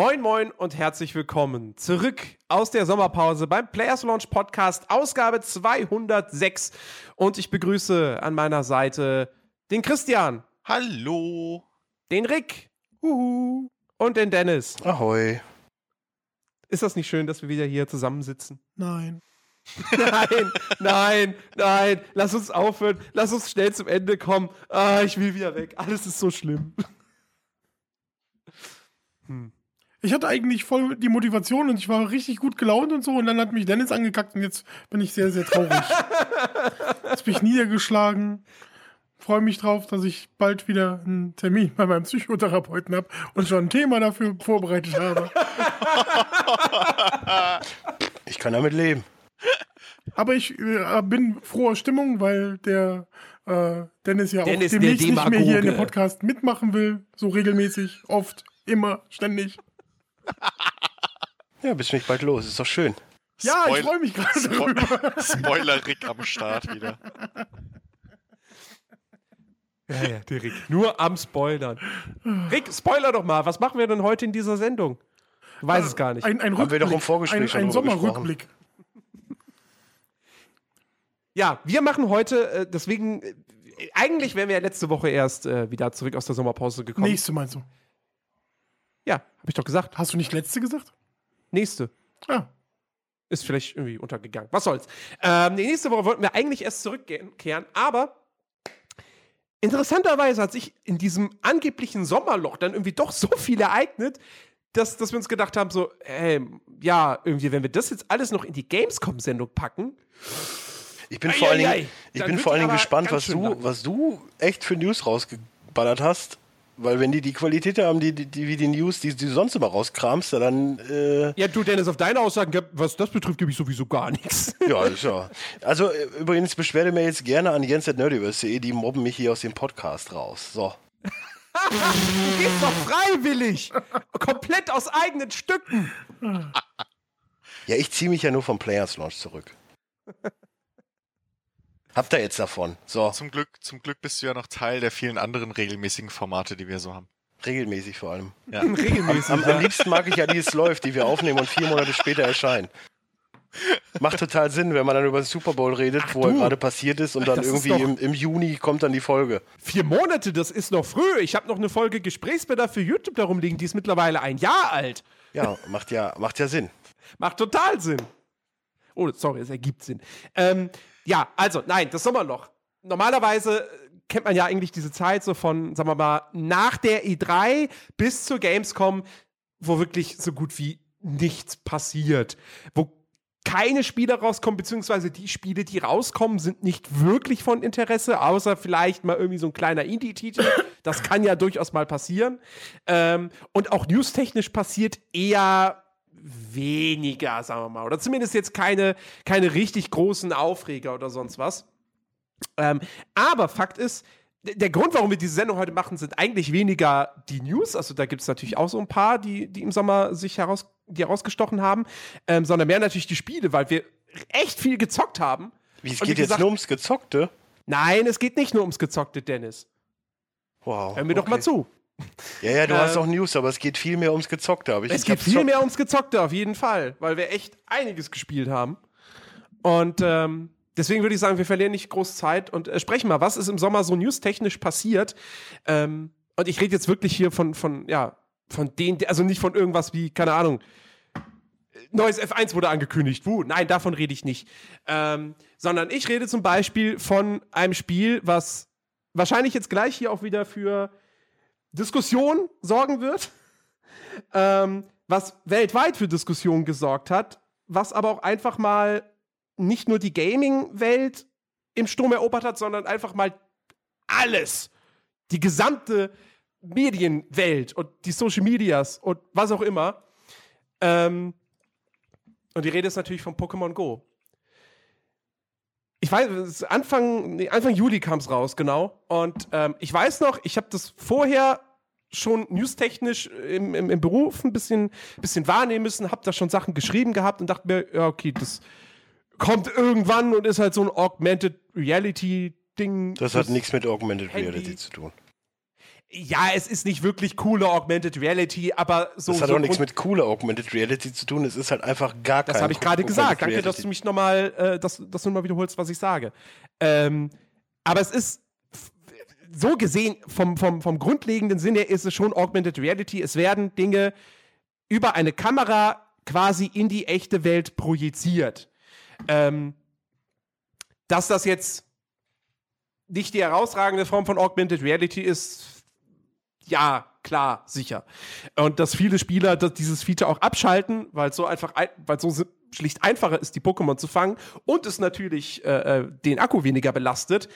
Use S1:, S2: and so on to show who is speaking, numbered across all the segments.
S1: Moin, moin und herzlich willkommen zurück aus der Sommerpause beim Players Launch Podcast, Ausgabe 206. Und ich begrüße an meiner Seite den Christian.
S2: Hallo.
S1: Den Rick. Uhu. Und den Dennis.
S3: Ahoi.
S1: Ist das nicht schön, dass wir wieder hier zusammensitzen?
S4: Nein.
S1: nein, nein, nein. Lass uns aufhören. Lass uns schnell zum Ende kommen. Ah, ich will wieder weg. Alles ist so schlimm.
S4: Hm. Ich hatte eigentlich voll die Motivation und ich war richtig gut gelaunt und so und dann hat mich Dennis angekackt und jetzt bin ich sehr, sehr traurig. jetzt bin ich niedergeschlagen. Freue mich drauf, dass ich bald wieder einen Termin bei meinem Psychotherapeuten habe und schon ein Thema dafür vorbereitet habe.
S3: Ich kann damit leben.
S4: Aber ich äh, bin froher Stimmung, weil der äh, Dennis ja
S1: Dennis,
S4: auch demnächst nicht mehr hier in dem. Podcast mitmachen will. So regelmäßig, oft, immer, ständig.
S3: Ja, bist mich bald los. Ist doch schön.
S4: Ja, ich
S2: Spoil-
S4: freue mich gerade
S2: Spo
S4: darüber.
S2: Spoiler Rick am Start wieder.
S1: Ja, ja, der Rick. Nur am Spoilern. Rick, spoiler doch mal. Was machen wir denn heute in dieser Sendung? Du weißt es gar nicht.
S4: Ein, ein
S3: Haben wir doch im
S4: Rückblick,
S3: Vorgespräch
S4: ein, ein Sommerrückblick.
S1: Ja, wir machen heute, äh, deswegen, äh, eigentlich wären wir ja letzte Woche erst äh, wieder zurück aus der Sommerpause gekommen.
S4: Nächste meinst du?
S1: Ja, habe ich doch gesagt.
S4: Hast du nicht letzte gesagt?
S1: Nächste.
S4: Ah,
S1: Ist vielleicht irgendwie untergegangen. Was soll's. Ähm, die nächste Woche wollten wir eigentlich erst zurückkehren, aber interessanterweise hat sich in diesem angeblichen Sommerloch dann irgendwie doch so viel ereignet, dass, dass wir uns gedacht haben, so, ey, ja, irgendwie, wenn wir das jetzt alles noch in die Gamescom-Sendung packen,
S3: Ich bin
S1: Ei,
S3: vor allen
S1: ei,
S3: Dingen,
S1: ei.
S3: ich
S1: Dann
S3: bin vor allen Dingen gespannt, was du,
S1: lang.
S3: was du echt für News rausgeballert hast. Weil wenn die die Qualität haben, die, die, die wie die News, die, die du sonst immer rauskramst, dann, äh,
S1: ja, du, Dennis, auf deine Aussagen, was das betrifft, gebe ich sowieso gar nichts.
S3: ja, ist ja. Also, äh, übrigens, beschwerde mir jetzt gerne an jens.nerdiverse.de, die mobben mich hier aus dem Podcast raus. So.
S1: Du gehst doch freiwillig. Komplett aus eigenen Stücken.
S3: Ja, ich ziehe mich ja nur vom Players Launch zurück. Habt ihr jetzt davon? So,
S2: Zum Glück, zum Glück bist du ja noch Teil der vielen anderen regelmäßigen Formate, die wir so haben.
S3: regelmäßig vor allem.
S2: Ja.
S1: Regelmäßig.
S3: Am, am liebsten mag ich ja, wie es läuft, die wir aufnehmen und vier Monate später erscheinen. Macht total Sinn, wenn man dann über den Super Bowl redet, wo er gerade passiert ist und dann
S1: Das
S3: irgendwie im, im Juni kommt dann die Folge.
S1: Vier Monate, das ist noch früh. Ich habe noch eine Folge Gesprächsbedarf für YouTube darum liegen, die ist mittlerweile ein Jahr alt.
S3: Ja, macht ja, macht ja Sinn.
S1: Macht total Sinn. Oh, sorry, es ergibt Sinn. Ähm, ja, also, nein, das Sommerloch. Normalerweise äh, kennt man ja eigentlich diese Zeit so von, sagen wir mal, nach der E3 bis zur Gamescom, wo wirklich so gut wie nichts passiert. Wo keine Spiele rauskommen, beziehungsweise die Spiele, die rauskommen, sind nicht wirklich von Interesse, außer vielleicht mal irgendwie so ein kleiner Indie-Titel. Das kann ja durchaus mal passieren. Ähm, und auch newstechnisch passiert eher weniger, sagen wir mal. Oder zumindest jetzt keine, keine richtig großen Aufreger oder sonst was. Ähm, aber Fakt ist, der Grund, warum wir diese Sendung heute machen, sind eigentlich weniger die News. Also da gibt es natürlich auch so ein paar, die, die im Sommer sich heraus, die herausgestochen haben, ähm, sondern mehr natürlich die Spiele, weil wir echt viel gezockt haben.
S3: Wie, es geht
S1: wie
S3: jetzt
S1: gesagt-
S3: nur ums Gezockte?
S1: Nein, es geht nicht nur ums Gezockte, Dennis.
S3: Wow.
S1: Hör mir doch
S3: okay.
S1: mal zu.
S3: Ja, ja, du
S1: Äh,
S3: hast auch News, aber es geht viel mehr ums Gezockte. Aber ich,
S1: Es
S3: ich
S1: geht viel mehr ums Gezockte, auf jeden Fall, weil wir echt einiges gespielt haben. Und ähm, deswegen würde ich sagen, wir verlieren nicht groß Zeit und äh, sprechen mal, was ist im Sommer so newstechnisch passiert. Ähm, und ich rede jetzt wirklich hier von, von, ja, von denen, also nicht von irgendwas wie, keine Ahnung, neues F1 wurde angekündigt. Wuh, nein, davon rede ich nicht. Ähm, sondern ich rede zum Beispiel von einem Spiel, was wahrscheinlich jetzt gleich hier auch wieder für Diskussion sorgen wird ähm, was weltweit für Diskussionen gesorgt hat, was aber auch einfach mal nicht nur die Gaming-Welt im Sturm erobert hat, sondern einfach mal alles. Die gesamte Medienwelt und die Social Medias und was auch immer. Ähm, und die Rede ist natürlich von Pokémon Go. Ich weiß, Anfang, nee, Anfang Juli kam es raus, genau. Und ähm, ich weiß noch, ich habe das vorher schon newstechnisch im, im, im Beruf ein bisschen, bisschen wahrnehmen müssen, habe da schon Sachen geschrieben gehabt und dachte mir, ja, okay, das kommt irgendwann und ist halt so ein Augmented Reality Ding.
S3: Das hat nichts mit Augmented
S1: Handy.
S3: Reality zu tun.
S1: Ja, es ist nicht wirklich coole Augmented Reality, aber so.
S3: Das hat
S1: so
S3: auch nichts mit cooler Augmented Reality zu tun. Es ist halt einfach gar kein
S1: Das habe ich gerade gesagt. Danke,
S3: Reality.
S1: dass du mich nochmal, äh, dass, dass du mal wiederholst, was ich sage. Ähm, aber es ist so gesehen, vom, vom, vom grundlegenden Sinn her ist es schon Augmented Reality. Es werden Dinge über eine Kamera quasi in die echte Welt projiziert. Ähm, dass das jetzt nicht die herausragende Form von Augmented Reality ist, ja, klar, sicher. Und dass viele Spieler dieses Feature auch abschalten, weil es so einfach, ein, weil so schlicht einfacher ist, die Pokémon zu fangen und es natürlich äh, äh, den Akku weniger belastet.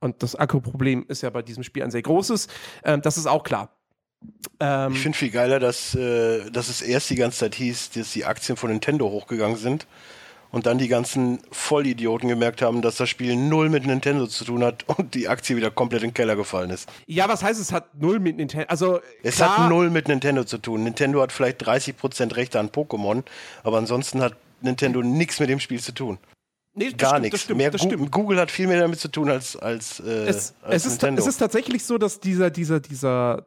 S1: Und das Akkuproblem ist ja bei diesem Spiel ein sehr großes. Ähm, das ist auch klar. Ähm,
S3: Ich finde viel geiler, dass, äh, dass es erst die ganze Zeit hieß, dass die Aktien von Nintendo hochgegangen sind und dann die ganzen Vollidioten gemerkt haben, dass das Spiel null mit Nintendo zu tun hat und die Aktie wieder komplett in den Keller gefallen ist.
S1: ja, was heißt, es hat null mit Nintendo? Also,
S3: Es
S1: klar,
S3: hat null mit Nintendo zu tun. Nintendo hat vielleicht 30% Rechte an Pokémon, aber ansonsten hat Nintendo nichts mit dem Spiel zu tun.
S1: nee,
S3: Gar
S1: stimmt,
S3: nichts.
S1: Das stimmt,
S3: Mehr
S1: das
S3: Gu-
S1: stimmt.
S3: Google hat viel mehr damit zu tun als, als, äh,
S1: es,
S3: als
S1: es, ist,
S3: Nintendo.
S1: es ist tatsächlich so, dass dieser, dieser, dieser,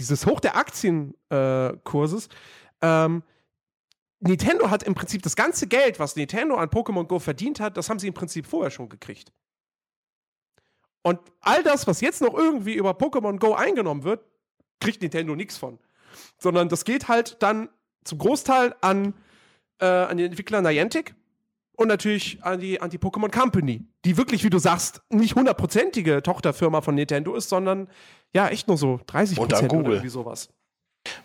S1: dieses Hoch der Aktienkurses, äh, ähm, Nintendo hat im Prinzip das ganze Geld, was Nintendo an Pokémon Go verdient hat, das haben sie im Prinzip vorher schon gekriegt. Und all das, was jetzt noch irgendwie über Pokémon Go eingenommen wird, kriegt Nintendo nichts von. Sondern das geht halt dann zum Großteil an, äh, an den Entwickler Niantic und natürlich an die, an die Pokémon Company, die wirklich, wie du sagst, nicht hundertprozentige Tochterfirma von Nintendo ist, sondern ja, echt nur so 30
S3: Und an
S1: Prozent oder
S3: Google.
S1: irgendwie sowas.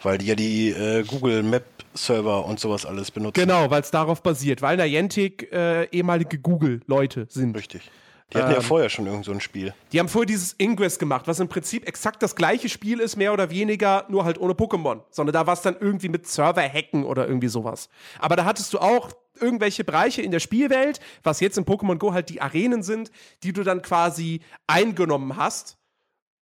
S3: Weil die ja die äh, Google Map Server und sowas alles benutzen.
S1: Genau, weil es darauf basiert, weil Niantic äh, ehemalige Google-Leute sind.
S3: Richtig. Die hatten ja
S1: Ähm,
S3: vorher schon irgend so ein Spiel.
S1: Die haben vorher dieses Ingress gemacht, was im Prinzip exakt das gleiche Spiel ist, mehr oder weniger, nur halt ohne Pokémon. Sondern da war es dann irgendwie mit Server-Hacken oder irgendwie sowas. Aber da hattest du auch irgendwelche Bereiche in der Spielwelt, was jetzt in Pokémon Go halt die Arenen sind, die du dann quasi eingenommen hast.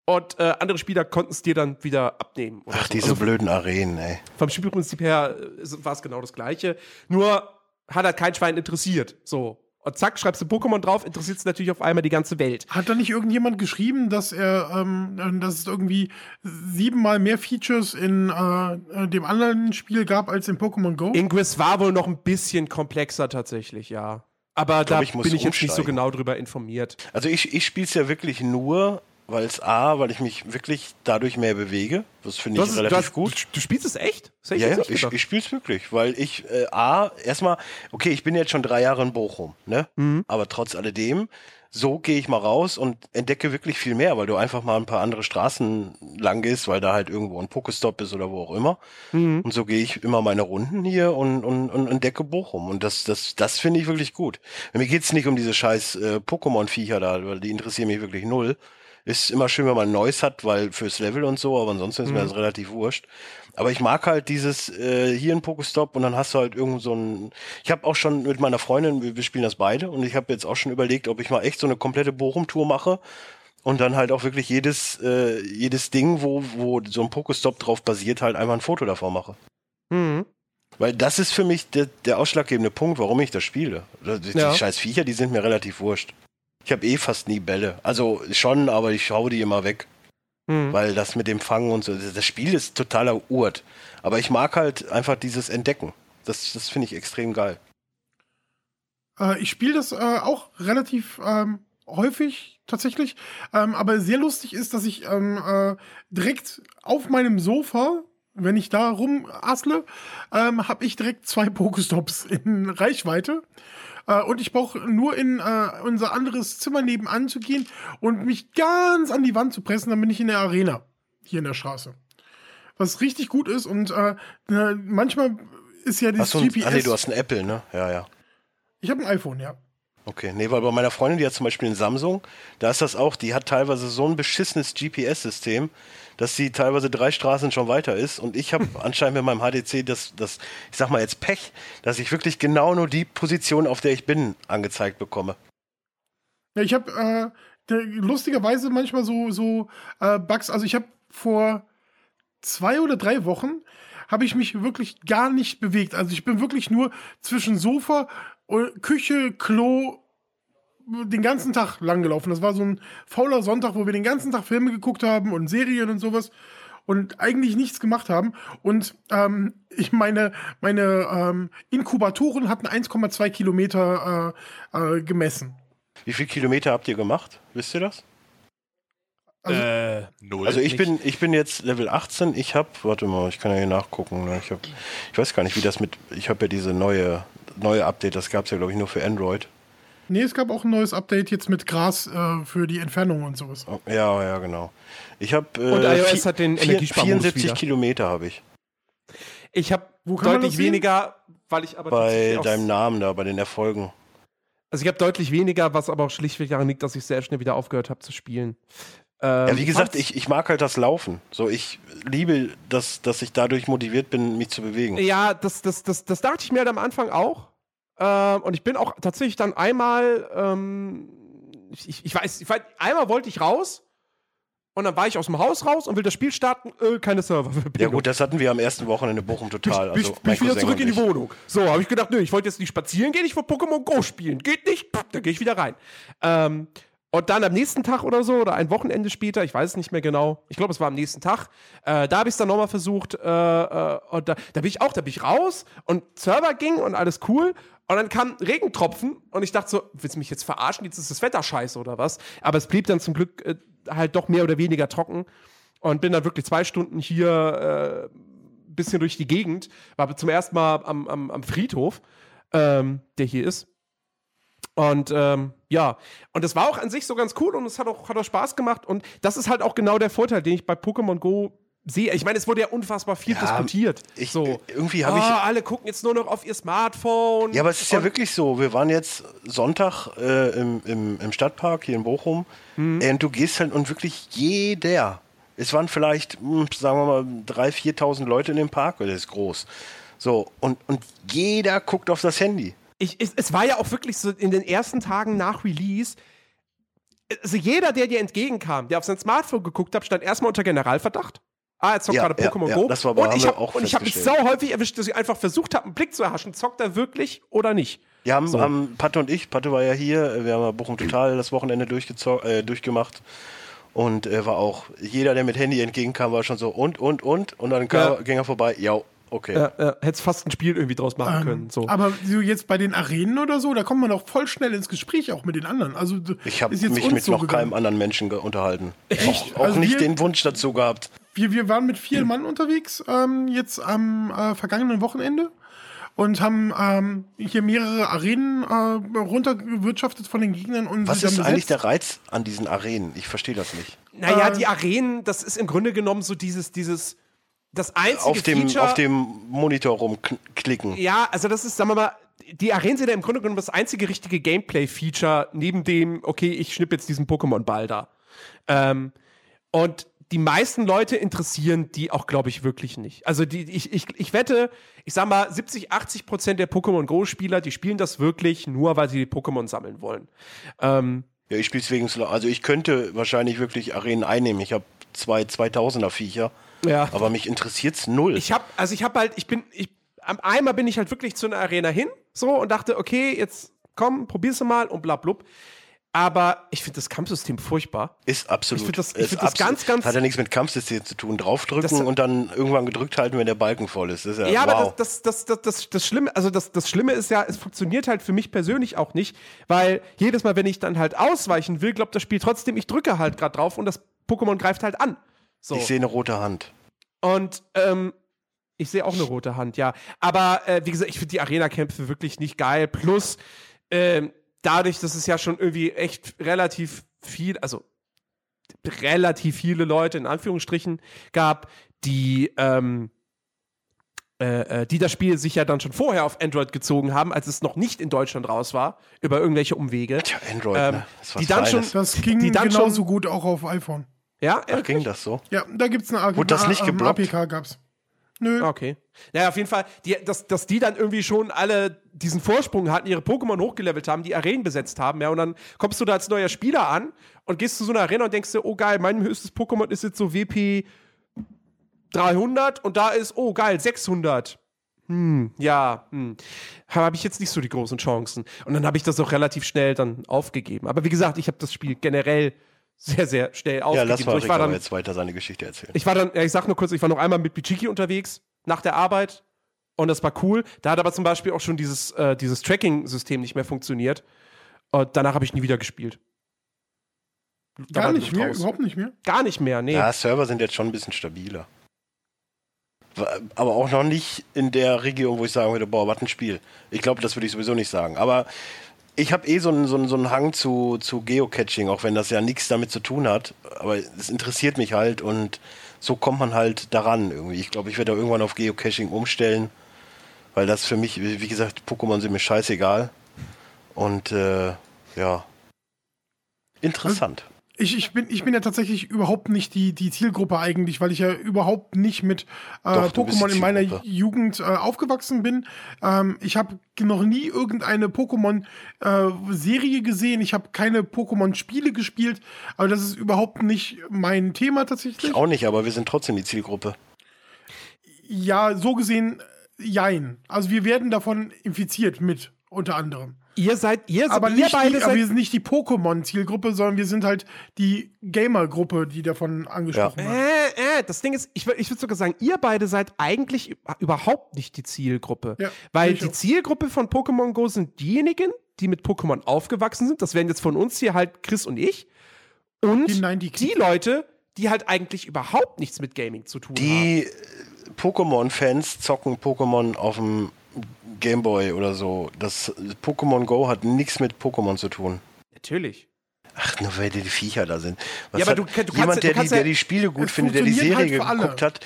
S1: Und äh, andere Spieler konnten es dir dann wieder abnehmen. oder
S3: Ach,
S1: so.
S3: diese
S1: Also
S3: blöden Arenen, ey.
S1: vom Spielprinzip her äh, war es genau das Gleiche. Nur hat halt kein Schwein interessiert. So. Und zack, schreibst du Pokémon drauf, interessiert es natürlich auf einmal die ganze Welt.
S4: Hat da nicht irgendjemand geschrieben, dass er, ähm, dass es irgendwie siebenmal mehr Features in äh, dem anderen Spiel gab als in Pokémon Go?
S1: Ingress war wohl noch ein bisschen komplexer tatsächlich, ja. Aber da
S3: ich muss
S1: bin ich jetzt nicht so
S3: umsteigen.
S1: genau drüber informiert.
S3: Also ich, ich spiele es ja wirklich nur, weil es A, weil ich mich wirklich dadurch mehr bewege. Das finde ich
S1: hast-
S3: relativ
S1: hast-
S3: gut.
S1: Du, du spielst es echt? Das
S3: Ja, ja, ich, ich spiele es wirklich, weil ich äh, A, erstmal, okay, ich bin jetzt schon drei Jahre in Bochum, ne?
S1: Mhm.
S3: Aber trotz alledem, so gehe ich mal raus und entdecke wirklich viel mehr, weil du einfach mal ein paar andere Straßen lang gehst, weil da halt irgendwo ein Pokestop ist oder wo auch immer.
S1: Mhm.
S3: Und so gehe ich immer meine Runden hier und, und, und entdecke Bochum. Und das, das, das finde ich wirklich gut. Mir geht's nicht um diese scheiß äh, Pokémon-Viecher da, weil die interessieren mich wirklich null. Ist immer schön, wenn man ein neues hat, weil fürs Level und so, aber ansonsten ist mir das relativ wurscht. Aber ich mag halt dieses äh, hier ein Pokestop und dann hast du halt irgend so ein. Ich habe auch schon mit meiner Freundin, wir, spielen das beide und ich habe jetzt auch schon überlegt, ob ich mal echt so eine komplette Bochum-Tour mache und dann halt auch wirklich jedes äh, jedes Ding, wo wo so ein Pokestop drauf basiert, halt einmal ein Foto davon mache.
S1: Mhm.
S3: Weil das ist für mich der, der ausschlaggebende Punkt, warum ich das spiele. Die,
S1: Ja.
S3: die scheiß Viecher, die sind mir relativ wurscht. Ich habe eh fast nie Bälle. Also schon, aber ich hau die immer weg.
S1: Mhm.
S3: Weil das mit dem Fangen und so, das Spiel ist totaler Urt. Aber ich mag halt einfach dieses Entdecken. Das, das finde ich extrem geil.
S4: Äh, ich spiele das äh, auch relativ ähm, häufig tatsächlich. Ähm, aber sehr lustig ist, dass ich ähm, äh, direkt auf meinem Sofa, wenn ich da rumassle, ähm, habe ich direkt zwei Pokestops in Reichweite. Äh, und ich brauche nur in äh, unser anderes Zimmer nebenan zu gehen und mich ganz an die Wand zu pressen, dann bin ich in der Arena hier in der Straße. Was richtig gut ist und äh, manchmal ist ja das GPS.
S3: ah nee, du hast ein Apple, ne? Ja, ja.
S4: ich habe ein iPhone, ja.
S3: Okay, nee, weil bei meiner Freundin, die hat zum Beispiel einen Samsung, da ist das auch, die hat teilweise so ein beschissenes GPS-System, dass sie teilweise drei Straßen schon weiter ist und ich habe anscheinend mit meinem HDC das, das, ich sag mal jetzt Pech, dass ich wirklich genau nur die Position, auf der ich bin, angezeigt bekomme.
S4: Ja, ich habe äh, der- lustigerweise manchmal so, so äh, Bugs. Also ich habe vor zwei oder drei Wochen habe ich mich wirklich gar nicht bewegt. Also ich bin wirklich nur zwischen Sofa, und Küche, Klo, den ganzen Tag lang gelaufen. Das war so ein fauler Sonntag, wo wir den ganzen Tag Filme geguckt haben und Serien und sowas und eigentlich nichts gemacht haben. Und ähm, ich meine, meine ähm, Inkubatoren hatten 1,2 Kilometer äh, äh, gemessen.
S3: Wie viele Kilometer habt ihr gemacht? Wisst ihr das?
S4: Also,
S1: äh,
S2: Null.
S3: Also ich bin, ich bin jetzt Level 18. Ich habe, warte mal, ich kann ja hier nachgucken. ne? Ich, hab, ich weiß gar nicht, wie das mit, ich habe ja diese neue, neue Update, das gab es ja glaube ich nur für Android.
S4: Nee, es gab auch ein neues Update jetzt mit Gras äh, für die Entfernung und sowas.
S3: Oh, Ja, ja, genau. Ich habe äh,
S1: Und iOS hat den Energiesparmodus
S3: 74
S1: wieder.
S3: Kilometer habe ich
S1: ich habe
S4: Wo kann man
S1: deutlich weniger, weil ich aber
S3: bei deinem Namen da, bei den Erfolgen.
S1: Also ich habe deutlich weniger, was aber auch schlichtweg daran liegt, dass ich sehr schnell wieder aufgehört habe zu spielen. Ähm,
S3: Ja, wie gesagt,
S1: fand's-
S3: ich, ich mag halt das Laufen. So, ich liebe, dass, dass ich dadurch motiviert bin, mich zu bewegen.
S1: Ja, das, das, das, das dachte ich mir halt am Anfang auch. Ähm, und ich bin auch tatsächlich dann einmal, ähm, ich, ich- ich weiß, ich weiß, einmal wollte ich raus und dann war ich aus dem Haus raus und will das Spiel starten, äh, keine Server.
S3: Ja gut, das hatten wir am ersten Wochenende Bochum total.
S1: bin,
S3: Also
S1: ich- bin ich wieder zurück in die
S3: ich.
S1: Wohnung. So, habe ich gedacht, nö, ich wollte jetzt nicht spazieren gehen, ich will Pokémon Go spielen. Geht nicht, dann gehe ich wieder rein. Ähm, und dann am nächsten Tag oder so, oder ein Wochenende später, ich weiß es nicht mehr genau, ich glaube, es war am nächsten Tag, äh, da habe ich es dann nochmal versucht, äh, äh, und da, da bin ich auch, da bin ich raus und Server ging und alles cool. Und dann kam Regentropfen und ich dachte so, willst du mich jetzt verarschen? Jetzt ist das Wetter scheiße oder was? Aber es blieb dann zum Glück äh, halt doch mehr oder weniger trocken und bin dann wirklich zwei Stunden hier äh, bisschen durch die Gegend, war zum ersten Mal am, am, am Friedhof, ähm, der hier ist. Und ähm, ja, und das war auch an sich so ganz cool und es hat auch, hat auch Spaß gemacht. Und das ist halt auch genau der Vorteil, den ich bei Pokémon Go sehe. Ich meine, es wurde ja unfassbar viel
S3: Ja,
S1: diskutiert.
S3: Ich,
S1: so,
S3: Irgendwie
S1: oh,
S3: habe ich.
S1: alle gucken jetzt nur noch auf ihr Smartphone.
S3: Ja, aber es ist ja wirklich so. Wir waren jetzt Sonntag äh, im, im, im Stadtpark hier in Bochum.
S1: Mhm.
S3: Und du gehst halt und wirklich jeder. Es waren vielleicht, hm, sagen wir mal, 3.000, 4.000 Leute in dem Park, weil der ist groß. So, und, und jeder guckt auf das Handy.
S1: Ich, es, es war ja auch wirklich so in den ersten Tagen nach Release. Also jeder, der dir entgegenkam, der auf sein Smartphone geguckt hat, stand erstmal unter Generalverdacht. Ah, er zockt
S3: Ja,
S1: gerade
S3: ja,
S1: Pokémon
S3: ja,
S1: Go.
S3: das war aber-
S1: und ich habe habe mich sau häufig erwischt, dass ich einfach versucht habe, einen Blick zu erhaschen. Zockt er wirklich oder nicht?
S3: Wir haben,
S1: So.
S3: haben Patte und ich, Patte war ja hier, wir haben ja Bochum Total das Wochenende äh, durchgemacht. Und er war auch, jeder, der mit Handy entgegenkam, war schon so und, und, und. Und dann kam,
S1: Ja.
S3: ging er vorbei, ja, okay.
S1: Ja, ja, hättest fast ein Spiel irgendwie draus machen können. So.
S4: Ähm, Aber so jetzt bei den Arenen oder so, da kommt man auch voll schnell ins Gespräch auch mit den anderen. Also
S3: Ich habe mich mit
S4: so
S3: noch
S4: gegangen.
S3: keinem anderen Menschen unterhalten.
S4: Echt?
S3: Auch, auch
S4: Also
S3: nicht
S4: wir-
S3: den Wunsch dazu gehabt.
S4: Wir, wir waren mit vier Mann unterwegs, ähm, jetzt am äh, vergangenen Wochenende und haben ähm, hier mehrere Arenen äh, runtergewirtschaftet von den Gegnern. Und
S3: Was ist eigentlich der Reiz an diesen Arenen? Ich verstehe das nicht.
S1: naja,
S4: äh,
S1: die Arenen, das ist im Grunde genommen so dieses, dieses, das einzige
S3: Auf dem,
S1: Feature.
S3: auf dem Monitor rumklicken.
S1: Ja, also das ist, sagen wir mal, die Arenen sind ja im Grunde genommen das einzige richtige Gameplay-Feature neben dem, okay, ich schnipp jetzt diesen Pokémon-Ball da. Ähm, und die meisten Leute interessieren die auch, glaube ich, wirklich nicht. Also die, ich, ich, ich wette, ich sag mal, 70, 80 Prozent der Pokémon Go-Spieler, die spielen das wirklich nur, weil sie die Pokémon sammeln wollen. Ähm,
S3: Ja, ich spiele wegen, also ich könnte wahrscheinlich wirklich Arenen einnehmen. Ich habe zwei 2000er Viecher,
S1: ja.
S3: aber mich interessiert's null.
S1: Ich habe, also ich habe halt, ich bin, ich, am einmal bin ich halt wirklich zu einer Arena hin, so und dachte, okay, jetzt komm, probier's mal und bla blub. Aber ich finde das Kampfsystem furchtbar.
S3: Ist absolut.
S1: Ich find das- ich find das ganz, ganz-
S3: Hat ja nichts mit Kampfsystem zu tun. Draufdrücken und dann irgendwann gedrückt halten, wenn der Balken voll ist. Ist ja,
S1: Ja,
S3: wow.
S1: aber das, das, das, das, das, das Schlimme, also das, das Schlimme ist ja, es funktioniert halt für mich persönlich auch nicht, weil jedes Mal, wenn ich dann halt ausweichen will, glaubt das Spiel trotzdem, ich drücke halt gerade drauf und das Pokémon greift halt an. So.
S3: Ich sehe eine rote Hand.
S1: Und ähm, ich sehe auch eine rote Hand, ja. Aber äh, wie gesagt, ich finde die Arena-Kämpfe wirklich nicht geil. Plus, ähm, dadurch, dass es ja schon irgendwie echt relativ viel, also relativ viele Leute in Anführungsstrichen gab, die, ähm, äh, äh, die das Spiel sich ja dann schon vorher auf Android gezogen haben, als es noch nicht in Deutschland raus war, über irgendwelche Umwege.
S3: Tja, Android,
S1: Ähm,
S3: ne? Das
S1: die dann
S3: Feines.
S1: schon-
S4: Das ging
S1: die dann
S4: genauso
S1: schon-
S4: gut auch auf iPhone.
S1: Ja,
S3: Ach, ging das so?
S4: Ja, da gibt's eine
S3: Wurde das nicht
S4: ähm,
S3: geblockt?
S4: APK gab's. Nö.
S1: Okay. Naja, auf jeden Fall, die, dass, dass die dann irgendwie schon alle diesen Vorsprung hatten, ihre Pokémon hochgelevelt haben, die Arenen besetzt haben, ja, und dann kommst du da als neuer Spieler an und gehst zu so einer Arena und denkst dir, oh geil, mein höchstes Pokémon ist jetzt so WP 300 und da ist, oh geil, 600. hm, ja, hm, habe ich jetzt nicht so die großen Chancen. Und dann habe ich das auch relativ schnell dann aufgegeben. Aber wie gesagt, ich habe das Spiel generell sehr, sehr schnell
S3: Ja,
S1: aufgegeben.
S3: lass mal
S1: so, ich war dann,
S3: jetzt weiter seine Geschichte erzählen.
S1: ich war dann, ja, ich sag nur kurz, ich war noch einmal mit Bichiki unterwegs nach der Arbeit und das war cool. Da hat aber zum Beispiel auch schon dieses, äh, dieses Tracking-System nicht mehr funktioniert. Und danach habe ich nie wieder gespielt. Da
S4: Gar nicht mehr,
S1: raus.
S4: überhaupt nicht mehr.
S1: Gar nicht mehr, nee.
S3: Ja, Server sind jetzt schon ein bisschen stabiler. Aber auch noch nicht in der Region, wo ich sagen würde, boah, was ein Spiel. Ich glaube, das würde ich sowieso nicht sagen. Aber ich habe eh so einen, so, einen, so einen Hang zu, zu Geocaching, auch wenn das ja nichts damit zu tun hat. Aber es interessiert mich halt und so kommt man halt daran irgendwie. Ich glaube, ich werde irgendwann auf Geocaching umstellen, weil das für mich, wie gesagt, Pokémon sind mir scheißegal. Und äh, ja, interessant.
S4: Ich, ich, bin, ich bin ja tatsächlich überhaupt nicht die, die Zielgruppe eigentlich, weil ich ja überhaupt nicht mit äh,
S3: Doch,
S4: Pokémon in meiner. Jugend äh, aufgewachsen bin. Ähm, ich habe noch nie irgendeine Pokémon-Serie gesehen. Ich habe keine Pokémon-Spiele gespielt. Aber das ist überhaupt nicht mein Thema tatsächlich.
S3: Ich auch nicht, aber wir sind trotzdem die Zielgruppe.
S4: Ja, so gesehen, äh, jein. Also wir werden davon infiziert mit, unter anderem.
S1: Ihr seid, ihr,
S4: Aber,
S1: ihr
S4: nicht
S1: beide
S4: die, aber
S1: seid
S4: wir sind nicht die Pokémon-Zielgruppe, sondern wir sind halt die Gamer-Gruppe, die davon angesprochen wird.
S1: Äh, äh, das Ding ist, ich, ich würde sogar sagen, ihr beide seid eigentlich überhaupt nicht die Zielgruppe.
S4: Ja,
S1: weil die
S4: auch.
S1: Zielgruppe von Pokémon Go sind diejenigen, die mit Pokémon aufgewachsen sind. Das wären jetzt von uns hier halt Chris und ich. Und
S4: Die
S1: die,
S4: 90 Kids.
S1: Leute, die halt eigentlich überhaupt nichts mit Gaming zu tun haben.
S3: Die äh, Pokémon-Fans zocken Pokémon auf dem Gameboy oder so. Das Pokémon Go hat nichts mit Pokémon zu tun.
S1: Natürlich.
S3: Ach, nur weil die Ffiecher da sind. Was
S1: Ja, aber du du
S3: jemand,
S1: kannst-
S3: der,
S1: du kannst
S3: die, der die Spiele gut findet, der die Serie
S4: halt
S3: geguckt hat,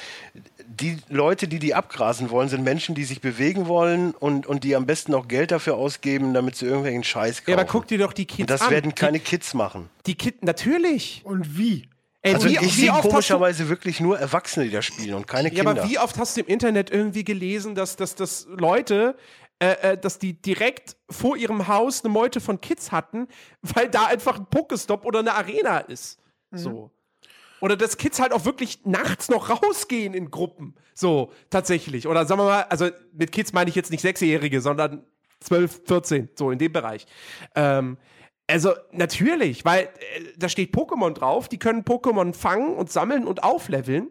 S3: die Leute, die die abgrasen wollen, sind Menschen, die sich bewegen wollen und, und die am besten auch Geld dafür ausgeben, damit sie irgendwelchen Scheiß kaufen.
S1: Ja, aber guck dir doch die Kids
S3: und das
S1: an.
S3: werden keine
S1: Die,
S3: Kids machen.
S1: die Kids, natürlich.
S4: Und wie?
S1: Ey,
S3: Also
S1: wie,
S3: ich
S1: wie
S3: sehe
S1: oft hast du,
S3: komischerweise wirklich nur Erwachsene, die da spielen und keine
S1: Ja,
S3: Kinder.
S1: aber wie oft hast du im Internet irgendwie gelesen, dass, dass, dass Leute, äh, äh, dass die direkt vor ihrem Haus eine Meute von Kids hatten, weil da einfach ein Pokestop oder eine Arena ist. So. Oder dass Kids halt auch wirklich nachts noch rausgehen in Gruppen. So, tatsächlich. Oder sagen wir mal, also mit Kids meine ich jetzt nicht Sechsjährige, sondern 12, 14, so in dem Bereich. Ähm, also natürlich, weil äh, da steht Pokémon drauf, die können Pokémon fangen und sammeln und aufleveln.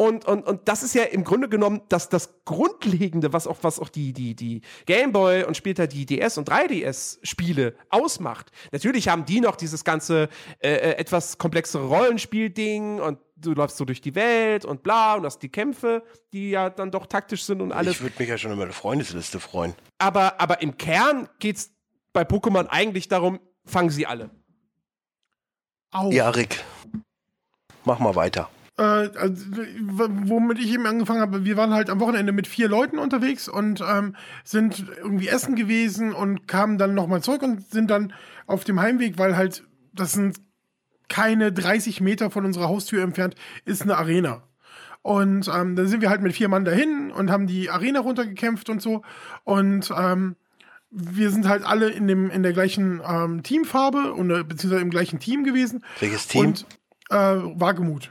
S1: Und, und, und das ist ja im Grunde genommen das, das Grundlegende, was auch, was auch die, die, die Gameboy und später die DS- und 3DS-Spiele ausmacht. Natürlich haben die noch dieses ganze äh, äh, etwas komplexere Rollenspiel-Ding und du läufst so durch die Welt und bla und hast die Kämpfe, die ja dann doch taktisch sind und alles.
S3: ich würde mich ja schon über eine Freundesliste freuen.
S1: Aber, aber im Kern geht's bei Pokémon eigentlich darum, fangen sie alle.
S4: Au.
S3: Ja, Rick, mach mal weiter.
S4: Äh, also, womit ich eben angefangen habe, wir waren halt am Wochenende mit vier Leuten unterwegs und ähm, sind irgendwie essen gewesen und kamen dann nochmal zurück und sind dann auf dem Heimweg, weil halt, das sind keine 30 Meter von unserer Haustür entfernt, ist eine Arena. Und ähm, dann sind wir halt mit vier Mann dahin und haben die Arena runtergekämpft und so. Und ähm, wir sind halt alle in, dem, in der gleichen ähm, Teamfarbe und, äh, beziehungsweise im gleichen Team gewesen.
S3: Welches Team?
S4: Und äh, Wagemut.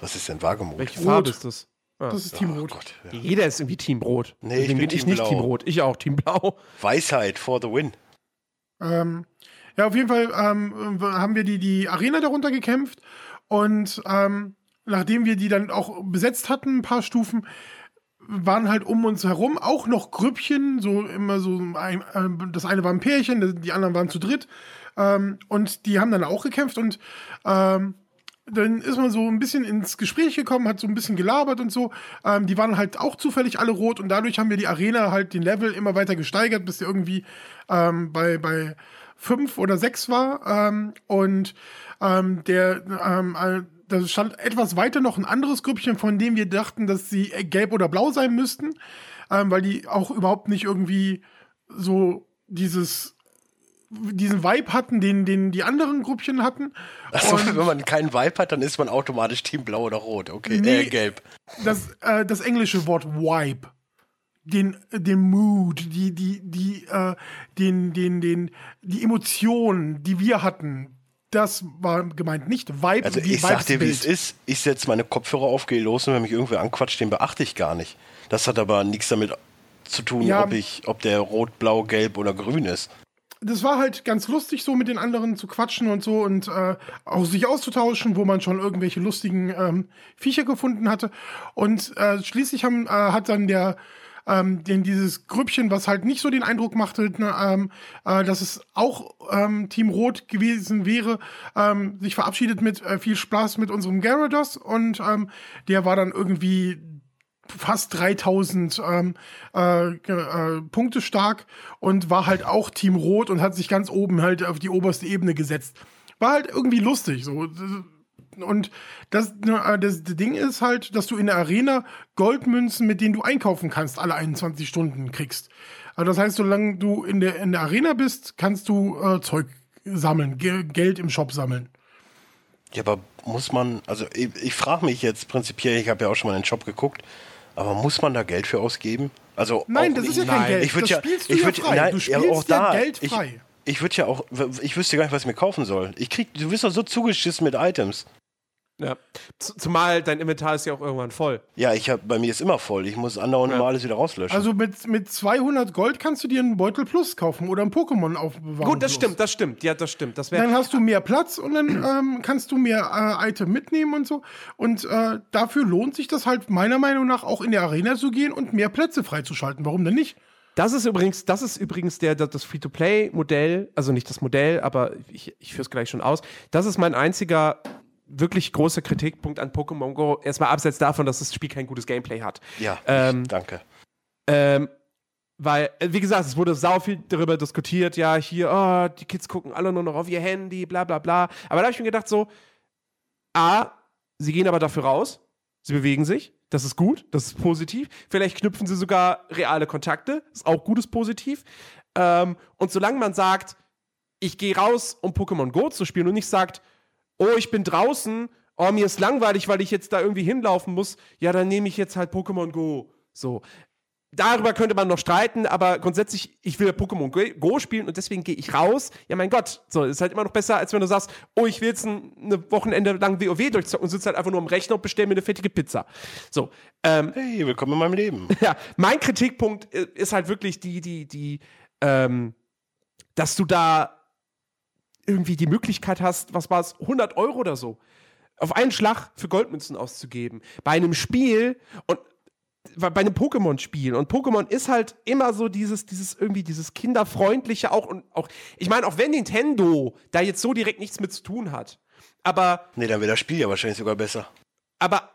S3: Was ist denn Wagemut?
S1: Welche
S4: Rot.
S1: Farbe ist das?
S4: Das ist Team
S3: oh
S4: Rot.
S3: Gott. Ja.
S1: Jeder ist irgendwie Team Rot.
S3: Nee, ich
S1: Deswegen
S3: bin
S1: ich
S3: Team
S1: nicht
S3: Blau.
S1: Team Rot. Ich auch, Team Blau.
S3: Weisheit for the win.
S4: Ähm, ja, auf jeden Fall ähm, haben wir die, die Arena darunter gekämpft und ähm, nachdem wir die dann auch besetzt hatten, ein paar Stufen, waren halt um uns herum auch noch Grüppchen, so immer so ein, äh, das eine war ein Pärchen, die anderen waren zu dritt ähm, und die haben dann auch gekämpft und ähm, dann ist man so ein bisschen ins Gespräch gekommen, hat so ein bisschen gelabert und so. Ähm, die waren halt auch zufällig alle rot und dadurch haben wir die Arena halt den Level immer weiter gesteigert, bis der irgendwie ähm, bei, bei fünf oder sechs war. Ähm, und ähm, der, ähm, äh, da stand etwas weiter noch ein anderes Grüppchen, von dem wir dachten, dass sie äh, gelb oder blau sein müssten, ähm, weil die auch überhaupt nicht irgendwie so dieses diesen Vibe hatten, den, den die anderen Gruppchen hatten. Und-
S3: wenn man keinen Vibe hat, dann ist man automatisch Team Blau oder Rot. Okay,
S4: Nee.
S3: äh, gelb.
S4: das, äh, das englische Wort Vibe. Den, den Mood, die, die, die, äh, den, den, den, die Emotionen, die wir hatten, das war gemeint nicht Vibe
S3: Also
S4: wie
S3: ich sag dir, wie es ist. Ich setze meine Kopfhörer auf, gehe los und wenn mich irgendwer anquatscht, den beachte ich gar nicht. Das hat aber nichts damit zu tun,
S4: Ja.
S3: ob ich, ob der rot, blau, gelb oder grün ist.
S4: das war halt ganz lustig, so mit den anderen zu quatschen und so und äh, auch sich auszutauschen, wo man schon irgendwelche lustigen ähm, Viecher gefunden hatte. Und äh, schließlich haben, äh, hat dann der ähm, den dieses Grüppchen, was halt nicht so den Eindruck machte, ne, ähm, äh, dass es auch ähm, Team Rot gewesen wäre, ähm, sich verabschiedet mit äh, viel Spaß mit unserem Gyarados und ähm, der war dann irgendwie fast 3000 ähm, äh, äh, Punkte stark und war halt auch Team Rot und hat sich ganz oben halt auf die oberste Ebene gesetzt. War halt irgendwie lustig so. Und das, äh, das Ding ist halt, dass du in der Arena Goldmünzen, mit denen du einkaufen kannst, alle 21 Stunden kriegst. Also das heißt, solange du in der, in der Arena bist, kannst du äh, Zeug sammeln, Ge Geld im Shop sammeln.
S3: Ja, aber muss man, also ich, ich frage mich jetzt prinzipiell, ich habe ja auch schon mal in den Shop geguckt, aber muss man da Geld für ausgeben? Also
S4: Nein, das ist ja kein
S1: Nein.
S4: Geld.
S3: Ich würde
S4: das
S3: ja,
S4: spielst du
S3: ich
S4: ja
S3: würd,
S4: frei.
S3: Nein,
S4: du
S3: ja,
S4: spielst
S3: auch da,
S4: ja Geld
S3: ich,
S4: frei.
S3: ich würde ja auch, ich wüsste gar nicht, was ich mir kaufen soll. Ich krieg, du bist doch so zugeschissen mit Items.
S1: Ja. Z- Zumal dein Inventar ist ja auch irgendwann voll.
S3: Ja, ich hab, bei mir ist immer voll. Ich muss andauernd
S1: Ja.
S3: immer alles wieder rauslöschen.
S4: Also mit, mit 200 Gold kannst du dir einen Beutel Plus kaufen oder ein Pokémon aufbewahren.
S1: Gut, das
S4: Plus.
S1: stimmt, das stimmt. Ja, das stimmt. Das wäre
S4: Dann hast du mehr Platz und dann ähm, kannst du mehr äh, Item mitnehmen und so. Und äh, dafür lohnt sich das halt meiner Meinung nach auch in der Arena zu gehen und mehr Plätze freizuschalten. Warum denn nicht?
S1: Das ist übrigens, das ist übrigens der, der das Free-to-Play-Modell, also nicht das Modell, aber ich, ich führe es gleich schon aus. Das ist mein einziger wirklich großer Kritikpunkt an Pokémon Go. Erstmal abseits davon, dass das Spiel kein gutes Gameplay hat.
S3: ja,
S1: ähm,
S3: danke.
S1: Ähm, weil, äh, wie gesagt, es wurde sau viel darüber diskutiert, ja, hier, oh, die Kids gucken alle nur noch auf ihr Handy, bla bla bla. Aber da habe ich mir gedacht, so, A, sie gehen aber dafür raus, sie bewegen sich, das ist gut, das ist positiv. Vielleicht knüpfen sie sogar reale Kontakte, ist auch gutes Positiv. Ähm, und solange man sagt, ich gehe raus, um Pokémon Go zu spielen und nicht sagt, oh, ich bin draußen, oh, mir ist langweilig, weil ich jetzt da irgendwie hinlaufen muss, ja, dann nehme ich jetzt halt Pokémon Go. So. Darüber könnte man noch streiten, aber grundsätzlich, ich will Pokémon Go- spielen und deswegen gehe ich raus. Ja, mein Gott, so, ist halt immer noch besser, als wenn du sagst, oh, ich will jetzt ein eine Wochenende lang WoW durchzocken und sitze halt einfach nur am Rechner und bestelle mir eine fettige Pizza. So, ähm,
S3: Hey, willkommen in meinem Leben.
S1: ja, mein Kritikpunkt äh, ist halt wirklich die, die, die, ähm, dass du da irgendwie die Möglichkeit hast, was war es, 100 Euro oder so, auf einen Schlag für Goldmünzen auszugeben. Bei einem Spiel und bei einem Pokémon-Spiel. Und Pokémon ist halt immer so dieses, dieses irgendwie dieses kinderfreundliche auch und auch, ich meine, auch wenn Nintendo da jetzt so direkt nichts mit zu tun hat, aber
S3: Nee, dann wäre das Spiel ja wahrscheinlich sogar besser.
S1: aber,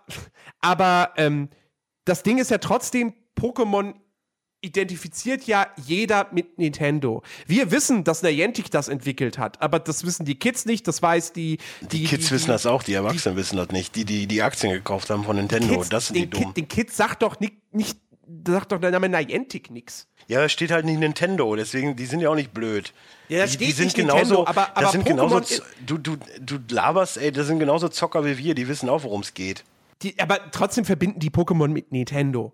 S1: aber ähm, das Ding ist ja trotzdem, Pokémon identifiziert ja jeder mit Nintendo. Wir wissen, dass Niantic das entwickelt hat, aber das wissen die Kids nicht, das weiß die...
S3: Die, Kids wissen das auch, die Erwachsenen wissen das nicht. Die, die die Aktien gekauft haben von Nintendo,
S1: Kids,
S3: das sind die
S1: den,
S3: dumm.
S1: Kid, den Kids sagt doch nicht, nicht sagt doch der Name Niantic nix.
S3: Ja, da steht halt nicht Nintendo, deswegen, die sind ja auch nicht blöd.
S1: Ja, da
S3: die,
S1: steht
S3: die sind
S1: nicht
S3: genauso,
S1: Nintendo, aber- aber
S3: das sind genauso,
S1: Pokémon
S3: z- du, du, du laberst, ey, das sind genauso Zocker wie wir, die wissen auch, worum es geht.
S1: Die, aber trotzdem verbinden die Pokémon mit Nintendo.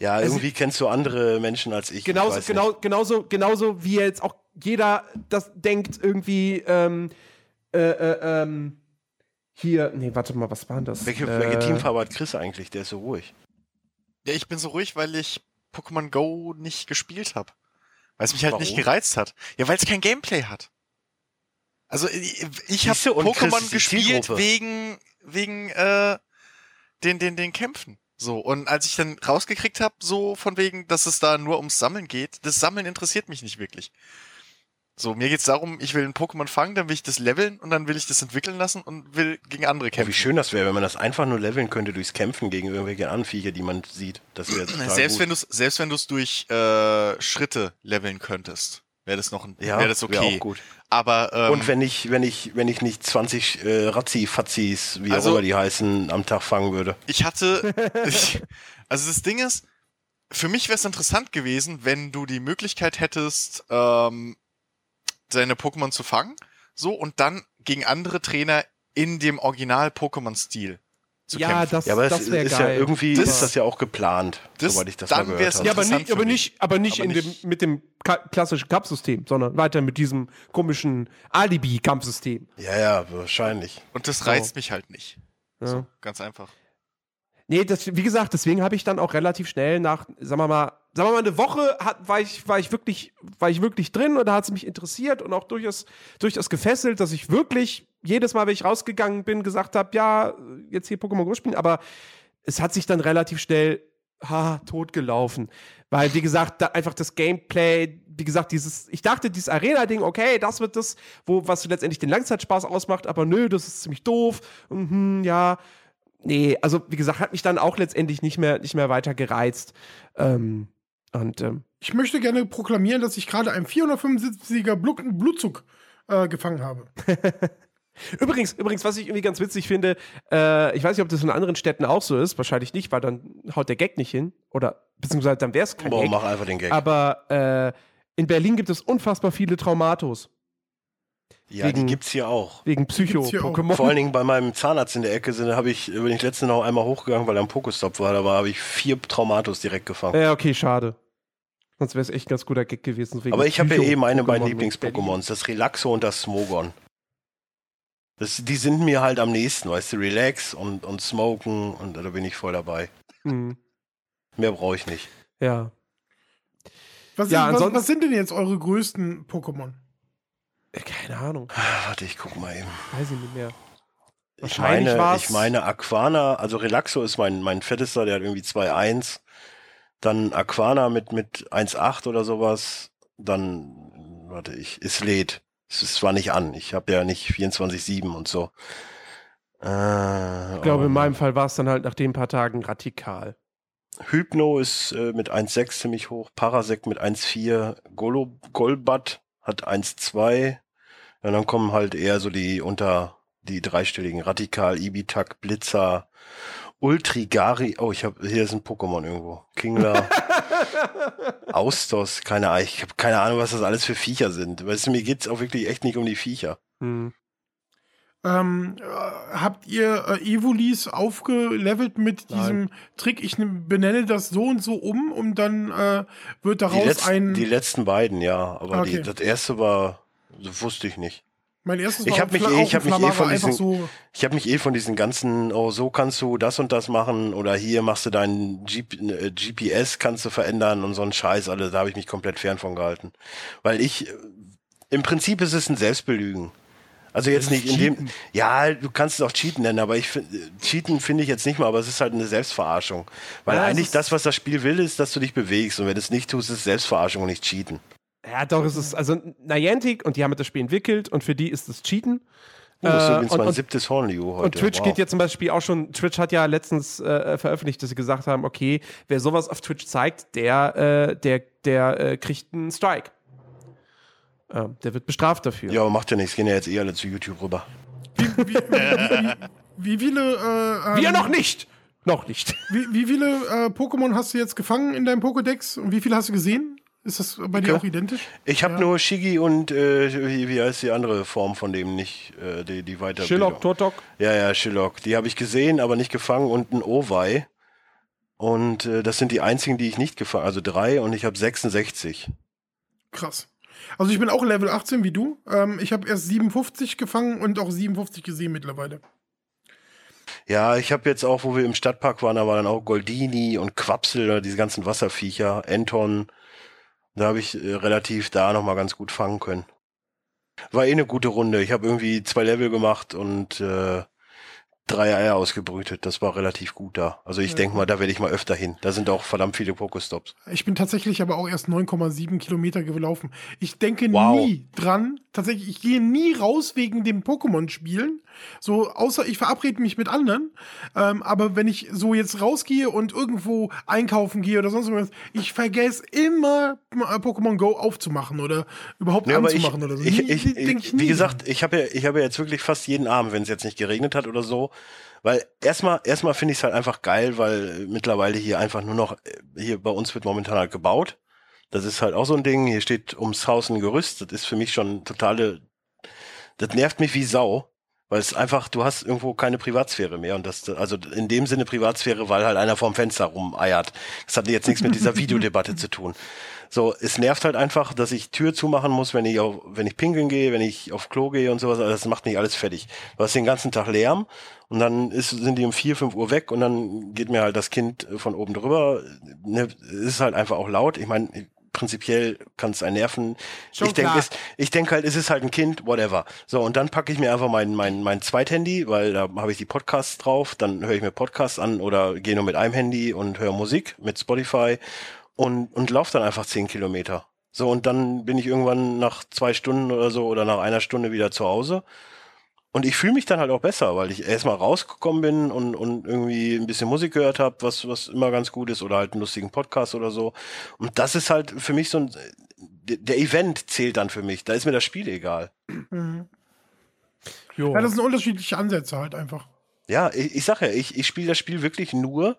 S3: Ja, irgendwie kennst du andere Menschen als ich. ich
S1: Genauso,
S3: weiß
S1: genau,
S3: nicht.
S1: genauso, genauso wie jetzt auch jeder das denkt, irgendwie, ähm, äh, äh, ähm, hier, nee, warte mal, was war denn das?
S3: Welche,
S1: äh,
S3: welche Teamfarbe hat Chris eigentlich? Der ist so ruhig.
S2: Ja, ich bin so ruhig, weil ich Pokémon Go nicht gespielt habe. Weil es mich halt nicht
S3: Warum?
S2: gereizt hat. Ja, weil es kein Gameplay hat. Also ich, ich habe Pokémon gespielt wegen wegen äh, den den den Kämpfen. So und als ich dann rausgekriegt habe, so von wegen, dass es da nur ums Sammeln geht, das Sammeln interessiert mich nicht wirklich. So, mir geht's darum, ich will ein Pokémon fangen, dann will ich das leveln und dann will ich das entwickeln lassen und will gegen andere
S3: Oh,
S2: kämpfen.
S3: wie schön das wäre, wenn man das einfach nur leveln könnte durchs Kämpfen gegen irgendwelche Anviecher, die man sieht. Das wäre
S2: Selbst
S3: gut.
S2: wenn du selbst wenn du es durch äh, Schritte leveln könntest, wäre das noch ein,
S3: ja,
S2: wäre das okay.
S3: wär auch gut.
S2: Aber ähm,
S3: Und wenn ich, wenn ich, wenn ich nicht 20 äh, Razzi-Fazzis, wie
S2: Also-
S3: auch immer die heißen, am Tag fangen würde.
S2: ich hatte, ich, also das Ding ist, für mich wäre es interessant gewesen, wenn du die Möglichkeit hättest, ähm, deine Pokémon zu fangen, so und dann gegen andere Trainer in dem Original-Pokémon-Stil zu
S1: ja,
S2: kämpfen.
S1: das,
S3: Ja, aber es
S1: das wäre
S3: ist
S1: geil.
S3: ja irgendwie
S2: Das-
S3: ist das ja auch geplant,
S2: das-
S3: soweit ich das
S2: dann
S3: mal gehört
S1: ja,
S3: habe.
S1: aber
S2: interessant
S1: nicht, aber nicht, aber nicht,
S2: Aber
S1: in
S2: nicht-
S1: Dem, mit dem ka klassischen Kampfsystem, sondern weiter mit diesem komischen Alibi-Kampfsystem.
S3: Ja, ja, wahrscheinlich.
S2: Und das
S1: So.
S2: reizt mich halt nicht.
S1: Ja.
S2: So, ganz einfach.
S1: Nee, das, wie gesagt, deswegen habe ich dann auch relativ schnell nach, sagen wir mal, sagen wir mal, eine Woche hat, war, ich, war, ich wirklich, war ich wirklich drin und da hat es mich interessiert und auch durchaus, durchaus gefesselt, dass ich wirklich jedes Mal, wenn ich rausgegangen bin, gesagt habe, ja, jetzt hier Pokémon Go spielen, aber es hat sich dann relativ schnell ha, totgelaufen. Weil, wie gesagt, da einfach das Gameplay, wie gesagt, dieses, ich dachte, dieses Arena-Ding, okay, das wird das, wo, was letztendlich den Langzeitspaß ausmacht, aber nö, das ist ziemlich doof. Mhm, ja. Nee, also wie gesagt, hat mich dann auch letztendlich nicht mehr, nicht mehr weiter gereizt. Ähm, und ähm,
S4: Ich möchte gerne proklamieren, dass ich gerade einen 475er Blut Blutzug äh, gefangen habe.
S1: übrigens, übrigens, was ich irgendwie ganz witzig finde, äh, ich weiß nicht, ob das in anderen Städten auch so ist, wahrscheinlich nicht, weil dann haut der Gag nicht hin. Oder beziehungsweise dann wäre es kein
S3: Boah,
S1: Gag.
S3: mach einfach den Gag.
S1: Aber äh, in Berlin gibt es unfassbar viele Traumatos.
S3: Ja,
S1: wegen-
S3: die gibt's hier auch.
S1: Wegen. Psycho-Pokémon.
S3: Vor allen Dingen bei meinem Zahnarzt in der Ecke sind, habe ich, bin ich letztens noch einmal hochgegangen, weil er am Pokestop war, da war, habe ich vier Traumatos direkt gefangen.
S1: Ja, okay, schade. Sonst wäre es echt ein ganz guter Gag gewesen. wegen
S3: Aber ich habe ja eh meine beiden. Lieblings-Pokémons, das Relaxo und das Smogon. Das, die sind mir halt am nächsten, weißt du, Relax und, und Smoken und da bin ich voll dabei.
S1: Mhm.
S3: Mehr brauche ich nicht.
S1: Ja.
S4: Was,
S1: Ja,
S4: sind, was,
S1: ansonsten-
S4: was sind denn jetzt eure größten Pokémon?
S1: Äh, Keine Ahnung.
S3: Ah, Warte, ich guck mal eben.
S1: Weiß ich nicht mehr.
S3: Ich meine,
S1: war's-
S3: ich meine Aquana, also Relaxo ist mein, mein fettester, der hat irgendwie 2,1. Dann Aquana mit, mit 1,8 oder sowas. Dann, warte ich, Islet. Es ist zwar nicht an, ich habe ja nicht 24-7 und so. Äh,
S1: Ich glaube,
S3: oh
S1: in meinem Fall war es dann halt nach den paar Tagen radikal.
S3: Hypno ist äh, mit 1,6 ziemlich hoch, Parasect mit 1,4, Golo, Golbat hat 1,2. Ja, dann kommen halt eher so die unter die dreistelligen Radikal, Ibitak, Blitzer, Ultrigari. Oh, ich habe hier ist ein Pokémon irgendwo. Kingler, Austos, keine Ahnung. Ich habe keine Ahnung, was das alles für Viecher sind. Weißt du, mir geht's auch wirklich echt nicht um die Viecher.
S1: Hm.
S4: Ähm, äh, habt ihr äh, Evolis aufgelevelt mit
S1: Nein.
S4: diesem Trick, ich ne- benenne das so und so um und dann äh, wird
S3: Die,
S4: daraus
S3: letzten,
S4: ein.
S3: die letzten beiden, ja, aber die,
S4: Okay.
S3: das erste war, das wusste ich nicht.
S4: mein erstes
S3: Ich
S4: war
S3: hab mich eh- ich hab mich eh von diesen-
S4: so.
S3: Ich habe mich eh von diesen ganzen, oh, so kannst du das und das machen oder hier machst du deinen G äh, GPS, kannst du verändern und so ein Scheiß, alle, da habe ich mich komplett fern von gehalten. Weil ich, äh, im Prinzip ist es ein Selbstbelügen. Also jetzt nicht in dem, ja, du kannst es auch Cheaten nennen, aber ich finde, Cheaten finde ich jetzt nicht mal, aber es ist halt eine Selbstverarschung. Weil
S1: Ja,
S3: eigentlich das, was das Spiel will, ist, dass du dich bewegst und wenn du es nicht tust, ist es Selbstverarschung und nicht Cheaten.
S1: Ja, doch, es ist, also Niantic und die haben das Spiel entwickelt und für die ist es Cheaten.
S3: Oh, das ist
S1: Äh,
S3: übrigens
S1: und-
S3: mein siebtes Hornliu heute.
S1: Und Twitch
S3: wow.
S1: geht ja zum Beispiel auch schon, Twitch hat ja letztens äh, veröffentlicht, dass sie gesagt haben, okay, wer sowas auf Twitch zeigt, der, äh, der, der äh, kriegt einen Strike. Ähm, der wird bestraft dafür.
S3: Ja, aber macht ja nichts, gehen ja jetzt eh alle zu YouTube rüber.
S4: Wie, wie, wie, wie viele. Äh,
S1: Wir
S4: ähm,
S1: noch nicht! Noch nicht.
S4: Wie, wie viele äh, Pokémon hast du jetzt gefangen in deinem Pokédex und wie viele hast du gesehen? Ist das bei dir
S3: Okay.
S4: auch identisch?
S3: Ich habe
S4: Ja.
S3: nur Shigi und äh, wie, wie heißt die andere Form von dem nicht, äh, die, die weiter.
S1: Shillock, Totok.
S3: Ja, ja, Shillock. Die habe ich gesehen, aber nicht gefangen und ein Owei. Und äh, das sind die einzigen, die ich nicht gefangen Also drei und ich habe 66.
S4: Krass. Also ich bin auch Level 18 wie du. Ähm, ich habe erst 57 gefangen und auch 57 gesehen mittlerweile.
S3: Ja, ich habe jetzt auch, wo wir im Stadtpark waren, da war dann auch Goldini und Quapsel, diese ganzen Wasserviecher, Anton. Da habe ich äh, relativ da nochmal ganz gut fangen können. War eh eine gute Runde. Ich habe irgendwie zwei Level gemacht und äh, drei Eier ausgebrütet. Das war relativ gut da. Also ich
S4: Ja.
S3: denk mal, da werde ich mal öfter hin. Da sind auch verdammt viele Pokestops.
S4: Ich bin tatsächlich aber auch erst 9,7 Kilometer gelaufen. Ich denke
S3: Wow.
S4: nie dran. Tatsächlich, ich gehe nie raus wegen dem Pokémon-Spielen. So, außer ich verabrede mich mit anderen. Ähm, aber wenn ich so jetzt rausgehe und irgendwo einkaufen gehe oder sonst irgendwas, ich vergesse immer äh, Pokémon Go aufzumachen oder überhaupt
S3: Nee, aber ich,
S4: anzumachen oder so.
S3: ich,
S4: Nie-
S3: ich, ich,
S4: nie
S3: wie gesagt, ich habe ja, ich habe ja jetzt wirklich fast jeden Abend, wenn es jetzt nicht geregnet hat oder so, weil erstmal, erstmal finde ich es halt einfach geil, weil mittlerweile hier einfach nur noch, äh, hier bei uns wird momentan halt gebaut. Das ist halt auch so ein Ding. Hier steht ums Haus ein Gerüst. Das ist für mich schon totale, das nervt mich wie Sau. Weil es einfach, du hast irgendwo keine Privatsphäre mehr. Und das, also in dem Sinne Privatsphäre, weil halt einer vorm Fenster rumeiert. Das hat jetzt nichts mit dieser Videodebatte zu tun. So, es nervt halt einfach, dass ich Tür zumachen muss, wenn ich auf, wenn ich pinkeln gehe, wenn ich auf Klo gehe und sowas. Also das macht nicht alles fertig. Du hast den ganzen Tag Lärm und dann ist, sind die um vier, fünf Uhr weg und dann geht mir halt das Kind von oben drüber. Ne, es ist halt einfach auch laut. Ich meine, prinzipiell kann es einen nerven.
S1: Schon
S3: ich denke, ich denke halt, es ist halt ein Kind, whatever. So, und dann packe ich mir einfach mein, mein, mein Zweithandy, weil da habe ich die Podcasts drauf, dann höre ich mir Podcasts an oder gehe nur mit einem Handy und höre Musik mit Spotify und, und laufe dann einfach zehn Kilometer. So, und dann bin ich irgendwann nach zwei Stunden oder so oder nach einer Stunde wieder zu Hause. Und ich fühle mich dann halt auch besser, weil ich erstmal rausgekommen bin und, und irgendwie ein bisschen Musik gehört habe, was, was immer ganz gut ist, oder halt einen lustigen Podcast oder so. Und das ist halt für mich so ein, der Event zählt dann für mich. Da ist mir das Spiel egal.
S4: Mhm.
S1: Jo.
S4: Ja, das sind unterschiedliche Ansätze halt einfach.
S3: Ja, ich, ich sag ja, ich, ich spiele das Spiel wirklich nur,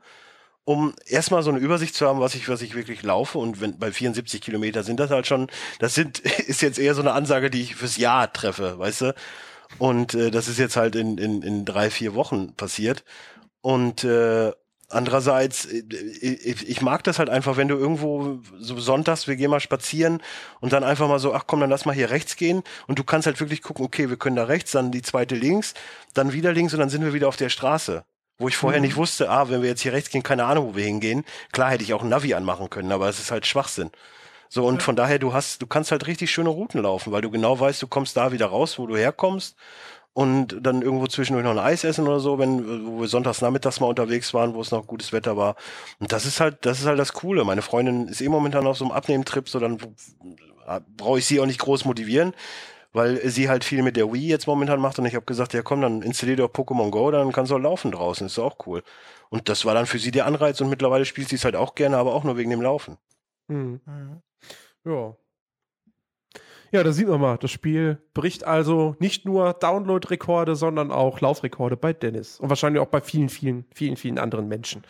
S3: um erstmal so eine Übersicht zu haben, was ich, was ich wirklich laufe. Und wenn bei 74 Kilometer sind das halt schon, das sind, ist jetzt eher so eine Ansage, die ich fürs Jahr treffe, weißt du? Und äh, das ist jetzt halt in, in, in drei, vier Wochen passiert. Und äh, andererseits, äh, ich, ich mag das halt einfach, wenn du irgendwo so sonntags, wir gehen mal spazieren und dann einfach mal so, ach komm, dann lass mal hier rechts gehen und du kannst halt wirklich gucken, okay, wir können da rechts, dann die zweite links, dann wieder links und dann sind wir wieder auf der Straße. Wo ich vorher nicht wusste, ah, wenn wir jetzt hier rechts gehen, keine Ahnung, wo wir hingehen. Klar hätte ich auch ein Navi anmachen können, aber es ist halt Schwachsinn. So, und von daher, du hast, du kannst halt richtig schöne Routen laufen, weil du genau weißt, du kommst da wieder raus, wo du herkommst und dann irgendwo zwischendurch noch ein Eis essen oder so, wenn, wo wir sonntags nachmittags mal unterwegs waren, wo es noch gutes Wetter war. Und das ist halt, das ist halt das Coole. Meine Freundin ist eh momentan auf so einem Abnehmtrip, so dann brauche ich sie auch nicht groß motivieren, weil sie halt viel mit der Wii jetzt momentan macht und ich habe gesagt, ja komm, dann installier doch Pokémon Go, dann kannst du auch laufen draußen, ist auch cool. Und das war dann für sie der Anreiz und mittlerweile spielt sie es halt auch gerne, aber auch nur wegen dem Laufen.
S1: Hm.
S4: Mhm.
S1: Ja. Ja, da sieht man mal, das Spiel bricht also nicht nur Download-Rekorde, sondern auch Laufrekorde bei Dennis. Und wahrscheinlich auch bei vielen, vielen, vielen, vielen anderen Menschen.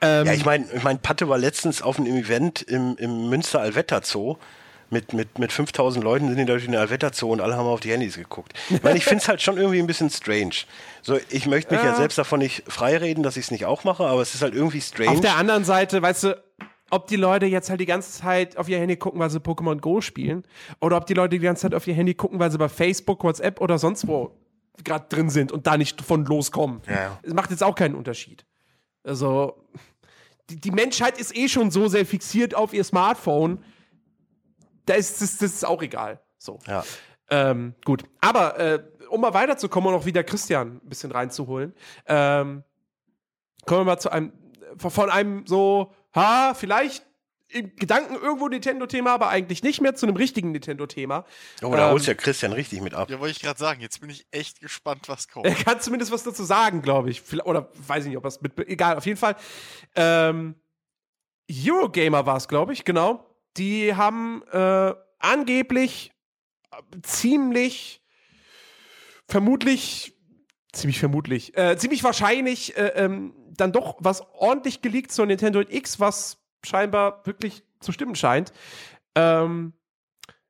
S1: Ähm,
S3: Ja, ich meine, ich mein, Patte war letztens auf einem Event im, im Münster Alwetter Zoo. Mit, mit, mit 5000 Leuten sind die da durch den Alwetter Zoo und alle haben auf die Handys geguckt. Ich meine, ich finde es halt schon irgendwie ein bisschen strange. So, ich möchte mich ja,
S1: Ja.
S3: selbst davon nicht freireden, dass ich es nicht auch mache, aber es ist halt irgendwie strange.
S1: Auf der anderen Seite, weißt du, ob die Leute jetzt halt die ganze Zeit auf ihr Handy gucken, weil sie Pokémon Go spielen, oder ob die Leute die ganze Zeit auf ihr Handy gucken, weil sie bei Facebook, WhatsApp oder sonst wo gerade drin sind und da nicht von loskommen.
S3: Ja.
S1: Es macht jetzt auch keinen Unterschied. Also, die, die Menschheit ist eh schon so sehr fixiert auf ihr Smartphone, da ist das, das ist auch egal. So.
S3: Ja.
S1: Ähm, gut. Aber äh, um mal weiterzukommen und auch wieder Christian ein bisschen reinzuholen, ähm, kommen wir mal zu einem, von einem so, ha, vielleicht im Gedanken irgendwo Nintendo-Thema, aber eigentlich nicht mehr zu einem richtigen Nintendo-Thema.
S3: Oh, da
S1: Ähm,
S3: holst ja Christian richtig mit ab.
S2: Ja, wollte ich gerade sagen. Jetzt bin ich echt gespannt, was kommt.
S1: Er kann zumindest was dazu sagen, glaube ich. Oder weiß ich nicht, ob das mit. Egal, auf jeden Fall. Ähm, Eurogamer war es, glaube ich, genau. Die haben äh, angeblich äh, ziemlich vermutlich, ziemlich vermutlich, äh, ziemlich wahrscheinlich äh, ähm, dann doch was ordentlich geleakt zur Nintendo X, was scheinbar wirklich zu stimmen scheint. Ähm,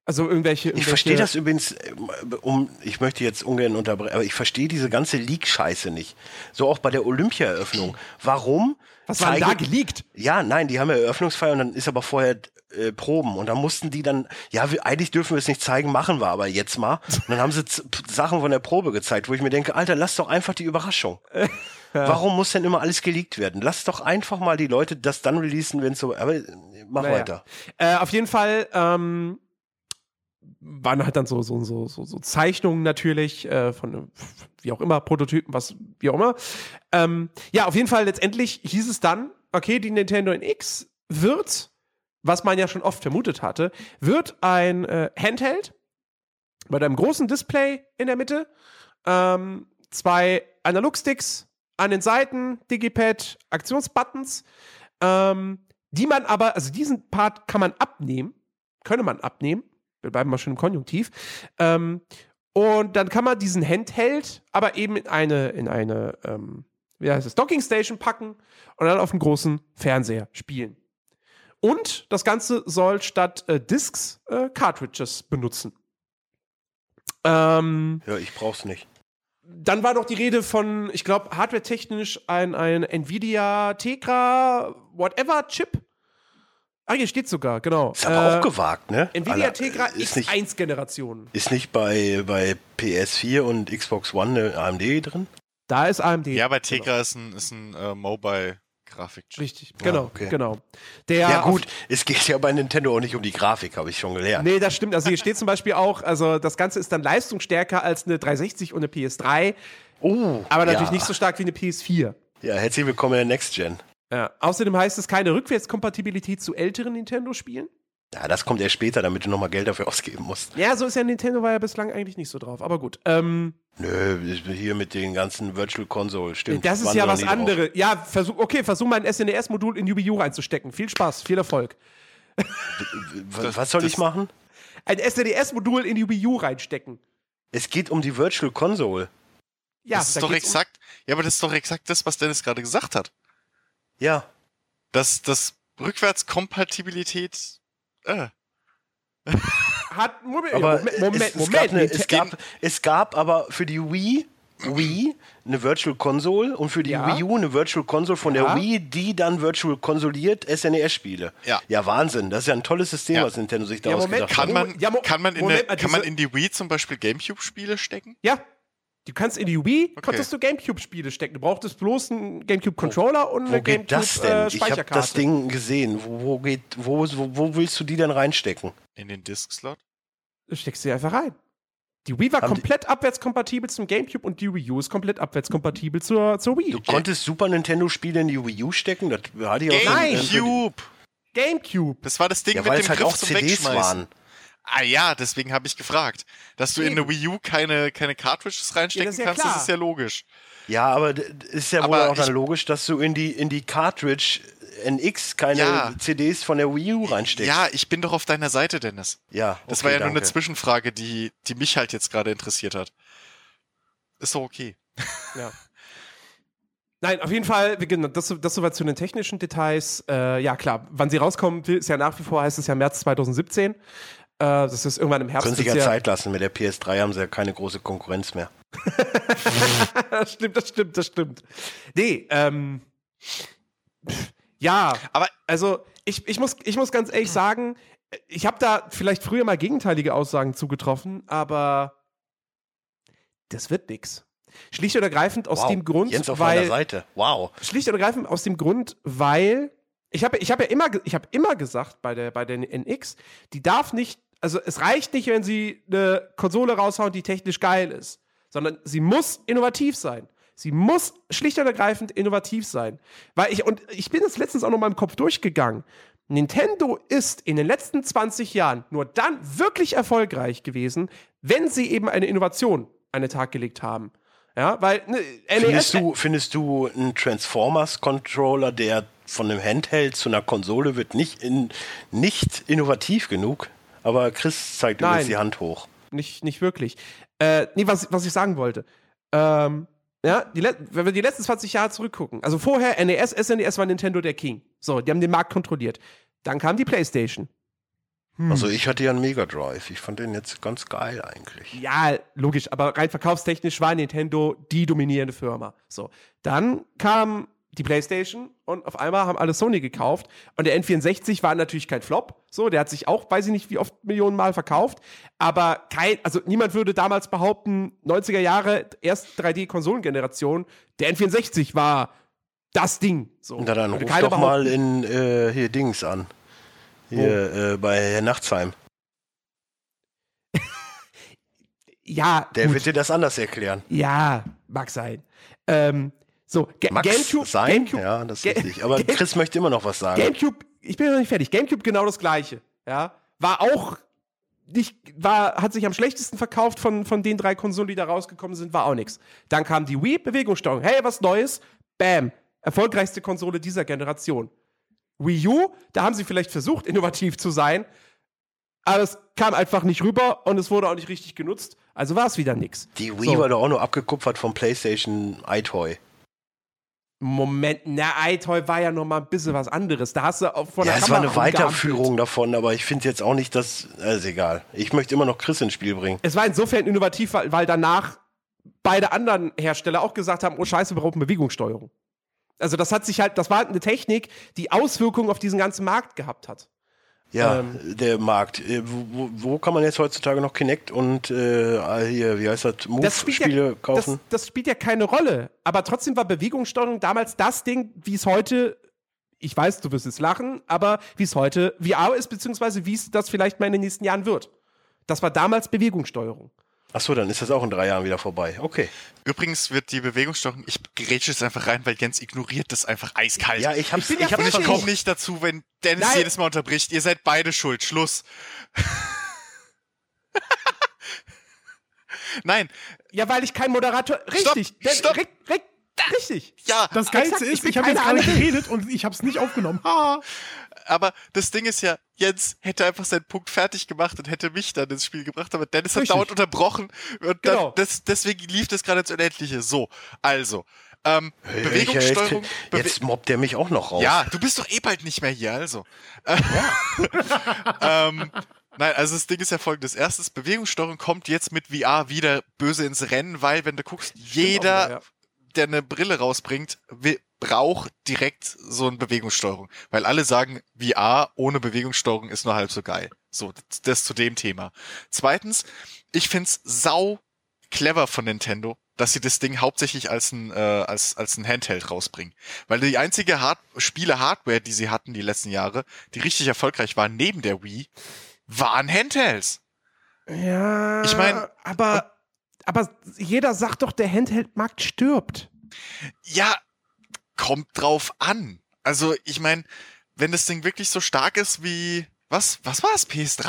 S1: also irgendwelche.
S3: Ich verstehe
S1: irgendwelche-
S3: das übrigens, äh, um, ich möchte jetzt ungern unterbrechen, aber ich verstehe diese ganze Leak-Scheiße nicht. So auch bei der Olympia-Eröffnung. Warum?
S1: Was war da geleakt?
S3: Ja, nein, die haben ja Eröffnungsfeier und dann ist aber vorher äh, Proben und dann mussten die dann, ja, wir, eigentlich dürfen wir es nicht zeigen, machen wir aber jetzt mal. Und dann haben sie Sachen von der Probe gezeigt, wo ich mir denke, Alter, lass doch einfach die Überraschung. Warum muss denn immer alles geleakt werden? Lass doch einfach mal die Leute das dann releasen, wenn es so, aber äh, mach
S1: Naja.
S3: weiter.
S1: Äh, auf jeden Fall ähm, waren halt dann so, so, so, so, Zeichnungen natürlich äh, von wie auch immer, Prototypen, was wie auch immer. Ähm, ja, auf jeden Fall letztendlich hieß es dann, okay, die Nintendo NX wird, was man ja schon oft vermutet hatte, wird ein äh, Handheld mit einem großen Display in der Mitte, ähm, zwei Analogsticks an den Seiten, Digipad, Aktionsbuttons, ähm, die man aber, also diesen Part kann man abnehmen, könne man abnehmen, wir bleiben mal schon im Konjunktiv, ähm, und dann kann man diesen Handheld aber eben in eine, in eine, ähm, wie heißt es, Docking Station packen und dann auf dem großen Fernseher spielen. Und das Ganze soll statt äh, Discs äh, Cartridges benutzen. Ähm,
S3: Ja, ich brauch's nicht.
S1: dann war noch die Rede von, ich glaube, hardware-technisch ein, ein Nvidia Tegra whatever Chip. Ah, hier steht sogar, genau.
S3: Ist aber
S1: Äh,
S3: auch gewagt, ne?
S1: Nvidia
S3: Alter,
S1: Tegra
S3: ist nicht,
S1: X1-Generation.
S3: ist nicht bei, bei PS4 und Xbox One eine AMD drin?
S1: Da ist AMD.
S2: Ja, bei Tegra ist ein, ist ein äh, Mobile-Grafikchip.
S1: Richtig,
S3: Ja,
S1: genau,
S3: okay.
S1: genau. Der
S3: Ja, gut, es geht ja bei Nintendo auch nicht um die Grafik, habe ich schon gelernt.
S1: Nee, das stimmt. Also hier steht zum Beispiel auch, also das Ganze ist dann leistungsstärker als eine 360 und eine PS3,
S3: Oh,
S1: aber natürlich
S3: ja.
S1: nicht so stark wie eine PS4.
S3: Ja, herzlich willkommen in der Next Gen.
S1: Ja. Außerdem heißt es keine Rückwärtskompatibilität zu älteren Nintendo-Spielen.
S3: Ja, das kommt erst später, damit du nochmal Geld dafür ausgeben musst.
S1: Ja, so ist ja Nintendo war ja bislang eigentlich nicht so drauf. Aber gut. Ähm,
S3: Nö, hier mit den ganzen Virtual Console, stimmt.
S1: das ist ja was anderes. Ja, versuch, okay, versuch mal ein SNES-Modul in Wii U reinzustecken. Viel Spaß, viel Erfolg.
S3: W- Was soll
S2: das-
S3: ich machen?
S1: Ein SNES-Modul in die Wii U reinstecken.
S3: Es geht um die Virtual Console.
S1: Ja,
S2: das ist
S1: da
S2: doch
S1: geht's um-
S2: exakt, ja, aber das ist doch exakt das, was Dennis gerade gesagt hat.
S3: Ja,
S2: Dass das Rückwärtskompatibilität, äh,
S1: Hat, Moment,
S3: aber
S1: Moment, Moment,
S3: es, es,
S1: Moment.
S3: gab eine, es, gab, es gab aber für die Wii, Wii eine Virtual Console und für die
S1: Ja.
S3: Wii U eine Virtual Console von
S1: Ja.
S3: der Wii, die dann virtual konsoliert SNES-Spiele.
S2: Ja.
S3: Ja, Wahnsinn. Das ist ja ein tolles System,
S2: Ja.
S3: was Nintendo sich da
S1: Ja,
S3: ausgedacht hat.
S2: kann man, kann man in,
S1: Moment mal,
S2: der, kann man in die Wii zum Beispiel Gamecube-Spiele stecken?
S1: Ja. Du kannst in die Wii, konntest du Gamecube-Spiele stecken. Du brauchtest bloß einen Gamecube-Controller und
S3: Wo
S1: eine
S3: geht das denn? ich habe
S1: Gamecube-Speicherkarte.
S3: das Ding gesehen. Wo, wo, geht, wo, wo, wo willst du die denn reinstecken?
S2: In den Disk-Slot?
S1: Du steckst sie einfach rein. Die Wii war
S3: Haben die-
S1: komplett abwärtskompatibel zum Gamecube und die Wii U ist komplett abwärtskompatibel zur, zur Wii.
S3: Du konntest Super Nintendo-Spiele in die Wii U stecken? Das hatte ich auch
S1: Nein.
S2: Gamecube!
S1: Gamecube.
S2: Das war das Ding
S3: Ja,
S2: mit
S3: weil
S2: dem
S3: halt
S2: Griff
S3: auch
S2: zum
S3: CDs
S2: Wegschmeißen.
S3: waren.
S2: Ah ja, deswegen habe ich gefragt. Dass du in eine
S1: Eben.
S2: Wii U keine, keine Cartridges reinstecken
S1: das ist ja
S2: kannst,
S1: klar.
S2: das ist ja logisch.
S3: Ja, aber ist ja wohl
S2: Aber
S3: auch dann logisch, dass du in die, in die Cartridge NX keine
S2: Ja.
S3: CDs von der Wii U reinsteckst.
S2: Ja, ich bin doch auf deiner Seite, Dennis.
S3: ja
S2: Das
S3: okay,
S2: war ja nur
S3: danke.
S2: eine Zwischenfrage, die, die mich halt jetzt gerade interessiert hat. Ist doch okay.
S1: Ja. Nein, auf jeden Fall, genau, das, das soweit zu den technischen Details. Äh, ja, klar, wann sie rauskommen, ist ja nach wie vor, heißt es ja März 2017. Äh, das ist irgendwann im Herbst.
S3: Können sich ja Zeit lassen. Mit der PS3 haben sie ja keine große Konkurrenz mehr.
S1: das stimmt, das stimmt, das stimmt. Nee, ähm. Ja,
S2: Aber-
S1: also ich, ich, muss, ich muss ganz ehrlich sagen, ich habe da vielleicht früher mal gegenteilige Aussagen zugetroffen, aber das wird nix. Schlicht und ergreifend aus
S3: wow.
S1: dem Grund,
S3: Jens auf meiner
S1: weil
S3: Seite. Wow.
S1: schlicht und ergreifend aus dem Grund, weil ich habe ich hab ja immer ich habe immer gesagt bei der bei der NX, die darf nicht, also es reicht nicht, wenn sie eine Konsole raushauen, die technisch geil ist, sondern sie muss innovativ sein. Sie muss schlicht und ergreifend innovativ sein, weil ich und ich bin das letztens auch noch mal im Kopf durchgegangen. Nintendo ist in den letzten 20 Jahren nur dann wirklich erfolgreich gewesen, wenn sie eben eine Innovation an den Tag gelegt haben. Ja, weil ne,
S3: Findest du, findest du einen Transformers-Controller, der von einem Handheld zu einer Konsole wird, nicht, in, nicht innovativ genug? Aber Chris zeigt
S1: Nein.
S3: übrigens die Hand hoch.
S1: nicht, nicht wirklich. Äh, nee, was, was ich sagen wollte. Ähm, ja, wenn wir die letzten 20 Jahre zurückgucken, also vorher NES, SNES war Nintendo der King. So, die haben den Markt kontrolliert. Dann kam die PlayStation. Hm.
S3: Also ich hatte ja einen Mega Drive. Ich fand den jetzt ganz geil eigentlich.
S1: Ja, logisch, aber rein verkaufstechnisch war Nintendo die dominierende Firma. So, dann kam die PlayStation und auf einmal haben alle Sony gekauft und der N64 war natürlich kein Flop. So, der hat sich auch, weiß ich nicht, wie oft Millionen Mal verkauft, aber kein, also niemand würde damals behaupten, 90er Jahre, erst 3D-Konsolengeneration, der N64 war das Ding. So,
S3: Na dann ruf doch mal in äh, hier Dings an. Hier äh, bei Herr Nachtsheim.
S1: Ja,
S3: Der
S1: gut.
S3: wird dir das anders erklären.
S1: ja, mag sein. Ähm, so, Ga
S3: Max
S1: Gamecube,
S3: sein?
S1: Gamecube,
S3: ja, das ist richtig. Aber
S1: Ga-
S3: Chris möchte immer noch was sagen.
S1: GameCube, ich bin noch nicht fertig. GameCube genau das gleiche. Ja, war auch nicht, war, hat sich am schlechtesten verkauft von, von den drei Konsolen, die da rausgekommen sind, war auch nichts. Dann kam die Wii, Bewegungssteuerung. Hey, was Neues? Bam. Erfolgreichste Konsole dieser Generation. Wii U, da haben sie vielleicht versucht, innovativ zu sein, aber es kam einfach nicht rüber und es wurde auch nicht richtig genutzt. Also war es wieder nix.
S3: Die Wii
S1: So.
S3: war doch auch nur abgekupfert vom PlayStation iToy.
S1: Moment, na, iToy war ja noch mal ein bisschen was anderes. Da hast du auch von
S3: Ja,
S1: der
S3: es war eine. Weiterführung davon, aber ich finde jetzt auch nicht, dass. Also egal. Ich möchte immer noch Chris ins Spiel bringen.
S1: Es war insofern innovativ, weil, weil danach beide anderen Hersteller auch gesagt haben, oh scheiße, wir brauchen Bewegungssteuerung. Also das hat sich halt, das war halt eine Technik, die Auswirkungen auf diesen ganzen Markt gehabt hat.
S3: Ja,
S1: Ähm.
S3: der Markt. Äh, Wo, wo, kann man jetzt heutzutage noch Kinect und äh, hier, wie heißt das, Move-Spiele
S1: ja,
S3: kaufen?
S1: das, das spielt ja keine Rolle. Aber trotzdem war Bewegungssteuerung damals das Ding, wie es heute, ich weiß, du wirst es lachen, aber wie es heute VR ist, beziehungsweise wie es das vielleicht mal in den nächsten Jahren wird. Das war damals Bewegungssteuerung.
S3: Achso, dann ist das auch in drei Jahren wieder vorbei. Okay.
S2: Übrigens wird die Bewegungssteuerung, ich grätsche jetzt einfach rein, weil Jens ignoriert das einfach eiskalt.
S3: Ja, ich hab's,
S1: bin
S3: ich
S1: ja
S2: ich komme nicht dazu, wenn Dennis
S1: Nein.
S2: jedes Mal unterbricht. Ihr seid beide schuld. Schluss. Nein,
S1: Ja, weil ich kein Moderator. Richtig.
S2: Stopp, stopp.
S1: ri- ri- richtig.
S2: ja,
S4: Das Geilste
S1: Exakt, ich
S4: ist,
S1: bin
S4: ich habe jetzt gerade geredet und ich habe es nicht aufgenommen. Ha.
S2: aber das Ding ist ja, Jens hätte einfach seinen Punkt fertig gemacht und hätte mich dann ins Spiel gebracht, aber Dennis hat
S1: Richtig.
S2: dauernd unterbrochen und
S1: Genau.
S2: dann, das, deswegen lief das gerade ins Unendliche. So, also, ähm,
S3: Hey,
S2: Bewegungssteuerung.
S3: Jetzt,
S2: Bewe
S3: jetzt mobbt der mich auch noch raus.
S2: Ja, du bist doch eh bald nicht mehr hier, also. ähm, nein, also das Ding ist ja folgendes. Erstens, Bewegungssteuerung kommt jetzt mit VR wieder böse ins Rennen, weil, wenn du guckst, jeder,
S1: Auch ja.
S2: Der eine Brille rausbringt, will, braucht direkt so eine Bewegungssteuerung. Weil alle sagen, VR ohne Bewegungssteuerung ist nur halb so geil. So, das, zu dem Thema. Zweitens, ich find's sau clever von Nintendo, dass sie das Ding hauptsächlich als ein, äh, als, als ein Handheld rausbringen. Weil die einzige Hard Spiele-Hardware, die sie hatten die letzten Jahre, die richtig erfolgreich war neben der Wii, waren Handhelds.
S1: Ja.
S2: Ich mein-
S1: aber, aber jeder sagt doch, der Handheld-Markt stirbt.
S2: Ja, kommt drauf an. Also, ich meine, wenn das Ding wirklich so stark ist wie, was, was war es, PS3?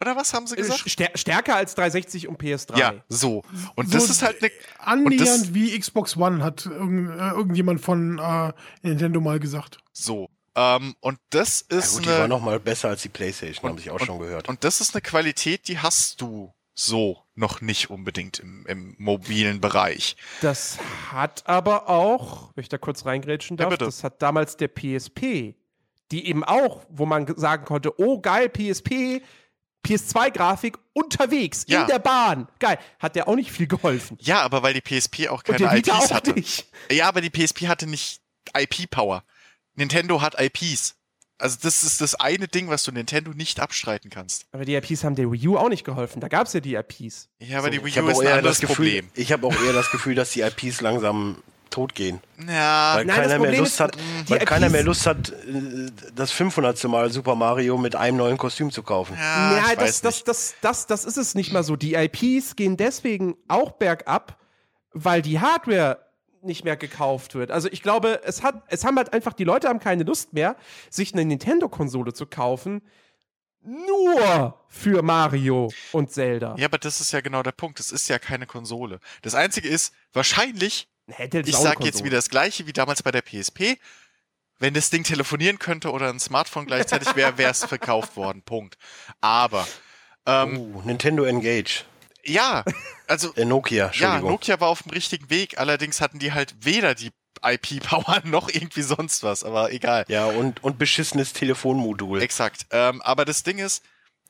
S2: Oder was haben sie gesagt?
S1: Stär stärker als 360 und PS3.
S2: Ja, so. Und
S4: So
S2: das ist halt eine,
S4: Annähernd wie Xbox One, hat irgend, äh, irgendjemand von äh, Nintendo mal gesagt.
S2: so. Ähm, und das
S3: Ja,
S2: ist
S3: gut, die war
S2: eine,
S3: noch mal besser als die Playstation, habe ich auch
S2: und-
S3: schon gehört.
S2: und das ist eine Qualität, die hast du so noch nicht unbedingt im, im mobilen Bereich.
S1: Das hat aber auch, wenn ich da kurz reingrätschen
S2: Ja,
S1: darf,
S2: bitte.
S1: das hat damals der PSP, die eben auch, wo man ge- sagen konnte, oh geil, PSP, PS2-Grafik unterwegs,
S2: Ja.
S1: in der Bahn. Geil. Hat der auch nicht viel geholfen.
S2: Ja, aber weil die PSP auch
S1: Und
S2: keine
S1: Vita
S2: IPs
S1: auch
S2: hatte.
S1: nicht.
S2: Ja, aber die PSP hatte nicht IP-Power. Nintendo hat IPs. Also das ist das eine Ding, was du Nintendo nicht abstreiten kannst.
S1: Aber die IPs haben der Wii U auch nicht geholfen. Da gab es ja die IPs.
S2: Ja, aber
S1: So.
S2: die Wii
S3: Ich
S2: U
S3: habe
S2: ist
S3: auch,
S2: ein
S3: eher
S2: anderes
S3: das Gefühl,
S2: Problem.
S3: ich habe auch eher das Gefühl, dass die IPs langsam tot gehen.
S2: Ja,
S3: Weil
S1: Nein, das
S3: keiner mehr
S1: Problem
S3: Lust
S1: ist,
S3: hat, weil keiner mehr Lust hat, äh, das 500. Mal Super Mario mit einem neuen Kostüm zu kaufen.
S2: ja,
S1: ja, das, das, das, das, das ist es nicht mal so. Die IPs gehen deswegen auch bergab, weil die Hardware nicht mehr gekauft wird. Also ich glaube, es hat, es haben halt einfach, die Leute haben keine Lust mehr, sich eine Nintendo-Konsole zu kaufen, nur für Mario und Zelda.
S2: Ja, aber das ist ja genau der Punkt. Das ist ja keine Konsole. Das Einzige ist, wahrscheinlich,
S1: Handheld ist
S2: ich
S1: auch eine
S2: sag jetzt wieder das Gleiche wie damals bei der PSP. Wenn das Ding telefonieren könnte oder ein Smartphone gleichzeitig wäre, wäre es verkauft worden. Punkt. Aber, ähm,
S3: Uh, Nintendo Engage.
S2: Ja, also
S3: Äh, Nokia,
S2: Ja,
S3: Entschuldigung.
S2: Nokia war auf dem richtigen Weg, allerdings hatten die halt weder die IP-Power noch irgendwie sonst was, aber egal.
S3: Ja, und, und beschissenes Telefonmodul.
S2: Exakt. Ähm, aber das Ding ist,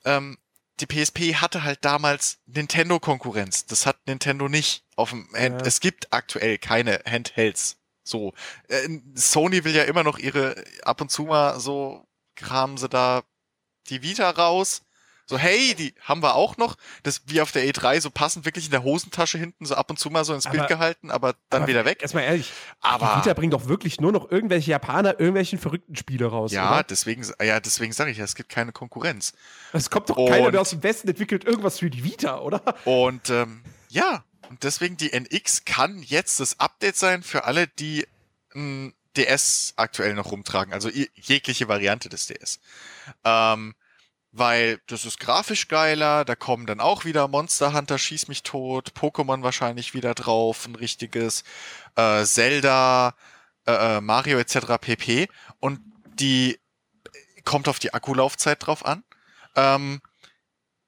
S2: ähm, die PSP hatte halt damals Nintendo-Konkurrenz. Das hat Nintendo nicht auf dem Hand.
S1: Ja.
S2: Es gibt aktuell keine Handhelds. So. Äh, Sony will ja immer noch ihre, ab und zu mal so kramen sie da die Vita raus. So, hey, die haben wir auch noch. Das wie auf der E3 so passend wirklich in der Hosentasche hinten so ab und zu mal so ins Bild
S1: Aber-
S2: gehalten, aber dann
S1: Aber
S2: wieder weg.
S1: Erstmal ehrlich,
S2: Aber
S1: die Vita bringt doch wirklich nur noch irgendwelche Japaner, irgendwelchen verrückten Spiele raus.
S2: ja,
S1: oder?
S2: deswegen, ja, deswegen sage ich ja, es gibt keine Konkurrenz.
S1: Es kommt doch keiner
S2: Und-
S1: mehr aus dem Westen, entwickelt irgendwas für die Vita, oder?
S2: Und ähm, ja, und deswegen die NX kann jetzt das Update sein für alle, die ein DS aktuell noch rumtragen, also jegliche Variante des DS. Ähm, weil das ist grafisch geiler, da kommen dann auch wieder Monster Hunter Schieß mich tot, Pokémon wahrscheinlich wieder drauf, ein richtiges, äh, Zelda, äh, äh, Mario etc. pp. Und die kommt auf die Akkulaufzeit drauf an. Ähm,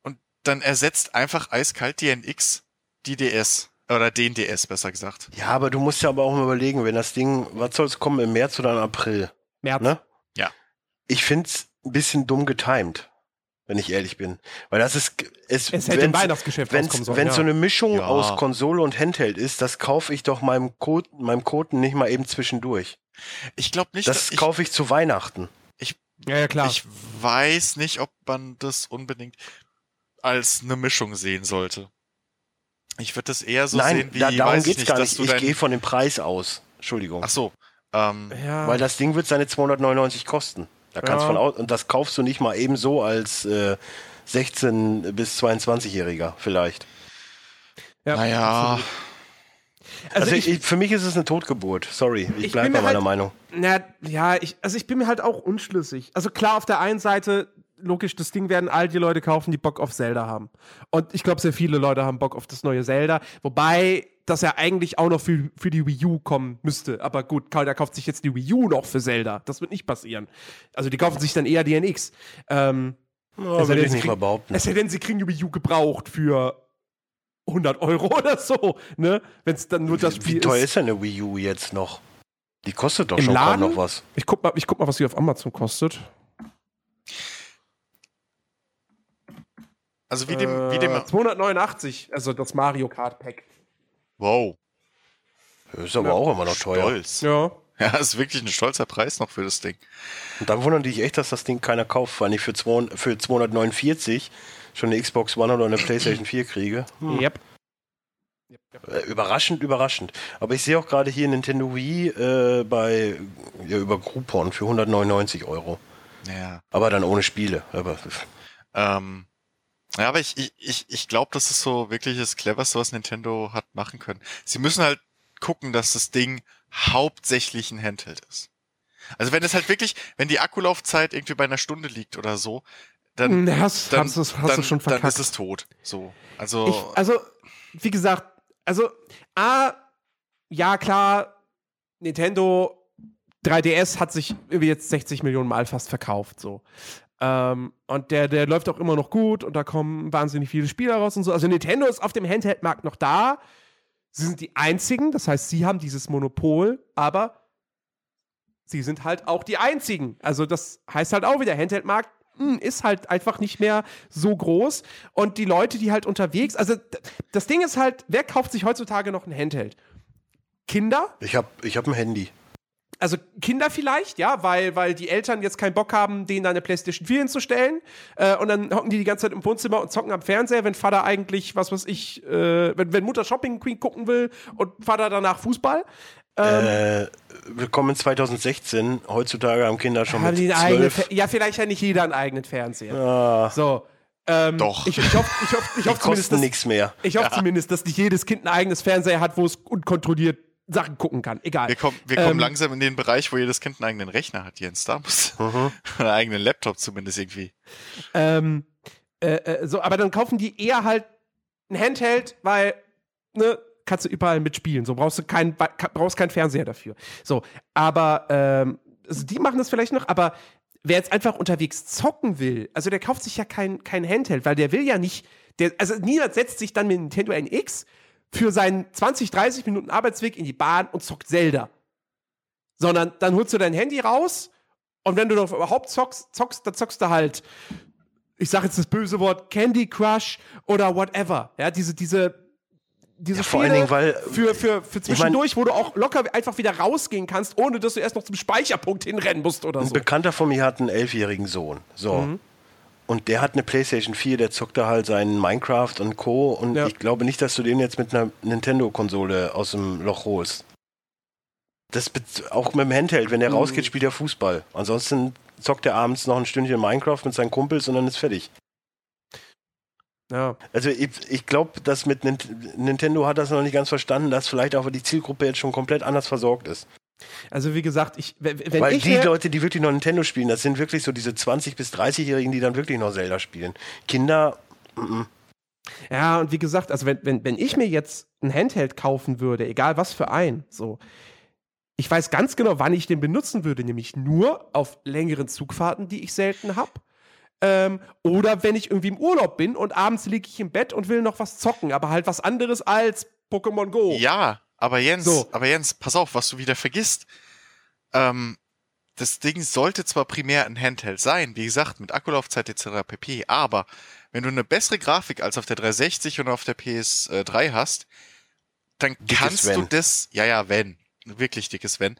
S2: und dann ersetzt einfach eiskalt die NX die DS. Oder den DS, besser gesagt.
S3: Ja, aber du musst ja aber auch mal überlegen, wenn das Ding, was soll es kommen, im März oder im April?
S1: März.
S3: Ne?
S2: Ja.
S3: Ich find's ein bisschen dumm getimed. Wenn ich ehrlich bin. Weil das ist, es,
S1: Es hätte im
S3: wenn's-
S1: Weihnachtsgeschäft
S3: Wenn's,
S1: rauskommen sollen.
S3: wenn
S1: ja.
S3: so eine Mischung
S2: Ja.
S3: aus Konsole und Handheld ist, das kaufe ich doch meinem Code, meinem Koten nicht mal eben zwischendurch.
S2: Ich glaube nicht,
S3: Das
S2: dass ich,
S3: kaufe ich zu Weihnachten.
S1: ja, ja, klar.
S2: ich weiß nicht, ob man das unbedingt als eine Mischung sehen sollte. Ich würde das eher so
S3: Nein,
S2: sehen wie,
S3: da, darum
S2: weiß ich
S3: geht's
S2: nicht,
S3: gar nicht. Ich gehe von dem Preis aus. Entschuldigung.
S2: Ach so, ähm,
S1: ja.
S3: Weil das Ding wird seine 299 kosten. Da kannst
S1: Ja.
S3: von aus, und das kaufst du nicht mal eben so als äh, 16- bis 22-Jähriger vielleicht.
S1: ja,
S2: naja,
S1: absolut.
S3: Also, ich, für mich ist es eine Totgeburt. Sorry, ich
S1: Ich
S3: bleibe bei meiner
S1: halt-
S3: Meinung.
S1: Na, ja, ich, also ich bin mir halt auch unschlüssig. Also klar, auf der einen Seite, logisch, das Ding werden all die Leute kaufen, die Bock auf Zelda haben. Und ich glaube, sehr viele Leute haben Bock auf das neue Zelda. Wobei das ja eigentlich auch noch für, für die Wii U kommen müsste. Aber gut, da kauft sich jetzt die Wii U noch für Zelda. Das wird nicht passieren. Also die kaufen sich dann eher die NX. Ähm,
S3: Oh,
S1: es sei denn, kriegen- es sei denn, sie kriegen die Wii U gebraucht für 100 Euro oder so, ne? Wenn es dann nur das Spiel
S3: Wie teuer
S1: ist.
S3: ist denn eine Wii U jetzt noch? Die kostet doch
S1: Im
S3: schon
S1: Laden?
S3: kaum noch was.
S1: Ich guck, mal, ich guck mal, was sie auf Amazon kostet.
S2: also wie dem, wie dem,
S1: Äh, 289, also das Mario Kart Pack.
S2: Wow,
S3: Das ist aber
S1: Ja,
S3: auch immer noch teuer.
S2: stolz.
S1: Ja.
S2: Ja, ist wirklich ein stolzer Preis noch für das Ding.
S3: Und dann wundern die sich echt, dass das Ding keiner kauft, weil ich für, 200 für 249 schon eine Xbox One oder eine PlayStation 4 kriege. Hm.
S1: Yep.
S3: Äh, Überraschend, überraschend. Aber ich sehe auch gerade hier Nintendo Wii äh, bei ja, über Groupon für 199 Euro.
S2: Ja.
S3: Aber dann ohne Spiele. Aber
S2: Ähm, ja, aber ich, ich, ich, ich glaube, das ist so wirklich das Cleverste, was Nintendo hat machen können. Sie müssen halt gucken, dass das Ding hauptsächlich ein Handheld ist. Also wenn es halt wirklich, wenn die Akkulaufzeit irgendwie bei einer Stunde liegt oder so, dann,
S1: Hm, hast,
S2: dann,
S1: hast, hast
S2: dann,
S1: du schon verkackt.
S2: dann ist es tot. So. Also,
S1: ich, also, wie gesagt, also, A, ja, klar, Nintendo 3DS hat sich irgendwie jetzt 60 Millionen Mal fast verkauft, so. Ähm, und der, der läuft auch immer noch gut und da kommen wahnsinnig viele Spiele raus und so. Also, Nintendo ist auf dem Handheld-Markt noch da. Sie sind die einzigen, das heißt, sie haben dieses Monopol, aber sie sind halt auch die einzigen. Also, das heißt halt auch wieder, Handheld-Markt hm, ist halt einfach nicht mehr so groß. Und die Leute, die halt unterwegs, also das Ding ist halt, wer kauft sich heutzutage noch ein Handheld? Kinder?
S3: ich habe ich hab ein Handy.
S1: Also Kinder vielleicht, ja, weil, weil die Eltern jetzt keinen Bock haben, denen da eine Playstation 4 hinzustellen. Äh, und dann hocken die die ganze Zeit im Wohnzimmer und zocken am Fernseher, wenn Vater eigentlich, was weiß ich, äh, wenn, wenn Mutter Shopping Queen gucken will und Vater danach Fußball. Ähm,
S3: Äh, willkommen in 2016. Heutzutage haben Kinder schon
S1: haben
S3: mit
S1: eigene
S3: 12.
S1: Fer- ja, vielleicht ja nicht jeder einen eigenen Fernseher.
S3: Ah,
S1: So. Ähm,
S2: Doch.
S1: Ich, ich hoffe ich hoff, ich hoff zumindest, dass,
S3: nichts mehr.
S1: ich hoff zumindest, dass nicht jedes Kind ein eigenes Fernseher hat, wo es unkontrolliert Sachen gucken kann. Egal.
S2: wir kommen, wir kommen
S1: ähm,
S2: langsam in den Bereich, wo jedes Kind einen eigenen Rechner hat, Jens. Da muss
S3: Mhm.
S2: einen eigenen Laptop zumindest irgendwie.
S1: Ähm, äh, äh, so, aber dann kaufen die eher halt ein Handheld, weil, ne, kannst du überall mitspielen. So brauchst du keinen, brauchst keinen Fernseher dafür. So, aber ähm, also die machen das vielleicht noch, aber wer jetzt einfach unterwegs zocken will, also der kauft sich ja kein, kein Handheld, weil der will ja nicht, der, also niemand setzt sich dann mit Nintendo NX für seinen 20, 30 Minuten Arbeitsweg in die Bahn und zockt Zelda. Sondern dann holst du dein Handy raus und wenn du noch überhaupt zockst, zockst, dann zockst du halt ich sage jetzt das böse Wort Candy Crush oder whatever. Ja, diese, diese, diese
S3: Ja, vor allen Dingen, weil-
S1: für, für, für zwischendurch, wo du auch locker einfach wieder rausgehen kannst, ohne dass du erst noch zum Speicherpunkt hinrennen musst oder
S3: Ein
S1: so.
S3: Bekannter von mir hat einen elfjährigen Sohn. So.
S1: Mhm.
S3: Und der hat eine PlayStation 4, der zockt da halt seinen Minecraft und Co. Und
S1: Ja.
S3: ich glaube nicht, dass du den jetzt mit einer Nintendo-Konsole aus dem Loch holst. Das auch mit dem Handheld, wenn der
S1: Mhm.
S3: rausgeht, spielt er Fußball. Ansonsten zockt er abends noch ein Stündchen Minecraft mit seinen Kumpels und dann ist fertig.
S1: Ja.
S3: Also ich, ich glaube, dass mit Nint Nintendo hat das noch nicht ganz verstanden, dass vielleicht auch die Zielgruppe jetzt schon komplett anders versorgt ist.
S1: Also wie gesagt, ich, wenn wenn
S3: Weil
S1: ich
S3: die Leute, die wirklich noch Nintendo spielen, das sind wirklich so diese 20- bis 30-Jährigen, die dann wirklich noch Zelda spielen. Kinder, mm,
S1: Ja, und wie gesagt, also wenn, wenn, wenn ich mir jetzt ein Handheld kaufen würde, egal was für ein, so, ich weiß ganz genau, wann ich den benutzen würde, nämlich nur auf längeren Zugfahrten, die ich selten habe. Ähm, oder wenn ich irgendwie im Urlaub bin und abends liege ich im Bett und will noch was zocken, aber halt was anderes als Pokémon Go.
S2: Ja, aber Jens,
S1: So.
S2: aber Jens, pass auf, was du wieder vergisst. Ähm, das Ding sollte zwar primär ein Handheld sein, wie gesagt, mit Akkulaufzeit etc. pp, aber wenn du eine bessere Grafik als auf der 360 und auf der PS3 hast, dann
S3: Dickes
S2: kannst
S3: Wenn.
S2: du das, ja, ja, wenn, wirklich dickes Wenn,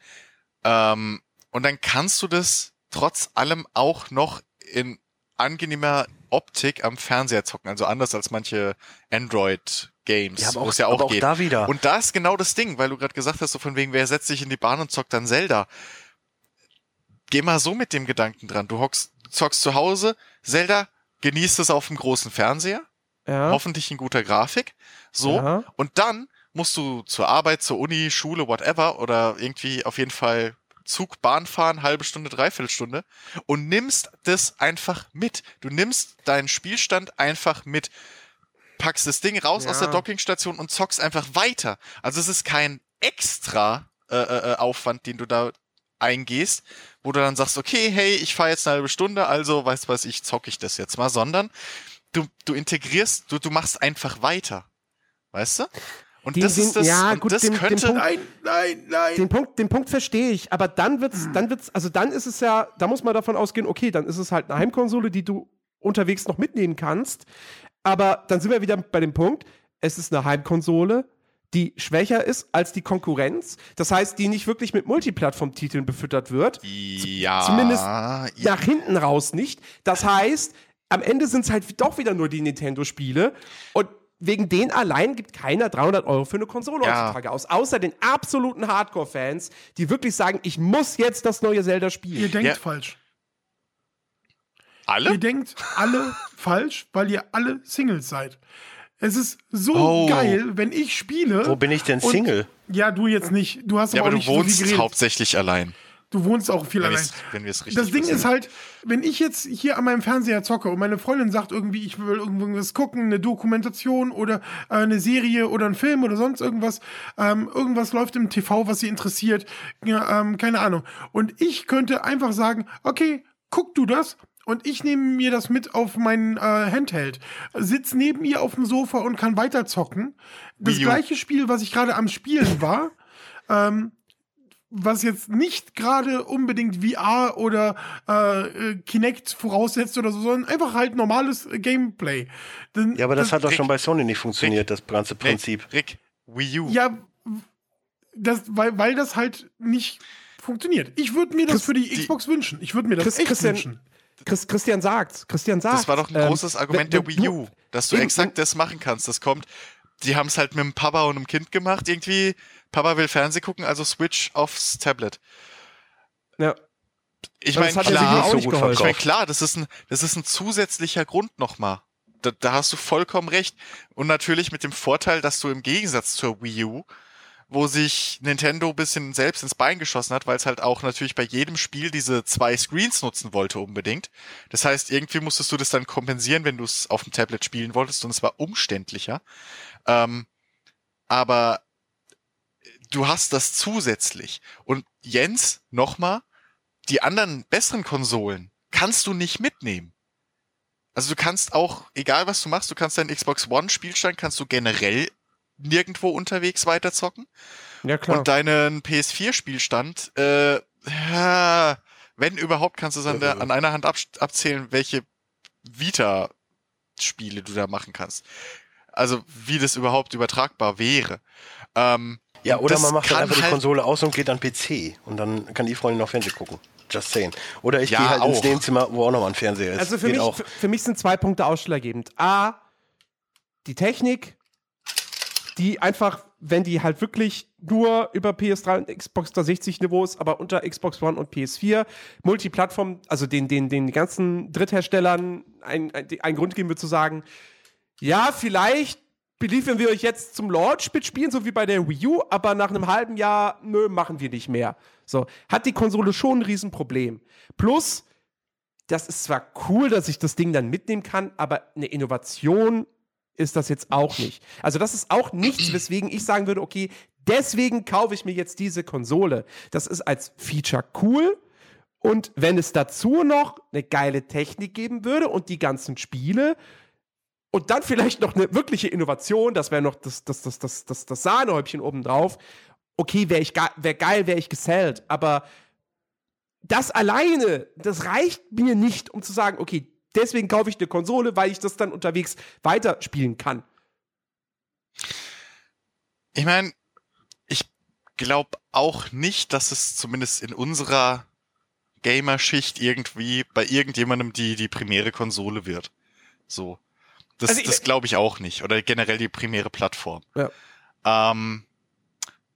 S2: ähm, und dann kannst du das trotz allem auch noch in angenehmer Optik am Fernseher zocken, also anders als manche Android-Games,
S3: Ja, aber
S2: wo es ja auch
S3: auch
S2: geht.
S3: da wieder.
S2: Und da ist genau das Ding, weil du gerade gesagt hast, so von wegen, wer setzt sich in die Bahn und zockt dann Zelda. Geh mal so mit dem Gedanken dran. Du hockst, zockst zu Hause, Zelda, genießt es auf dem großen Fernseher,
S1: Ja.
S2: hoffentlich in guter Grafik. So.
S1: Ja.
S2: Und dann musst du zur Arbeit, zur Uni, Schule, whatever, oder irgendwie auf jeden Fall Zug, Bahn fahren, halbe Stunde, dreiviertel Stunde und nimmst das einfach mit. Du nimmst deinen Spielstand einfach mit. Packst das Ding raus
S1: Ja.
S2: aus der Dockingstation und zockst einfach weiter. Also es ist kein extra äh, äh, äh, Aufwand, den du da eingehst, wo du dann sagst, okay, hey, ich fahre jetzt eine halbe Stunde, also weißt du was, ich zocke ich das jetzt mal, sondern du, du integrierst, du, du machst einfach weiter. Weißt du? Und
S1: Die
S2: das ist
S1: sind-
S2: das,
S1: ja,
S2: und
S1: gut,
S2: das
S1: den- den
S2: könnte,
S1: Punkt-
S4: Nein, nein, nein.
S1: Den Punkt, den Punkt verstehe ich, aber dann wird's, dann wird's, also dann ist es ja, da muss man davon ausgehen, okay, dann ist es halt eine Heimkonsole, die du unterwegs noch mitnehmen kannst. Aber dann sind wir wieder bei dem Punkt, es ist eine Heimkonsole, die schwächer ist als die Konkurrenz. Das heißt, die nicht wirklich mit Multiplattform-Titeln befüttert wird.
S2: ja,
S1: zumindest
S2: ja,
S1: Nach hinten raus nicht. Das heißt, am Ende sind es halt doch wieder nur die Nintendo-Spiele. Und wegen denen allein gibt keiner 300 Euro für eine Konsole
S2: Ja.
S1: heutzutage aus. Außer den absoluten Hardcore-Fans, die wirklich sagen, ich muss jetzt das neue Zelda
S4: Ihr
S1: spielen.
S4: denkt
S2: Ja.
S4: falsch.
S2: Alle?
S4: Ihr denkt alle falsch, weil ihr alle Singles seid. Es ist so
S2: Oh.
S4: geil, wenn ich spiele.
S3: Wo bin ich denn
S4: und-
S3: Single?
S4: Ja, du jetzt nicht. Du hast
S2: Ja,
S4: aber
S2: aber du wohnst
S4: so
S2: hauptsächlich allein,
S4: Du wohnst auch viel
S2: wenn,
S4: allein.
S2: wenn wir es richtig
S4: Das Ding
S2: wissen.
S4: ist halt, wenn ich jetzt hier an meinem Fernseher zocke und meine Freundin sagt irgendwie, ich will irgendwas gucken, eine Dokumentation oder äh, eine Serie oder ein Film oder sonst irgendwas, ähm, irgendwas läuft im TV, was sie interessiert, ja, ähm, keine Ahnung. Und ich könnte einfach sagen, okay, guck du das und ich nehme mir das mit auf mein äh, Handheld, sitz neben ihr auf dem Sofa und kann weiter zocken. Das gleiche Spiel, was ich gerade am Spielen war, ähm, was jetzt nicht gerade unbedingt VR oder äh, äh, Kinect voraussetzt oder so, sondern einfach halt normales Gameplay. Denn,
S3: Ja, aber das, hat doch
S2: Rick,
S3: schon bei Sony nicht funktioniert, das ganze Prinzip.
S2: Rick, Wii U.
S4: Ja, das, weil, weil das halt nicht funktioniert. Ich würde mir das
S1: Chris-
S4: für die
S2: die-
S4: Xbox wünschen. Ich würde mir das
S1: Chris-
S4: echt
S1: Christian-
S4: wünschen.
S1: Chris, Christian sagt, Christian sagt.
S2: Das war doch ein
S1: ähm,
S2: großes Argument
S1: wenn-
S2: der
S1: wenn
S2: Wii
S1: du-
S2: U, dass du
S1: Eben,
S2: exakt das machen kannst. Das kommt, die haben es halt mit dem Papa und dem Kind gemacht. Irgendwie, Papa will Fernsehen gucken, also Switch aufs Tablet.
S1: Ja.
S2: Ich meine, klar,
S3: so
S2: ich
S3: verkauft.
S2: klar, das ist ein, das ist ein zusätzlicher Grund nochmal. Da, da hast du vollkommen recht. Und natürlich mit dem Vorteil, dass du im Gegensatz zur Wii U, wo sich Nintendo bisschen selbst ins Bein geschossen hat, weil es halt auch natürlich bei jedem Spiel diese zwei Screens nutzen wollte unbedingt. Das heißt, irgendwie musstest du das dann kompensieren, wenn du es auf dem Tablet spielen wolltest und es war umständlicher. Ähm, aber du hast das zusätzlich. Und Jens, nochmal, die anderen besseren Konsolen kannst du nicht mitnehmen. Also du kannst auch, egal was du machst, du kannst deinen Xbox One Spielstand, kannst du generell nirgendwo unterwegs weiterzocken.
S1: Ja, klar.
S2: Und deinen PS4 Spielstand, äh, ja, wenn überhaupt, kannst du es an, der, an einer Hand ab, abzählen, welche Vita Spiele du da machen kannst. Also wie das überhaupt übertragbar wäre. Ähm,
S3: Ja, oder man macht einfach die
S2: halt-
S3: Konsole aus und geht an PC. Und dann kann die Freundin noch Fernsehen gucken. Just saying. Oder ich
S2: Ja,
S3: gehe halt ins
S2: auch.
S3: Nebenzimmer, wo auch nochmal ein Fernseher ist.
S1: Also für
S3: Geht
S1: mich,
S3: auch.
S1: für, für mich sind zwei Punkte ausschlaggebend. A, die Technik, die einfach, wenn die halt wirklich nur über PS3 und Xbox 360 Niveau ist, aber unter Xbox One und PS4, Multiplattform, also den, den, den ganzen Drittherstellern ein, ein, ein Grund geben würde zu sagen, ja, vielleicht beliefern wir euch jetzt zum Launch mit Spielen, so wie bei der Wii U, aber nach einem halben Jahr, nö, machen wir nicht mehr. So, hat die Konsole schon ein Riesenproblem. Plus, das ist zwar cool, dass ich das Ding dann mitnehmen kann, aber eine Innovation ist das jetzt auch nicht. Also, das ist auch nichts, weswegen ich sagen würde, okay, deswegen kaufe ich mir jetzt diese Konsole. Das ist als Feature cool. Und wenn es dazu noch eine geile Technik geben würde und die ganzen Spiele und dann vielleicht noch eine wirkliche Innovation, das wäre noch das, das, das, das, das, das Sahnehäubchen obendrauf. Okay, wäre wär geil, wäre ich gesellt, aber das alleine, das reicht mir nicht, um zu sagen, okay, deswegen kaufe ich eine Konsole, weil ich das dann unterwegs weiterspielen kann.
S2: Ich meine, ich glaube auch nicht, dass es zumindest in unserer Gamerschicht irgendwie bei irgendjemandem die, die primäre Konsole wird. So. Das,
S1: Also
S2: das glaube ich auch nicht. Oder generell die primäre Plattform.
S1: Ja.
S2: Ähm,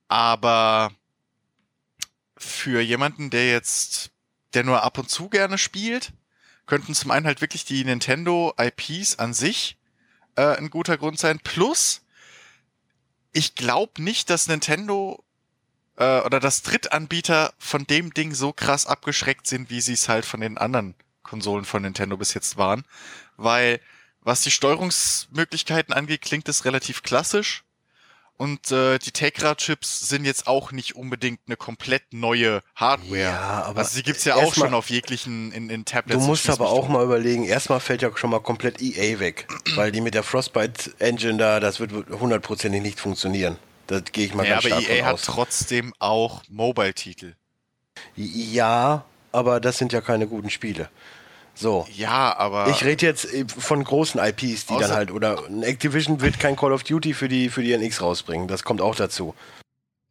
S2: aber für jemanden, der jetzt, der nur ab und zu gerne spielt, könnten zum einen halt wirklich die Nintendo IPs an sich äh, ein guter Grund sein. Plus, ich glaube nicht, dass Nintendo äh, oder dass Drittanbieter von dem Ding so krass abgeschreckt sind, wie sie es halt von den anderen Konsolen von Nintendo bis jetzt waren. Weil, was die Steuerungsmöglichkeiten angeht, klingt es relativ klassisch. Und äh, die Tegra-Chips sind jetzt auch nicht unbedingt eine komplett neue Hardware.
S3: Ja, aber
S2: also die gibt's ja auch
S3: erstmal-
S2: schon auf jeglichen in, in
S3: Du
S2: Tablets. und
S3: musst aber auch mal überlegen, erstmal fällt ja schon mal komplett EA weg, weil die mit der Frostbite Engine da, das wird hundertprozentig nicht funktionieren. Da gehe ich mal
S2: Ja,
S3: ganz
S2: aber
S3: stark
S2: EA
S3: von
S2: hat
S3: aus.
S2: trotzdem auch Mobile-Titel.
S3: Ja, aber das sind ja keine guten Spiele. So.
S2: Ja, aber
S3: Ich rede jetzt äh, von großen IPs, die dann halt, oder ein Activision wird kein Call of Duty für die, für die NX rausbringen. Das kommt auch dazu.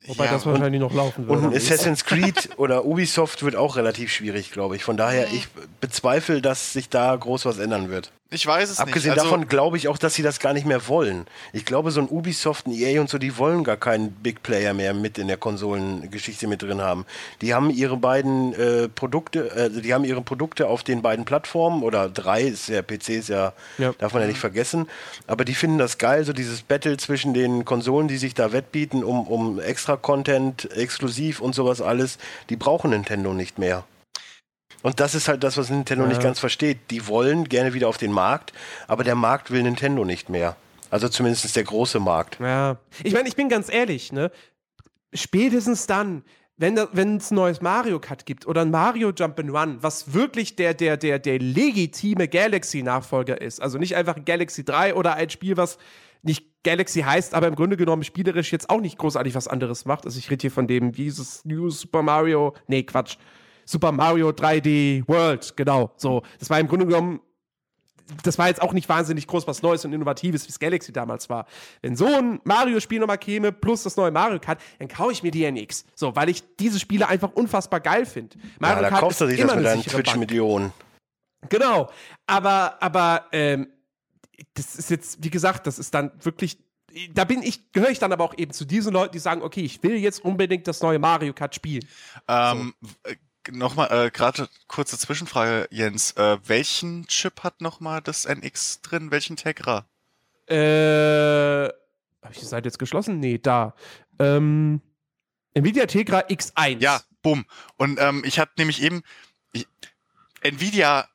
S1: Wobei
S2: ja,
S1: das wahrscheinlich noch laufen
S3: Und
S1: würde.
S3: ein Assassin's Creed oder Ubisoft wird auch relativ schwierig, glaube ich. Von daher, ich bezweifle, dass sich da groß was ändern wird.
S2: Ich weiß es
S3: Abgesehen
S2: nicht. Also,
S3: davon glaube ich auch, dass sie das gar nicht mehr wollen. Ich glaube, so ein Ubisoft, ein EA und so, die wollen gar keinen Big Player mehr mit in der Konsolengeschichte mit drin haben. Die haben ihre beiden äh, Produkte, äh, die haben ihre Produkte auf den beiden Plattformen oder drei, ist ja PC ist ja,
S1: Ja.
S3: darf man ja nicht vergessen. Aber die finden das geil, so dieses Battle zwischen den Konsolen, die sich da wettbieten, um, um extra Content, exklusiv und sowas alles. Die brauchen Nintendo nicht mehr. Und das ist halt das, was Nintendo
S1: Ja.
S3: nicht ganz versteht. Die wollen gerne wieder auf den Markt, aber der Markt will Nintendo nicht mehr. Also zumindest der große Markt.
S1: Ja. Ich meine, ich bin ganz ehrlich, ne? Spätestens dann, wenn es ein neues Mario Kart gibt oder ein Mario Jump'n'Run, was wirklich der, der, der, der legitime Galaxy-Nachfolger ist, also nicht einfach ein Galaxy 3 oder ein Spiel, was nicht Galaxy heißt, aber im Grunde genommen spielerisch jetzt auch nicht großartig was anderes macht. Also ich rede hier von dem, wie ist es, New Super Mario, nee, Quatsch, Super Mario 3D World, genau, so. Das war im Grunde genommen das war jetzt auch nicht wahnsinnig groß was Neues und Innovatives, wie es Galaxy damals war. Wenn so ein Mario-Spiel nochmal käme, plus das neue Mario Kart, dann kaufe ich mir die NX. So, weil ich diese Spiele einfach unfassbar geil finde.
S3: Ja, da kaufst du sich das mit deinen. Twitch-Millionen.
S1: Genau. Aber, aber, ähm, das ist jetzt, wie gesagt, das ist dann wirklich. Da bin ich, gehöre ich dann aber auch eben zu diesen Leuten, die sagen, okay, ich will jetzt unbedingt das neue Mario Kart spielen.
S2: ähm, äh, nochmal, äh, gerade kurze Zwischenfrage, Jens. Äh, welchen Chip hat nochmal das NX drin? Welchen Tegra?
S1: Äh, habe ich die Seite jetzt geschlossen? Nee, da. Ähm, Nvidia Tegra X1.
S2: Ja, bumm. Und ähm, ich hatte nämlich eben, ich, Nvidia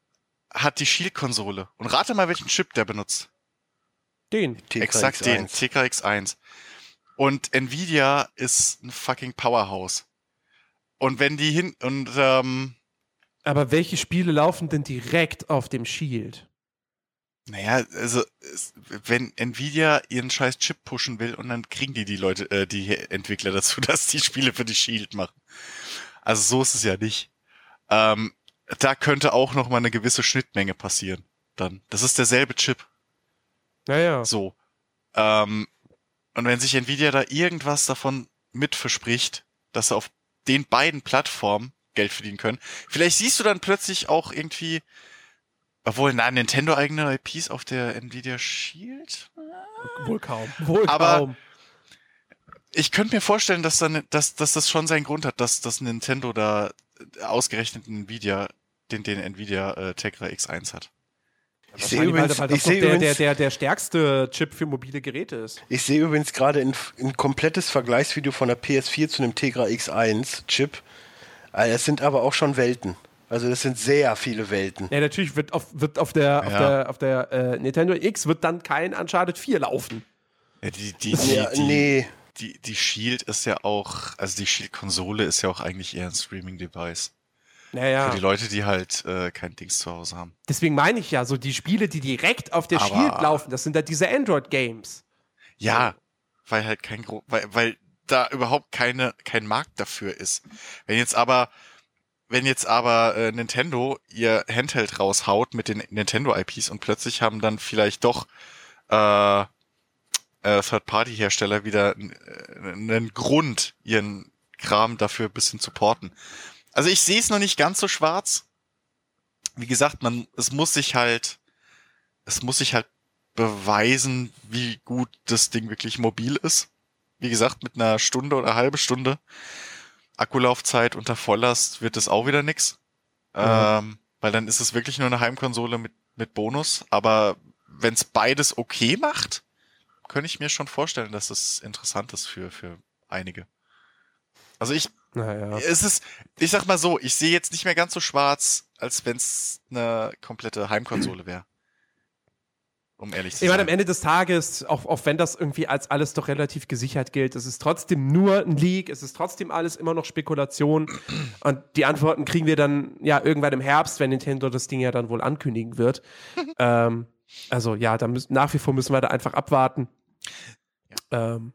S2: hat die Shield-Konsole. Und rate mal, welchen Chip der benutzt.
S1: Den.
S3: TK
S2: Exakt
S3: X1.
S2: den, TKX1. Und Nvidia ist ein fucking Powerhouse. Und wenn die hin und ähm,
S1: Aber welche Spiele laufen denn direkt auf dem Shield?
S2: naja, also wenn Nvidia ihren scheiß Chip pushen will und dann kriegen die die Leute, äh, die Entwickler dazu, dass die Spiele für die Shield machen. Also so ist es ja nicht. Ähm, da könnte auch noch mal eine gewisse Schnittmenge passieren. Dann, das ist derselbe Chip.
S1: Naja.
S2: So. Ähm, und wenn sich Nvidia da irgendwas davon mit verspricht, dass sie auf den beiden Plattformen Geld verdienen können, vielleicht siehst du dann plötzlich auch irgendwie, obwohl, na, Nintendo eigene IPs auf der Nvidia Shield?
S1: Wohl kaum. Wohl
S2: Aber-
S1: kaum.
S2: Ich könnte mir vorstellen, dass, dann, dass, dass das schon seinen Grund hat, dass, dass Nintendo da ausgerechnet Nvidia, den, den Nvidia äh, Tegra X1 hat.
S3: Ich sehe
S1: weil,
S3: übrigens,
S1: weil
S3: ich
S1: das doch
S3: sehe
S1: der, der,
S3: übrigens,
S1: der, der stärkste Chip für mobile Geräte ist.
S3: ich sehe übrigens gerade ein, ein komplettes Vergleichsvideo von der PS4 zu einem Tegra X1 Chip. Äh, Es sind aber auch schon Welten. Also das sind sehr viele Welten.
S1: Ja, natürlich wird auf, wird auf der, auf
S2: Ja.
S1: der, auf der äh, Nintendo X wird dann kein Uncharted 4 laufen.
S2: Ja, die, die, die,
S3: Ja,
S2: die,
S3: nee.
S2: die, die Shield ist ja auch, also die Shield-Konsole ist ja auch eigentlich eher ein Streaming-Device.
S1: Naja.
S2: Für die Leute, die halt äh, kein Dings zu Hause haben.
S1: Deswegen meine ich ja, so die Spiele, die direkt auf der
S2: Aber-
S1: Shield laufen, das sind ja diese Android-Games.
S2: Ja, weil halt kein Gro weil, weil da überhaupt keine, kein Markt dafür ist. Wenn jetzt aber, wenn jetzt aber äh, Nintendo ihr Handheld raushaut mit den Nintendo-IPs und plötzlich haben dann vielleicht doch äh, äh, Third-Party-Hersteller wieder äh, einen Grund, ihren Kram dafür ein bisschen zu porten. Also ich sehe es noch nicht ganz so schwarz. Wie gesagt, man, es muss sich halt, es muss sich halt beweisen, wie gut das Ding wirklich mobil ist. Wie gesagt, mit einer Stunde oder halbe Stunde Akkulaufzeit unter Volllast wird es auch wieder nix. Mhm. Ähm, weil dann ist es wirklich nur eine Heimkonsole mit, mit Bonus. Aber wenn es beides okay macht, könnte ich mir schon vorstellen, dass es interessant ist für, für einige. Also ich,
S1: Naja.
S2: es ist, ich sag mal so, ich sehe jetzt nicht mehr ganz so schwarz, als wenn es eine komplette Heimkonsole wäre. Um ehrlich zu
S1: Ich meine, am
S2: sein.
S1: Ende des Tages, auch, auch wenn das irgendwie als alles doch relativ gesichert gilt, es ist trotzdem nur ein Leak, es ist trotzdem alles immer noch Spekulation. Und die Antworten kriegen wir dann ja irgendwann im Herbst, wenn Nintendo das Ding ja dann wohl ankündigen wird. ähm, also ja, da müssen, nach wie vor müssen wir da einfach abwarten. Ja. Ähm,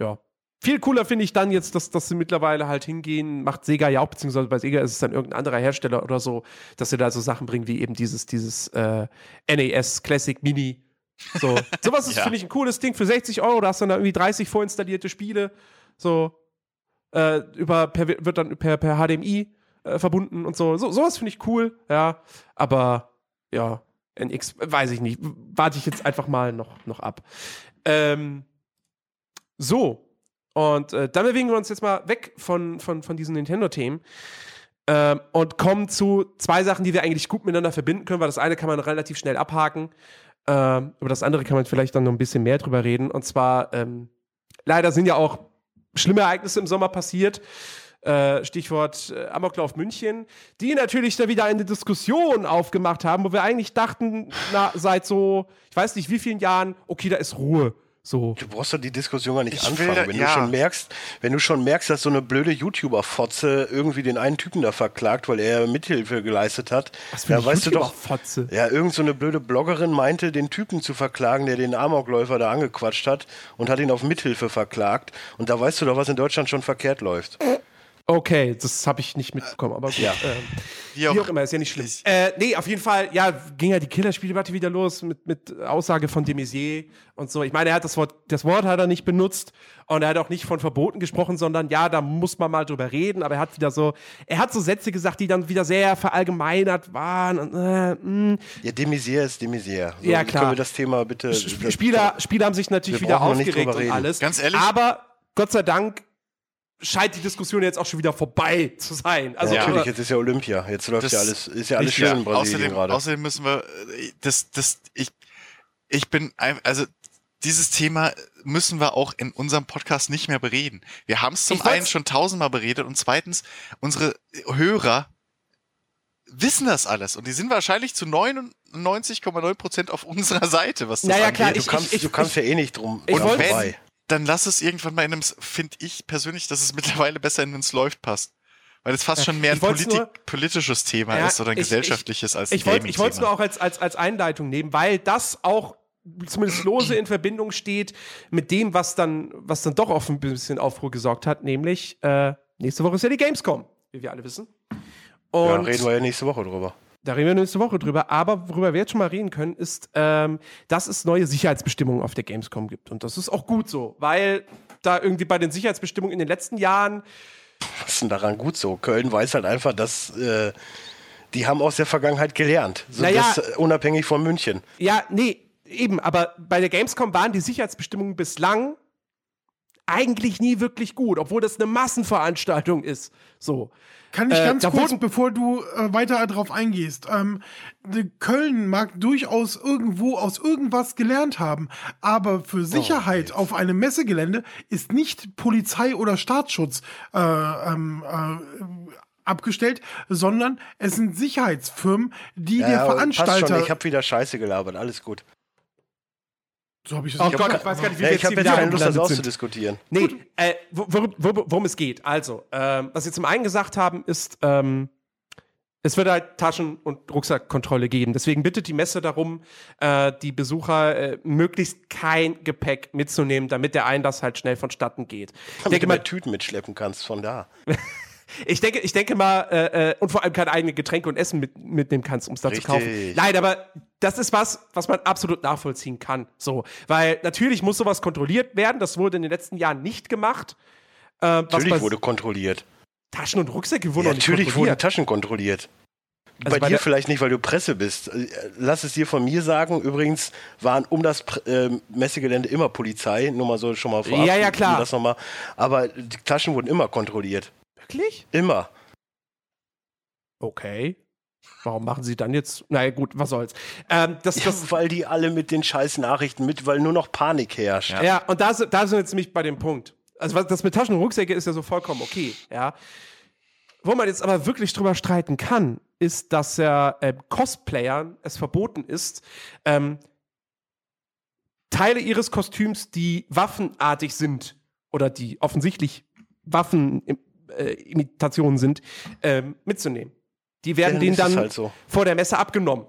S1: ja. Viel cooler finde ich dann jetzt, dass, dass sie mittlerweile halt hingehen, macht Sega ja auch, beziehungsweise bei Sega ist es dann irgendein anderer Hersteller oder so, dass sie da so Sachen bringen wie eben dieses, dieses äh, NES Classic Mini. So, sowas ist,
S2: Ja.
S1: finde ich, ein cooles Ding für 60 Euro. Da hast du dann irgendwie 30 vorinstallierte Spiele. So, äh, über, per, wird dann per, per HDMI äh, verbunden und so. so sowas finde ich cool, ja. Aber ja, NX, weiß ich nicht. Warte ich jetzt einfach mal noch, noch ab. Ähm, so. Und äh, dann bewegen wir uns jetzt mal weg von, von, von diesen Nintendo-Themen ähm, und kommen zu zwei Sachen, die wir eigentlich gut miteinander verbinden können, weil das eine kann man relativ schnell abhaken. Ähm, über das andere kann man vielleicht dann noch ein bisschen mehr drüber reden. Und zwar, ähm, leider sind ja auch schlimme Ereignisse im Sommer passiert. Äh, Stichwort äh, Amoklauf München, die natürlich da wieder eine Diskussion aufgemacht haben, wo wir eigentlich dachten, na, seit so, ich weiß nicht wie vielen Jahren, okay, da ist Ruhe. So.
S3: Du brauchst doch die Diskussion gar nicht
S2: Ich will
S3: anfangen.
S2: da-
S3: wenn
S2: ja.
S3: du schon merkst, wenn du schon merkst, dass so eine blöde YouTuber-Fotze irgendwie den einen Typen da verklagt, weil er Mithilfe geleistet hat, ja, weißt du doch,
S1: Fotze.
S3: ja, irgend so eine blöde Bloggerin meinte, den Typen zu verklagen, der den Amokläufer da angequatscht hat und hat ihn auf Mithilfe verklagt. Und da weißt du doch, was in Deutschland schon verkehrt läuft.
S1: Okay, das habe ich nicht mitbekommen, aber gut.
S3: Ja.
S1: Ähm,
S2: Wie
S1: wie
S2: auch,
S1: auch immer, ist ja nicht schlimm. Äh, nee, auf jeden Fall, ja, ging ja die Killerspieldebatte wieder los mit, mit Aussage von de Maizière und so. Ich meine, er hat das Wort, das Wort hat er nicht benutzt und er hat auch nicht von Verboten gesprochen, sondern ja, da muss man mal drüber reden, aber er hat wieder so, er hat so Sätze gesagt, die dann wieder sehr verallgemeinert waren und, äh, mh.
S3: Ja, Demisier ist Demisier. So,
S1: Ja, klar.
S3: Können wir das Thema bitte.
S1: Sp- Spieler, Spieler haben sich natürlich wieder aufgeregt und alles.
S2: Ganz ehrlich?
S1: Aber Gott sei Dank scheint die Diskussion jetzt auch schon wieder vorbei zu sein. Also,
S3: Ja, natürlich, jetzt ist ja Olympia. Jetzt läuft ja alles, ist ja alles
S2: Ich-
S3: schön
S2: ja,
S3: in Brasilien
S2: außerdem,
S3: gerade.
S2: außerdem müssen wir, das, das, ich, ich bin, ein- also dieses Thema müssen wir auch in unserem Podcast nicht mehr bereden. Wir haben es zum
S1: Ich
S2: einen schon tausendmal beredet und zweitens, unsere Hörer wissen das alles und die sind wahrscheinlich zu 99,9 Prozent auf unserer Seite, was das
S1: Naja,
S2: angeht.
S1: klar,
S3: du
S1: ich-
S3: kannst,
S1: ich-
S3: du kannst ja eh nicht drum.
S1: ich wollte-
S3: vorbei.
S2: Dann lass es irgendwann mal in einem, finde ich persönlich, dass es mittlerweile besser in uns läuft passt. Weil es fast
S1: Ja,
S2: schon mehr ein
S1: ich
S2: Politik,
S1: nur-
S2: politisches Thema
S1: Ja,
S2: ist oder ein
S1: ich-
S2: gesellschaftliches als ein
S1: Ich wollte ich wollte es nur auch als, als, als Einleitung nehmen, weil das auch zumindest lose in Verbindung steht mit dem, was dann, was dann doch auf ein bisschen Aufruhr gesorgt hat, nämlich äh, nächste Woche ist ja die Gamescom, wie wir alle wissen.
S3: Ja,
S1: Und
S3: reden wir ja nächste Woche drüber.
S1: Da reden wir nächste Woche drüber. Aber worüber wir jetzt schon mal reden können, ist, ähm, dass es neue Sicherheitsbestimmungen auf der Gamescom gibt. Und das ist auch gut so, weil da irgendwie bei den Sicherheitsbestimmungen in den letzten Jahren
S3: Was ist denn daran gut so? Köln weiß halt einfach, dass äh, die haben aus der Vergangenheit gelernt. So,
S1: Naja.
S3: das, äh, unabhängig von München.
S1: Ja, nee, eben, aber bei der Gamescom waren die Sicherheitsbestimmungen bislang eigentlich nie wirklich gut, obwohl das eine Massenveranstaltung ist. So.
S4: Kann ich
S1: Äh,
S4: ganz
S1: da
S4: kurz,
S1: wurden-
S4: bevor du äh, weiter darauf eingehst, ähm, Köln mag durchaus irgendwo aus irgendwas gelernt haben, aber für Sicherheit auf einem Messegelände ist nicht Polizei oder Staatsschutz äh, ähm, äh, abgestellt, sondern es sind Sicherheitsfirmen, die der
S3: aber passt
S4: Veranstalter.
S3: Schon, ich habe wieder Scheiße gelabert, alles gut.
S4: So habe ich das
S1: Oh
S4: nicht
S1: Gott, ich weiß gar nicht, wie
S3: Ja,
S1: wir
S3: ich
S1: jetzt
S3: habe keine Lust, das auszudiskutieren.
S1: Nee, äh, wo- wor wor worum es geht. Also, ähm, was wir zum einen gesagt haben, ist, ähm, es wird halt Taschen- und Rucksackkontrolle geben. Deswegen bittet die Messe darum, äh, die Besucher äh, möglichst kein Gepäck mitzunehmen, damit der Einlass halt schnell vonstatten geht. Ich
S3: Damit
S1: denke
S3: du
S1: mal,
S3: mal Tüten mitschleppen kannst von da.
S1: Ich denke, ich denke mal, äh, äh, und vor allem keine eigenen Getränke und Essen mit, mitnehmen kannst, um es da zu kaufen.
S3: Richtig.
S1: Nein, aber das ist was, was man absolut nachvollziehen kann. So, weil natürlich muss sowas kontrolliert werden. Das wurde in den letzten Jahren nicht gemacht. Äh,
S3: Natürlich wurde kontrolliert.
S1: Taschen und Rucksäcke wurden
S3: Ja,
S1: nicht
S3: natürlich wurden
S1: kontrolliert.
S3: Taschen kontrolliert.
S1: Also
S3: bei,
S1: bei
S3: dir vielleicht nicht, weil du Presse bist. Äh, Lass es dir von mir sagen. Übrigens waren um das ähm, Messegelände immer Polizei. Nur mal so schon mal vorab.
S1: Ja, ja, klar.
S3: Das noch mal. Aber die Taschen wurden immer kontrolliert.
S1: Wirklich?
S3: Immer.
S1: Okay. Warum machen sie dann jetzt? naja, gut, was soll's. Ähm, das, das,
S3: Ja, weil die alle mit den scheiß Nachrichten mit, weil nur noch Panik herrscht.
S2: Ja.
S1: Ja, und da, sind- da sind wir jetzt nämlich bei dem Punkt. Also was- das mit Taschen und Rucksäcke ist ja so vollkommen okay, ja. Wo man jetzt aber wirklich drüber streiten kann, ist, dass ja ähm, Cosplayern es verboten ist, ähm, Teile ihres Kostüms, die waffenartig sind oder die offensichtlich Waffenimitationen sind, ähm, mitzunehmen. Die werden
S3: Ja,
S1: denen dann
S3: halt so.
S1: vor der Messe abgenommen.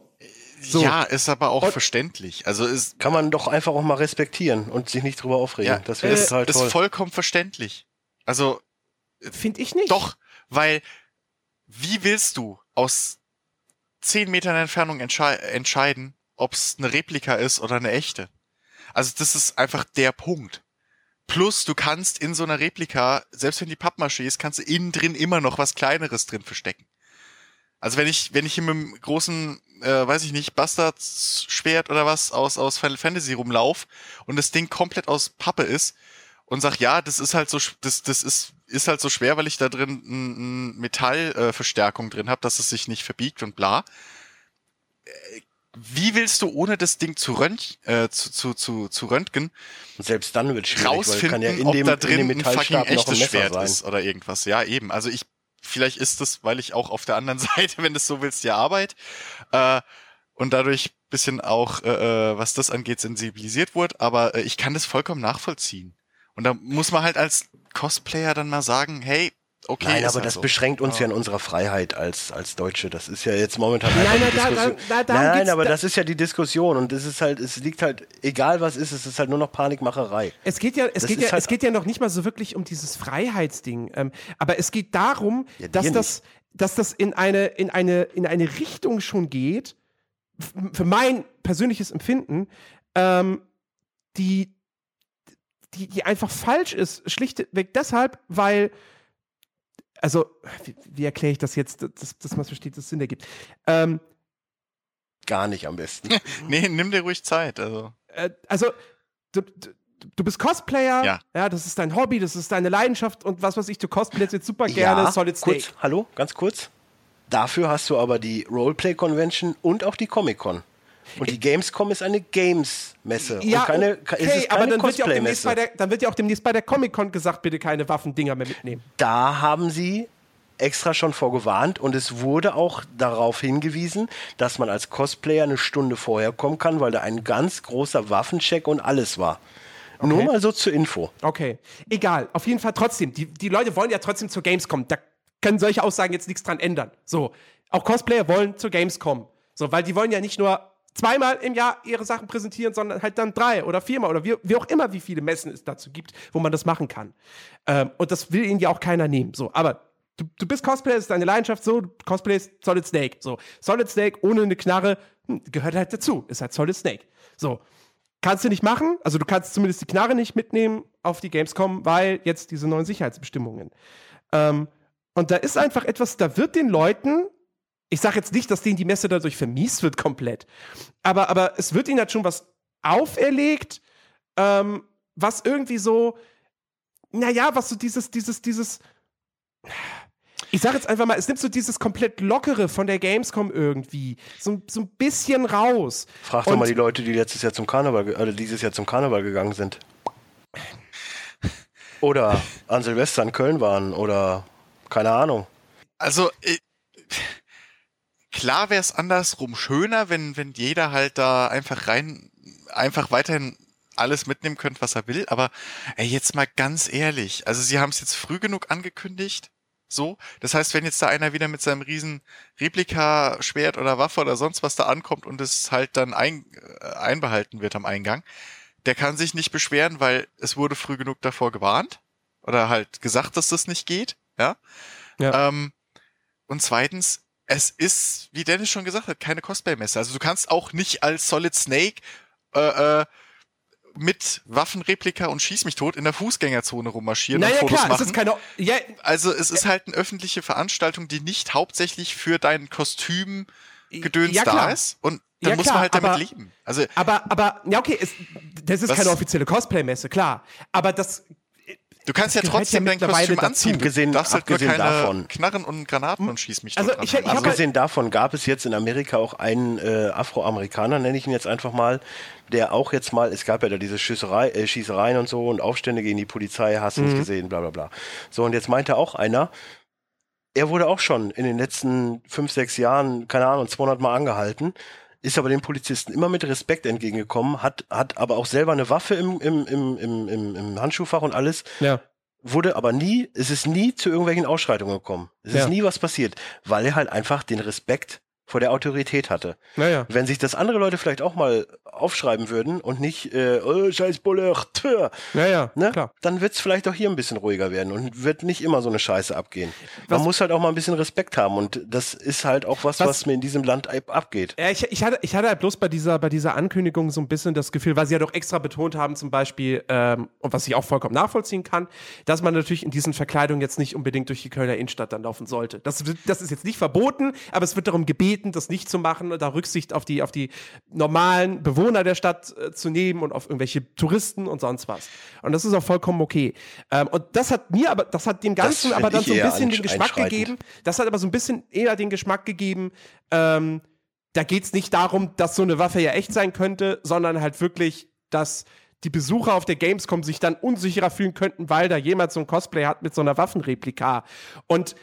S1: So.
S2: Ja, ist aber auch
S1: Und-
S2: verständlich. Also ist,
S3: Kann man doch einfach auch mal respektieren und sich nicht drüber aufregen.
S2: ja,
S3: das wäre
S2: ist,
S3: total
S2: ist
S3: toll.
S2: vollkommen verständlich. Also
S1: Finde ich nicht.
S2: Doch, weil wie willst du aus 10 Metern Entfernung entschei entscheiden, ob es eine Replika ist oder eine echte? Also das ist einfach der Punkt. Plus, du kannst in so einer Replika, selbst wenn die Pappmaché ist, kannst du innen drin immer noch was Kleineres drin verstecken. Also wenn ich, wenn ich hier mit einem großen, äh, weiß ich nicht, Bastards-Schwert oder was aus, aus Final Fantasy rumlauf und das Ding komplett aus Pappe ist und sag, ja, das ist halt so, das, das ist, ist halt so schwer, weil ich da drin eine Metallverstärkung äh, drin habe, dass es sich nicht verbiegt und bla. Äh, Wie willst du ohne das Ding zu, röntg äh, zu, zu, zu, zu röntgen
S3: selbst dann wird schwierig, weil
S2: rausfinden,
S3: kann ja in
S2: ob
S3: dem,
S2: da
S3: in
S2: drin
S3: dem
S2: ein fucking
S3: ein
S2: echtes
S3: Messer
S2: Schwert
S3: sein.
S2: ist oder irgendwas. Ja, eben. Also ich, vielleicht ist das, weil ich auch auf der anderen Seite, wenn du es so willst, die Arbeit äh, und dadurch bisschen auch, äh, äh, was das angeht, sensibilisiert wurde, aber äh, ich kann das vollkommen nachvollziehen. Und da muss man halt als Cosplayer dann mal sagen, hey, okay,
S3: Nein, aber
S2: halt
S3: das
S2: so.
S3: beschränkt uns
S2: Ja.
S3: ja in unserer Freiheit als, als Deutsche. Das ist ja jetzt momentan
S1: Nein, nein,
S3: die Diskussion.
S1: da- da-
S3: nein, aber
S1: da-
S3: das ist ja die Diskussion und es ist halt, es liegt halt, egal was ist, es ist halt nur noch Panikmacherei.
S1: Es geht ja, es
S3: Das
S1: geht ja,
S3: halt-
S1: es geht ja noch nicht mal so wirklich um dieses Freiheitsding. Ähm, aber es geht darum,
S3: Ja,
S1: dass das, dass das in eine, in eine, in eine Richtung schon geht, für mein persönliches Empfinden, ähm, die, die, die einfach falsch ist. Schlichtweg deshalb, weil, also, wie, wie erkläre ich das jetzt, dass, dass man es versteht, dass es Sinn ergibt? Ähm,
S3: Gar nicht am besten.
S2: Nee, nimm dir ruhig Zeit. Also.
S1: äh, also du, du, du bist Cosplayer,
S2: Ja.
S1: das ist dein Hobby, das ist deine Leidenschaft und was weiß ich, du cosplayst jetzt super gerne Solid Snake.
S3: kurz, hallo, ganz kurz. Dafür hast du aber die Roleplay Convention und auch die Comic Con. Und die Gamescom ist eine Games-Messe.
S1: Ja,
S3: und keine,
S1: okay, aber dann wird, ja auch demnächst
S3: Cosplay-Messe.
S1: bei der, dann wird ja auch demnächst bei der Comic-Con gesagt, bitte keine Waffendinger mehr mitnehmen.
S3: Da haben sie extra schon vorgewarnt und es wurde auch darauf hingewiesen, dass man als Cosplayer eine Stunde vorher kommen kann, weil da ein ganz großer Waffencheck und alles war. Nur mal so zur Info.
S1: Okay, egal, auf jeden Fall trotzdem. Die, die Leute wollen ja trotzdem zur Gamescom. Da können solche Aussagen jetzt nichts dran ändern. So, auch Cosplayer wollen zur Gamescom. So, weil die wollen ja nicht nur zweimal im Jahr ihre Sachen präsentieren, sondern halt dann drei oder viermal oder wie, wie auch immer, wie viele Messen es dazu gibt, wo man das machen kann. Ähm, und das will ihnen ja auch keiner nehmen. So, aber du, du bist Cosplayer, ist deine Leidenschaft, so, du cosplayst Solid Snake. So, Solid Snake ohne eine Knarre hm, gehört halt dazu. Ist halt Solid Snake. So. Kannst du nicht machen, also du kannst zumindest die Knarre nicht mitnehmen auf die Gamescom, weil jetzt diese neuen Sicherheitsbestimmungen. Ähm, und da ist einfach etwas, da wird den Leuten, ich sage jetzt nicht, dass denen die Messe dadurch vermiest wird komplett, aber, aber es wird ihnen halt schon was auferlegt, ähm, was irgendwie so, naja, was so dieses, dieses, dieses, ich sag jetzt einfach mal, es nimmt so dieses komplett Lockere von der Gamescom irgendwie so, so ein bisschen raus.
S3: Frag doch
S1: Und-
S3: mal die Leute, die letztes Jahr zum Karneval, ge- äh, dieses Jahr zum Karneval gegangen sind. Oder an Silvester in Köln waren oder keine Ahnung.
S2: Also, äh, klar wäre es andersrum schöner, wenn, wenn jeder halt da einfach rein, einfach weiterhin alles mitnehmen könnte, was er will. Aber ey, jetzt mal ganz ehrlich, also sie haben es jetzt früh genug angekündigt. So, das heißt, wenn jetzt da einer wieder mit seinem riesen Replika-Schwert oder Waffe oder sonst was da ankommt und es halt dann ein, äh, einbehalten wird am Eingang, der kann sich nicht beschweren, weil es wurde früh genug davor gewarnt oder halt gesagt, dass das nicht geht. ja.
S1: Ja.
S2: Ähm, und zweitens, es ist, wie Dennis schon gesagt hat, keine Cosplay-Messe. Also du kannst auch nicht als Solid Snake äh, äh, mit Waffenreplika und Schieß mich tot in der Fußgängerzone rummarschieren
S1: naja,
S2: und Fotos
S1: klar,
S2: machen.
S1: es ist keine. Ja,
S2: also es ist halt eine öffentliche Veranstaltung, die nicht hauptsächlich für dein Kostüm Gedöns
S1: ja,
S2: da ist. Und dann
S1: Ja,
S2: muss
S1: klar,
S2: man halt damit
S1: aber-
S2: leben. Also
S1: Aber, aber, ja, okay, es, das ist
S2: Was-
S1: keine offizielle Cosplay-Messe, klar. Aber das,
S2: du kannst ja
S1: das
S2: trotzdem
S1: ja
S2: dein Kostüm anziehen. Du
S3: Abgesehen-
S2: darfst halt nur
S3: abgesehen
S2: keine
S3: davon.
S2: Knarren und Granaten und schieß mich
S1: Also ich-
S2: dran
S1: ich
S2: Also,
S3: Abgesehen davon gab es jetzt in Amerika auch einen äh, Afroamerikaner, nenne ich ihn jetzt einfach mal, der auch jetzt mal, es gab ja da diese Schießerei, äh, Schießereien und so und Aufstände gegen die Polizei, hast du nicht gesehen, bla bla bla. So, und jetzt meinte auch einer, er wurde auch schon in den letzten fünf, sechs Jahren, keine Ahnung, 200 Mal angehalten, ist aber den Polizisten immer mit Respekt entgegengekommen, hat, hat aber auch selber eine Waffe im, im, im, im, im, im Handschuhfach und alles,
S1: ja.
S3: wurde aber nie, es ist nie zu irgendwelchen Ausschreitungen gekommen. Es
S1: Ja.
S3: ist nie was passiert, weil er halt einfach den Respekt vor der Autorität hatte.
S1: Naja.
S3: Wenn sich das andere Leute vielleicht auch mal aufschreiben würden und nicht, äh, oh, scheiß Bulle, tö,
S1: Naja,
S3: ne?
S1: klar.
S3: dann wird es vielleicht auch hier ein bisschen ruhiger werden und wird nicht immer so eine Scheiße abgehen.
S1: Was-
S3: Man muss halt auch mal ein bisschen Respekt haben und das ist halt auch was,
S1: Was-
S3: was, mir in diesem Land ab- abgeht.
S1: Ja, ich, ich, hatte, ich hatte halt bloß bei dieser, bei dieser Ankündigung so ein bisschen das Gefühl, weil sie ja doch extra betont haben, zum Beispiel, ähm, und was ich auch vollkommen nachvollziehen kann, dass man natürlich in diesen Verkleidungen jetzt nicht unbedingt durch die Kölner Innenstadt dann laufen sollte. Das, das ist jetzt nicht verboten, aber es wird darum gebeten, das nicht zu machen und da Rücksicht auf die, auf die normalen Bewohner der Stadt äh, zu nehmen und auf irgendwelche Touristen und sonst was. Und das ist auch vollkommen okay. Ähm, und das hat mir aber, das hat dem Ganzen aber dann so ein bisschen den Geschmack gegeben. Das hat aber so ein bisschen eher den Geschmack gegeben, ähm, da geht es nicht darum, dass so eine Waffe ja echt sein könnte, sondern halt wirklich, dass die Besucher auf der Gamescom sich dann unsicherer fühlen könnten, weil da jemand so ein Cosplay hat mit so einer Waffenreplika. Und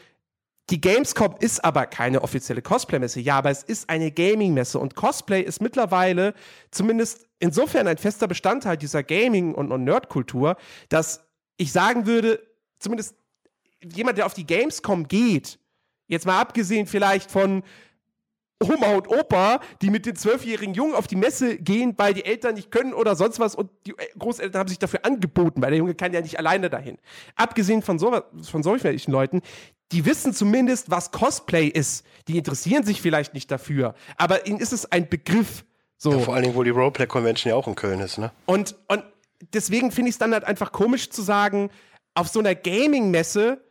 S1: die Gamescom ist aber keine offizielle Cosplay-Messe, ja, aber es ist eine Gaming-Messe und Cosplay ist mittlerweile zumindest insofern ein fester Bestandteil dieser Gaming- und, und Nerdkultur, dass ich sagen würde, zumindest jemand, der auf die Gamescom geht, jetzt mal abgesehen vielleicht von Oma und Opa, die mit den zwölfjährigen Jungen auf die Messe gehen, weil die Eltern nicht können oder sonst was und die Großeltern haben sich dafür angeboten, weil der Junge kann ja nicht alleine dahin. Abgesehen von, so, von solchen Leuten, die wissen zumindest, was Cosplay ist. Die interessieren sich vielleicht nicht dafür, aber ihnen ist es ein Begriff. So.
S3: Ja, vor allen Dingen, wo die Roleplay Convention ja auch in Köln ist, ne?
S1: Und, und deswegen finde ich es dann halt einfach komisch zu sagen, auf so einer Gaming-Messe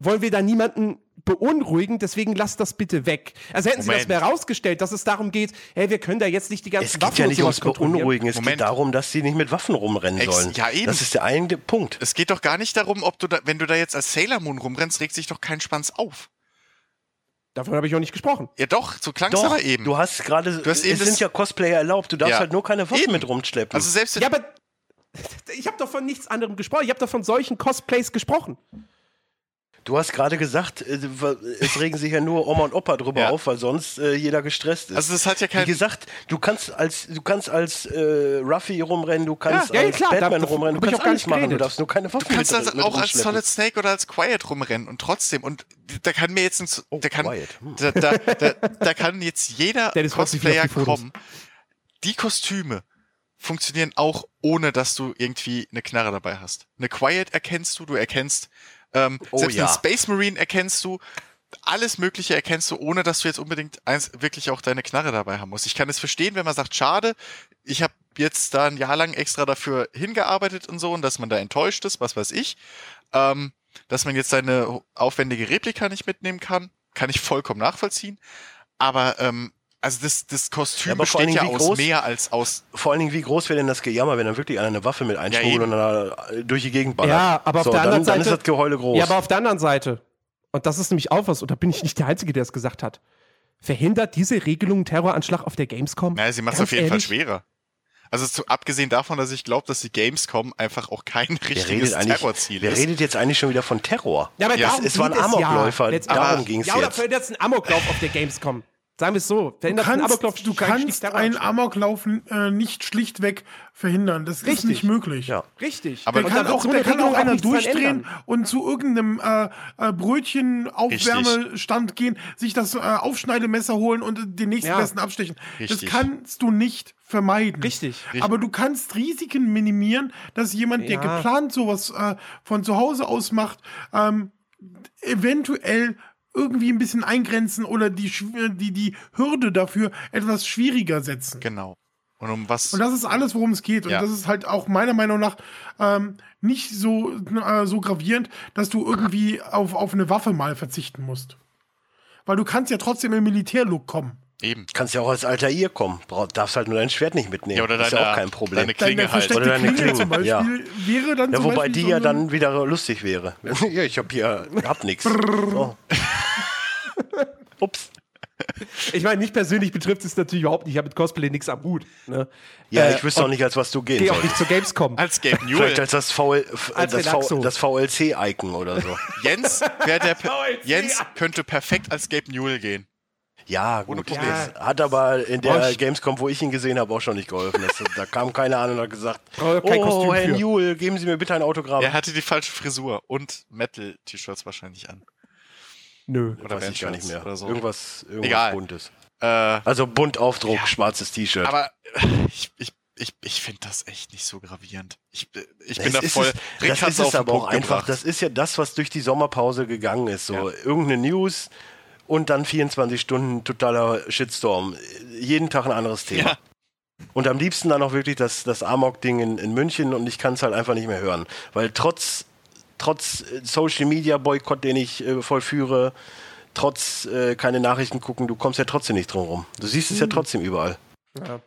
S1: wollen wir da niemanden beunruhigen, deswegen lasst das bitte weg. Also hätten sie das
S2: Moment.
S1: mehr rausgestellt, dass es darum geht, hey, wir können da jetzt nicht die ganzen
S3: Es geht
S1: Waffen
S3: ja nicht ums. Beunruhigen, es
S2: Moment.
S3: geht darum, dass sie nicht mit Waffen rumrennen
S2: Ex-
S3: sollen.
S2: ja, eben.
S3: Das ist der eine Punkt.
S2: es geht doch gar nicht darum, ob du da, wenn du da jetzt als Sailor Moon rumrennst, regt sich doch kein Schwanz auf.
S1: Davon habe ich auch nicht gesprochen.
S2: Ja doch, so klang es
S3: Doch,
S2: aber eben.
S3: du hast gerade,
S2: Du hast
S3: es sind ja Cosplayer erlaubt, du darfst
S2: Ja.
S3: halt nur keine Waffen
S2: Eben.
S3: mit rumschleppen.
S2: also selbst
S1: Ja, aber ich habe doch von nichts anderem gesprochen. Ich habe doch von solchen Cosplays gesprochen.
S3: Du hast gerade gesagt, äh, es regen sich ja nur Oma und Opa drüber
S2: Ja.
S3: auf, weil sonst äh, jeder gestresst ist.
S2: Also das hat ja
S3: Wie
S2: kein
S3: gesagt, du kannst als du kannst als äh, Ruffy rumrennen, du kannst
S1: Ja, ja,
S3: als
S1: klar, da-
S3: Batman
S1: davon
S3: rumrennen, du kannst
S1: auch gar
S3: alles
S1: nicht
S3: machen, du darfst nur keine Waffen
S2: Du kannst also auch als. Solid Snake oder als Quiet rumrennen und trotzdem und da kann mir jetzt ein,
S3: Oh,
S2: der kann
S3: Quiet, hm.
S2: da, da, da, da kann jetzt jeder Cosplayer kommen. Die Kostüme funktionieren auch ohne, dass du irgendwie eine Knarre dabei hast. Eine Quiet erkennst du, du erkennst ähm,
S3: Oh,
S2: selbst
S3: ja.
S2: einen Space Marine erkennst du. Alles Mögliche erkennst du, ohne dass du jetzt unbedingt eins, wirklich auch deine Knarre dabei haben musst. Ich kann es verstehen, wenn man sagt, schade, ich habe jetzt da ein Jahr lang extra dafür hingearbeitet und so und dass man da enttäuscht ist, was weiß ich. Ähm, dass man jetzt seine aufwendige Replika nicht mitnehmen kann, kann ich vollkommen nachvollziehen. Aber ähm, also das, das Kostüm
S3: Ja, aber vor allen
S2: besteht ja
S3: Dingen, wie
S2: aus
S3: groß-
S2: mehr als aus.
S3: Vor allen Dingen, wie groß wäre denn das Gejammer, wenn dann wirklich einer eine Waffe mit einschmuggelt
S2: eben.
S3: und dann äh, durch die Gegend ballert?
S1: Ja, aber auf
S3: so,
S1: der
S3: dann,
S1: anderen
S3: dann ist
S1: Seite-
S3: das Geheule groß.
S1: Ja, aber auf der anderen Seite, und das ist nämlich auch was, und da bin ich nicht der Einzige, der es gesagt hat, verhindert diese Regelung einen Terroranschlag auf der Gamescom?
S2: Naja, sie macht es auf jeden
S1: ehrlich?
S2: Fall schwerer. Also zu, abgesehen davon, dass ich glaube, dass die Gamescom einfach auch kein
S3: wer
S2: richtiges Terrorziel
S3: wer
S2: ist.
S3: redet jetzt eigentlich schon wieder von Terror?
S1: Ja, aber
S2: Ja,
S1: darum
S3: es waren
S1: geht
S3: Amokläufer,
S1: ja.
S3: darum
S1: Aber-
S3: ging's
S1: Ja, oder
S3: jetzt.
S1: verhindert es einen Amoklauf auf der Gamescom? Sagen wir es so.
S4: Du
S1: Verhindert einen
S4: kannst,
S1: Amoklauf
S4: du kannst einen Amoklauf äh, nicht schlichtweg verhindern. Das ist
S1: Richtig.
S4: nicht möglich.
S3: Ja.
S1: Richtig.
S2: Aber
S4: Da
S1: Und
S4: kann auch,
S1: so eine
S4: kann auch einer durchdrehen und zu irgendeinem äh, äh, Brötchenaufwärmestand gehen, sich das äh, Aufschneidemesser holen und äh, den nächsten
S1: Ja.
S4: besten abstechen.
S2: Richtig.
S4: Das kannst du nicht vermeiden.
S1: Richtig.
S4: Aber du kannst Risiken minimieren, dass jemand, der
S1: Ja.
S4: geplant sowas äh, von zu Hause aus macht, ähm, eventuell irgendwie ein bisschen eingrenzen oder die, die, die Hürde dafür etwas schwieriger setzen.
S2: Genau. Und um was.
S4: Und das ist alles, worum es geht. Und
S2: Ja.
S4: das ist halt auch meiner Meinung nach ähm, nicht so, äh, so gravierend, dass du irgendwie auf, auf eine Waffe mal verzichten musst. Weil du kannst ja trotzdem im Militärlook kommen.
S2: eben.
S3: Kannst ja auch als alter ihr kommen. Brauch, darfst halt nur dein Schwert nicht mitnehmen.
S2: Ja, oder
S3: ist
S2: deine,
S3: ja auch kein Problem.
S2: deine Klinge
S4: Deine
S2: halt.
S3: Oder deine
S4: Klinge,
S3: Klinge,
S4: zum Beispiel
S3: ja.
S4: wäre dann
S3: Ja,
S4: zum
S3: wobei
S4: Beispiel
S3: die
S4: so
S3: ja dann wieder lustig wäre. ja, ich hab hier, hab nix. So. Ups.
S1: Ich meine, mich persönlich betrifft es natürlich überhaupt nicht. Ich habe mit Cosplay nichts am Hut. Ne?
S3: Ja,
S1: Äh,
S3: ich wüsste auch nicht, als was du gehen
S1: Gehe auch nicht zur Gamescom.
S2: Als Gabe
S3: Vielleicht
S2: Newell.
S3: als das, VL,
S1: Als
S3: das, v, das VLC-Icon oder so.
S2: Jens, der. Jens könnte perfekt als Gabe Newell gehen.
S3: Ja, gut. Das hat aber in der
S1: Brauch ich-
S3: Gamescom, wo ich ihn gesehen habe, auch schon nicht geholfen. Das, da kam keiner an und hat gesagt, oh,
S1: Kostüm
S3: Herr
S1: für."
S3: Newell, geben Sie mir bitte ein Autogramm.
S2: Er hatte die falsche Frisur und Metal-T-Shirts wahrscheinlich an.
S1: Nö.
S2: Oder
S3: Weiß ich gar nicht mehr.
S2: So.
S3: Irgendwas, irgendwas
S2: Egal.
S3: Buntes.
S2: Äh,
S3: Also Buntaufdruck,
S2: Ja.
S3: schwarzes T-Shirt.
S2: aber äh, ich, ich, ich, ich finde das echt nicht so gravierend. Ich, äh, ich bin
S3: Das
S2: da voll.
S3: es,
S2: Rick
S3: das ist es aber auch
S2: Punkt
S3: einfach.
S2: gebracht.
S3: Das ist ja das, was durch die Sommerpause gegangen ist. So
S2: Ja.
S3: irgendeine News und dann 24 Stunden totaler Shitstorm. Jeden Tag ein anderes Thema.
S2: Ja.
S3: Und am liebsten dann auch wirklich das, das Amok-Ding in, in München und ich kann es halt einfach nicht mehr hören. Weil trotz, trotz äh, Social Media Boykott, den ich äh, vollführe, trotz äh, keine Nachrichten gucken, du kommst ja trotzdem nicht drum rum. Du siehst es ja trotzdem überall.
S1: Ja.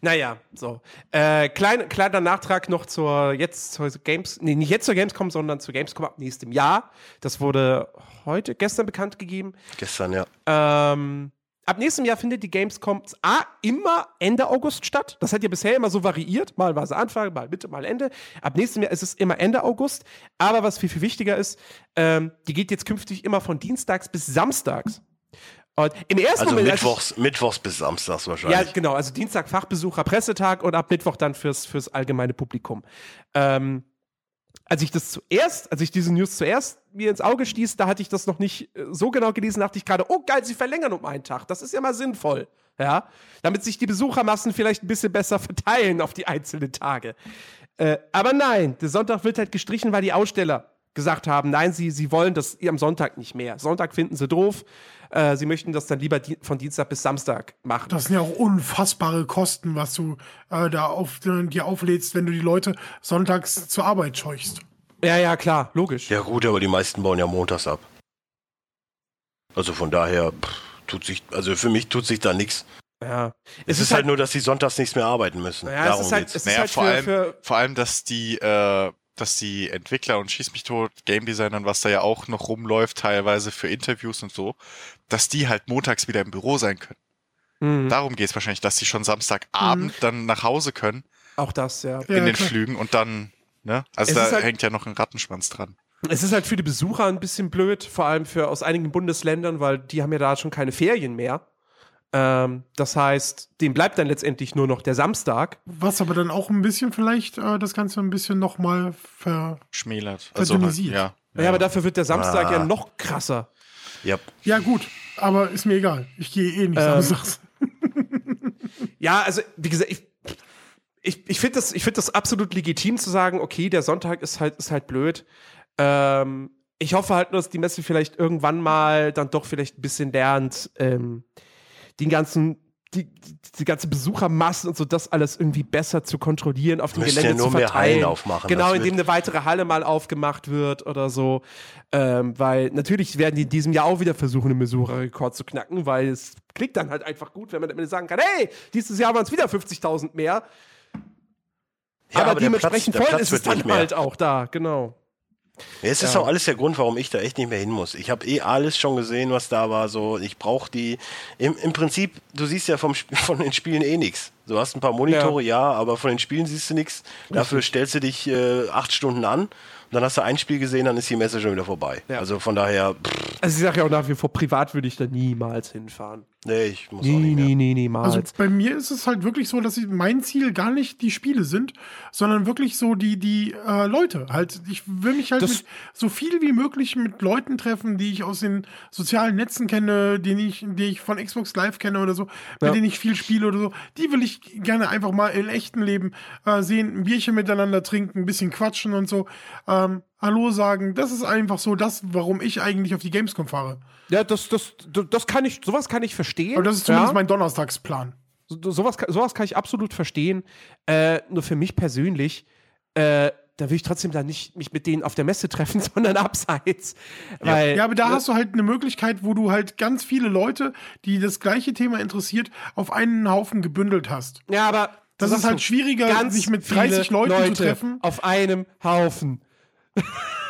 S1: Naja, so. Äh, klein, kleiner Nachtrag noch zur jetzt zur Games, nee, nicht jetzt zur Gamescom, sondern zur Gamescom ab nächstem Jahr. Das wurde heute, gestern bekannt gegeben.
S3: Gestern, ja.
S1: Ähm, ab nächstem Jahr findet die Gamescom A immer Ende August statt. Das hat ja bisher immer so variiert. Mal war es Anfang, mal Mitte, mal Ende. Ab nächstem Jahr ist es immer Ende August. Aber was viel, viel wichtiger ist, ähm, die geht jetzt künftig immer von Dienstags bis Samstags. Und im ersten
S3: Also
S1: Moment. als ich-
S3: Mittwochs, Mittwochs bis Samstags
S1: ja,
S3: wahrscheinlich.
S1: genau. Also Dienstag Fachbesucher, Pressetag und ab Mittwoch dann fürs, fürs allgemeine Publikum. Ähm, als ich das zuerst, als ich diese News zuerst mir ins Auge stieß, da hatte ich das noch nicht äh, so genau gelesen, dachte ich gerade, oh geil, sie verlängern um einen Tag. Das ist ja mal sinnvoll. Ja, damit sich die Besuchermassen vielleicht ein bisschen besser verteilen auf die einzelnen Tage. Äh, aber nein, der Sonntag wird halt gestrichen, weil die Aussteller gesagt haben, nein, sie, sie wollen das am Sonntag nicht mehr. Sonntag finden sie doof. Äh, sie möchten das dann lieber di von Dienstag bis Samstag machen.
S4: Das sind ja auch unfassbare Kosten, was du äh, da auf, dir auflädst, wenn du die Leute sonntags zur Arbeit scheuchst.
S1: Ja, ja, klar, logisch.
S3: Ja gut, aber die meisten bauen ja montags ab. Also von daher pff, tut sich, also für mich tut sich da nichts.
S1: Ja.
S3: Es, ist halt nur, dass sie sonntags nichts mehr arbeiten müssen.
S1: es
S3: Darum
S1: ist halt,
S3: geht's.
S1: es ist
S2: Naja,
S1: halt
S2: vor
S1: für,
S2: allem-
S1: für
S2: Vor allem, dass die, äh, dass die Entwickler und Schieß mich tot, Game Designern, was da ja auch noch rumläuft, teilweise für Interviews und so, dass die halt montags wieder im Büro sein können.
S1: Mhm.
S2: Darum geht's wahrscheinlich, dass die schon Samstagabend dann nach Hause können
S1: auch das, ja.
S4: Ja,
S2: in den
S4: klar.
S2: Flügen und dann, ne? Also
S1: Es
S2: da
S1: halt-
S2: hängt ja noch ein Rattenschwanz dran.
S1: Es ist halt für die Besucher ein bisschen blöd, vor allem für aus einigen Bundesländern, weil die haben ja da schon keine Ferien mehr. Ähm, das heißt, dem bleibt dann letztendlich nur noch der Samstag.
S4: Was aber dann auch ein bisschen vielleicht äh, das Ganze ein bisschen nochmal ver.
S2: Schmälert. Also
S4: Verdünnisiert.
S2: ja.
S1: Ja, aber dafür wird der Samstag
S3: Ah.
S1: ja noch krasser.
S3: Ja,
S4: Ja, gut, aber ist mir egal. Ich gehe eh nicht
S1: Ähm,
S4: samstags.
S1: Ja, also wie gesagt, ich, ich, ich finde das, ich find das absolut legitim zu sagen, okay, der Sonntag ist halt, ist halt blöd. Ähm, ich hoffe halt nur, dass die Messe vielleicht irgendwann mal dann doch vielleicht ein bisschen lernt, ähm, den ganzen, die, die ganze Besuchermassen und so das alles irgendwie besser zu kontrollieren, auf dem
S3: müssen
S1: Gelände
S3: ja nur
S1: zu
S3: mehr
S1: verteilen.
S3: Hallen aufmachen.
S1: Genau, indem eine weitere Halle mal aufgemacht wird oder so. Ähm, weil natürlich werden die in diesem Jahr auch wieder versuchen, einen Besucherrekord zu knacken, weil es klingt dann halt einfach gut, wenn man damit sagen kann, hey, dieses Jahr waren es wieder 50.000 mehr.
S3: Ja,
S1: aber,
S3: aber
S1: dementsprechend
S3: Platz-
S1: voll ist es dann
S3: mehr.
S1: halt auch da, genau.
S3: Ja, es ist
S1: Ja.
S3: auch alles der Grund, warum ich da echt nicht mehr hin muss. Ich habe eh alles schon gesehen, was da war. So, ich brauche die. Im, Im Prinzip, du siehst ja vom, von den Spielen eh nichts. Du hast ein paar Monitore, ja, aber von den Spielen siehst du nichts. Dafür stellst du dich äh, acht Stunden an und dann hast du ein Spiel gesehen, dann ist die Messe schon wieder vorbei.
S1: Ja.
S3: Also von daher, pff,
S1: Also ich sage ja auch nach wie vor, privat würde ich da niemals hinfahren.
S3: Nee, ich muss auch
S1: Nee,
S3: nicht mehr.
S1: nee, nee, niemals.
S4: Also bei mir ist es halt wirklich so, dass ich, mein Ziel gar nicht die Spiele sind, sondern wirklich so die, die äh, Leute. Halt, ich will mich halt mit, so viel wie möglich mit Leuten treffen, die ich aus den sozialen Netzen kenne, die ich, die ich von Xbox Live kenne oder so, mit
S1: Ja.
S4: denen ich viel spiele oder so. Die will ich gerne einfach mal im echten Leben äh, sehen, ein Bierchen miteinander trinken, ein bisschen quatschen und so. Ähm, Hallo sagen. Das ist einfach so das, warum ich eigentlich auf die Gamescom fahre.
S1: Ja, das, das, das kann ich, sowas kann ich verstehen.
S4: Aber das ist zumindest
S1: ja.
S4: mein Donnerstagsplan.
S1: So, sowas, kann- sowas kann ich absolut verstehen. Äh, nur für mich persönlich, äh, da will ich trotzdem da nicht mich mit denen auf der Messe treffen, sondern abseits. Weil,
S4: Ja, aber da hast du halt eine Möglichkeit, wo du halt ganz viele Leute, die das gleiche Thema interessiert, auf einen Haufen gebündelt hast.
S1: ja, aber
S4: Das
S1: du
S4: ist halt schwieriger, sich mit
S1: viele
S4: 30 Leuten zu treffen.
S1: Auf einem Haufen.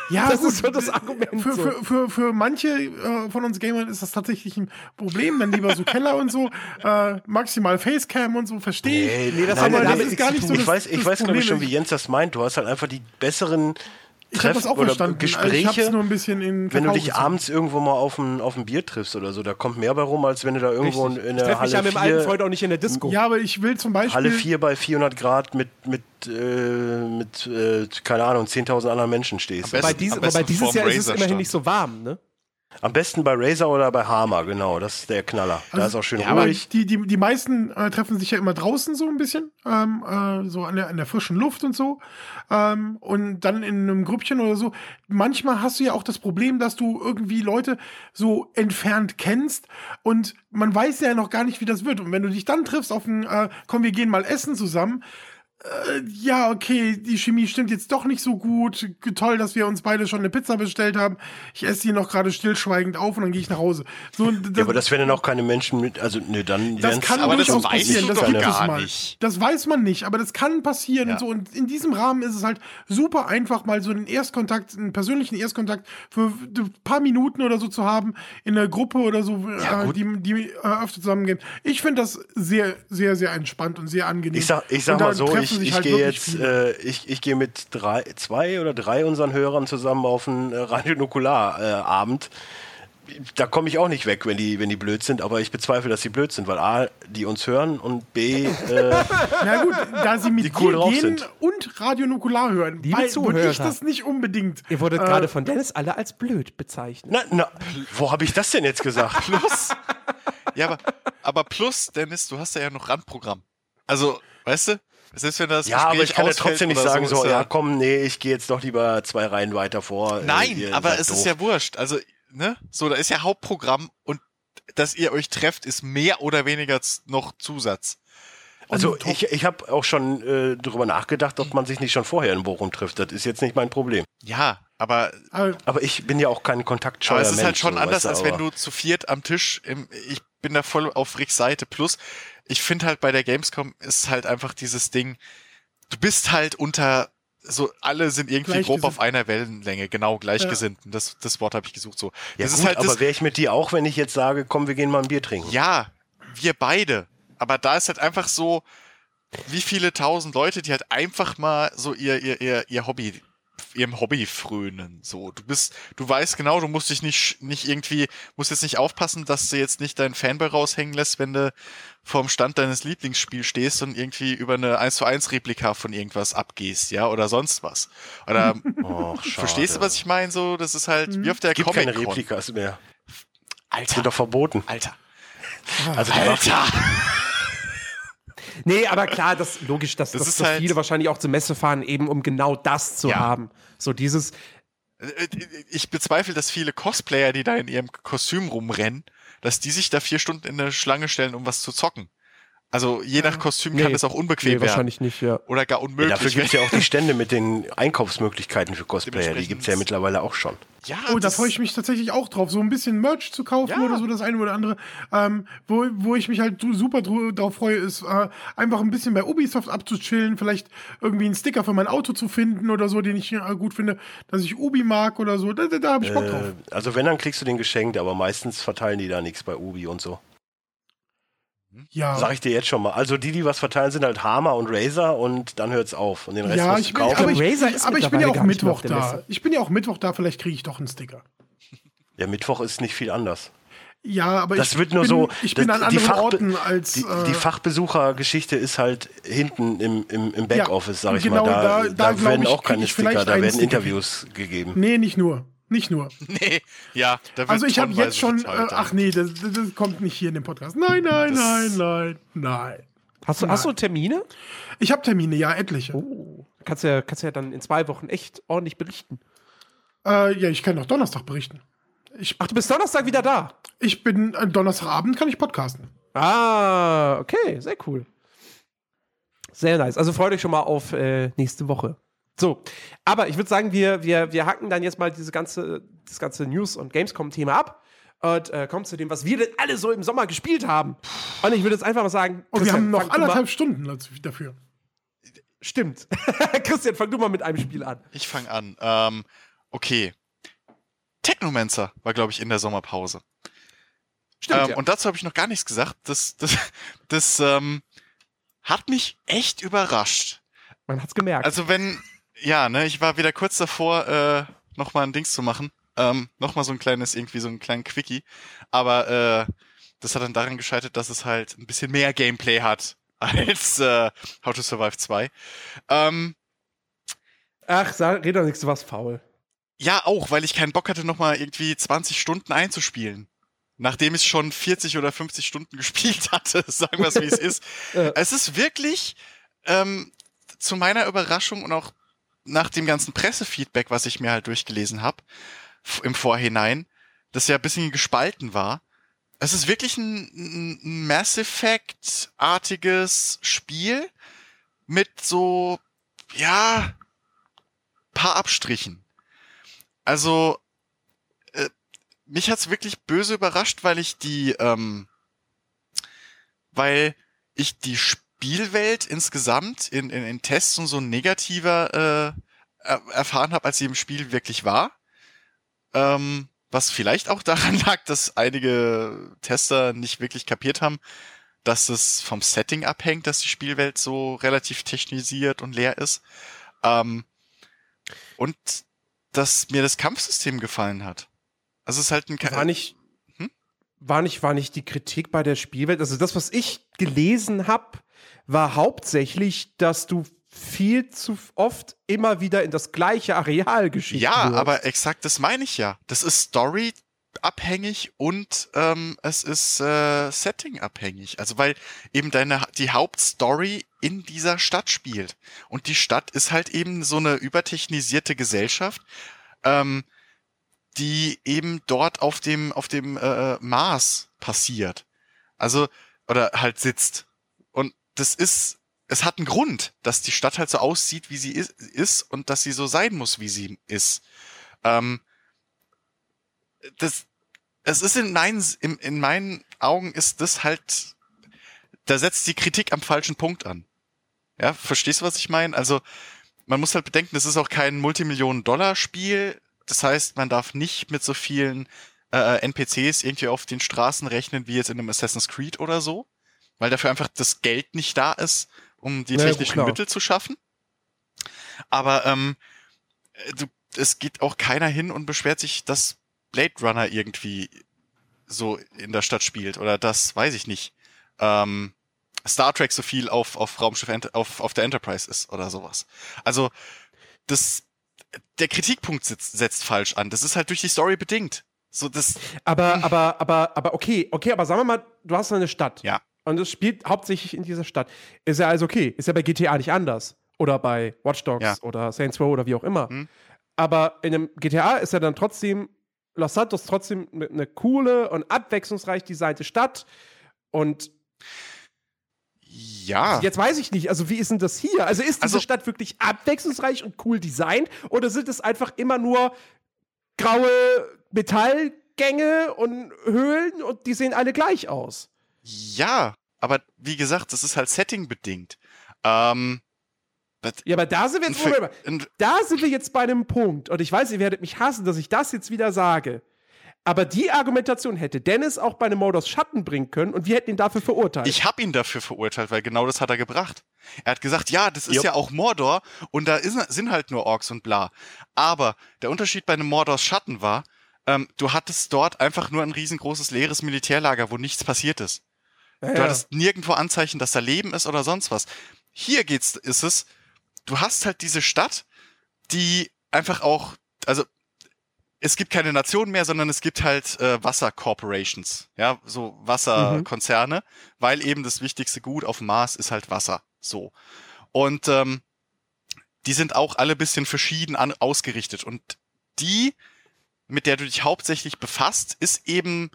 S4: Ja,
S1: Das ist so das Argument
S4: Für,
S1: so.
S4: für, für, für manche äh, von uns Gamern ist das tatsächlich ein Problem, dann lieber so Keller und so, äh, maximal Facecam und so, verstehe ich.
S1: nee, das
S4: aber
S1: hat ja
S4: das ist gar nicht so
S3: ich
S4: das,
S3: weiß, ich
S4: das
S3: weiß glaube ich schon, wie Jens das meint. Du hast halt einfach die besseren
S4: Ich habe das
S3: Treffen
S4: auch
S3: oder
S4: verstanden. Also ich
S3: Gespräche.
S4: hab's nur ein bisschen in
S3: wenn du dich
S4: gezogen.
S3: abends irgendwo mal auf ein, auf ein Bier triffst oder so, da kommt mehr bei rum, als wenn du da irgendwo
S1: Richtig.
S3: in
S1: ich
S3: der
S1: treffe mich ja
S3: Halle
S1: mit dem alten
S3: 4,
S1: Freund auch nicht in der Disco.
S4: Ja, aber ich will zum Beispiel.
S3: Halle 4 bei 400 Grad mit, mit, äh, mit äh, keine Ahnung, 10.000 anderen Menschen stehst.
S2: Am besten-
S1: diese,
S2: am
S1: wobei dieses Jahr ist es immerhin nicht so warm, ne?
S3: Am besten bei Razer oder bei Hammer, genau, das ist der Knaller. da
S4: Also-
S3: ist auch schön
S4: Ja,
S3: ruhig.
S4: die, die, die meisten äh, treffen sich ja immer draußen so ein bisschen, ähm, äh, so an der, an der frischen Luft und so. Ähm, und dann in einem Grüppchen oder so. Manchmal hast du ja auch das Problem, dass du irgendwie Leute so entfernt kennst und man weiß ja noch gar nicht, wie das wird. Und wenn du dich dann triffst auf ein, äh, komm, wir gehen mal essen zusammen, äh, ja, okay, die Chemie stimmt jetzt doch nicht so gut. Toll, dass wir uns beide schon eine Pizza bestellt haben. Ich esse die noch gerade stillschweigend auf und dann gehe ich nach Hause. So,
S3: Ja, aber das werden dann auch keine Menschen mit, also ne, dann
S4: das kann
S2: aber das
S4: durchaus
S2: weißt
S4: passieren. Das gibt es mal.
S2: nicht.
S4: Das weiß man nicht, aber das kann passieren
S2: Ja.
S4: und so. Und in diesem Rahmen ist es halt super einfach, mal so einen Erstkontakt, einen persönlichen Erstkontakt für ein paar Minuten oder so zu haben in einer Gruppe oder so,
S3: Ja,
S4: äh, die, die äh, öfter zusammengehen. Ich finde das sehr, sehr, sehr entspannt und sehr angenehm.
S3: Ich sag, ich sag mal so, ich,
S4: sich
S3: ich
S4: halt
S3: gehe jetzt, äh, ich, ich gehe mit drei, zwei oder drei unseren Hörern zusammen auf einen äh, Radionukular-Abend. da komme ich auch nicht weg, wenn die, wenn die blöd sind, aber ich bezweifle, dass sie blöd sind, weil A, die uns hören und B, äh,
S4: Na gut, da sie mit
S3: die cool
S4: dir
S3: drauf
S4: gehen
S3: sind.
S4: und Radio Nukular hören,
S1: Liebe
S4: weil- würde ich
S1: Zuhörer.
S4: das nicht unbedingt.
S1: Ihr wurdet
S4: äh,
S1: gerade von Dennis alle als blöd bezeichnet.
S3: na, na, wo habe ich das denn jetzt gesagt?
S2: Plus. ja, aber, aber plus, Dennis, du hast ja noch Randprogramm. Also, weißt du? Selbst wenn das
S3: Ja, aber
S2: Gespräch
S3: ich kann ja trotzdem nicht sagen, so,
S2: ist
S3: ja, komm, nee, ich gehe jetzt doch lieber zwei Reihen weiter vor. äh,
S2: Nein,
S3: ihr
S2: aber es
S3: doof.
S2: ist ja wurscht. Also, ne? So, da ist ja Hauptprogramm und dass ihr euch trefft, ist mehr oder weniger noch Zusatz.
S3: Also ich, ich habe auch schon äh, darüber nachgedacht, ob man sich nicht schon vorher in Bochum trifft. Das ist jetzt nicht mein Problem.
S2: Ja, aber,
S4: äh,
S3: Aber ich bin ja auch kein kontaktscheuer
S2: aber es ist halt
S3: Mensch,
S2: schon
S3: so,
S2: anders, als
S3: aber-
S2: wenn du zu viert am Tisch im, ich bin da voll auf Ricks Seite. Plus, ich finde halt bei der Gamescom ist halt einfach dieses Ding, du bist halt unter, so alle sind irgendwie grob auf einer Wellenlänge, genau, Gleichgesinnten. Das, das Wort habe ich gesucht so.
S3: Ja
S2: das
S3: gut,
S2: ist halt
S3: aber wäre ich mit dir auch, wenn ich jetzt sage, komm, wir gehen mal ein Bier trinken.
S2: Ja, wir beide. Aber da ist halt einfach so, wie viele tausend Leute, die halt einfach mal so ihr, ihr, ihr, ihr Hobby, ihrem Hobby frönen. So, du bist, du weißt genau, du musst dich nicht, nicht irgendwie, musst jetzt nicht aufpassen, dass du jetzt nicht deinen Fanboy raushängen lässt, wenn du vorm Stand deines Lieblingsspiels stehst und irgendwie über eine 1 zu 1 Replika von irgendwas abgehst, ja, oder sonst was. Oder,
S3: Och, schade.
S2: verstehst du, was ich meine? So, das ist halt, wie auf der
S3: gibt keine
S2: Comic-Con.
S3: Replikas mehr.
S2: Alter,
S3: Sind doch verboten.
S2: Alter,
S3: Also
S2: Alter!
S1: Nee, aber klar, das logisch, dass,
S2: Das
S1: dass,
S2: ist
S1: dass
S2: halt-
S1: viele wahrscheinlich auch zur Messe fahren, eben um genau das zu
S2: Ja.
S1: haben. So dieses,
S2: Äh, Ich bezweifle, dass viele Cosplayer, die da in ihrem Kostüm rumrennen, dass die sich da vier Stunden in eine Schlange stellen, um was zu zocken. Also je nach Kostüm kann
S1: Nee.
S2: es auch unbequem
S1: nee,
S2: werden.
S1: wahrscheinlich nicht, ja.
S2: Oder gar
S3: Ja,
S2: unmöglich.
S3: dafür gibt es ja auch die Stände mit den Einkaufsmöglichkeiten für Cosplayer. Die gibt es ja mittlerweile auch schon.
S2: ja,
S4: Oh, da freue ich mich tatsächlich auch drauf, so ein bisschen Merch zu kaufen
S2: Ja.
S4: oder so, das eine oder andere. Ähm, wo, wo ich mich halt super dr drauf freue, ist äh, einfach ein bisschen bei Ubisoft abzuchillen, vielleicht irgendwie einen Sticker für mein Auto zu finden oder so, den ich äh, gut finde, dass ich Ubi mag oder so. Da, da, da habe ich Bock drauf.
S3: Äh, also wenn, dann kriegst du den geschenkt, aber meistens verteilen die da nichts bei Ubi und so.
S4: Ja.
S3: Sag ich dir jetzt schon mal. Also die, die was verteilen, sind halt Hammer und Razer und dann hört's auf. Und den Rest
S4: Ja,
S3: musst
S4: ich
S3: du
S4: bin,
S3: kaufen.
S4: aber ich,
S1: Razer ist
S4: aber ich bin ja auch Mittwoch da. Ich bin ja auch Mittwoch da, vielleicht kriege ich doch einen Sticker.
S3: Der Mittwoch ist nicht viel anders.
S4: Ja, aber
S3: Das
S4: ich,
S3: wird nur
S4: bin,
S3: so.
S4: ich bin
S3: das-
S4: an
S3: die
S4: anderen
S3: Fachbe-
S4: Orten als.
S3: Die,
S4: äh,
S3: die Fachbesuchergeschichte ist halt hinten im, im, im Backoffice, sag ich
S4: genau,
S3: mal. Da,
S4: da-
S3: da, werden
S4: ich,
S3: auch keine Sticker, da werden
S4: Sticker.
S3: Interviews gegeben.
S4: nee, nicht nur. Nicht nur.
S2: Nee, ja, da wird
S4: Also ich habe jetzt schon. Äh, ach nee, das, das kommt nicht hier in dem Podcast. Nein, nein,
S2: Das-
S4: nein, nein, nein.
S1: Hast du, hast du Termine?
S4: Ich habe Termine, ja, etliche.
S1: Oh. Kannst ja, kannst ja dann in zwei Wochen echt ordentlich berichten.
S4: Äh, ja, ich kann auch Donnerstag berichten. Ich,
S1: Ach, du bist Donnerstag wieder da.
S4: ich bin äh, Donnerstagabend kann ich podcasten.
S1: Ah, okay, sehr cool. Sehr nice. Also freut euch schon mal auf äh, nächste Woche. So, aber ich würde sagen, wir, wir, wir hacken dann jetzt mal diese ganze, das ganze News- und Gamescom-Thema ab und äh, kommen zu dem, was wir denn alle so im Sommer gespielt haben. Und ich würde jetzt einfach mal sagen,
S4: Und wir
S1: Christian,
S4: haben noch anderthalb Stunden dafür.
S1: Stimmt. Christian, fang du mal mit einem Spiel an.
S2: Ich fange an. Ähm, okay. Technomancer war, glaube ich, in der Sommerpause.
S1: Stimmt,
S2: ähm,
S1: ja.
S2: Und dazu habe ich noch gar nichts gesagt. Das, das, das ähm, hat mich echt überrascht.
S1: Man hat's gemerkt.
S2: Also wenn, ja, ne, ich war wieder kurz davor, äh, nochmal ein Dings zu machen. Ähm, nochmal so ein kleines, irgendwie so einen kleinen Quickie. Aber äh, das hat dann daran gescheitert, dass es halt ein bisschen mehr Gameplay hat als äh, How to Survive 2. Ähm,
S1: Ach, sag, red doch nichts, du warst faul.
S2: Ja, auch, weil ich keinen Bock hatte, nochmal irgendwie 20 Stunden einzuspielen. Nachdem ich schon 40 oder 50 Stunden gespielt hatte, sagen wir es wie es ist. Es ist wirklich ähm, zu meiner Überraschung und auch nach dem ganzen Pressefeedback, was ich mir halt durchgelesen habe, im Vorhinein, das ja ein bisschen gespalten war. Es ist wirklich ein, ein Mass Effect-artiges Spiel mit so, ja, paar Abstrichen. Also, äh, mich hat's wirklich böse überrascht, weil ich die, ähm, weil ich die Spielwelt insgesamt in, in, in Tests und so negativer äh, er erfahren habe, als sie im Spiel wirklich war. Ähm, was vielleicht auch daran lag, dass einige Tester nicht wirklich kapiert haben, dass es vom Setting abhängt, dass die Spielwelt so relativ technisiert und leer ist. Ähm, und dass mir das Kampfsystem gefallen hat. Also es ist halt ein Ka
S1: War nicht,
S2: Hm?
S1: war nicht, war nicht die Kritik bei der Spielwelt. Also das, was ich gelesen habe, war hauptsächlich, dass du viel zu oft immer wieder in das gleiche Areal geschickt
S2: Ja,
S1: wirst.
S2: aber exakt das meine ich ja. Das ist Story abhängig und ähm, es ist äh, Setting abhängig. Also weil eben deine die Hauptstory in dieser Stadt spielt und die Stadt ist halt eben so eine übertechnisierte Gesellschaft, ähm, die eben dort auf dem auf dem äh, Mars passiert. Also oder halt sitzt. Das ist es hat einen Grund, dass die Stadt halt so aussieht, wie sie is ist und dass sie so sein muss, wie sie ist. Ähm, das, es ist in meinen, in, in meinen Augen ist das halt, da setzt die Kritik am falschen Punkt an. Ja, verstehst du, was ich meine? Also, man muss halt bedenken, das ist auch kein Multimillionen-Dollar-Spiel. Das heißt, man darf nicht mit so vielen äh, NPCs irgendwie auf den Straßen rechnen, wie jetzt in einem Assassin's Creed oder so. Weil dafür einfach das Geld nicht da ist, um die
S1: Ja, gut,
S2: technischen
S1: klar.
S2: Mittel zu schaffen. Aber ähm, äh, du, es geht auch keiner hin und beschwert sich, dass Blade Runner irgendwie so in der Stadt spielt oder das, weiß ich nicht, ähm, Star Trek so viel auf, auf Raumschiff auf, auf der Enterprise ist oder sowas. Also, das, der Kritikpunkt setzt, setzt falsch an. Das ist halt durch die Story bedingt. So, das,
S1: Aber, aber, aber, aber okay, okay, aber sagen wir mal, du hast eine Stadt.
S2: Ja.
S1: Und es spielt hauptsächlich in dieser Stadt. Ist ja also okay. Ist ja bei GTA nicht anders. Oder bei Watch Dogs
S2: Ja.
S1: oder Saints Row oder wie auch immer.
S2: Hm.
S1: Aber in einem GTA ist ja dann trotzdem Los Santos trotzdem eine eine coole und abwechslungsreich designte Stadt. Und
S2: ja.
S1: jetzt weiß ich nicht, also wie ist denn das hier? Also ist diese
S2: Also-
S1: Stadt wirklich abwechslungsreich und cool designt? Oder sind es einfach immer nur graue Metallgänge und Höhlen und die sehen alle gleich aus?
S2: Ja, aber wie gesagt, das ist halt Setting-bedingt. Ähm,
S1: Ja, aber da sind wir jetzt, Moment mal, da sind wir jetzt bei einem Punkt. Und ich weiß, ihr werdet mich hassen, dass ich das jetzt wieder sage. Aber die Argumentation hätte Dennis auch bei einem Modus Schatten bringen können und wir hätten ihn dafür verurteilt.
S2: Ich habe ihn dafür verurteilt, weil genau das hat er gebracht. Er hat gesagt, ja, das ist
S3: Jupp.
S2: ja auch Mordor und da ist, sind halt nur Orks und bla. Aber der Unterschied bei einem Mordors Schatten war, ähm, du hattest dort einfach nur ein riesengroßes leeres Militärlager, wo nichts passiert ist.
S1: Ja,
S2: Du hattest nirgendwo Anzeichen, dass da Leben ist oder sonst was. Hier geht's, ist es, du hast halt diese Stadt, die einfach auch, also es gibt keine Nation mehr, sondern es gibt halt äh, Wasser-Corporations, ja, so Wasserkonzerne, weil eben das wichtigste Gut auf dem Mars ist halt Wasser, so. Und ähm, die sind auch alle bisschen verschieden an, ausgerichtet und die, mit der du dich hauptsächlich befasst, ist eben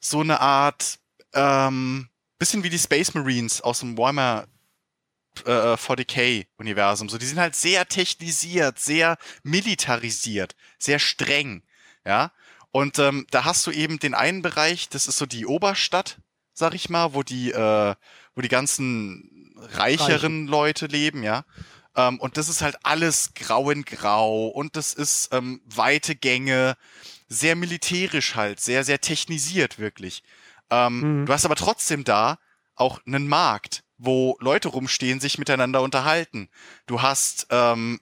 S2: so eine Art, ähm, bisschen wie die Space Marines aus dem Warhammer äh, 40k-Universum. So, die sind halt sehr technisiert, sehr militarisiert, sehr streng, ja. Und ähm, da hast du eben den einen Bereich, das ist so die Oberstadt, sag ich mal, wo die, äh, wo die ganzen reicheren Leute leben, ja. Ähm, und das ist halt alles grau in grau und das ist ähm, weite Gänge, sehr militärisch halt, sehr, sehr technisiert wirklich. Ähm,
S1: Mhm.
S2: Du hast aber trotzdem da auch einen Markt, wo Leute rumstehen, sich miteinander unterhalten. Du hast, ähm,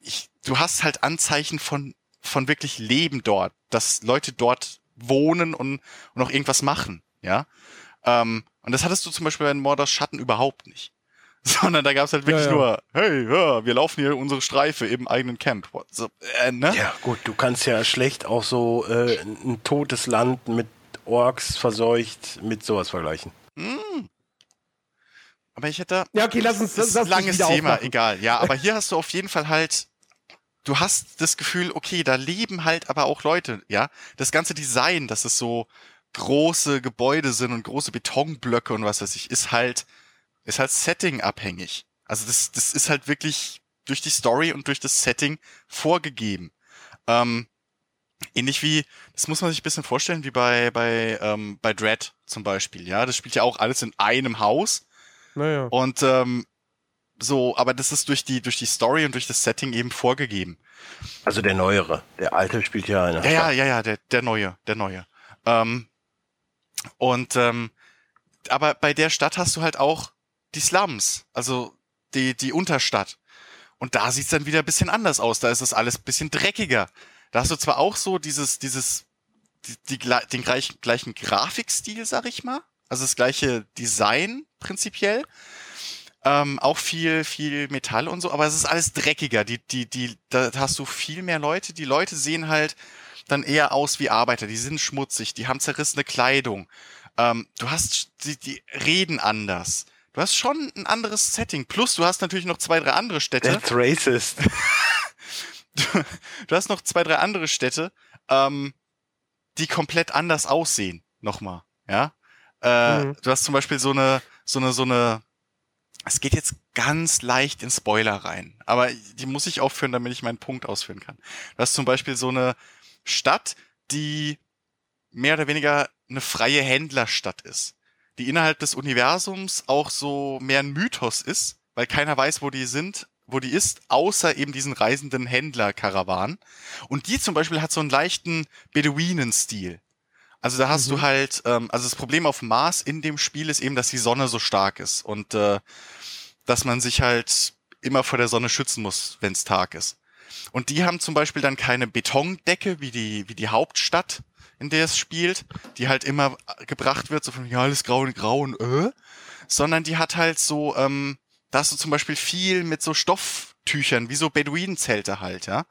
S2: ich, du hast halt Anzeichen von, von wirklich Leben dort, dass Leute dort wohnen und, und auch irgendwas machen, ja. Ähm, und das hattest du zum Beispiel bei Mordors Schatten überhaupt nicht. Sondern da gab es halt wirklich
S1: Ja, ja.
S2: nur, hey, ja, wir laufen hier unsere Streife im eigenen Camp. So, äh, ne?
S3: Ja, gut, du kannst ja schlecht auch so äh, ein totes Land mit Orks verseucht mit sowas vergleichen.
S2: Hm. Aber ich hätte
S1: Ja, okay, lass uns
S2: das ist ein langes Thema,
S1: aufmachen.
S2: egal. Ja, aber hier hast du auf jeden Fall halt, du hast das Gefühl, okay, da leben halt aber auch Leute, ja. Das ganze Design, dass es so große Gebäude sind und große Betonblöcke und was weiß ich, ist halt, ist halt Setting abhängig. Also das, das ist halt wirklich durch die Story und durch das Setting vorgegeben. Ähm, ähnlich wie, das muss man sich ein bisschen vorstellen, wie bei, bei, ähm, bei Dread zum Beispiel, ja. Das spielt ja auch alles in einem Haus.
S1: Naja.
S2: Und ähm, so, aber das ist durch die, durch die Story und durch das Setting eben vorgegeben.
S3: Also der neuere. Der alte spielt ja eine.
S2: Ja, ja, ja, ja, der, der neue, der neue. Ähm, und ähm, aber bei der Stadt hast du halt auch die Slums, also die, die Unterstadt. Und da sieht's dann wieder ein bisschen anders aus. Da ist es alles ein bisschen dreckiger. Da hast du zwar auch so dieses, dieses, die, die, den gleichen, gleichen Grafikstil, sag ich mal. Also das gleiche Design prinzipiell. Ähm, auch viel, viel Metall und so, aber es ist alles dreckiger. Die, die, die, da hast du viel mehr Leute. Die Leute sehen halt dann eher aus wie Arbeiter. Die sind schmutzig, die haben zerrissene Kleidung. Ähm, du hast, die, die reden anders. Du hast schon ein anderes Setting. Plus, du hast natürlich noch zwei, drei andere Städte.
S3: That's racist.
S2: Du, hast noch zwei, drei andere Städte, ähm, die komplett anders aussehen. Nochmal, ja. Äh,
S1: Mhm.
S2: Du hast zum Beispiel so eine, so eine, so eine. Es geht jetzt ganz leicht in Spoiler rein, aber die muss ich aufführen, damit ich meinen Punkt ausführen kann. Du hast zum Beispiel so eine Stadt, die mehr oder weniger eine freie Händlerstadt ist, die innerhalb des Universums auch so mehr ein Mythos ist, weil keiner weiß, wo die sind, wo die ist, außer eben diesen reisenden Händler-Karawanen. Und die zum Beispiel hat so einen leichten Beduinen-Stil. Also da hast
S1: Mhm.
S2: du halt, ähm, also das Problem auf Mars in dem Spiel ist eben, dass die Sonne so stark ist und äh, dass man sich halt immer vor der Sonne schützen muss, wenn es Tag ist. Und die haben zum Beispiel dann keine Betondecke wie die, wie die Hauptstadt, in der es spielt, die halt immer gebracht wird, so von, ja, alles grau und grau und äh, sondern die hat halt so, ähm, da hast du zum Beispiel viel mit so Stofftüchern, wie so Beduinenzelte halt, ja.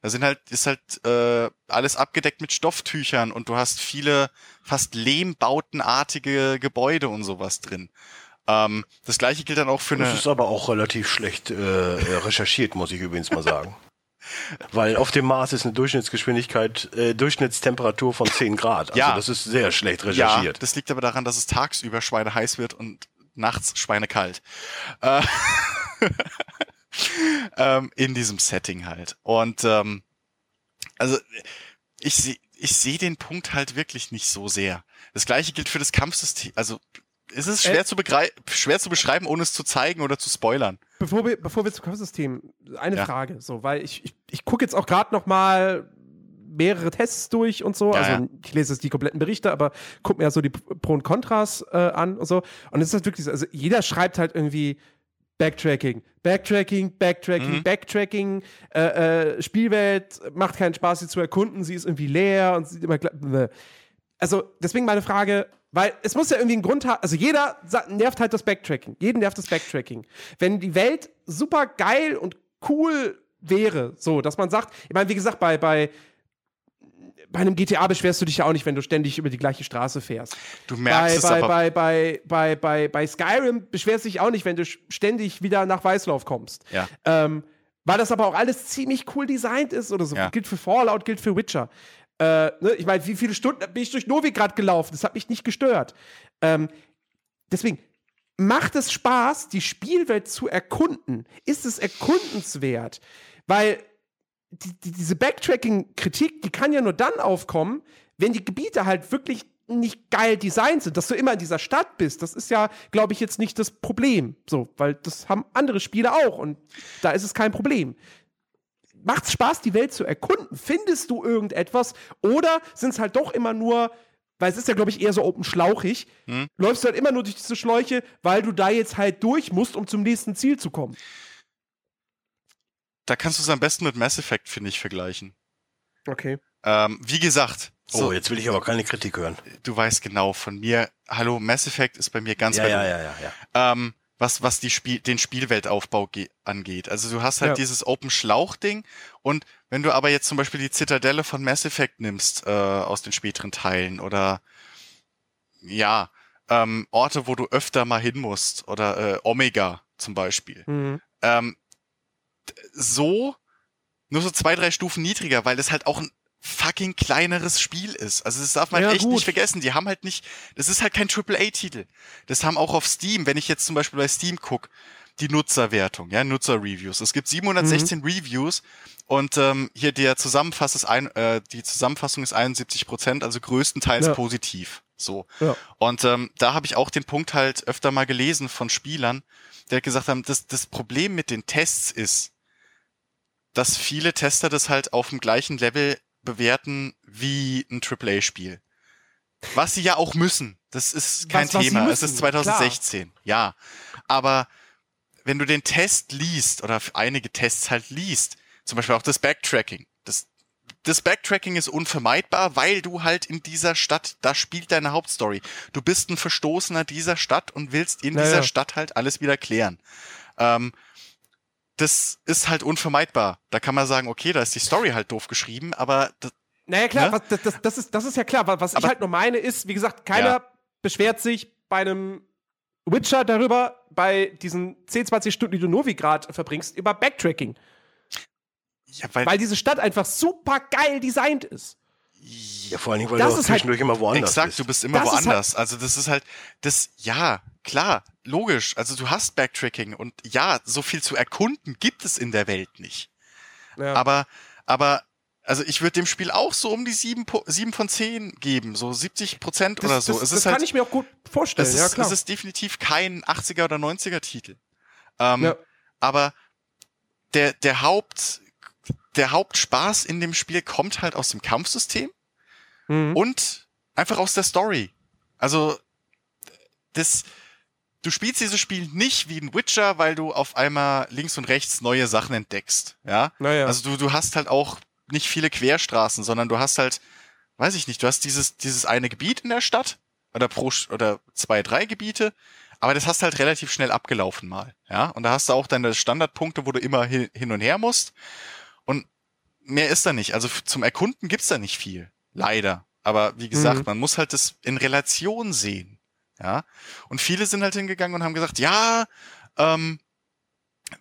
S2: Da sind halt, ist halt äh, alles abgedeckt mit Stofftüchern und du hast viele fast lehmbautenartige Gebäude und sowas drin. Ähm, das gleiche gilt dann auch für
S3: Das
S2: eine.
S3: ist aber auch relativ schlecht äh, recherchiert, muss ich übrigens mal sagen. Weil auf dem Mars ist eine Durchschnittsgeschwindigkeit, äh, Durchschnittstemperatur von 10 Grad. Also
S2: Ja.
S3: das ist sehr schlecht
S2: Ja,
S3: recherchiert.
S2: das liegt aber daran, dass es tagsüber schweineheiß wird und nachts schweinekalt. Äh, ähm, in diesem Setting halt. Und ähm, also ich sehe ich sehe den Punkt halt wirklich nicht so sehr. Das gleiche gilt für das Kampfsystem. Also es ist schwer,
S1: Äh.
S2: zu, schwer zu beschreiben, ohne es zu zeigen oder zu spoilern.
S1: Bevor wir, bevor wir zum Kampfsystem, eine
S2: Ja.
S1: Frage, so, weil ich, ich, ich gucke jetzt auch gerade noch mal mehrere Tests durch und so.
S2: Ja,
S1: also
S2: ja.
S1: ich lese jetzt die kompletten Berichte, aber guck mir ja so die Pro und Kontras äh, an und so. Und es ist halt wirklich so, also jeder schreibt halt irgendwie Backtracking, Backtracking, Backtracking,
S2: Mhm.
S1: Backtracking, äh, äh, Spielwelt macht keinen Spaß, sie zu erkunden, sie ist irgendwie leer und sieht immer. Also deswegen meine Frage, weil es muss ja irgendwie einen Grund haben, also jeder nervt halt das Backtracking, jeden nervt das Backtracking. Wenn die Welt super geil und cool wäre, so, dass man sagt, ich meine, wie gesagt, bei, bei, bei einem GTA beschwerst du dich ja auch nicht, wenn du ständig über die gleiche Straße fährst.
S2: Du
S1: Bei,
S2: merkst es
S1: bei,
S2: aber.
S1: bei, bei, bei, bei, bei Skyrim beschwerst du dich auch nicht, wenn du ständig wieder nach Weißlauf kommst.
S2: Ja.
S1: Ähm, Weil das aber auch alles ziemlich cool designt ist oder so.
S2: Ja.
S1: Gilt für Fallout, gilt für Witcher. Äh, ne? Ich meine, wie viele Stunden bin ich durch Novigrad gelaufen? Das hat mich nicht gestört. Ähm, deswegen macht es Spaß, die Spielwelt zu erkunden. Ist es erkundenswert? Weil die, die, diese Backtracking-Kritik, die kann ja nur dann aufkommen, wenn die Gebiete halt wirklich nicht geil designt sind, dass du immer in dieser Stadt bist. Das ist ja, glaube ich, jetzt nicht das Problem. So, weil das haben andere Spiele auch und da ist es kein Problem. Macht's Spaß, die Welt zu erkunden? Findest du irgendetwas? Oder sind es halt doch immer nur, weil es ist ja, glaube ich, eher so open schlauchig,
S2: Hm.
S1: läufst du halt immer nur durch diese Schläuche, weil du da jetzt halt durch musst, um zum nächsten Ziel zu kommen.
S2: Da kannst du es am besten mit Mass Effect, finde ich, vergleichen.
S1: Okay.
S2: Ähm, wie gesagt, so,
S3: Oh, jetzt will ich aber keine Kritik hören.
S2: du weißt genau von mir, hallo, Mass Effect ist bei mir ganz
S3: Ja,
S2: weit
S3: ja, ja, ja, ja.
S2: ähm, was, was die Spiel, den Spielweltaufbau ge- angeht. Also du hast halt
S1: Ja.
S2: dieses Open Schlauch-Ding und wenn du aber jetzt zum Beispiel die Zitadelle von Mass Effect nimmst, äh, aus den späteren Teilen oder ja, ähm, Orte, wo du öfter mal hin musst oder äh, Omega zum Beispiel.
S1: Mhm.
S2: Ähm, so nur so zwei, drei Stufen niedriger, weil das halt auch ein fucking kleineres Spiel ist. Also das darf man
S1: Ja,
S2: echt
S1: gut.
S2: nicht vergessen. Die haben halt nicht, das ist halt kein AAA-Titel. Das haben auch auf Steam, wenn ich jetzt zum Beispiel bei Steam guck, die Nutzerwertung, ja, Nutzerreviews. Es gibt 716
S1: Mhm.
S2: Reviews und ähm, hier der Zusammenfass ist ein, äh, die Zusammenfassung ist 71 Prozent, also größtenteils
S1: Ja.
S2: positiv. So.
S1: Ja.
S2: Und ähm, da habe ich auch den Punkt halt öfter mal gelesen von Spielern, die halt gesagt haben, das, das Problem mit den Tests ist, dass viele Tester das halt auf dem gleichen Level bewerten wie ein AAA-Spiel. Was sie ja auch müssen. Das ist kein
S1: Was- was
S2: Thema. Es
S1: müssen,
S2: ist 2016. Ja. Aber wenn du den Test liest oder einige Tests halt liest, zum Beispiel auch das Backtracking, das, das Backtracking ist unvermeidbar, weil du halt in dieser Stadt, da spielt deine Hauptstory. Du bist ein Verstoßener dieser Stadt und willst in
S1: Naja.
S2: dieser Stadt halt alles wieder klären. Ähm, das ist halt unvermeidbar. Da kann man sagen, okay, da ist die Story halt doof geschrieben, aber das,
S1: Naja, klar,
S2: Ne?
S1: was, das, das, das, ist, das ist ja klar. Was, was ich
S2: Aber-
S1: halt nur meine ist, wie gesagt, keiner
S2: Ja.
S1: beschwert sich bei einem Witcher darüber, bei diesen 10, 20 Stunden, die du Novigrad verbringst, über Backtracking.
S2: ja, weil,
S1: Weil diese Stadt einfach super geil designt ist.
S3: Ja, vor allen Dingen, weil
S1: Das
S3: du auch
S1: halt-
S3: zwischendurch immer woanders
S2: Exakt,
S3: bist.
S2: du bist immer
S1: Das halt-
S2: woanders. also das ist halt, das, ja, klar, logisch. Also du hast Backtracking und ja, so viel zu erkunden gibt es in der Welt nicht.
S1: Ja.
S2: Aber, aber, also ich würde dem Spiel auch so um die sieben, sieben von zehn geben, so 70 Prozent
S1: das,
S2: oder so.
S1: Das, das
S2: ist
S1: kann
S2: halt,
S1: ich mir auch gut vorstellen.
S2: es
S1: ja,
S2: ist,
S1: klar.
S2: es ist definitiv kein 80er oder 90er Titel. Ähm,
S1: Ja.
S2: Aber der, der Haupt, der Hauptspaß in dem Spiel kommt halt aus dem Kampfsystem
S1: Mhm.
S2: und einfach aus der Story. Also das, du spielst dieses Spiel nicht wie ein Witcher, weil du auf einmal links und rechts neue Sachen entdeckst. Ja,
S1: naja.
S2: also du, du hast halt auch nicht viele Querstraßen, sondern du hast halt, weiß ich nicht, du hast dieses, dieses eine Gebiet in der Stadt oder pro oder zwei, drei Gebiete, aber das hast halt relativ schnell abgelaufen mal. Ja, und da hast du auch deine Standardpunkte, wo du immer hin, hin und her musst. Und mehr ist da nicht. Also zum Erkunden gibt's da nicht viel. Leider. Aber wie gesagt,
S1: Mhm.
S2: man muss halt das in Relation sehen. Ja. Und viele sind halt hingegangen und haben gesagt, ja, ähm,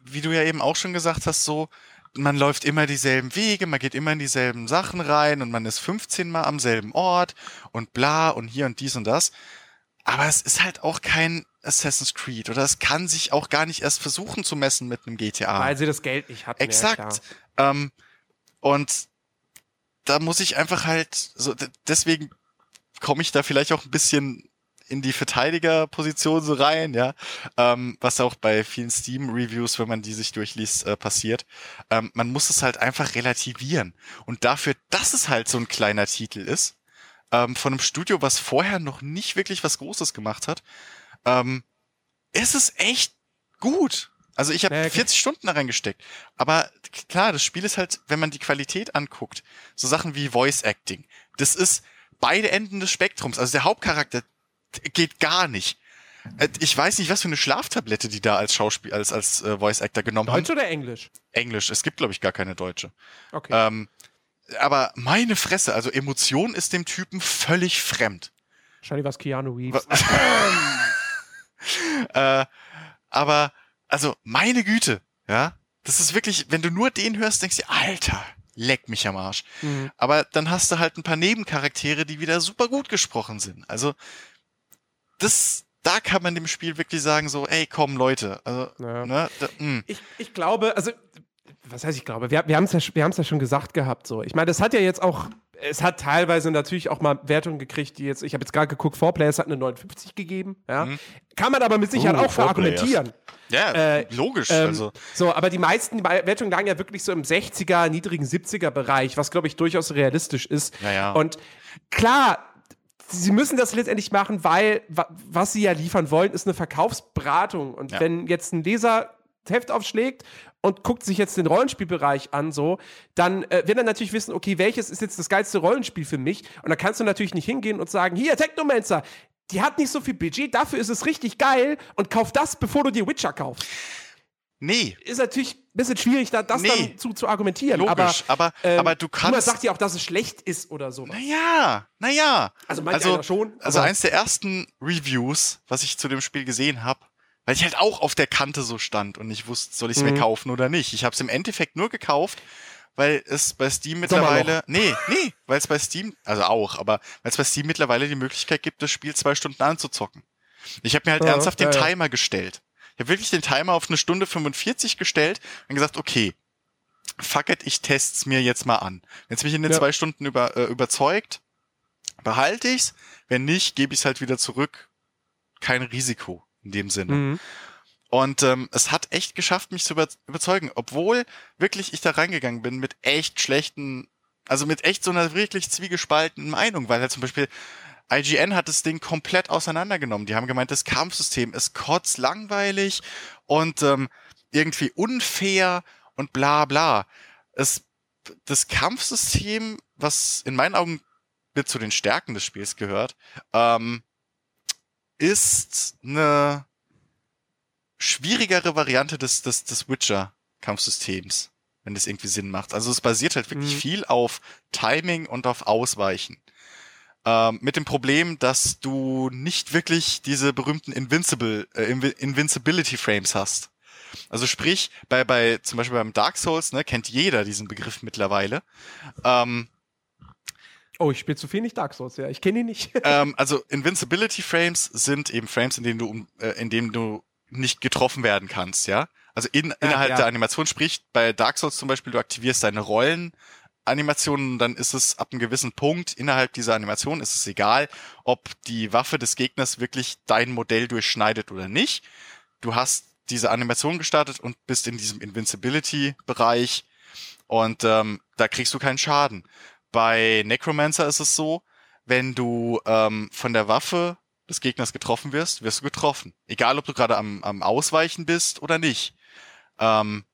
S2: wie du ja eben auch schon gesagt hast, so, man läuft immer dieselben Wege, man geht immer in dieselben Sachen rein und man ist 15 Mal am selben Ort und bla und hier und dies und das. Aber es ist halt auch kein Assassin's Creed oder es kann sich auch gar nicht erst versuchen zu messen mit einem GTA.
S1: weil sie das Geld nicht hatten. Ja,
S2: Exakt.
S1: klar.
S2: ähm, und da muss ich einfach halt, so, deswegen komme ich da vielleicht auch ein bisschen in die Verteidigerposition so rein, ja, ähm, was auch bei vielen Steam-Reviews, wenn man die sich durchliest, äh, passiert. Ähm, man muss es halt einfach relativieren. Und dafür, dass es halt so ein kleiner Titel ist, ähm, von einem Studio, was vorher noch nicht wirklich was Großes gemacht hat, ähm, ist es echt gut. Also ich habe
S1: Naja,
S2: 40 Stunden da reingesteckt. Aber klar, das Spiel ist halt, wenn man die Qualität anguckt, so Sachen wie Voice Acting, das ist beide Enden des Spektrums. Also der Hauptcharakter geht gar nicht. Äh, Ich weiß nicht, was für eine Schlaftablette die da als Schauspiel, als, als äh, Voice Actor genommen
S1: Deutsch
S2: haben.
S1: oder Englisch?
S2: Englisch. Es gibt, glaube ich, gar keine deutsche.
S1: Okay.
S2: Ähm, aber meine Fresse, also Emotion ist dem Typen völlig fremd.
S1: Wahrscheinlich was Keanu Reeves.
S2: äh, aber, also, meine Güte, ja. Das ist wirklich, wenn du nur den hörst, denkst du, Alter, leck mich am Arsch.
S1: Mhm.
S2: Aber dann hast du halt ein paar Nebencharaktere, die wieder super gut gesprochen sind. Also, das, da kann man dem Spiel wirklich sagen, so, ey, komm, Leute. Also,
S1: Ja.
S2: ne, da, mh.
S1: Ich, ich glaube, also, was heißt ich glaube? Wir, wir haben es ja, wir ja schon gesagt gehabt. So. Ich meine, das hat ja jetzt auch, es hat teilweise natürlich auch mal Wertungen gekriegt, die jetzt, ich habe jetzt gerade geguckt, 4Players hat eine 59 gegeben. Ja?
S2: Mhm.
S1: Kann man aber mit Sicherheit
S3: Uh,
S1: auch
S3: 4Players.
S1: verargumentieren.
S2: ja,
S1: Äh,
S2: logisch.
S1: Ähm,
S2: also,
S1: So, aber die meisten Wertungen lagen ja wirklich so im 60er, niedrigen 70er Bereich, was glaube ich durchaus realistisch ist.
S2: Ja, ja.
S1: Und klar, sie müssen das letztendlich machen, weil wa was sie ja liefern wollen, ist eine Verkaufsberatung. Und
S2: Ja.
S1: wenn jetzt ein Leser das Heft aufschlägt und guckt sich jetzt den Rollenspielbereich an, so, dann äh, wird er natürlich wissen, okay, welches ist jetzt das geilste Rollenspiel für mich? Und dann kannst du natürlich nicht hingehen und sagen, hier, Technomancer, die hat nicht so viel Budget, dafür ist es richtig geil und kauf das, bevor du dir Witcher kaufst
S2: nee,
S1: ist natürlich ein bisschen schwierig, da das
S2: Nee.
S1: dann zu, zu argumentieren.
S2: logisch.
S1: aber,
S2: Aber,
S1: ähm,
S2: aber du kannst.
S1: sagt ja auch, dass es schlecht ist oder sowas.
S2: Naja, naja.
S1: Also manch
S2: also,
S1: schon.
S2: Also eins der ersten Reviews, was ich zu dem Spiel gesehen habe, weil ich halt auch auf der Kante so stand und nicht wusste, soll ich es
S1: Mhm.
S2: mir kaufen oder nicht. Ich habe es im Endeffekt nur gekauft, weil es bei Steam mittlerweile, nee, nee, weil es bei Steam, also auch, aber weil es bei Steam mittlerweile die Möglichkeit gibt, das Spiel zwei Stunden anzuzocken. Ich habe mir halt
S1: Ja,
S2: ernsthaft den
S1: ja, ja.
S2: Timer gestellt. Ich habe wirklich den Timer auf eine Stunde 45 gestellt und gesagt, okay, fuck it, ich test's mir jetzt mal an. Wenn es mich in den
S1: Ja.
S2: zwei Stunden über, äh, überzeugt, behalte ich's. Wenn nicht, gebe ich's halt wieder zurück. Kein Risiko in dem Sinne.
S1: Mhm.
S2: Und ähm, es hat echt geschafft, mich zu über überzeugen, obwohl wirklich ich da reingegangen bin mit echt schlechten, also mit echt so einer wirklich zwiegespaltenen Meinung, weil halt zum Beispiel IGN hat das Ding komplett auseinandergenommen. Die haben gemeint, das Kampfsystem ist kotzlangweilig und ähm, irgendwie unfair und bla bla. Es, das Kampfsystem, was in meinen Augen mit zu den Stärken des Spiels gehört, ähm, ist eine schwierigere Variante des, des, des Witcher-Kampfsystems, wenn das irgendwie Sinn macht. Also es basiert halt wirklich
S1: Mhm.
S2: viel auf Timing und auf Ausweichen. Ähm, mit dem Problem, dass du nicht wirklich diese berühmten Invincible, äh, Invi- Invincibility Frames hast. Also sprich, bei, bei, zum Beispiel beim Dark Souls, ne, kennt jeder diesen Begriff mittlerweile. Ähm,
S1: Oh, ich spiele zu viel nicht Dark Souls, ja. Ich kenne ihn nicht.
S2: ähm, also Invincibility Frames sind eben Frames, in denen du, äh, in denen du nicht getroffen werden kannst, ja. Also in, innerhalb
S1: ja.
S2: der Animation, sprich bei Dark Souls zum Beispiel, du aktivierst deine Rollenanimationen, dann ist es ab einem gewissen Punkt innerhalb dieser Animation ist es egal, ob die Waffe des Gegners wirklich dein Modell durchschneidet oder nicht. Du hast diese Animation gestartet und bist in diesem Invincibility-Bereich und ähm, da kriegst du keinen Schaden. Bei Necromancer ist es so, wenn du ähm, von der Waffe des Gegners getroffen wirst, wirst du getroffen. Egal, ob du gerade am, am Ausweichen bist oder nicht. Ähm,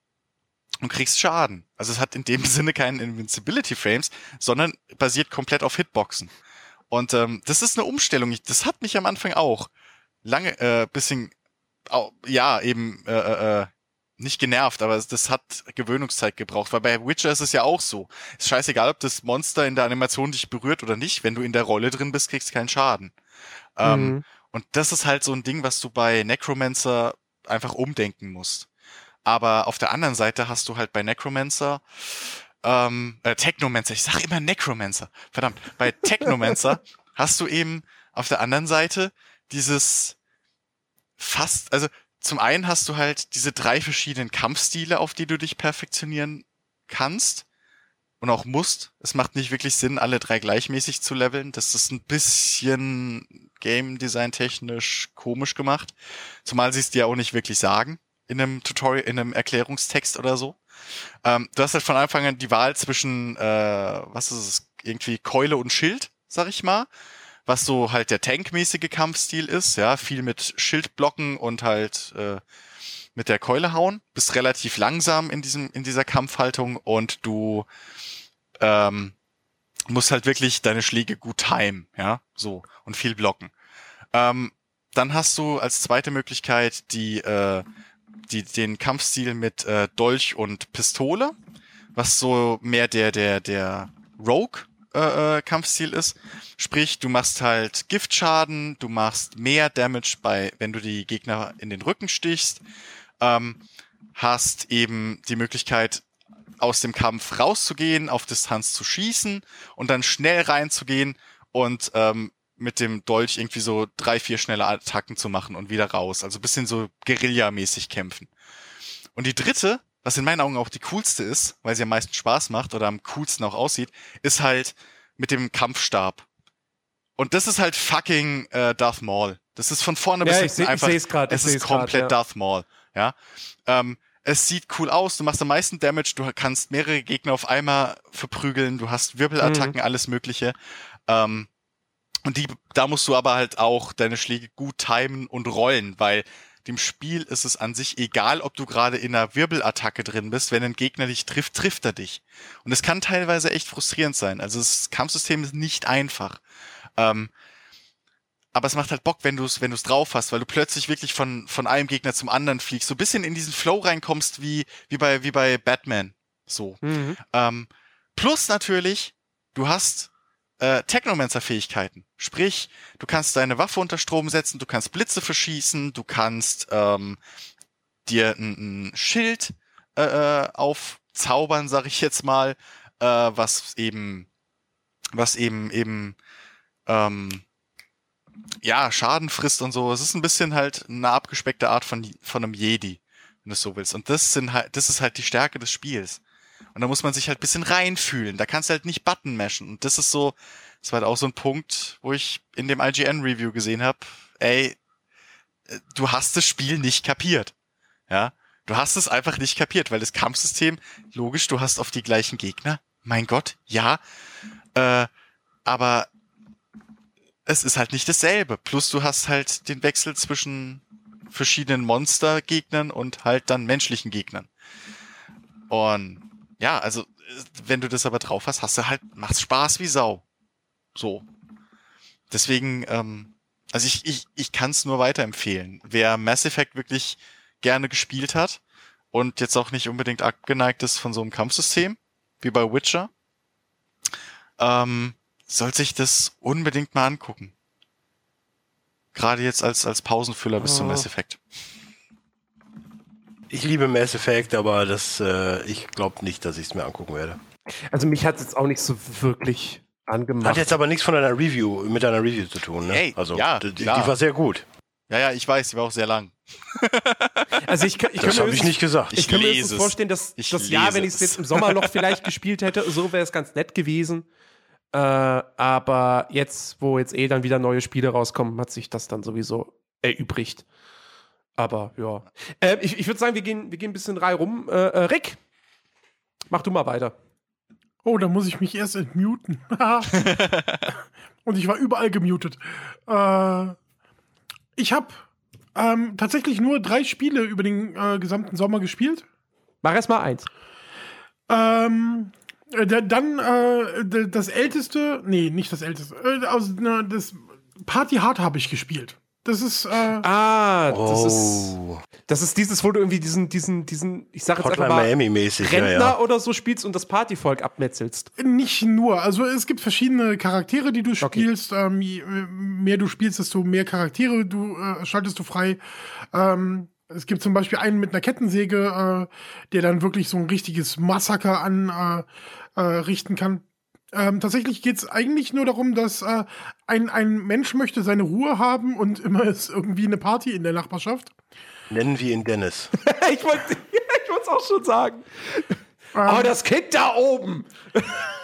S2: und kriegst Schaden. Also es hat in dem Sinne keinen Invincibility Frames, sondern basiert komplett auf Hitboxen. Und ähm, das ist eine Umstellung. Ich, das hat mich am Anfang auch lange äh, bisschen, au, ja, eben äh, äh, äh, nicht genervt, aber das hat Gewöhnungszeit gebraucht, weil bei Witcher ist es ja auch so. Ist scheißegal, ob das Monster in der Animation dich berührt oder nicht. Wenn du in der Rolle drin bist, kriegst du keinen Schaden. Ähm,
S1: Mhm.
S2: und das ist halt so ein Ding, was du bei Necromancer einfach umdenken musst. Aber auf der anderen Seite hast du halt bei Necromancer, ähm, äh, Technomancer, ich sag immer Necromancer, verdammt, bei Technomancer hast du eben auf der anderen Seite dieses fast, also zum einen hast du halt diese drei verschiedenen Kampfstile, auf die du dich perfektionieren kannst und auch musst. Es macht nicht wirklich Sinn, alle drei gleichmäßig zu leveln. Das ist ein bisschen Game Design technisch komisch gemacht. Zumal sie es dir auch nicht wirklich sagen in einem Tutorial, in einem Erklärungstext oder so. Ähm, du hast halt von Anfang an die Wahl zwischen, äh, was ist es, irgendwie Keule und Schild, sag ich mal. Was so halt der tankmäßige Kampfstil ist, ja, viel mit Schildblocken und halt äh, mit der Keule hauen. Bist relativ langsam in diesem, in dieser Kampfhaltung und du ähm, musst halt wirklich deine Schläge gut timen, ja, so und viel blocken. Ähm, dann hast du als zweite Möglichkeit die, äh, die den Kampfstil mit äh, Dolch und Pistole, was so mehr der der der Rogue äh, äh, Kampfstil ist. Sprich, du machst halt Giftschaden, du machst mehr Damage bei, wenn du die Gegner in den Rücken stichst. Ähm, hast eben die Möglichkeit, aus dem Kampf rauszugehen, auf Distanz zu schießen und dann schnell reinzugehen und ähm, mit dem Dolch irgendwie so drei, vier schnelle Attacken zu machen und wieder raus. Also bisschen so Guerilla-mäßig kämpfen. Und die dritte, was in meinen Augen auch die coolste ist, weil sie am meisten Spaß macht oder am coolsten auch aussieht, ist halt mit dem Kampfstab. Und das ist halt fucking äh, Darth Maul. Das ist von vorne
S1: Ja,
S2: bis
S1: ich
S2: hinten
S1: seh- ich
S2: einfach.
S1: seh's grad, ich
S2: es ist
S1: seh's grad,
S2: komplett
S1: ja.
S2: Darth Maul. Ja. Ähm, es sieht cool aus, du machst am meisten Damage, du kannst mehrere Gegner auf einmal verprügeln, du hast
S1: Mhm.
S2: Wirbelattacken, alles Mögliche. Ähm, und die, da musst du aber halt auch deine Schläge gut timen und rollen, weil dem Spiel ist es an sich egal, ob du gerade in einer Wirbelattacke drin bist. Wenn ein Gegner dich trifft, trifft er dich. Und es kann teilweise echt frustrierend sein. Also das Kampfsystem ist nicht einfach. Ähm, aber es macht halt Bock, wenn du es wenn du's drauf hast, weil du plötzlich wirklich von, von einem Gegner zum anderen fliegst, so ein bisschen in diesen Flow reinkommst wie, wie, bei, wie bei Batman. So.
S1: Mhm.
S2: Ähm, plus natürlich, du hast äh, Technomancer-Fähigkeiten. Sprich, du kannst deine Waffe unter Strom setzen, du kannst Blitze verschießen, du kannst ähm, dir ein, ein Schild äh, äh, aufzaubern, sag ich jetzt mal, äh, was eben, was eben eben ähm, ja Schaden frisst und so. Es ist ein bisschen halt eine abgespeckte Art von von einem Jedi, wenn du es so willst. Und das sind halt, das ist halt die Stärke des Spiels. Und da muss man sich halt bisschen reinfühlen. Da kannst du halt nicht Button mashen. Und das ist so, das war halt auch so ein Punkt, wo ich in dem IGN-Review gesehen habe, ey, äh, du hast das Spiel nicht kapiert. Ja, du hast es einfach nicht kapiert, weil das Kampfsystem, logisch, du hast auf die gleichen Gegner. Mein Gott, ja. Äh, aber es ist halt nicht dasselbe. Plus du hast halt den Wechsel zwischen verschiedenen Monstergegnern und halt dann menschlichen Gegnern. Und ja, also äh, wenn du das aber drauf hast, hast du halt, macht's Spaß wie Sau. So. Deswegen, ähm, also ich, ich, ich kann es nur weiterempfehlen. Wer Mass Effect wirklich gerne gespielt hat und jetzt auch nicht unbedingt abgeneigt ist von so einem Kampfsystem, wie bei Witcher, ähm, soll sich das unbedingt mal angucken. Gerade jetzt als, als Pausenfüller bis zum
S1: Oh.
S2: Mass Effect.
S3: Ich liebe Mass Effect, aber das, äh, ich glaube nicht, dass ich es mir angucken werde.
S1: Also mich hat es jetzt auch nicht so wirklich angemacht.
S3: Hat jetzt aber nichts von einer Review, mit einer Review zu tun, ne?
S2: Hey,
S3: also,
S2: ja,
S3: die, die war sehr gut.
S2: Ja, ja, ich weiß, die war auch sehr lang.
S1: also ich, kann- ich
S3: Das habe ich nicht gesagt.
S1: Ich,
S2: Ich
S1: kann mir vorstellen, dass
S2: Ich
S1: das Jahr, wenn ich es jetzt im Sommerloch vielleicht gespielt hätte, so wäre es ganz nett gewesen. Äh, aber jetzt, wo jetzt eh dann wieder neue Spiele rauskommen, hat sich das dann sowieso erübrigt. Aber ja. Äh, ich ich würde sagen, wir gehen, wir gehen ein bisschen Reihe rum. Äh, äh, Rick, mach du mal weiter.
S4: Oh, da muss ich mich erst entmuten. Und ich war überall gemutet. Äh, ich habe ähm, tatsächlich nur drei Spiele über den äh, gesamten Sommer gespielt.
S1: Mach erst mal eins.
S4: Ähm, äh, da- dann das älteste, nee, nicht das älteste, na, das Party Hard habe ich gespielt. Das ist, äh,
S1: Ah, das, ist,
S3: Oh,
S1: das ist dieses, wo du irgendwie diesen, diesen, diesen, ich sag jetzt
S3: Hotline
S1: einfach mal,
S3: Miami-mäßig, ja,
S1: Rentner
S3: ja.
S1: oder so spielst und das Partyvolk abmetzelst.
S4: Nicht nur. Also es gibt verschiedene Charaktere, die du
S1: Okay.
S4: spielst. Ähm, je mehr du spielst, desto mehr Charaktere du äh, schaltest du frei. Ähm, es gibt zum Beispiel einen mit einer Kettensäge, äh, der dann wirklich so ein richtiges Massaker an äh, äh, kann. Ähm, tatsächlich geht es eigentlich nur darum, dass äh, ein, ein Mensch möchte seine Ruhe haben und immer ist irgendwie eine Party in der Nachbarschaft.
S3: Nennen wir ihn Dennis.
S1: ich wollte ich wollte es auch schon sagen.
S4: Ähm,
S1: Aber das Kind da oben.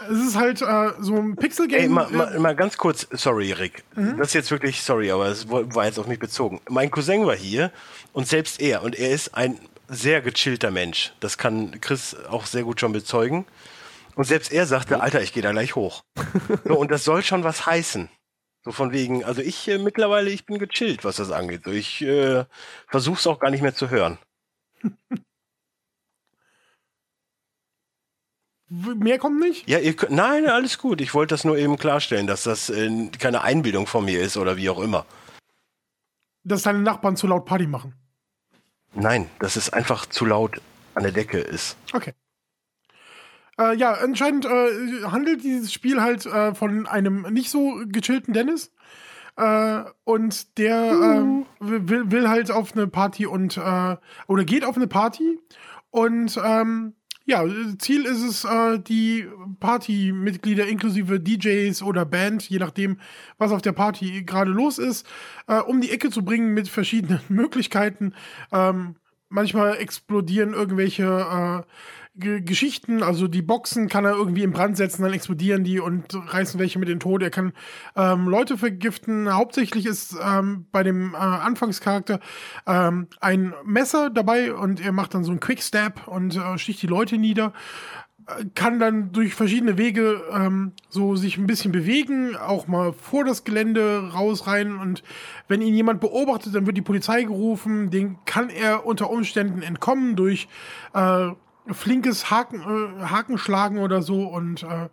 S4: es ist halt äh, so ein Pixel-Game.
S3: Ey, mal,
S4: äh,
S3: mal, mal ganz kurz, sorry, Rick. Das ist jetzt wirklich, sorry, aber es war war jetzt auf mich bezogen. Mein Cousin war hier und selbst er, und er ist ein sehr gechillter Mensch. Das kann Chris auch sehr gut schon bezeugen. Und selbst er sagte, Alter, ich gehe da gleich hoch. So, und das soll schon was heißen. So von wegen, also ich äh, mittlerweile, ich bin gechillt, was das angeht. So, ich äh, versuch's auch gar nicht mehr zu hören.
S4: mehr kommt nicht.
S3: Ja, ihr könnt, nein, alles gut. Ich wollte das nur eben klarstellen, dass das äh, keine Einbildung von mir ist oder wie auch immer.
S4: dass deine Nachbarn zu laut Party machen.
S3: Nein, dass es einfach zu laut an der Decke ist.
S4: Okay. Äh, ja, anscheinend äh, handelt dieses Spiel halt äh, von einem nicht so gechillten Dennis. Äh, und der ähm, will, will halt auf eine Party und äh, oder geht auf eine Party und ähm, ja, Ziel ist es, äh, die Partymitglieder inklusive DJs oder Band, je nachdem, was auf der Party gerade los ist, um die Ecke zu bringen mit verschiedenen Möglichkeiten. Ähm, manchmal explodieren irgendwelche G Geschichten, also die Boxen kann er irgendwie in Brand setzen, dann explodieren die und reißen welche mit in den Tod. Er kann ähm, Leute vergiften. Hauptsächlich ist ähm, bei dem äh, Anfangscharakter ähm, ein Messer dabei und er macht dann so einen Quickstab und äh, sticht die Leute nieder äh, kann dann durch verschiedene Wege ähm, so sich ein bisschen bewegen, auch mal vor das Gelände raus rein und wenn ihn jemand beobachtet, dann wird die Polizei gerufen, den kann er unter Umständen entkommen durch äh, flinkes Haken, äh, Hakenschlagen oder so und äh,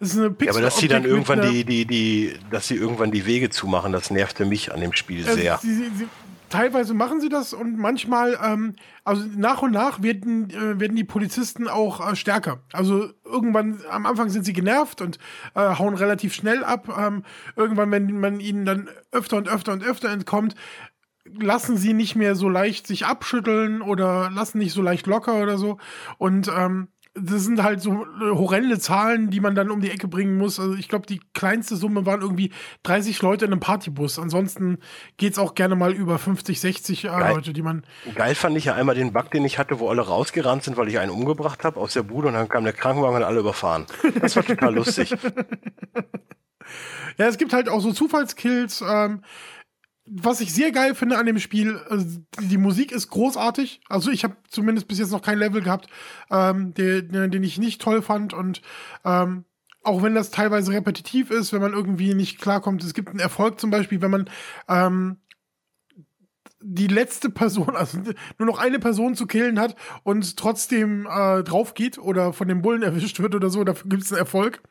S4: es ist eine Pixel
S3: Ja, aber dass sie dann irgendwann die, die, die, dass sie irgendwann die Wege zumachen, das nervte mich an dem Spiel
S4: äh,
S3: sehr.
S4: Sie, sie, sie, teilweise machen sie das und manchmal, ähm, also nach und nach werden, äh, werden die Polizisten auch äh, stärker. Also irgendwann, am Anfang sind sie genervt und äh, hauen relativ schnell ab. Ähm, irgendwann, wenn man ihnen dann öfter und öfter und öfter entkommt, lassen sie nicht mehr so leicht sich abschütteln oder lassen nicht so leicht locker oder so. Und ähm, das sind halt so äh, horrende Zahlen, die man dann um die Ecke bringen muss. Also ich glaube, die kleinste Summe waren irgendwie 30 Leute in einem Partybus. Ansonsten geht's auch gerne mal über 50, 60 äh,
S3: Geil.
S4: Leute, die man.
S3: Geil fand ich ja einmal den Bug, den ich hatte, wo alle rausgerannt sind, weil ich einen umgebracht habe aus der Bude und dann kam der Krankenwagen und alle überfahren. Das war total lustig.
S4: Ja, es gibt halt auch so Zufallskills. Ähm, was ich sehr geil finde an dem Spiel, äh, die, Musik ist großartig. Also ich habe zumindest bis jetzt noch kein Level gehabt, ähm, der, den ich nicht toll fand. Und ähm, auch wenn das teilweise repetitiv ist, wenn man irgendwie nicht klarkommt, es gibt einen Erfolg zum Beispiel, wenn man ähm, die letzte Person, also nur noch eine Person zu killen hat und trotzdem äh, drauf geht oder von dem Bullen erwischt wird oder so, dafür gibt es einen Erfolg.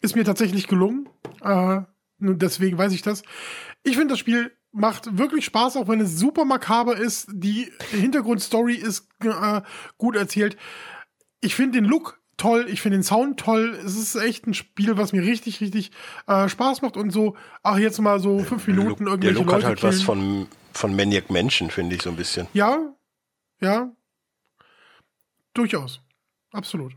S4: Ist mir tatsächlich gelungen. Äh, deswegen weiß ich das. Ich finde, das Spiel macht wirklich Spaß, auch wenn es super makaber ist. Die Hintergrundstory ist äh, gut erzählt. Ich finde den Look toll, ich finde den Sound toll. Es ist echt ein Spiel, was mir richtig, richtig äh, Spaß macht und so, ach, jetzt mal so fünf Minuten
S3: der
S4: irgendwelche
S3: Look
S4: Leute
S3: hat halt
S4: killen.
S3: was von, von Maniac Menschen, finde ich so ein bisschen.
S4: Ja, ja. Durchaus. Absolut.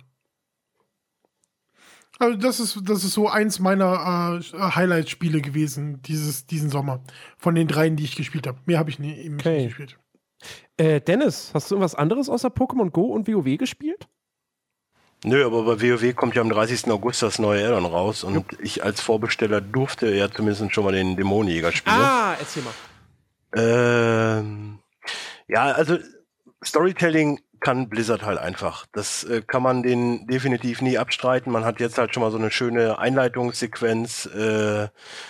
S4: Also das ist, das ist so eins meiner äh, Highlight-Spiele gewesen, dieses, diesen Sommer. Von den dreien, die ich gespielt habe. Mehr habe ich nie, eben
S1: Okay.
S4: nicht gespielt.
S1: Äh, Dennis, hast du irgendwas anderes außer Pokémon Go und WoW gespielt?
S3: Nö, aber bei WoW kommt ja am 30. August das neue Addon raus und ich als Vorbesteller durfte ja zumindest schon mal den Dämonenjäger spielen.
S1: Ah, erzähl mal.
S3: Ähm, ja, also Storytelling kann Blizzard halt einfach. Das äh, kann man denen definitiv nie abstreiten. Man hat jetzt halt schon mal so eine schöne Einleitungssequenz äh,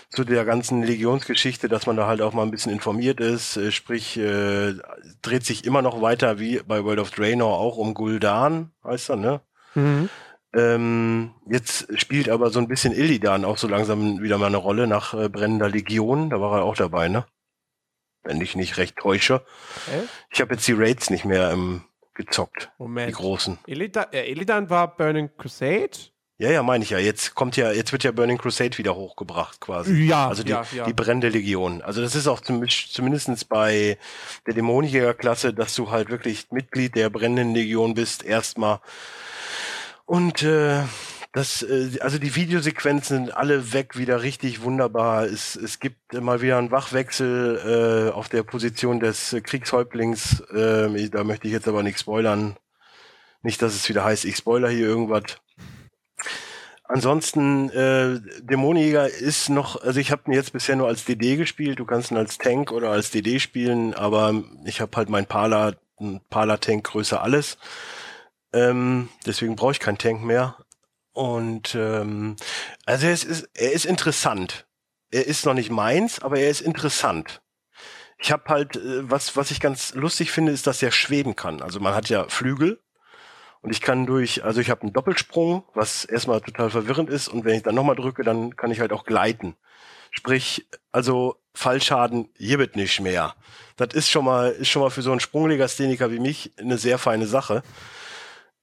S3: zu der ganzen Legionsgeschichte, dass man da halt auch mal ein bisschen informiert ist. Äh, sprich, äh, dreht sich immer noch weiter wie bei World of Draenor auch um Gul'dan, heißt er, ne?
S1: Mhm.
S3: Ähm, jetzt spielt aber so ein bisschen Illidan auch so langsam wieder mal eine Rolle nach äh, Brennender Legion. Da war er auch dabei, ne? Wenn ich nicht recht täusche.
S1: Hä?
S3: Ich habe jetzt die Raids nicht mehr ähm, gezockt, die
S1: Moment.
S3: großen.
S1: Illidan, äh, Illidan war Burning Crusade?
S3: Ja, ja, meine ich ja. Jetzt kommt ja, jetzt wird ja Burning Crusade wieder hochgebracht quasi.
S1: Ja,
S3: Also die,
S1: ja, ja.
S3: die brennende Legion. Also das ist auch zum, zumindest bei der Dämonenjägerklasse, dass du halt wirklich Mitglied der brennenden Legion bist, erstmal. Und äh, das, äh, also die Videosequenzen sind alle weg, wieder richtig wunderbar. Es, es gibt mal wieder einen Wachwechsel äh, auf der Position des Kriegshäuptlings. Äh, da möchte ich jetzt aber nicht spoilern. Nicht, dass es wieder heißt, ich spoiler hier irgendwas. Ansonsten, äh, Dämonenjäger ist noch, also ich habe ihn jetzt bisher nur als DD gespielt. Du kannst ihn als Tank oder als DD spielen, aber ich habe halt mein Pala, Pala-Tank größer alles. Ähm, deswegen brauche ich keinen Tank mehr. Und ähm, also es ist, er ist interessant. Er ist noch nicht meins, aber er ist interessant. Ich habe halt, äh, was, was ich ganz lustig finde, ist, dass er schweben kann. Also man hat ja Flügel und ich kann durch, also ich habe einen Doppelsprung, was erstmal total verwirrend ist und wenn ich dann nochmal drücke, dann kann ich halt auch gleiten. Sprich, also Fallschaden gibt nicht mehr. Das ist schon mal, ist schon mal für so einen Sprunglegastheniker wie mich eine sehr feine Sache.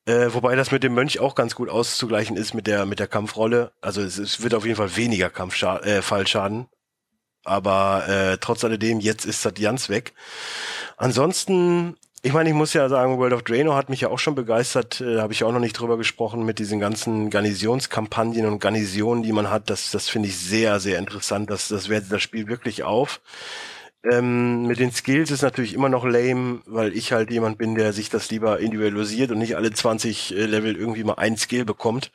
S3: Äh, wobei das mit dem Mönch auch ganz gut auszugleichen ist mit der, mit der Kampfrolle. Also es, es wird auf jeden Fall weniger Kampfscha äh, Fallschaden. Aber äh, trotz alledem, jetzt ist das ganz weg. Ansonsten, ich meine, ich muss ja sagen, World of Draenor hat mich ja auch schon begeistert, äh, habe ich auch noch nicht drüber gesprochen, mit diesen ganzen Garnisonskampagnen und Garnisonen, die man hat. Das, das finde ich sehr, sehr interessant. Das, das wertet das Spiel wirklich auf. Ähm, mit den Skills ist natürlich immer noch lame, weil ich halt jemand bin, der sich das lieber individualisiert und nicht alle 20 äh, Level irgendwie mal ein Skill bekommt.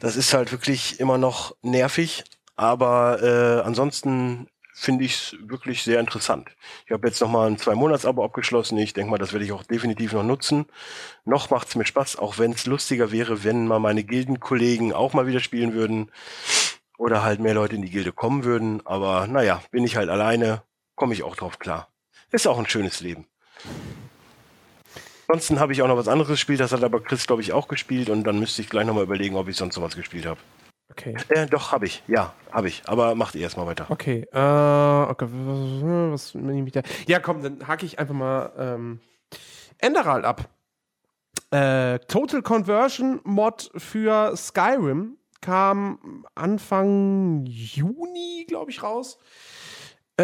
S3: Das ist halt wirklich immer noch nervig, aber äh, ansonsten finde ich es wirklich sehr interessant. Ich habe jetzt nochmal ein Zwei-Monats-Abo abgeschlossen. Ich denke mal, das werde ich auch definitiv noch nutzen. Noch macht es mir Spaß, auch wenn es lustiger wäre, wenn mal meine Gildenkollegen auch mal wieder spielen würden oder halt mehr Leute in die Gilde kommen würden. Aber naja, bin ich halt alleine, komme ich auch drauf klar. Ist auch ein schönes Leben. Ansonsten habe ich auch noch was anderes gespielt, das hat aber Chris, glaube ich, auch gespielt und dann müsste ich gleich nochmal überlegen, ob ich sonst noch was gespielt habe.
S1: Okay.
S3: Äh, doch, habe ich. Ja, habe ich. Aber macht ihr erstmal weiter.
S1: Okay. Äh, okay. Was, was da? Ja, komm, dann hacke ich einfach mal ähm, Enderal ab. Äh, Total Conversion Mod für Skyrim kam Anfang Juni, glaube ich, raus.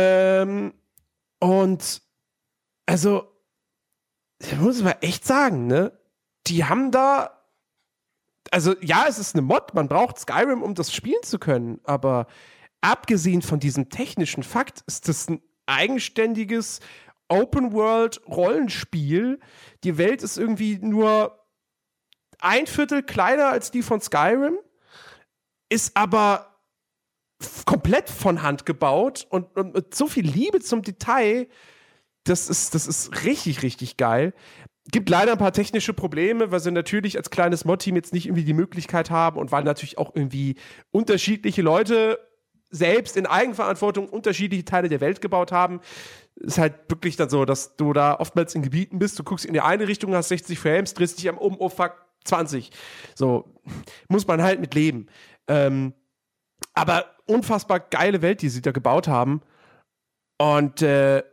S1: Ähm, und also, muss man echt sagen, ne? Die haben da also ja, es ist eine Mod, man braucht Skyrim, um das spielen zu können, aber abgesehen von diesem technischen Fakt ist das ein eigenständiges Open-World-Rollenspiel. Die Welt ist irgendwie nur ein Viertel kleiner als die von Skyrim, ist aber komplett von Hand gebaut und, und mit so viel Liebe zum Detail. Das ist, das ist richtig, richtig geil gibt leider ein paar technische Probleme, weil sie natürlich als kleines Mod-Team jetzt nicht irgendwie die Möglichkeit haben und weil natürlich auch irgendwie unterschiedliche Leute selbst in Eigenverantwortung unterschiedliche Teile der Welt gebaut haben. Ist halt wirklich dann so, dass du da oftmals in Gebieten bist, du guckst in die eine Richtung, hast 60 Frames, drehst dich am um, oh fuck, 20. So, muss man halt mit leben. Ähm, aber unfassbar geile Welt, die sie da gebaut haben. Und äh,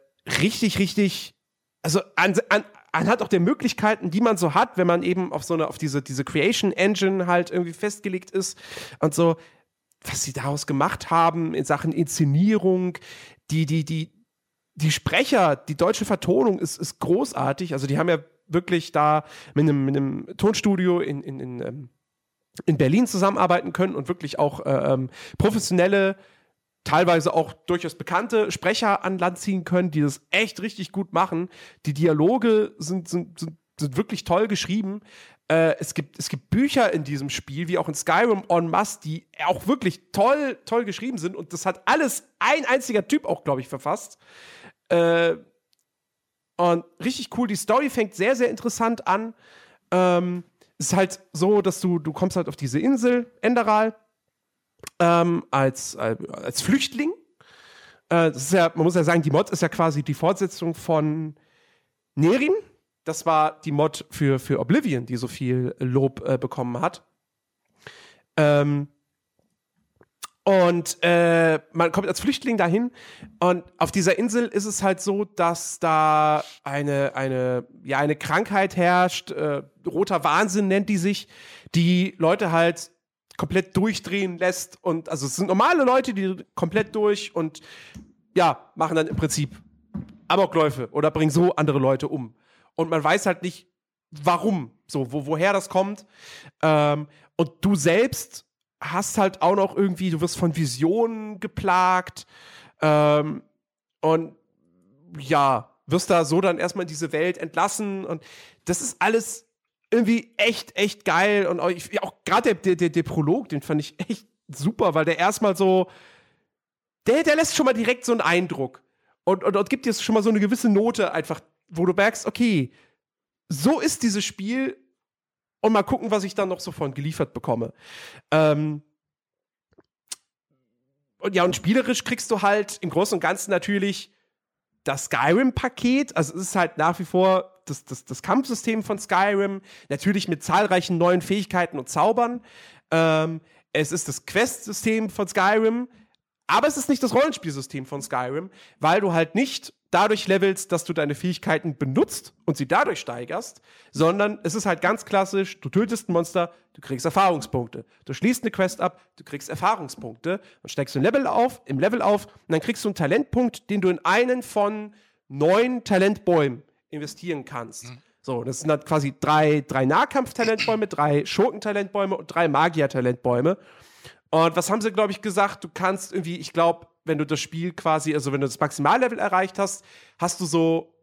S1: richtig, richtig, also an, an, anhand auch der Möglichkeiten, die man so hat, wenn man eben auf so eine, auf diese, diese Creation Engine halt irgendwie festgelegt ist und so, was sie daraus gemacht haben in Sachen Inszenierung, die, die, die, die Sprecher, die deutsche Vertonung ist, ist großartig. Also die haben ja wirklich da mit einem, mit einem Tonstudio in, in, in, ähm, in Berlin zusammenarbeiten können und wirklich auch äh, ähm, professionelle teilweise auch durchaus bekannte Sprecher an Land ziehen können, die das echt richtig gut machen. Die Dialoge sind, sind, sind, sind wirklich toll geschrieben. Äh, es, gibt, es gibt Bücher in diesem Spiel, wie auch in Skyrim on Must, die auch wirklich toll, toll geschrieben sind. Und das hat alles ein einziger Typ auch, glaube ich, verfasst. Äh, und richtig cool. Die Story fängt sehr, sehr interessant an. Ähm, ist halt so, dass du, du kommst halt auf diese Insel, Enderal, ähm, als, als Flüchtling. Äh, das ist ja, man muss ja sagen, die Mod ist ja quasi die Fortsetzung von Nerin. Das war die Mod für, für Oblivion, die so viel Lob äh, bekommen hat. Ähm, und äh, man kommt als Flüchtling dahin und auf dieser Insel ist es halt so, dass da eine, eine, ja, eine Krankheit herrscht, äh, roter Wahnsinn nennt die sich, die Leute halt komplett durchdrehen lässt. Und also es sind normale Leute, die komplett durch und ja, machen dann im Prinzip Amokläufe oder bringen so andere Leute um. Und man weiß halt nicht, warum, so, wo, woher das kommt. Ähm, und du selbst hast halt auch noch irgendwie, du wirst von Visionen geplagt. Ähm, und ja, wirst da so dann erstmal in diese Welt entlassen. Und das ist alles irgendwie echt, echt geil. Und auch, auch gerade der, der, der Prolog, den fand ich echt super, weil der erstmal so, der, der lässt schon mal direkt so einen Eindruck. Und, und, und gibt dir schon mal so eine gewisse Note einfach, wo du merkst, okay, so ist dieses Spiel und mal gucken, was ich dann noch so von geliefert bekomme. Ähm, und ja, und spielerisch kriegst du halt im Großen und Ganzen natürlich das Skyrim-Paket. Also es ist halt nach wie vor das, das, das Kampfsystem von Skyrim, natürlich mit zahlreichen neuen Fähigkeiten und Zaubern. Ähm, es ist das Quest-System von Skyrim, aber es ist nicht das Rollenspielsystem von Skyrim, weil du halt nicht dadurch levelst, dass du deine Fähigkeiten benutzt und sie dadurch steigerst, sondern es ist halt ganz klassisch, du tötest ein Monster, du kriegst Erfahrungspunkte. Du schließt eine Quest ab, du kriegst Erfahrungspunkte und steigst ein Level auf, im Level auf und dann kriegst du einen Talentpunkt, den du in einen von neun Talentbäumen investieren kannst. Mhm. So, das sind dann quasi drei, drei Nahkampf-Talentbäume, drei Schurken-Talentbäume und drei Magier-Talentbäume. Und was haben sie, glaube ich, gesagt? Du kannst irgendwie, ich glaube, wenn du das Spiel quasi, also wenn du das Maximallevel erreicht hast, hast du so,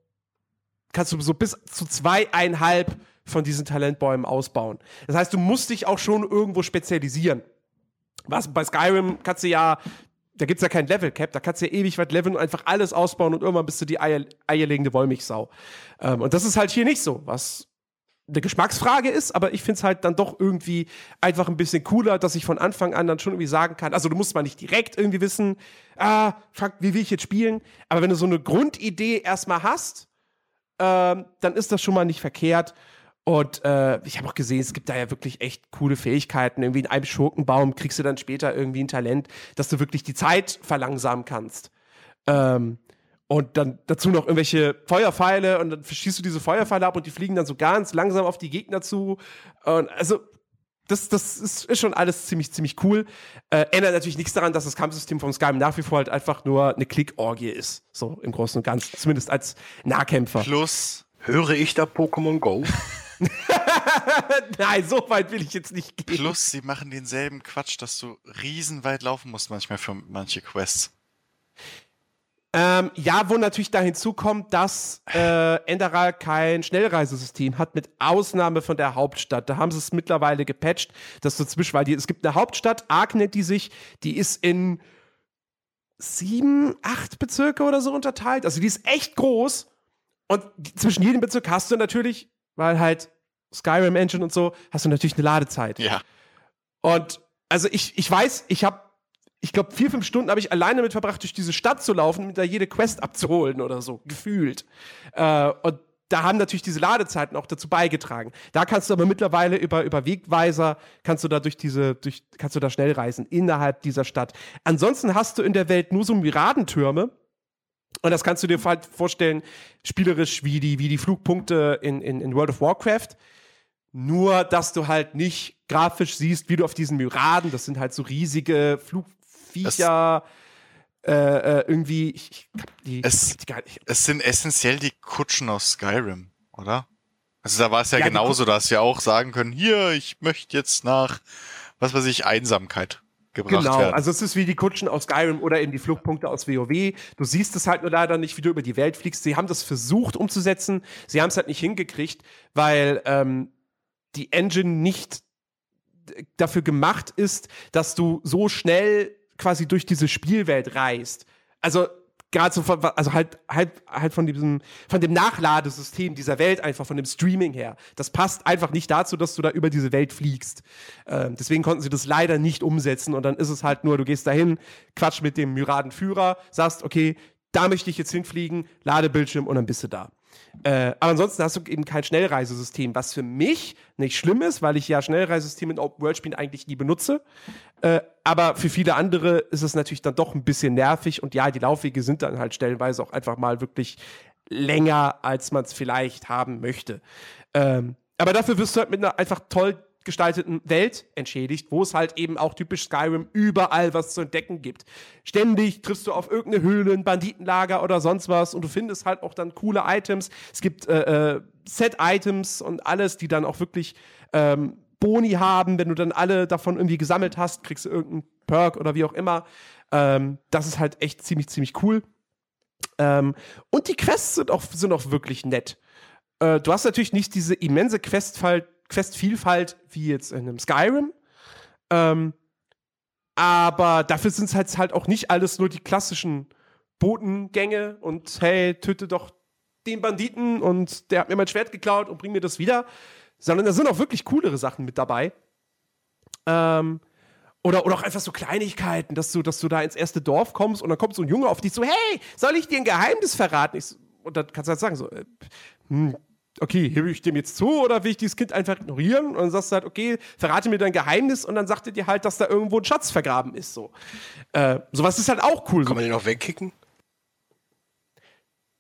S1: kannst du so bis zu zweieinhalb von diesen Talentbäumen ausbauen. Das heißt, du musst dich auch schon irgendwo spezialisieren. Was bei Skyrim kannst du ja, da gibt es ja kein Level Cap, da kannst du ja ewig weit leveln und einfach alles ausbauen und irgendwann bist du die Eier, eierlegende Wollmilchsau. Ähm, und das ist halt hier nicht so, was eine Geschmacksfrage ist, aber ich finde es halt dann doch irgendwie einfach ein bisschen cooler, dass ich von Anfang an dann schon irgendwie sagen kann, also du musst mal nicht direkt irgendwie wissen, ah, fuck, wie will ich jetzt spielen, aber wenn du so eine Grundidee erstmal hast, ähm, dann ist das schon mal nicht verkehrt. Und äh, ich habe auch gesehen, es gibt da ja wirklich echt coole Fähigkeiten. Irgendwie in einem Schurkenbaum kriegst du dann später irgendwie ein Talent, dass du wirklich die Zeit verlangsamen kannst. Ähm, und dann dazu noch irgendwelche Feuerpfeile und dann schießt du diese Feuerpfeile ab und die fliegen dann so ganz langsam auf die Gegner zu. Und also, das, das ist, ist schon alles ziemlich, ziemlich cool. Äh, ändert natürlich nichts daran, dass das Kampfsystem von Skyrim nach wie vor halt einfach nur eine Klickorgie ist. So im Großen und Ganzen. Zumindest als Nahkämpfer.
S3: Plus, höre ich da Pokémon Go?
S1: Nein, so weit will ich jetzt nicht
S2: gehen. Plus, sie machen denselben Quatsch, dass du riesenweit laufen musst manchmal für manche Quests.
S1: Ähm, ja, wo natürlich da hinzukommt, dass äh, Enderal kein Schnellreisesystem hat, mit Ausnahme von der Hauptstadt. Da haben sie es mittlerweile gepatcht, dass so zwischen, weil die, es gibt eine Hauptstadt, Ark nennt die sich, die ist in sieben, acht Bezirke oder so unterteilt. Also die ist echt groß. Und zwischen jedem Bezirk hast du natürlich, weil halt Skyrim Engine und so, hast du natürlich eine Ladezeit.
S2: Ja.
S1: Und also ich, ich weiß, ich habe ich glaube, vier, fünf Stunden habe ich alleine damit verbracht, durch diese Stadt zu laufen, mit da jede Quest abzuholen oder so, gefühlt. Äh, und da haben natürlich diese Ladezeiten auch dazu beigetragen. Da kannst du aber mittlerweile über, über Wegweiser, kannst du da durch diese, durch, kannst du da schnell reisen innerhalb dieser Stadt. Ansonsten hast du in der Welt nur so Miradentürme. Und das kannst du dir halt vorstellen, spielerisch wie die, wie die Flugpunkte in, in, in World of Warcraft. Nur, dass du halt nicht grafisch siehst, wie du auf diesen Myraden, das sind halt so riesige Flug, Viecher. Äh, äh, irgendwie, ich, ich
S2: die, es, die nicht. es sind essentiell die Kutschen aus Skyrim, oder? Also da war es ja, ja genauso, da hast du ja auch sagen können, hier, ich möchte jetzt nach, was weiß ich, Einsamkeit gebracht genau, werden.
S1: also es ist wie die Kutschen aus Skyrim oder eben die Flugpunkte aus WoW. Du siehst es halt nur leider nicht, wie du über die Welt fliegst. Sie haben das versucht umzusetzen, sie haben es halt nicht hingekriegt, weil ähm, die Engine nicht dafür gemacht ist, dass du so schnell quasi durch diese Spielwelt reist. Also gerade so von, also halt, halt, halt von diesem, von dem Nachladesystem dieser Welt einfach, von dem Streaming her. Das passt einfach nicht dazu, dass du da über diese Welt fliegst. Ähm, deswegen konnten sie das leider nicht umsetzen und dann ist es halt nur, du gehst dahin, quatsch mit dem Myradenführer, sagst, okay, da möchte ich jetzt hinfliegen, Ladebildschirm und dann bist du da. Äh, aber ansonsten hast du eben kein Schnellreisesystem, was für mich nicht schlimm ist, weil ich ja Schnellreisesysteme in Open-World-Spielen eigentlich nie benutze. Äh, aber für viele andere ist es natürlich dann doch ein bisschen nervig und ja, die Laufwege sind dann halt stellenweise auch einfach mal wirklich länger, als man es vielleicht haben möchte. Ähm, aber dafür wirst du halt mit einer einfach toll gestalteten Welt entschädigt, wo es halt eben auch typisch Skyrim überall was zu entdecken gibt. Ständig triffst du auf irgendeine Höhle, ein Banditenlager oder sonst was und du findest halt auch dann coole Items. Es gibt äh, äh, Set-Items und alles, die dann auch wirklich ähm, Boni haben. Wenn du dann alle davon irgendwie gesammelt hast, kriegst du irgendeinen Perk oder wie auch immer. Ähm, das ist halt echt ziemlich, ziemlich cool. Ähm, und die Quests sind auch, sind auch wirklich nett. Äh, du hast natürlich nicht diese immense Questfall Questvielfalt wie jetzt in einem Skyrim. Ähm, aber dafür sind es halt, halt auch nicht alles nur die klassischen Botengänge und hey, töte doch den Banditen und der hat mir mein Schwert geklaut und bring mir das wieder. Sondern da sind auch wirklich coolere Sachen mit dabei. Ähm, oder, oder auch einfach so Kleinigkeiten, dass du, dass du da ins erste Dorf kommst und dann kommt so ein Junge auf dich so, hey, soll ich dir ein Geheimnis verraten? Ich, und dann kannst du halt sagen, so, äh, hm, okay, hebe ich dem jetzt zu oder will ich dieses Kind einfach ignorieren? Und dann sagst du halt, okay, verrate mir dein Geheimnis und dann sagt er dir halt, dass da irgendwo ein Schatz vergraben ist. So. Äh, sowas ist halt auch cool.
S3: Kann man den auch wegkicken?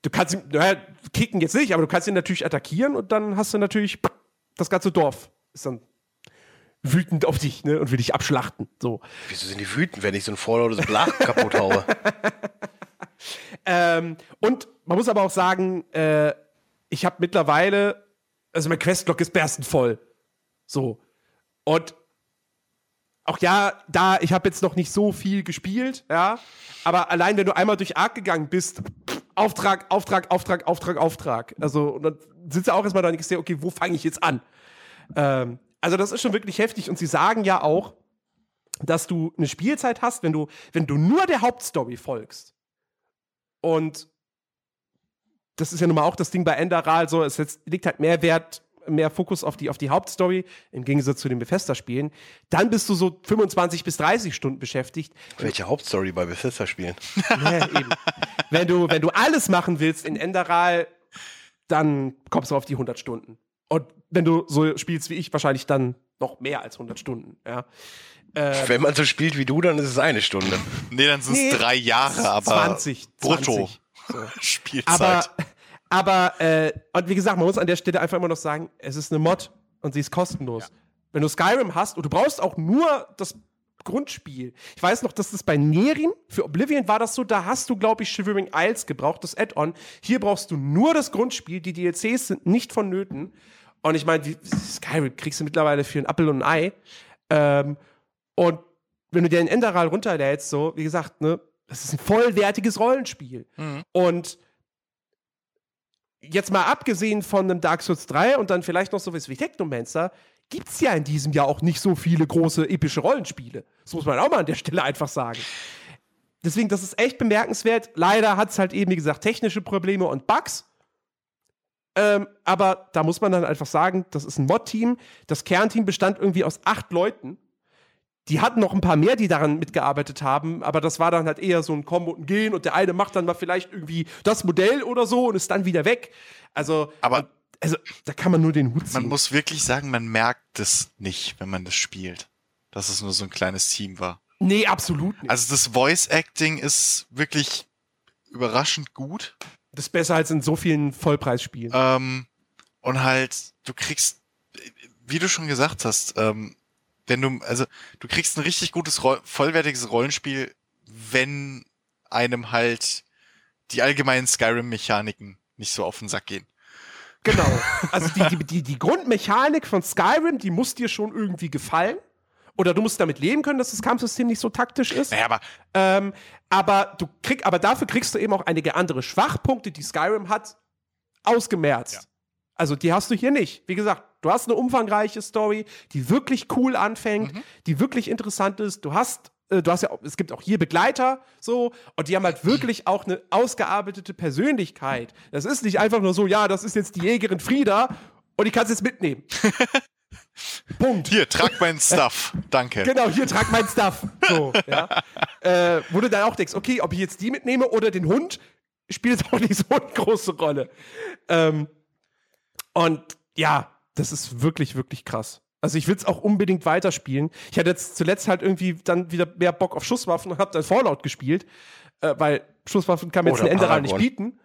S1: du kannst ihn, naja, kicken jetzt nicht, aber du kannst ihn natürlich attackieren und dann hast du natürlich das ganze Dorf ist dann wütend auf dich, ne, und will dich abschlachten, so.
S3: Wieso sind die wütend, wenn ich so ein vorlautes Blach kaputt haue?
S1: Ähm, und man muss aber auch sagen, äh, ich habe mittlerweile, also mein Questlog ist berstend voll. So. Und auch ja, da, ich habe jetzt noch nicht so viel gespielt, ja. Aber allein, wenn du einmal durch Arc gegangen bist, Auftrag, Auftrag, Auftrag, Auftrag, Auftrag. Also, und dann sitzt du auch erstmal da und denkst dir, okay, wo fange ich jetzt an? Ähm, also, das ist schon wirklich heftig. Und sie sagen ja auch, dass du eine Spielzeit hast, wenn du, wenn du nur der Hauptstory folgst. Und das ist ja nun mal auch das Ding bei Enderal, so, es jetzt liegt halt mehr Wert, mehr Fokus auf die, auf die Hauptstory, im Gegensatz zu den Bethesda-Spielen. Dann bist du so 25 bis 30 Stunden beschäftigt.
S3: Welche Hauptstory bei Bethesda-Spielen?
S1: Ja, wenn, du, wenn du alles machen willst in Enderal, dann kommst du auf die 100 Stunden. Und wenn du so spielst wie ich, wahrscheinlich dann noch mehr als 100 Stunden, ja. Ähm,
S3: Wenn man so spielt wie du, dann ist es eine Stunde.
S2: Nee, dann sind es
S1: Nee,
S2: drei Jahre, aber
S1: 20,
S2: brutto
S1: 20. So.
S2: Spielzeit.
S1: Aber, aber äh, und wie gesagt, man muss an der Stelle einfach immer noch sagen, es ist eine Mod und sie ist kostenlos. Wenn du Skyrim hast und du brauchst auch nur das Grundspiel. Ich weiß noch, dass das bei Nerin, für Oblivion war das so, da hast du, glaube ich, Shivering Isles gebraucht, das Add-on. Hier brauchst du nur das Grundspiel, die DLCs sind nicht vonnöten. Und ich meine, Skyrim kriegst du mittlerweile für ein Apfel und ein Ei. Ähm, und wenn du dir den Enderal runterlädst, so, wie gesagt, ne, das ist ein vollwertiges Rollenspiel.
S2: Mhm.
S1: Und jetzt mal abgesehen von einem Dark Souls 3 und dann vielleicht noch sowas wie Technomancer, gibt es ja in diesem Jahr auch nicht so viele große epische Rollenspiele. Das muss man auch mal an der Stelle einfach sagen. Deswegen, das ist echt bemerkenswert. Leider hat es halt eben, wie gesagt, technische Probleme und Bugs. Ähm, aber da muss man dann einfach sagen, das ist ein Mod-Team. Das Kernteam bestand irgendwie aus acht Leuten. Die hatten noch ein paar mehr, die daran mitgearbeitet haben, aber das war dann halt eher so ein Kommen und ein Gehen und der eine macht dann mal vielleicht irgendwie das Modell oder so und ist dann wieder weg. Also,
S2: Aber-
S1: also da kann man nur den Hut ziehen.
S2: man muss wirklich sagen, man merkt es nicht, wenn man das spielt. Dass es nur so ein kleines Team war.
S1: nee, absolut nicht.
S2: Also das Voice Acting ist wirklich überraschend gut.
S1: das ist besser als in so vielen Vollpreisspielen.
S2: Ähm, und halt, du kriegst, wie du schon gesagt hast, ähm, wenn du, also du kriegst ein richtig gutes, vollwertiges Rollenspiel, wenn einem halt die allgemeinen Skyrim-Mechaniken nicht so auf den Sack gehen.
S1: Genau. Also die, die, die, die Grundmechanik von Skyrim, die muss dir schon irgendwie gefallen. Oder du musst damit leben können, dass das Kampfsystem nicht so taktisch ist.
S2: Naja, aber
S1: Ähm, aber du krieg, aber dafür kriegst du eben auch einige andere Schwachpunkte, die Skyrim hat, ausgemerzt.
S2: Ja.
S1: Also die hast du hier nicht. Wie gesagt, du hast eine umfangreiche Story, die wirklich cool anfängt,
S2: Mhm.
S1: die wirklich interessant ist. Du hast äh, Du hast ja, es gibt auch hier Begleiter, so, und die haben halt wirklich auch eine ausgearbeitete Persönlichkeit. Das ist nicht einfach nur so, ja, das ist jetzt die Jägerin Frieda und ich kann es jetzt mitnehmen. Punkt.
S2: hier, trag meinen Stuff. Danke.
S1: Genau, hier trag mein Stuff. So, ja. äh, wo du dann auch denkst, okay, ob ich jetzt die mitnehme oder den Hund, spielt auch nicht so eine große Rolle. Ähm, und ja, das ist wirklich, wirklich krass. Also ich will es auch unbedingt weiterspielen. Ich hatte jetzt zuletzt halt irgendwie dann wieder mehr Bock auf Schusswaffen und habe dann Fallout gespielt, äh, weil Schusswaffen kann mir jetzt ein Enderal nicht bieten.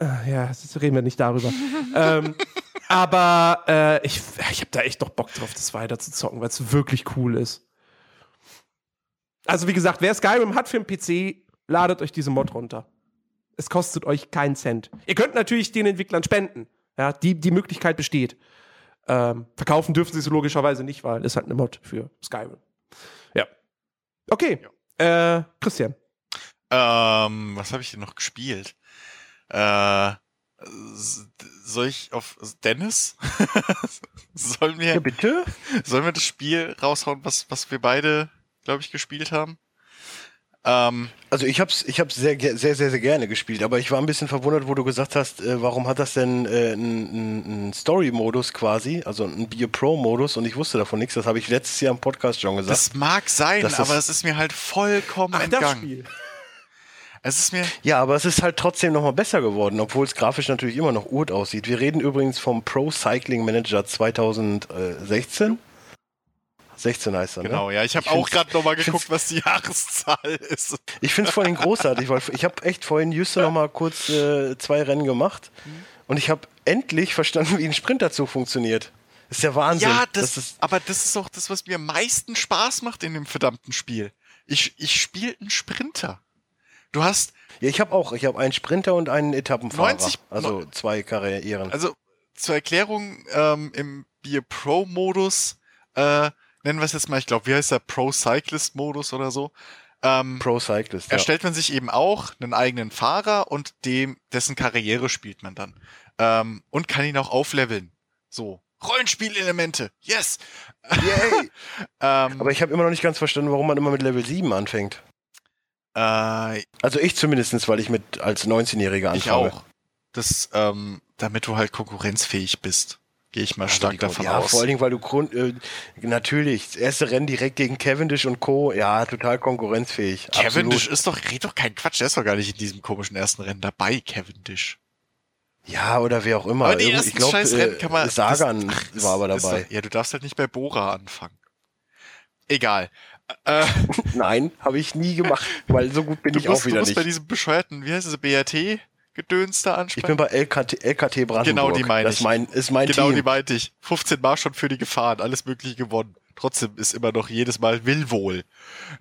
S1: Äh, ja, das reden wir nicht darüber. ähm, aber äh, ich, ich habe da echt noch Bock drauf, das weiter zu zocken, weil es wirklich cool ist. Also wie gesagt, wer Skyrim hat für einen PC, ladet euch diese Mod runter. Es kostet euch keinen Cent. Ihr könnt natürlich den Entwicklern spenden. Ja, die, die Möglichkeit besteht. Ähm, verkaufen dürfen sie es logischerweise nicht, weil es halt eine Mod für Skyrim. Ja. Okay. Äh, Christian.
S2: Ähm, was habe ich denn noch gespielt? Äh, soll ich auf Dennis? sollen wir,
S3: bitte?
S2: sollen wir das Spiel raushauen, was, was wir beide, glaube ich, gespielt haben? Ähm,
S3: Also ich hab's, ich hab's sehr, sehr, sehr, sehr gerne gespielt, aber ich war ein bisschen verwundert, wo du gesagt hast, äh, warum hat das denn äh, einen Story-Modus quasi, also einen Be a Pro-Modus und ich wusste davon nichts, das habe ich letztes Jahr im Podcast schon gesagt.
S2: das mag sein,
S3: Das
S2: aber es ist mir halt vollkommen entgangen.
S1: Spiel.
S2: Es ist mir,
S3: ja, aber es ist halt trotzdem nochmal besser geworden, obwohl es grafisch natürlich immer noch gut aussieht. Wir reden übrigens vom Pro Cycling Manager 2016. 16 heißt er, ne?
S2: Genau, ja. Ich habe auch gerade nochmal geguckt, was die Jahreszahl ist.
S3: Ich finde es vorhin großartig, weil ich habe echt vorhin Juste noch mal kurz äh, zwei Rennen gemacht und ich habe endlich verstanden, wie ein Sprinterzug funktioniert. Das ist ja Wahnsinn.
S2: Ja, das,
S3: ist,
S2: aber das ist auch das, was mir am meisten Spaß macht in dem verdammten Spiel. Ich, ich spiele einen Sprinter. Du hast,
S3: ja, ich habe auch, ich habe einen Sprinter und einen Etappenfahrer.
S2: 90
S3: also zwei Karrieren.
S2: also zur Erklärung, ähm, im Bier Pro-Modus, äh, nennen wir es jetzt mal, ich glaube, wie heißt der Pro-Cyclist-Modus oder so, ähm,
S3: Pro Cyclist. Ja.
S2: erstellt man sich eben auch einen eigenen Fahrer und dem, dessen Karriere spielt man dann. Ähm, und kann ihn auch aufleveln. So. Rollenspielelemente. Yes!
S3: Yay.
S2: Ähm,
S3: Aber ich habe immer noch nicht ganz verstanden, warum man immer mit Level 7 anfängt.
S2: äh,
S3: Also ich zumindestens, weil ich mit als 19-Jähriger
S2: ich
S3: anfange.
S2: auch. Das, ähm, damit du halt konkurrenzfähig bist. Gehe ich mal
S3: Also
S2: stark
S3: die-
S2: davon
S3: ja,
S2: aus.
S3: vor allen Dingen, weil du Grund, äh, natürlich, das erste Rennen direkt gegen Cavendish und Co. Ja, total konkurrenzfähig.
S2: Cavendish
S3: Absolut.
S2: ist doch, red doch kein Quatsch, der ist doch gar nicht in diesem komischen ersten Rennen dabei, Cavendish.
S3: Ja, oder wer auch immer.
S2: Aber die
S3: Irgend-
S2: ersten
S3: ich glaube,
S2: scheiß Rennen kann man.
S3: äh, Sagan
S2: das- ach,
S3: war aber dabei.
S2: Doch, ja, du darfst halt nicht bei Bora anfangen. Egal. Äh,
S3: Nein, habe ich nie gemacht, weil so gut bin
S2: du
S3: ich
S2: musst,
S3: auch
S2: du
S3: wieder
S2: musst
S3: nicht.
S2: bei diesem bescheuerten, wie heißt es, BRT-Gedöns da
S3: Ich
S2: ansprechen.
S3: bin bei LKT, LKT Brandenburg.
S2: Genau, die meine
S3: das
S2: ich.
S3: ist mein, ist mein
S2: genau, die
S3: Team.
S2: meinte ich. 15 Mal schon für die gefahren, alles mögliche gewonnen. Trotzdem ist immer noch jedes Mal Willwohl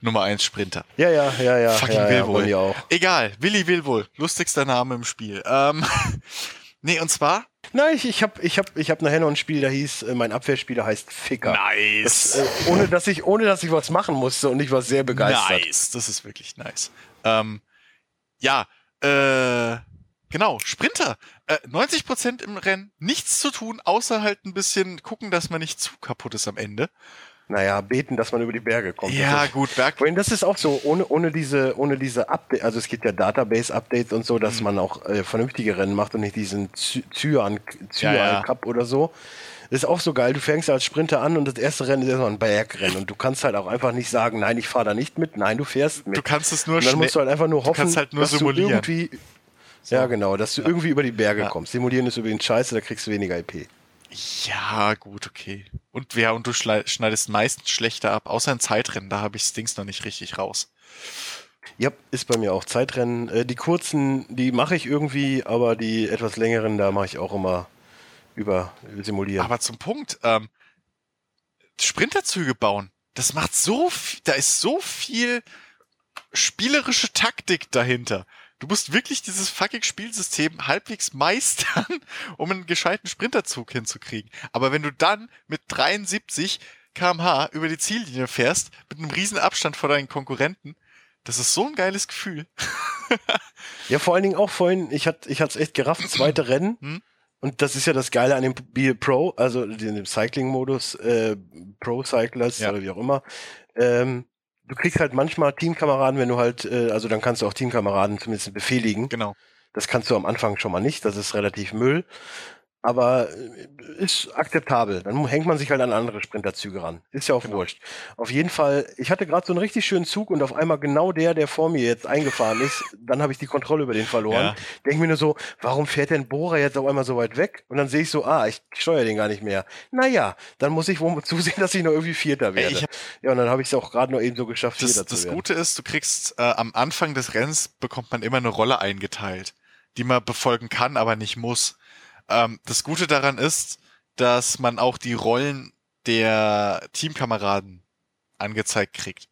S2: Nummer 1 Sprinter.
S3: Ja, ja, ja, ja.
S2: Fucking
S3: ja, ja,
S2: Willwohl.
S3: Ronny auch.
S2: Egal, Willi Willwohl, lustigster Name im Spiel. Ähm, nee, und zwar
S3: Nein, ich, ich habe ich hab, ich hab nachher noch ein Spiel, da hieß, äh, mein Abwehrspieler heißt Ficker.
S2: Nice.
S3: Äh, ohne, dass ich, ohne dass ich was machen musste und ich war sehr begeistert.
S2: Nice, das ist wirklich nice. Ähm, ja, äh, genau, Sprinter. Äh, 90% im Rennen, nichts zu tun, außer halt ein bisschen gucken, dass man nicht zu kaputt ist am Ende.
S3: Naja, beten, dass man über die Berge kommt.
S2: Ja, gut, Berg.
S3: Vorhin, das ist auch so, ohne, ohne diese, ohne diese Update, also es gibt ja Database-Updates und so, dass
S2: Mhm.
S3: man auch äh, vernünftige Rennen macht und nicht diesen Zy- Cyan, Cyan
S2: Ja, ja.
S3: Cup oder so. Das ist auch so geil. Du fängst als Sprinter an und das erste Rennen ist erstmal ein Bergrennen und du kannst halt auch einfach nicht sagen, nein, ich fahre da nicht mit, nein, du fährst mit.
S2: Du kannst es nur
S3: und dann musst du halt einfach nur hoffen,
S2: kannst halt nur
S3: dass
S2: simulieren.
S3: du irgendwie, ja genau, dass du irgendwie über die Berge
S2: Ja.
S3: kommst. Simulieren ist übrigens scheiße, da kriegst du weniger IP.
S2: Ja, gut, okay. Und ja, und du schneidest meistens schlechter ab, außer in Zeitrennen, da habe ich Stings noch nicht richtig raus.
S3: Ja, ist bei mir auch Zeitrennen. Äh, die kurzen, die mache ich irgendwie, aber die etwas längeren, da mache ich auch immer über simulieren.
S2: Aber zum Punkt, ähm, Sprinterzüge bauen, das macht so viel, da ist so viel spielerische Taktik dahinter. Du musst wirklich dieses fucking Spielsystem halbwegs meistern, um einen gescheiten Sprinterzug hinzukriegen. Aber wenn du dann mit 73 kmh über die Ziellinie fährst, mit einem riesen Abstand vor deinen Konkurrenten, das ist so ein geiles Gefühl.
S3: Ja, vor allen Dingen auch vorhin, ich hatte ich es echt gerafft, zweite Rennen.
S2: Hm?
S3: Und das ist ja das Geile an dem Bier Pro, also dem Cycling-Modus, äh, Pro Cyclers
S2: Ja.
S3: oder wie auch immer. Ähm, du kriegst halt manchmal Teamkameraden, wenn du halt, äh, also dann kannst du auch Teamkameraden zumindest befehligen.
S2: Genau.
S3: Das kannst du am Anfang schon mal nicht, das ist relativ Müll. Aber äh, ist akzeptabel. Dann hängt man sich halt an andere Sprinterzüge ran. Ist ja auch
S2: Genau.
S3: wurscht. Auf jeden Fall, ich hatte gerade so einen richtig schönen Zug und auf einmal genau der, der vor mir jetzt eingefahren ist, dann habe ich die Kontrolle über den verloren.
S2: Ja.
S3: Denke mir nur so, warum fährt denn Bohrer jetzt auf einmal so weit weg? Und dann sehe ich so, ah, ich steuere den gar nicht mehr. Naja, dann muss ich wohl zusehen, dass ich noch irgendwie Vierter
S2: Ey,
S3: werde.
S2: ich
S3: ja, und dann habe ich es auch gerade noch eben so geschafft,
S2: Das,
S3: Vierter zu
S2: das
S3: werden.
S2: Gute ist, du kriegst äh, am Anfang des Rennens bekommt man immer eine Rolle eingeteilt, die man befolgen kann, aber nicht muss. Ähm, das Gute daran ist, dass man auch die Rollen der Teamkameraden angezeigt kriegt.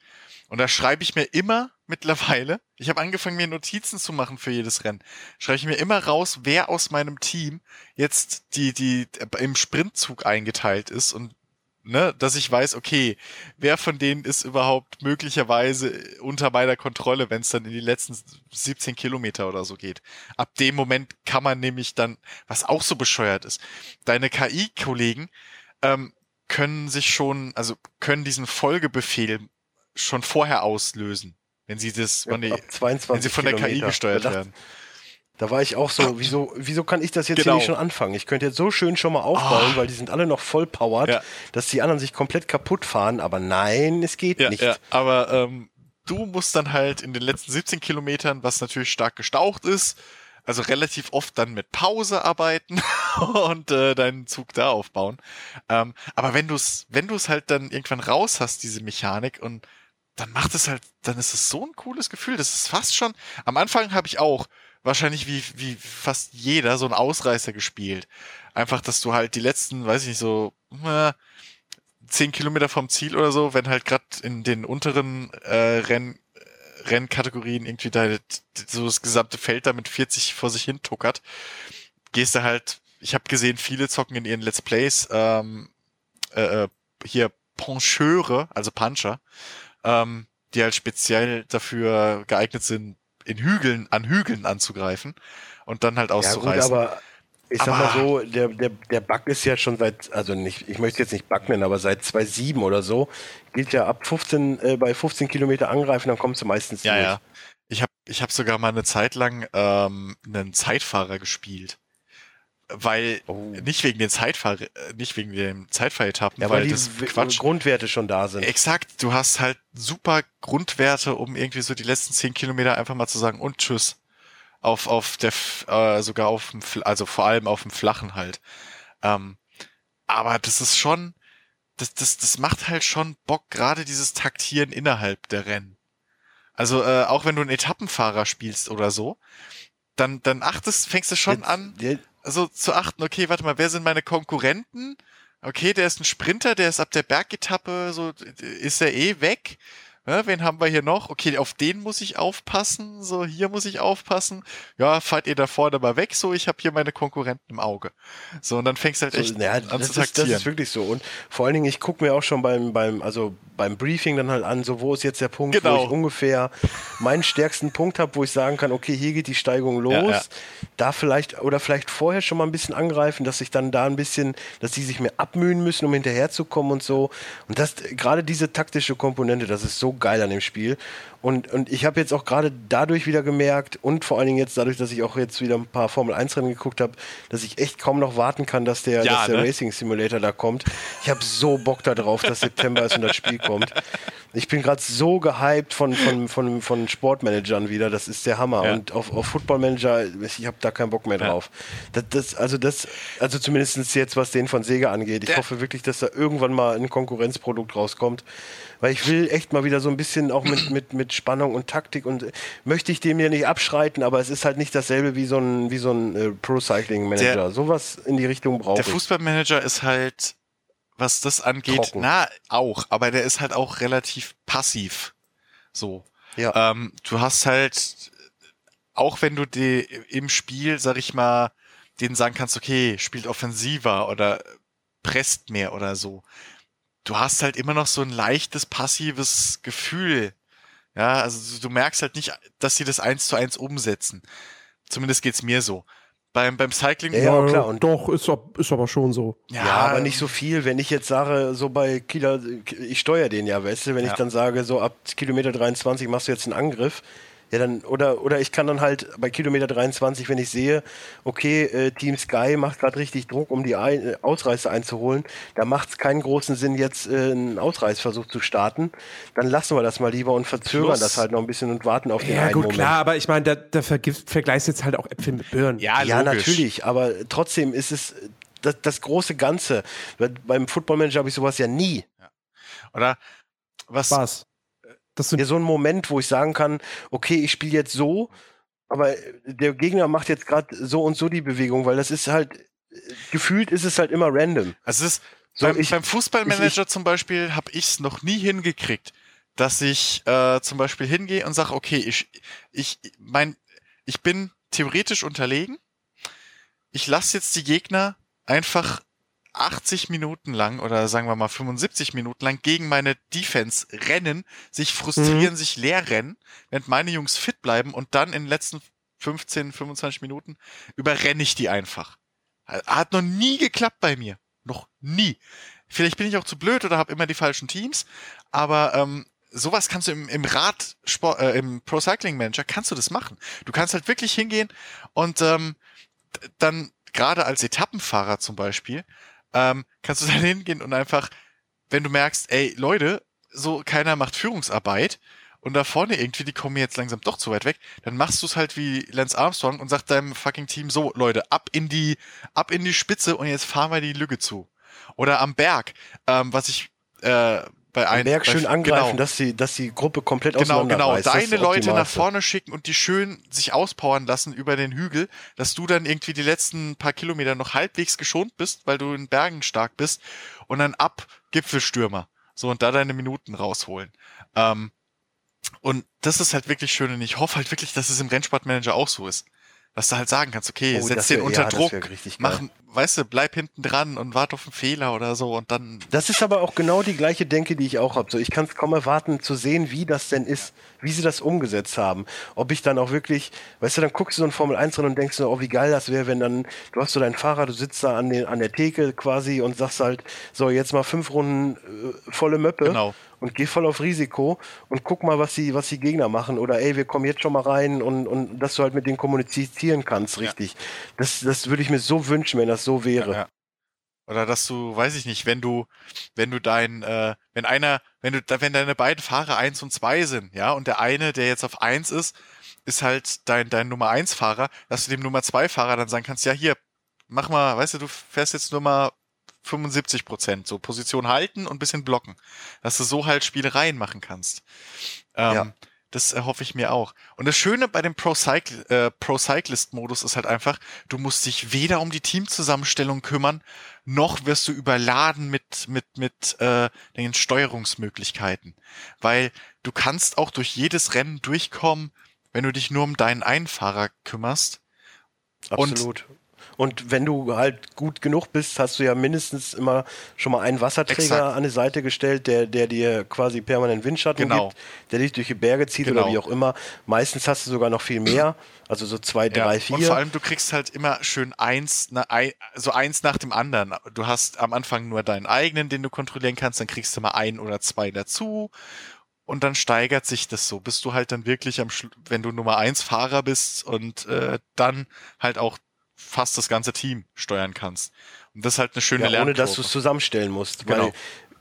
S2: Und da schreibe ich mir immer mittlerweile, ich habe angefangen, mir Notizen zu machen für jedes Rennen, schreibe ich mir immer raus, wer aus meinem Team jetzt die, die im Sprintzug eingeteilt ist und ne, dass ich weiß, okay, wer von denen ist überhaupt möglicherweise unter meiner Kontrolle, wenn es dann in die letzten 17 Kilometer oder so geht. Ab dem Moment kann man nämlich dann, was auch so bescheuert ist, deine KI-Kollegen ähm, können sich schon, also können diesen Folgebefehl schon vorher auslösen, wenn sie das,
S3: Ja,
S2: wenn, die,
S3: ab 22
S2: wenn sie von der KI
S3: Kilometer.
S2: gesteuert
S3: da dachte,
S2: werden.
S3: Da war ich auch so, wieso, wieso kann ich das jetzt
S2: Genau.
S3: hier nicht schon anfangen? Ich könnte jetzt so schön schon mal aufbauen,
S2: Ah.
S3: weil die sind alle noch voll powered,
S2: Ja.
S3: dass die anderen sich komplett kaputt fahren, aber nein, es geht
S2: Ja,
S3: nicht.
S2: ja, aber ähm, du musst dann halt in den letzten 17 Kilometern, was natürlich stark gestaucht ist, Also relativ oft dann mit Pause arbeiten und äh, deinen Zug da aufbauen. Ähm, aber wenn du es, wenn du es halt dann irgendwann raus hast, diese Mechanik, und dann macht es halt, dann ist es so ein cooles Gefühl. Das ist fast schon. Am Anfang habe ich auch wahrscheinlich wie, wie fast jeder so einen Ausreißer gespielt. Einfach, dass du halt die letzten, weiß ich nicht, so äh, zehn Kilometer vom Ziel oder so, wenn halt gerade in den unteren äh, Renn, Rennkategorien irgendwie da so das gesamte Feld da mit 40 vor sich hin tuckert, gehst du halt, ich habe gesehen, viele zocken in ihren Let's Plays ähm, äh, äh hier Poncheure, also Puncher, ähm, die halt speziell dafür geeignet sind, in Hügeln, an Hügeln anzugreifen und dann halt auszureißen.
S3: Ja, gut, aber ich sag mal so, der, der, der Bug ist ja schon seit, also nicht, ich möchte jetzt nicht Bug nennen, aber seit 2.7 oder so, gilt ja ab 15, äh, bei 15 Kilometer angreifen, dann kommst du meistens
S2: Ja, durch. ja. Ich habe ich hab sogar mal eine Zeit lang ähm, einen Zeitfahrer gespielt. Weil, oh. nicht wegen den Zeitfahr äh, nicht wegen den Zeitfahretappen,
S3: ja,
S2: weil, weil
S3: die das Quatsch. Grundwerte schon da sind.
S2: Exakt, du hast halt super Grundwerte, um irgendwie so die letzten 10 Kilometer einfach mal zu sagen und tschüss auf, auf der, äh, sogar auf dem, also vor allem auf dem flachen halt. Ähm, aber das ist schon, das, das, das macht halt schon Bock, gerade dieses Taktieren innerhalb der Rennen. Also äh, auch wenn du einen Etappenfahrer spielst oder so, dann, dann achtest, fängst du schon jetzt, an, so zu achten, okay, warte mal, wer sind meine Konkurrenten? Okay, der ist ein Sprinter, der ist ab der Bergetappe, so ist er eh weg. Ja, wen haben wir hier noch? Okay, auf den muss ich aufpassen. So, hier muss ich aufpassen. Ja, fahrt ihr da vorne mal weg. So, ich habe hier meine Konkurrenten im Auge. So, und dann fängst du halt echt
S3: so, ja, an zu taktieren. das ist wirklich so. Und vor allen Dingen, ich gucke mir auch schon beim, beim, also beim Briefing dann halt an, so wo ist jetzt der Punkt, genau. wo ich ungefähr meinen stärksten Punkt habe, wo ich sagen kann, okay, hier geht die Steigung los. Ja, ja. Da vielleicht, oder vielleicht vorher schon mal ein bisschen angreifen, dass ich dann da ein bisschen, dass die sich mehr abmühen müssen, um hinterherzukommen und so. Und das, gerade diese taktische Komponente, das ist so geil an dem Spiel. Und, und ich habe jetzt auch gerade dadurch wieder gemerkt und vor allen Dingen jetzt dadurch, dass ich auch jetzt wieder ein paar Formel 1 Rennen geguckt habe, dass ich echt kaum noch warten kann, dass der, ja, dass der ne? Racing Simulator da kommt. Ich habe so Bock darauf, dass September ist und das Spiel kommt. Ich bin gerade so gehypt von, von, von, von Sportmanagern wieder, das ist der Hammer. Ja. Und auf, auf Football Manager, ich habe da keinen Bock mehr drauf. Ja. Das, das, also das, also zumindest jetzt, was den von Sega angeht. Ich der hoffe wirklich, dass da irgendwann mal ein Konkurrenzprodukt rauskommt weil ich will echt mal wieder so ein bisschen auch mit, mit, mit Spannung und Taktik und äh, möchte ich dem ja nicht abschreiten, aber es ist halt nicht dasselbe wie so ein, wie so ein äh, Pro-Cycling-Manager. Sowas in die Richtung brauche
S2: ich. Der Fußballmanager ist halt, was das angeht, Trocken. na, auch, aber der ist halt auch relativ passiv. So. Ja. Ähm, du hast halt, auch wenn du die im Spiel, sag ich mal, denen sagen kannst, okay, spielt offensiver oder presst mehr oder so du hast halt immer noch so ein leichtes passives Gefühl. Ja, also du merkst halt nicht, dass sie das eins zu eins umsetzen. Zumindest geht's mir so. Beim, beim Cycling.
S1: Ja, ja klar. Und doch, ist, ist aber schon so.
S3: Ja, ja, aber nicht so viel. Wenn ich jetzt sage, so bei Kieler, ich steuere den ja, weißt du, wenn ja. ich dann sage, so ab Kilometer 23 machst du jetzt einen Angriff, ja, dann, oder, oder ich kann dann halt bei Kilometer 23, wenn ich sehe, okay, äh, Team Sky macht gerade richtig Druck, um die ein, äh, Ausreißer einzuholen, da macht es keinen großen Sinn, jetzt äh, einen Ausreißversuch zu starten. Dann lassen wir das mal lieber und verzögern Plus, das halt noch ein bisschen und warten auf den ja, einen gut, Moment. klar,
S1: aber ich meine, da, da vergleichst jetzt halt auch Äpfel mit Birnen.
S3: Ja, ja natürlich, aber trotzdem ist es das, das große Ganze. Beim Football Manager habe ich sowas ja nie. Ja.
S2: Oder was,
S1: was?
S3: Das sind ja, so ein Moment, wo ich sagen kann, okay, ich spiele jetzt so, aber der Gegner macht jetzt gerade so und so die Bewegung, weil das ist halt, gefühlt ist es halt immer random.
S2: Also es ist, so, beim, ich, beim Fußballmanager ich, zum Beispiel habe ich es noch nie hingekriegt, dass ich äh, zum Beispiel hingehe und sage, okay, ich, ich, mein, ich bin theoretisch unterlegen. Ich lasse jetzt die Gegner einfach 80 Minuten lang oder sagen wir mal 75 Minuten lang gegen meine Defense rennen, sich frustrieren, mhm. sich leer rennen, während meine Jungs fit bleiben und dann in den letzten 15, 25 Minuten überrenne ich die einfach. Hat noch nie geklappt bei mir. Noch nie. Vielleicht bin ich auch zu blöd oder habe immer die falschen Teams, aber ähm, sowas kannst du im, im Radsport, äh, im Pro Cycling Manager kannst du das machen. Du kannst halt wirklich hingehen und ähm, dann gerade als Etappenfahrer zum Beispiel ähm, kannst du dann hingehen und einfach, wenn du merkst, ey, Leute, so keiner macht Führungsarbeit und da vorne irgendwie, die kommen jetzt langsam doch zu weit weg, dann machst du es halt wie Lance Armstrong und sagst deinem fucking Team so, Leute, ab in die, ab in die Spitze und jetzt fahren wir die Lücke zu. Oder am Berg, ähm, was ich äh, bei einem
S3: Berg
S2: bei-
S3: schön angreifen,
S2: genau.
S3: dass die, dass die Gruppe komplett
S2: Genau, genau.
S3: ist
S2: Deine Leute nach vorne schicken und die schön sich auspowern lassen über den Hügel, dass du dann irgendwie die letzten paar Kilometer noch halbwegs geschont bist, weil du in Bergen stark bist und dann ab Gipfelstürmer. So und da deine Minuten rausholen. Ähm, und das ist halt wirklich schön und ich hoffe halt wirklich, dass es im Rennsportmanager auch so ist. Dass du halt sagen kannst, okay,
S3: Oh,
S2: setz den
S3: wär-
S2: unter
S3: ja,
S2: Druck, mach, weißt du, bleib hinten dran und warte auf einen Fehler oder so und dann
S3: Das ist aber auch genau die gleiche Denke, die ich auch habe. So, ich kann es kaum erwarten zu sehen, wie das denn ist, wie sie das umgesetzt haben. Ob ich dann auch wirklich, weißt du, dann guckst du so ein Formel 1 drin und denkst so, oh, wie geil das wäre, wenn dann, du hast so deinen Fahrer, du sitzt da an, den, an der Theke quasi und sagst halt, so, jetzt mal fünf Runden äh, volle Möppe
S2: Genau.
S3: Und geh voll auf Risiko und guck mal, was die, was die Gegner machen. Oder ey, wir kommen jetzt schon mal rein und, und dass du halt mit denen kommunizieren kannst, richtig. Das, das würde ich mir so wünschen, wenn das so wäre.
S2: Ja. Oder dass du, weiß ich nicht, wenn du, wenn du dein, äh, wenn einer, wenn du, wenn deine beiden Fahrer eins und zwei sind, ja, und der eine, der jetzt auf eins ist, ist halt dein, dein Nummer eins Fahrer, dass du dem Nummer zwei Fahrer dann sagen kannst, ja, hier, mach mal, weißt du, du fährst jetzt nur mal 75 Prozent, so Position halten und bisschen blocken, dass du so halt Spielereien machen kannst. Ähm,
S3: Ja.
S2: Das erhoffe ich mir auch. Und das Schöne bei dem Pro, Cycle, äh, Pro Cyclist Modus ist halt einfach, du musst dich weder um die Teamzusammenstellung kümmern, noch wirst du überladen mit, mit, mit äh, den Steuerungsmöglichkeiten. Weil du kannst auch durch jedes Rennen durchkommen, wenn du dich nur um deinen einen Fahrer kümmerst.
S3: Absolut. Und, wenn du halt gut genug bist, hast du ja mindestens immer schon mal einen Wasserträger
S2: Exakt.
S3: an die Seite gestellt, der, der dir quasi permanent Windschatten
S2: Genau.
S3: gibt, der dich durch die Berge zieht
S2: Genau.
S3: oder wie auch immer. Meistens hast du sogar noch viel mehr, also so zwei, drei, vier.
S2: Und vor allem, du kriegst halt immer schön eins, na, ein, so eins nach dem anderen. Du hast am Anfang nur deinen eigenen, den du kontrollieren kannst, dann kriegst du mal ein oder zwei dazu. Und dann steigert sich das so, bis du halt dann wirklich am Schlu wenn du Nummer eins Fahrer bist und äh, dann halt auch fast das ganze Team steuern kannst. Und das ist halt eine schöne
S3: ja, ohne dass du
S2: Lernkurve.
S3: es zusammenstellen musst.
S2: Genau.
S3: Weil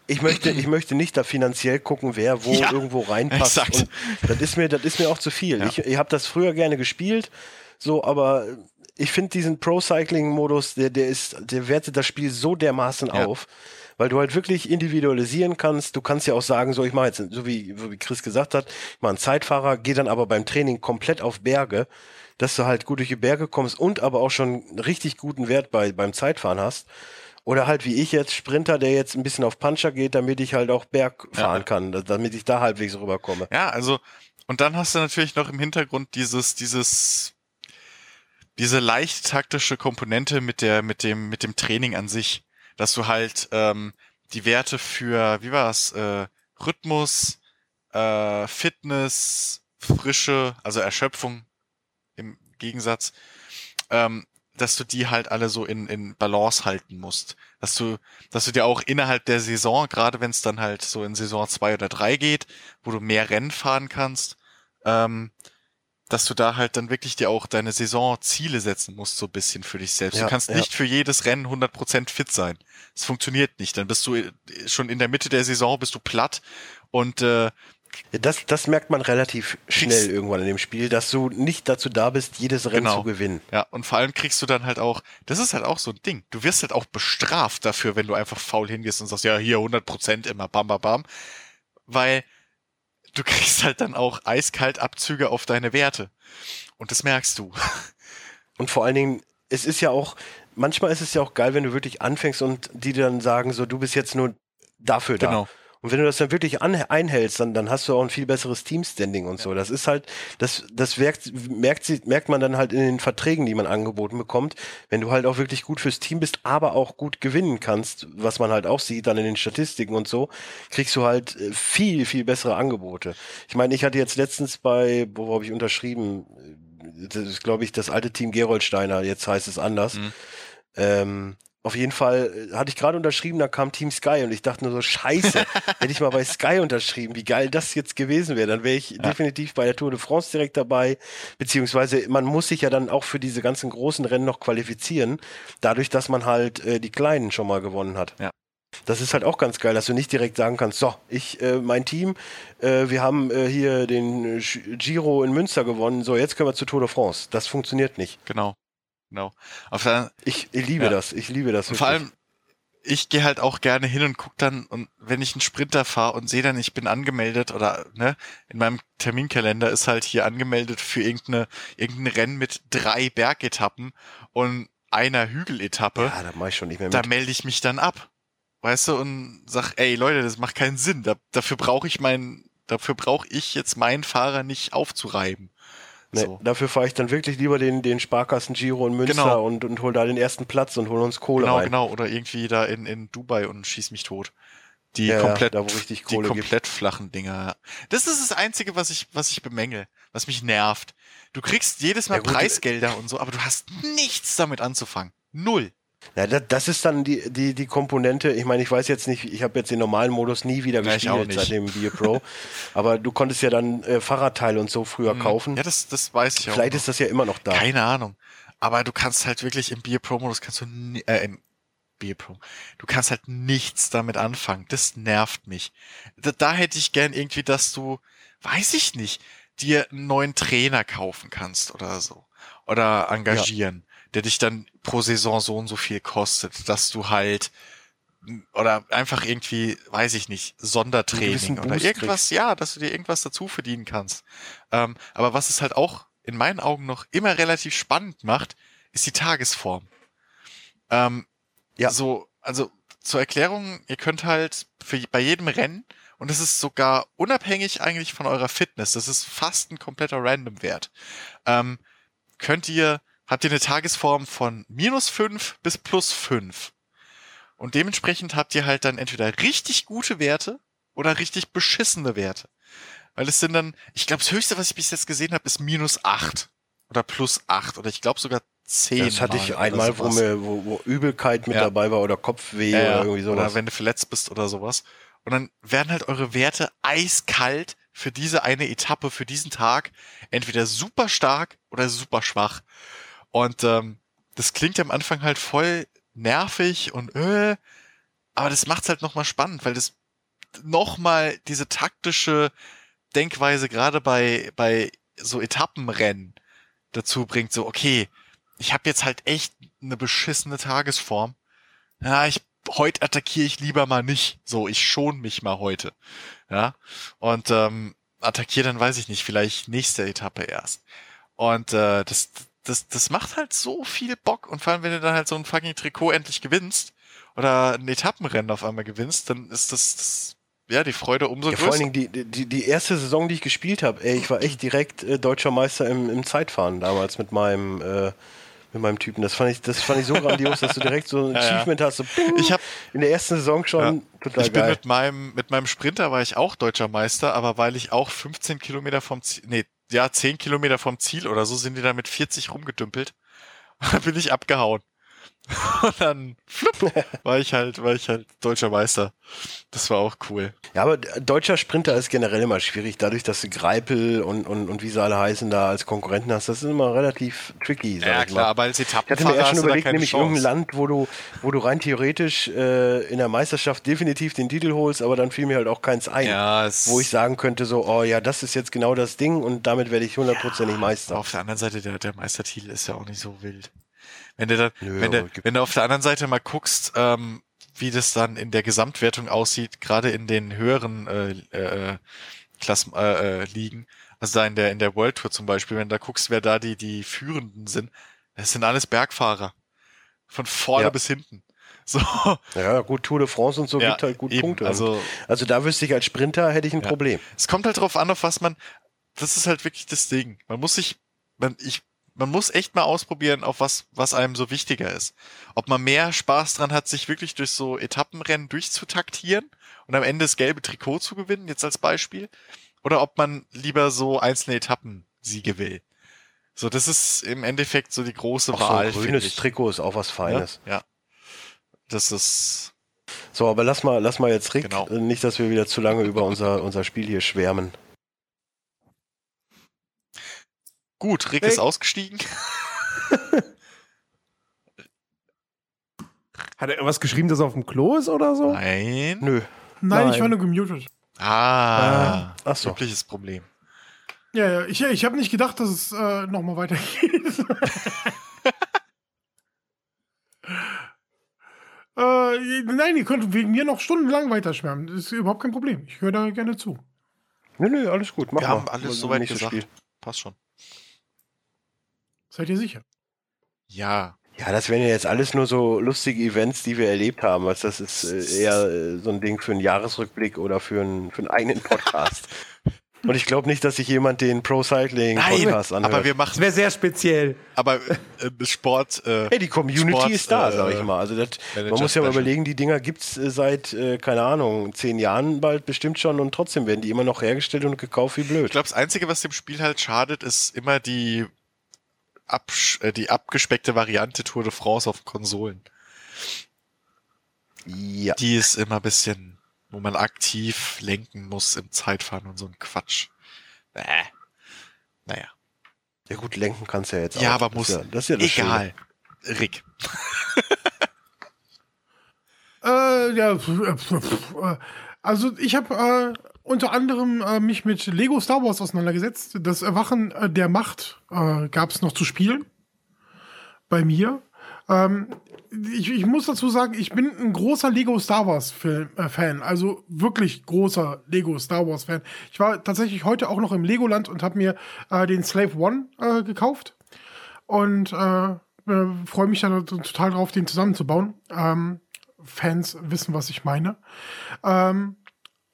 S3: ich möchte, ich möchte nicht da finanziell gucken, wer wo
S2: Ja,
S3: irgendwo reinpasst.
S2: exakt.
S3: Und das ist mir, das ist mir auch zu viel.
S2: Ja.
S3: Ich, ich habe das früher gerne gespielt, so, aber ich finde diesen Pro-Cycling-Modus, der, der ist, der wertet das Spiel so dermaßen
S2: Ja.
S3: auf. Weil du halt wirklich individualisieren kannst. Du kannst ja auch sagen, so ich mache jetzt, so wie, so wie Chris gesagt hat, ich mache einen Zeitfahrer, gehe dann aber beim Training komplett auf Berge, dass du halt gut durch die Berge kommst und aber auch schon einen richtig guten Wert bei, beim Zeitfahren hast. Oder halt wie ich jetzt, Sprinter, der jetzt ein bisschen auf Puncher geht, damit ich halt auch Berg
S2: Ja.
S3: fahren kann, da- damit ich da halbwegs rüberkomme.
S2: Ja, also, und dann hast du natürlich noch im Hintergrund dieses, dieses, diese leicht taktische Komponente mit der, mit dem, mit dem Training an sich, dass du halt ähm, die Werte für, wie war's, äh, Rhythmus, äh, Fitness, Frische, also Erschöpfung Gegensatz, ähm, dass du die halt alle so in, in Balance halten musst. Dass du, dass du dir auch innerhalb der Saison, gerade wenn es dann halt so in Saison zwei oder drei geht, wo du mehr Rennen fahren kannst, ähm, dass du da halt dann wirklich dir auch deine Saisonziele setzen musst, so ein bisschen für dich selbst.
S3: Ja,
S2: du kannst
S3: ja.
S2: nicht für jedes Rennen 100% fit sein. Es funktioniert nicht. Dann bist du äh, schon in der Mitte der Saison, bist du platt und äh,
S3: Das, das merkt man relativ schnell
S2: Kriegst-
S3: irgendwann in dem Spiel, dass du nicht dazu da bist, jedes Rennen
S2: Genau.
S3: zu gewinnen.
S2: Ja, und vor allem kriegst du dann halt auch, das ist halt auch so ein Ding. Du wirst halt auch bestraft dafür, wenn du einfach faul hingehst und sagst, ja, hier 100% immer, bam, bam, bam. Weil du kriegst halt dann auch eiskalt Abzüge auf deine Werte. Und das merkst du.
S3: Und vor allen Dingen, es ist ja auch, manchmal ist es ja auch geil, wenn du wirklich anfängst und die dann sagen, so, du bist jetzt nur dafür da.
S2: Genau.
S3: Und wenn du das dann wirklich an, einhältst, dann, dann hast du auch ein viel besseres Teamstanding und so. Das ist halt, das, das merkt, merkt, sie- merkt man dann halt in den Verträgen, die man angeboten bekommt, wenn du halt auch wirklich gut fürs Team bist, aber auch gut gewinnen kannst, was man halt auch sieht dann in den Statistiken und so, kriegst du halt äh, viel, viel bessere Angebote. Ich meine, ich hatte jetzt letztens bei, wo habe ich unterschrieben? Das ist, glaube ich, das alte Team Geroldsteiner, jetzt heißt es anders.
S2: Mhm.
S3: Ähm, auf jeden Fall äh, hatte ich gerade unterschrieben, da kam Team Sky und ich dachte nur so, scheiße, hätte ich mal bei Sky unterschrieben, wie geil das jetzt gewesen wäre. Dann wäre ich definitiv bei der Tour de France direkt dabei, beziehungsweise man muss sich ja dann auch für diese ganzen großen Rennen noch qualifizieren, dadurch, dass man halt äh, die kleinen schon mal gewonnen hat. Das ist halt auch ganz geil, dass du nicht direkt sagen kannst, so, ich, äh, mein Team, äh, wir haben äh, hier den Giro in Münster gewonnen, so, jetzt können wir zur Tour de France. Das funktioniert nicht.
S2: Genau. Genau. Auf der,
S3: Ich, ich liebe
S2: Ja.
S3: das, ich liebe das.
S2: und vor allem, ich gehe halt auch gerne hin und guck dann, und wenn ich einen Sprinter fahre und sehe dann, ich bin angemeldet oder ne, in meinem Terminkalender ist halt hier angemeldet für irgendeine, irgendein Rennen mit drei Bergetappen und einer Hügeletappe.
S3: Ja, da mach ich schon nicht mehr mit.
S2: da melde ich mich dann ab. Weißt du, und sag, ey Leute, das macht keinen Sinn. Da, dafür brauche ich meinen, dafür brauche ich jetzt meinen Fahrer nicht aufzureiben.
S3: Nee,
S2: So.
S3: Dafür fahre ich dann wirklich lieber den, den Sparkassen Giro in Münster
S2: Genau.
S3: und, und hol da den ersten Platz und hol uns Kohle
S2: Genau,
S3: rein.
S2: genau. Oder irgendwie da in, in Dubai und schieß mich tot. Die
S3: Ja,
S2: komplett,
S3: da,
S2: die
S3: Kohle gibt.
S2: komplett flachen Dinger. Das ist das Einzige, was ich, was ich bemängel, was mich nervt. Du kriegst jedes Mal
S3: Ja, gut,
S2: Preisgelder und so, aber du hast nichts damit anzufangen. Null.
S3: Ja, das, das ist dann die, die, die Komponente. Ich meine, ich weiß jetzt nicht, ich habe jetzt den normalen Modus nie wieder
S2: Ja,
S3: gespielt seit dem Beer Pro. aber du konntest ja dann äh, Fahrradteile und so früher kaufen.
S2: Hm. Ja, das, das weiß ich auch.
S3: Vielleicht ist das ja immer noch da.
S2: Keine Ahnung. Aber du kannst halt wirklich im Beer Pro Modus kannst du äh, im Beer Pro. Du kannst halt nichts damit anfangen. Das nervt mich. Da, da hätte ich gern irgendwie, dass du, weiß ich nicht, dir einen neuen Trainer kaufen kannst oder so. Oder engagieren, der dich dann pro Saison so und so viel kostet, dass du halt oder einfach irgendwie, weiß ich nicht, Sondertraining oder irgendwas, ja, dass du dir irgendwas dazu verdienen kannst. Ähm, aber was es halt auch in meinen Augen noch immer relativ spannend macht, ist die Tagesform. Ähm,
S3: Ja.
S2: So, also zur Erklärung, ihr könnt halt für, bei jedem Rennen, und das ist sogar unabhängig eigentlich von eurer Fitness, das ist fast ein kompletter Random-Wert, ähm, könnt ihr, habt ihr eine Tagesform von minus fünf bis plus fünf Und dementsprechend habt ihr halt dann entweder richtig gute Werte oder richtig beschissene Werte. Weil es sind dann, ich glaube, das höchste, was ich bis jetzt gesehen habe, ist minus acht oder plus acht oder ich glaube sogar zehn.
S3: das hatte ich
S2: mal
S3: einmal, wo, mir, wo, wo Übelkeit mit
S2: Ja.
S3: dabei war oder Kopfweh
S2: ja.
S3: oder irgendwie sowas.
S2: Oder wenn du verletzt bist oder sowas. Und dann werden halt eure Werte eiskalt für diese eine Etappe, für diesen Tag, entweder super stark oder super schwach. Und ähm, das klingt am Anfang halt voll nervig und äh, aber das macht's halt nochmal spannend, weil das nochmal diese taktische Denkweise gerade bei, bei so Etappenrennen dazu bringt, so, okay, ich habe jetzt halt echt eine beschissene Tagesform. Ja, ich heute attackiere ich lieber mal nicht. So, ich schon mich mal heute. Ja. Und ähm, attackiere dann, weiß ich nicht, vielleicht nächste Etappe erst. Und äh, das, das, das macht halt so viel Bock. Und vor allem, wenn du dann halt so ein fucking Trikot endlich gewinnst oder ein Etappenrennen auf einmal gewinnst, dann ist das, das ja die Freude umso
S3: Ja,
S2: größer.
S3: vor allen Dingen die, die, die erste Saison, die ich gespielt habe, ey, ich war echt direkt äh, deutscher Meister im, im Zeitfahren damals mit meinem äh, mit meinem Typen. Das fand ich, das fand ich so grandios, dass du direkt so ein
S2: Ja, ja.
S3: Achievement hast. So, ping,
S2: Ich hab-
S3: in der ersten Saison schon total
S2: ich bin
S3: geil.
S2: mit meinem, mit meinem Sprinter war ich auch deutscher Meister, aber weil ich auch 15 Kilometer vom Ziel, nee, ja, 10 Kilometer vom Ziel oder so sind die da mit 40 rumgedümpelt. Dann bin ich abgehauen. Und dann flupp, war ich halt, war ich halt deutscher Meister. Das war auch cool.
S3: Ja, aber deutscher Sprinter ist generell immer schwierig, dadurch, dass du Greipel und, und, und wie sie alle heißen da als Konkurrenten hast. Das ist immer relativ tricky. Ich mal.
S2: aber als
S3: Ich hatte
S2: Etappenfahrer
S3: mir erst schon überlegt, nämlich
S2: Chance.
S3: irgendein Land, wo du, wo du rein theoretisch äh, in der Meisterschaft definitiv den Titel holst, aber dann fiel mir halt auch keins ein.
S2: Ja,
S3: Wo ich sagen könnte, so, oh ja, das ist jetzt genau das Ding und damit werde ich hundertprozentig Meister.
S2: auf der anderen Seite, der, der Meistertitel ist ja auch nicht so wild. Wenn du dann,
S3: Nö,
S2: wenn, du, wenn du auf der anderen Seite mal guckst, ähm, wie das dann in der Gesamtwertung aussieht, gerade in den höheren äh, äh, Klassen äh, äh, Ligen, also da in der in der World Tour zum Beispiel, wenn du da guckst, wer da die die Führenden sind, das sind alles Bergfahrer von vorne
S3: Ja.
S2: bis hinten. So,
S3: Ja, gut, Tour de France und so
S2: Ja,
S3: gibt halt gut
S2: eben,
S3: Punkte.
S2: also-
S3: also da wüsste ich als Sprinter hätte ich ein
S2: Ja.
S3: Problem.
S2: es kommt halt drauf an, auf was man. Das ist halt wirklich das Ding. Man muss sich, man, ich, man muss echt mal ausprobieren, auf was, was einem so wichtiger ist. Ob man mehr Spaß dran hat, sich wirklich durch so Etappenrennen durchzutaktieren und am Ende das gelbe Trikot zu gewinnen, jetzt als Beispiel, oder ob man lieber so einzelne Etappensiege will. So, das ist im Endeffekt so die große
S3: Auch so
S2: Wahl.
S3: ein
S2: finde
S3: grünes. Trikot ist auch was Feines.
S2: Ja, ja. Das ist,
S3: So, aber lass mal, lass mal jetzt Rick,
S2: Genau.
S3: äh, nicht, dass wir wieder zu lange über unser, unser Spiel hier schwärmen.
S2: Gut, Rick
S1: Rick.
S2: ist ausgestiegen.
S1: Hat er irgendwas geschrieben, dass er auf dem Klo ist oder so?
S2: Nein.
S3: Nö.
S4: Nein,
S1: Nein.
S4: ich war nur gemutet.
S2: Ah.
S3: Ach so.
S2: Übliches Problem.
S4: Ja, ja, ich, ich habe nicht gedacht, dass es äh, nochmal weitergeht. äh, nein, ihr könnt wegen mir noch stundenlang weiterschwärmen. Das ist überhaupt kein Problem. Ich höre da gerne zu.
S3: Nö, nö, alles gut. Mach
S2: Wir
S3: mal.
S2: haben alles soweit gesagt.
S3: Spiel.
S2: Passt schon.
S4: Seid ihr sicher?
S2: Ja.
S3: Ja, das wären ja jetzt alles nur so lustige Events, die wir erlebt haben. Also das ist äh, eher äh, so ein Ding für einen Jahresrückblick oder für einen, für einen eigenen Podcast. Und ich glaube nicht, dass sich jemand den Pro Cycling Podcast anhört.
S2: aber wir
S1: Das
S2: machen,
S1: wäre sehr speziell.
S2: aber äh, Sport. Äh,
S3: Hey, die Community
S2: Sport,
S3: ist da,
S2: äh,
S3: sag ich mal. Also das, man muss ja mal überlegen, die Dinger gibt's äh, seit, äh, keine Ahnung, zehn Jahren bald bestimmt schon und trotzdem werden die immer noch hergestellt und gekauft wie blöd.
S2: Ich glaube, das Einzige, was dem Spiel halt schadet, ist immer die, äh, die abgespeckte Variante Tour de France auf Konsolen.
S3: Ja.
S2: Die ist immer ein bisschen, wo man aktiv lenken muss im Zeitfahren und so ein Quatsch. Äh. Naja.
S3: Ja gut, lenken kannst du ja jetzt
S2: Ja,
S3: auch.
S2: aber
S3: Das
S2: muss.
S3: ja, das ist ja das Schöne.
S2: egal. Rick.
S4: Äh, ja, pf, äh, also ich habe äh, unter anderem äh, mich mit Lego Star Wars auseinandergesetzt. Das Erwachen äh, der Macht äh, gab es noch zu spielen. Bei mir. Ähm, ich, ich muss dazu sagen, ich bin ein großer Lego Star Wars Film, äh, Fan. Also wirklich großer Lego Star Wars Fan. Ich war tatsächlich heute auch noch im Legoland und habe mir äh, den Slave One äh, gekauft. Und äh, äh, freue mich dann total drauf, den zusammenzubauen. Ähm, Fans wissen, was ich meine. Ähm,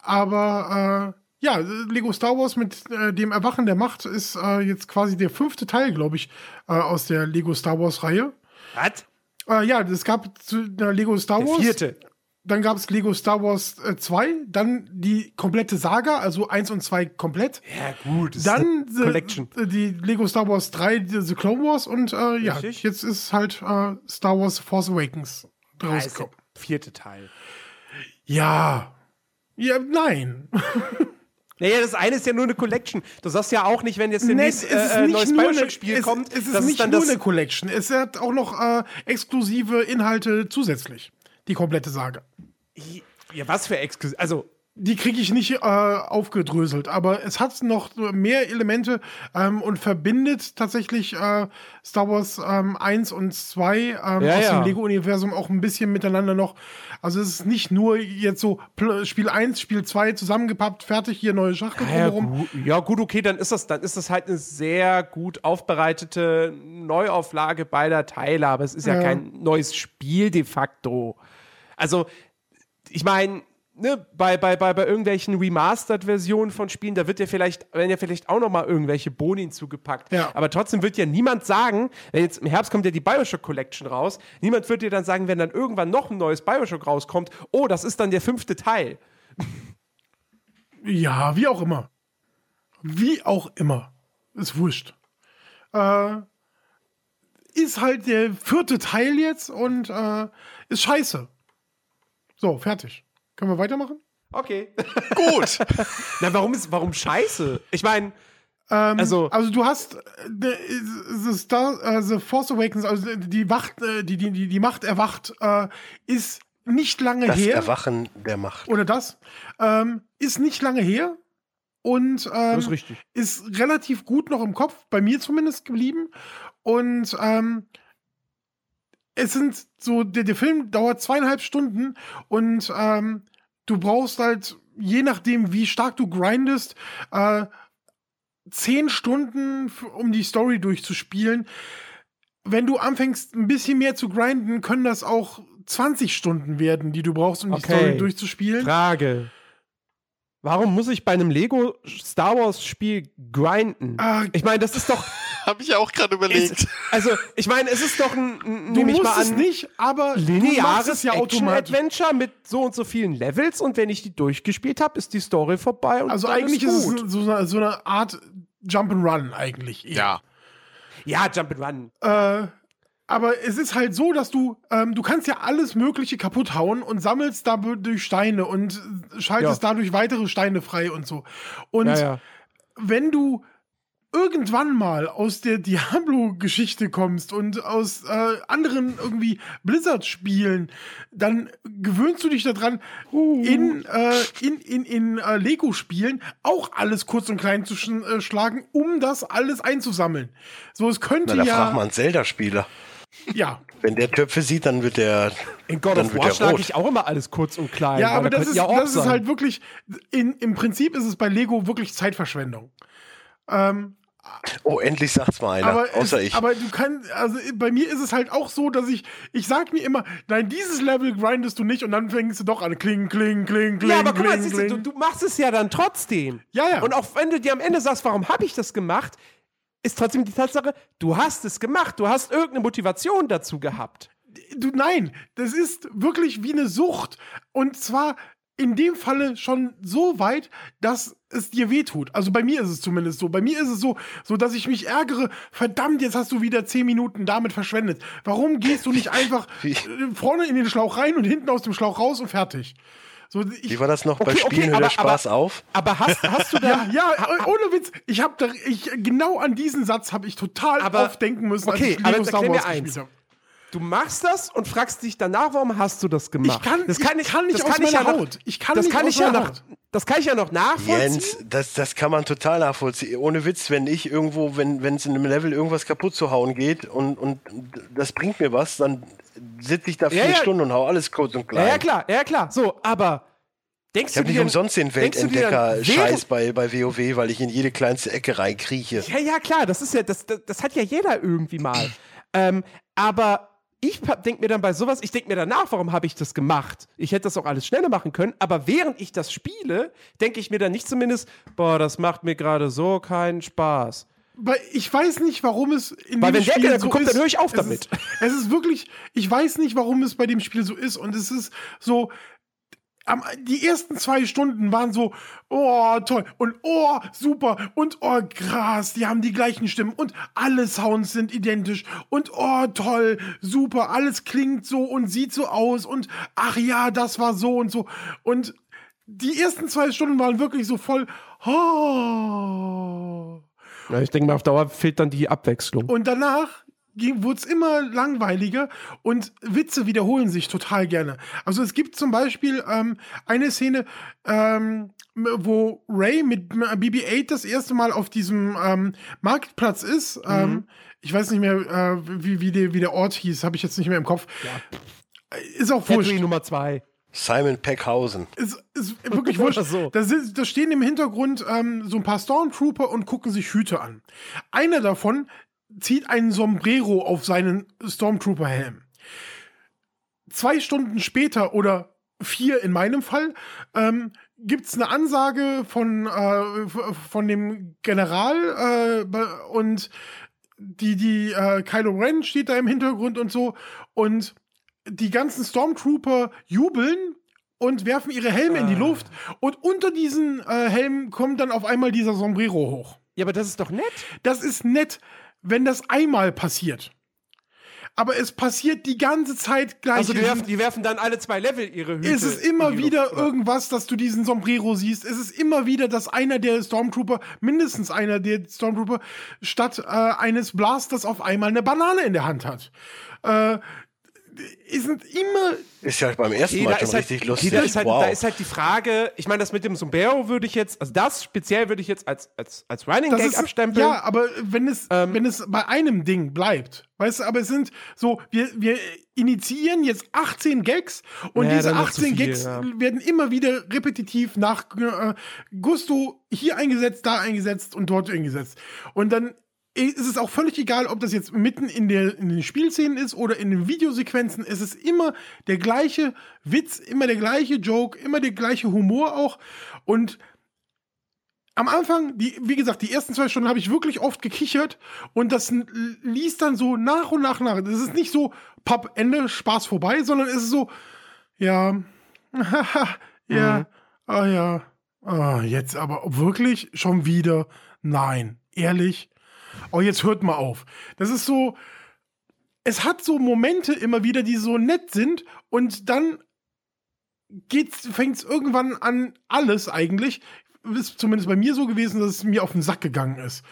S4: aber äh, ja, Lego Star Wars mit äh, dem Erwachen der Macht ist äh, jetzt quasi der fünfte Teil, glaube ich, äh, aus der Lego Star Wars Reihe.
S1: Was?
S4: Äh, ja, es gab zu, äh, Lego Star
S1: Der
S4: Wars.
S1: vierte.
S4: Dann gab es Lego Star Wars 2, dann die komplette Saga, also 1 und 2 komplett.
S1: Ja, gut.
S4: Dann
S1: Collection.
S4: die Lego Star Wars 3, die- The Clone Wars und äh, ja,
S1: Richtig.
S4: jetzt ist halt äh, Star Wars Force Awakens
S1: Ja, der
S4: rausgekommen.
S1: vierte Teil.
S4: Ja. Ja, nein.
S1: Naja, das eine ist ja nur eine Collection. Du sagst ja auch nicht, wenn jetzt
S4: Nee,
S1: demnächst
S4: ist
S1: äh, äh,
S4: nicht
S1: neues Bioshock-Spiel
S4: es,
S1: kommt,
S4: Es ist
S1: das
S4: nicht
S1: dann
S4: nur eine Collection. Es hat auch noch äh, exklusive Inhalte zusätzlich. Die komplette Sage.
S1: Ja, was für Exklusiv. Also,
S4: Die kriege ich nicht äh, aufgedröselt, aber es hat noch mehr Elemente ähm, und verbindet tatsächlich äh, Star Wars ähm, 1 und 2 ähm,
S1: Ja,
S4: aus
S1: ja.
S4: dem Lego-Universum auch ein bisschen miteinander noch. Also es ist nicht nur jetzt so Spiel 1, Spiel 2 zusammengepappt, fertig, hier neue Schachtel
S1: ja,
S4: drumherum.
S1: gut, ja, gut, okay, dann ist das, dann ist das halt eine sehr gut aufbereitete Neuauflage beider Teile, aber es ist ja,
S4: Ja.
S1: kein neues Spiel de facto. Also, ich meine, ne, bei, bei, bei, bei irgendwelchen Remastered-Versionen von Spielen, da wird ja vielleicht, werden ja vielleicht auch noch mal irgendwelche Boni hinzugepackt.
S4: Ja.
S1: Aber trotzdem wird ja niemand sagen, wenn jetzt im Herbst kommt ja die Bioshock Collection raus, niemand wird dir dann sagen, wenn dann irgendwann noch ein neues Bioshock rauskommt, oh, das ist dann der fünfte Teil.
S4: Ja, wie auch immer. Wie auch immer. Ist wurscht. Äh, ist halt der vierte Teil jetzt und äh, ist scheiße. So, fertig. Können wir weitermachen?
S1: Okay.
S2: Gut.
S1: Na, warum ist, warum scheiße? Ich meine,
S4: Ähm,
S1: Also-
S4: also du hast äh, the, the, Star, äh, the Force Awakens, also die Wacht, äh, die, die, die, die Macht erwacht, äh, ist nicht lange
S3: Das
S4: her.
S3: Erwachen der Macht.
S4: oder das, ähm, ist nicht lange her und ähm,
S1: das ist richtig.
S4: ist relativ gut noch im Kopf, bei mir zumindest geblieben. Und ähm, es sind so, der, der Film dauert zweieinhalb Stunden und ähm, du brauchst halt, je nachdem, wie stark du grindest, äh, zehn Stunden, um die Story durchzuspielen. Wenn du anfängst, ein bisschen mehr zu grinden, können das auch 20 Stunden werden, die du brauchst, um die
S1: Okay.
S4: Story durchzuspielen.
S1: Frage. Warum muss ich bei einem Lego Star Wars Spiel grinden?
S4: Äh,
S1: Ich meine, das ist doch.
S2: Habe ich auch gerade überlegt.
S1: Ist, also, ich meine, es ist doch ein, ein
S4: du musst
S1: mal
S4: es
S1: an,
S4: nicht, aber
S1: lineares
S4: es ja automatisch.
S1: Action-Adventure mit so und so vielen Levels und wenn ich die durchgespielt habe, ist die Story vorbei und
S4: Also
S1: dann
S4: eigentlich
S1: ist
S4: ist es so eine, so eine Art Jump'n'Run eigentlich. eher.
S2: Ja.
S1: ja, Jump'n'Run.
S4: Äh, aber es ist halt so, dass du, ähm, du kannst ja alles Mögliche kaputt hauen und sammelst dadurch Steine und schaltest
S1: Ja.
S4: dadurch weitere Steine frei und so. Und
S1: Ja, ja.
S4: wenn du irgendwann mal aus der Diablo-Geschichte kommst und aus äh, anderen irgendwie Blizzard-Spielen, dann gewöhnst du dich daran, in, äh, in, in, in äh, Lego-Spielen auch alles kurz und klein zu sch äh, schlagen, um das alles einzusammeln. So, es könnte
S3: Na, da
S4: ja.
S3: fragt man Zelda-Spieler.
S4: Ja,
S3: Wenn der Töpfe sieht, dann wird der.
S1: In God
S3: dann
S1: of
S3: wird
S1: War schlage
S3: rot.
S1: ich auch immer alles kurz und klein.
S4: Ja, aber
S1: da
S4: das ist,
S1: ja auch
S4: das ist halt wirklich, in, im Prinzip ist es bei Lego wirklich Zeitverschwendung. Ähm,
S3: Oh, endlich sagt's mal einer.
S4: aber,
S3: außer
S4: es,
S3: ich.
S4: aber du kannst, also bei mir ist es halt auch so, dass ich, ich sag mir immer, nein, dieses Level grindest du nicht und dann fängst du doch an, kling, kling, kling, kling,
S1: Ja, aber guck mal,
S4: kling, kling.
S1: du, du machst es ja dann trotzdem.
S4: Ja, ja.
S1: Und auch wenn du dir am Ende sagst, warum habe ich das gemacht, ist trotzdem die Tatsache, du hast es gemacht. Du hast irgendeine Motivation dazu gehabt.
S4: du, nein, das ist wirklich wie eine Sucht. Und zwar in dem Falle schon so weit, dass es dir wehtut. Also bei mir ist es zumindest so. Bei mir ist es so, so dass ich mich ärgere. Verdammt, jetzt hast du wieder zehn Minuten damit verschwendet. Warum gehst du nicht einfach äh, vorne in den Schlauch rein und hinten aus dem Schlauch raus und fertig? So, ich,
S3: Wie war das noch? Bei
S1: Okay,
S3: Spielen
S1: okay,
S3: hört der
S1: aber-
S3: Spaß auf.
S1: Aber hast, hast du da.
S4: ja, ja, oh- ohne Witz. Ich habe da, ich genau an diesen Satz habe ich total
S1: Aber-
S4: oft denken müssen, als
S1: okay,
S4: ich
S1: aber
S4: Lego Star
S1: erklär
S4: Wars
S1: mir
S4: gespielt
S1: eins.
S4: habe.
S1: Du machst das und fragst dich danach, warum hast du das gemacht?
S4: Ich kann-
S1: das
S4: ich kann nicht
S1: das
S4: aus
S1: kann ich
S4: meiner
S1: ja noch,
S4: Haut. Ich kann
S1: das
S4: nicht
S1: kann ich ja noch,
S4: Haut.
S1: Das kann ich ja noch nachvollziehen.
S3: Jens, das, das kann man total nachvollziehen. Ohne Witz, wenn ich irgendwo, wenn wenn es in einem Level irgendwas kaputt zu hauen geht und, und das bringt mir was, dann sitze ich da vier
S1: Ja, ja.
S3: Stunden und hau alles kurz und
S1: ja,
S3: klein.
S1: ja, klar, ja, klar. So, aber denkst
S3: Ich
S1: du
S3: habe nicht
S1: dir-
S3: umsonst den Weltentdecker-Scheiß bei, bei WoW, weil ich in jede kleinste Ecke reinkrieche.
S1: Ja, ja, klar, das ist ja, das, das, das hat ja jeder irgendwie mal. ähm, aber ich denke mir dann bei sowas, ich denke mir danach, warum habe ich das gemacht? Ich hätte das auch alles schneller machen können, aber während ich das spiele, denke ich mir dann nicht zumindest, boah, das macht mir gerade so keinen Spaß.
S4: Weil ich weiß nicht, warum es in
S1: Weil
S4: dem
S1: wenn der
S4: Spiel
S1: Gedanke
S4: so
S1: kommt,
S4: ist.
S1: dann höre ich auf
S4: es
S1: damit.
S4: Ist, es ist wirklich, ich weiß nicht, warum es bei dem Spiel so ist. Und es ist so, die ersten zwei Stunden waren so, oh, toll und oh, super und oh, krass, die haben die gleichen Stimmen und alle Sounds sind identisch und oh, toll, super, alles klingt so und sieht so aus und ach ja, das war so und so. Und die ersten zwei Stunden waren wirklich so voll, oh.
S1: Ja, ich denke mal, auf Dauer fehlt dann die Abwechslung.
S4: Und danach wurde es immer langweiliger und Witze wiederholen sich total gerne. Also es gibt zum Beispiel ähm, eine Szene, ähm, wo Ray mit BB-8 das erste Mal auf diesem ähm, Marktplatz ist. Ähm, ich weiß nicht mehr, äh, wie, wie, der, wie der Ort hieß, habe ich jetzt nicht mehr im Kopf. Ist auch wurscht.
S1: Factory Nummer zwei.
S3: Simon Peckhausen.
S4: ist, ist wirklich wurscht.
S1: So.
S4: Da, sind, da stehen im Hintergrund ähm, so ein paar Stormtrooper und gucken sich Hüte an. Einer davon zieht einen Sombrero auf seinen Stormtrooper-Helm. Zwei Stunden später oder vier in meinem Fall ähm, gibt es eine Ansage von, äh, von dem General äh, und die, die äh, Kylo Ren steht da im Hintergrund und so und die ganzen Stormtrooper jubeln und werfen ihre Helme in die Luft und unter diesen äh, Helmen kommt dann auf einmal dieser Sombrero hoch.
S1: Ja, aber das ist doch nett.
S4: Das ist nett, wenn das einmal passiert. Aber es passiert die ganze Zeit gleich.
S1: Also die werfen, die werfen dann alle zwei Level ihre Hüte.
S4: es ist immer wieder
S1: Luft,
S4: irgendwas, dass du diesen Sombrero siehst. Es ist immer wieder, dass einer der Stormtrooper, mindestens einer der Stormtrooper, statt äh, eines Blasters auf einmal eine Banane in der Hand hat. Äh, sind immer
S3: Ist ja beim ersten
S1: Okay,
S3: Mal schon
S1: ist halt,
S3: richtig
S1: okay,
S3: lustig.
S1: Da ist, halt,
S3: wow.
S1: da ist halt die Frage, ich meine, das mit dem Sombrero würde ich jetzt, also das speziell würde ich jetzt als, als, als Running
S4: Das
S1: Gag
S4: ist,
S1: abstempeln.
S4: Ja, aber wenn es,
S1: Ähm,
S4: wenn es bei einem Ding bleibt, weißt du, aber es sind so, wir, wir initiieren jetzt 18 Gags und
S1: Ja,
S4: diese
S1: dann wird's zu
S4: 18
S1: viel,
S4: Gags
S1: ja.
S4: werden immer wieder repetitiv nach äh, Gusto hier eingesetzt, da eingesetzt und dort eingesetzt. Und dann ist es auch völlig egal, ob das jetzt mitten in, der, in den Spielszenen ist oder in den Videosequenzen. Es ist immer der gleiche Witz, immer der gleiche Joke, immer der gleiche Humor auch. Und am Anfang, die, wie gesagt, die ersten zwei Stunden habe ich wirklich oft gekichert und das liest dann so nach und nach nach. Das ist nicht so, Papp, Ende, Spaß vorbei, sondern es ist so, ja, ja, ah ja, ah, jetzt aber wirklich schon wieder, nein, ehrlich, oh, jetzt hört mal auf. Das ist so, es hat so Momente immer wieder, die so nett sind und dann geht's, fängt's irgendwann an, alles eigentlich ist zumindest bei mir so gewesen, dass es mir auf den Sack gegangen ist.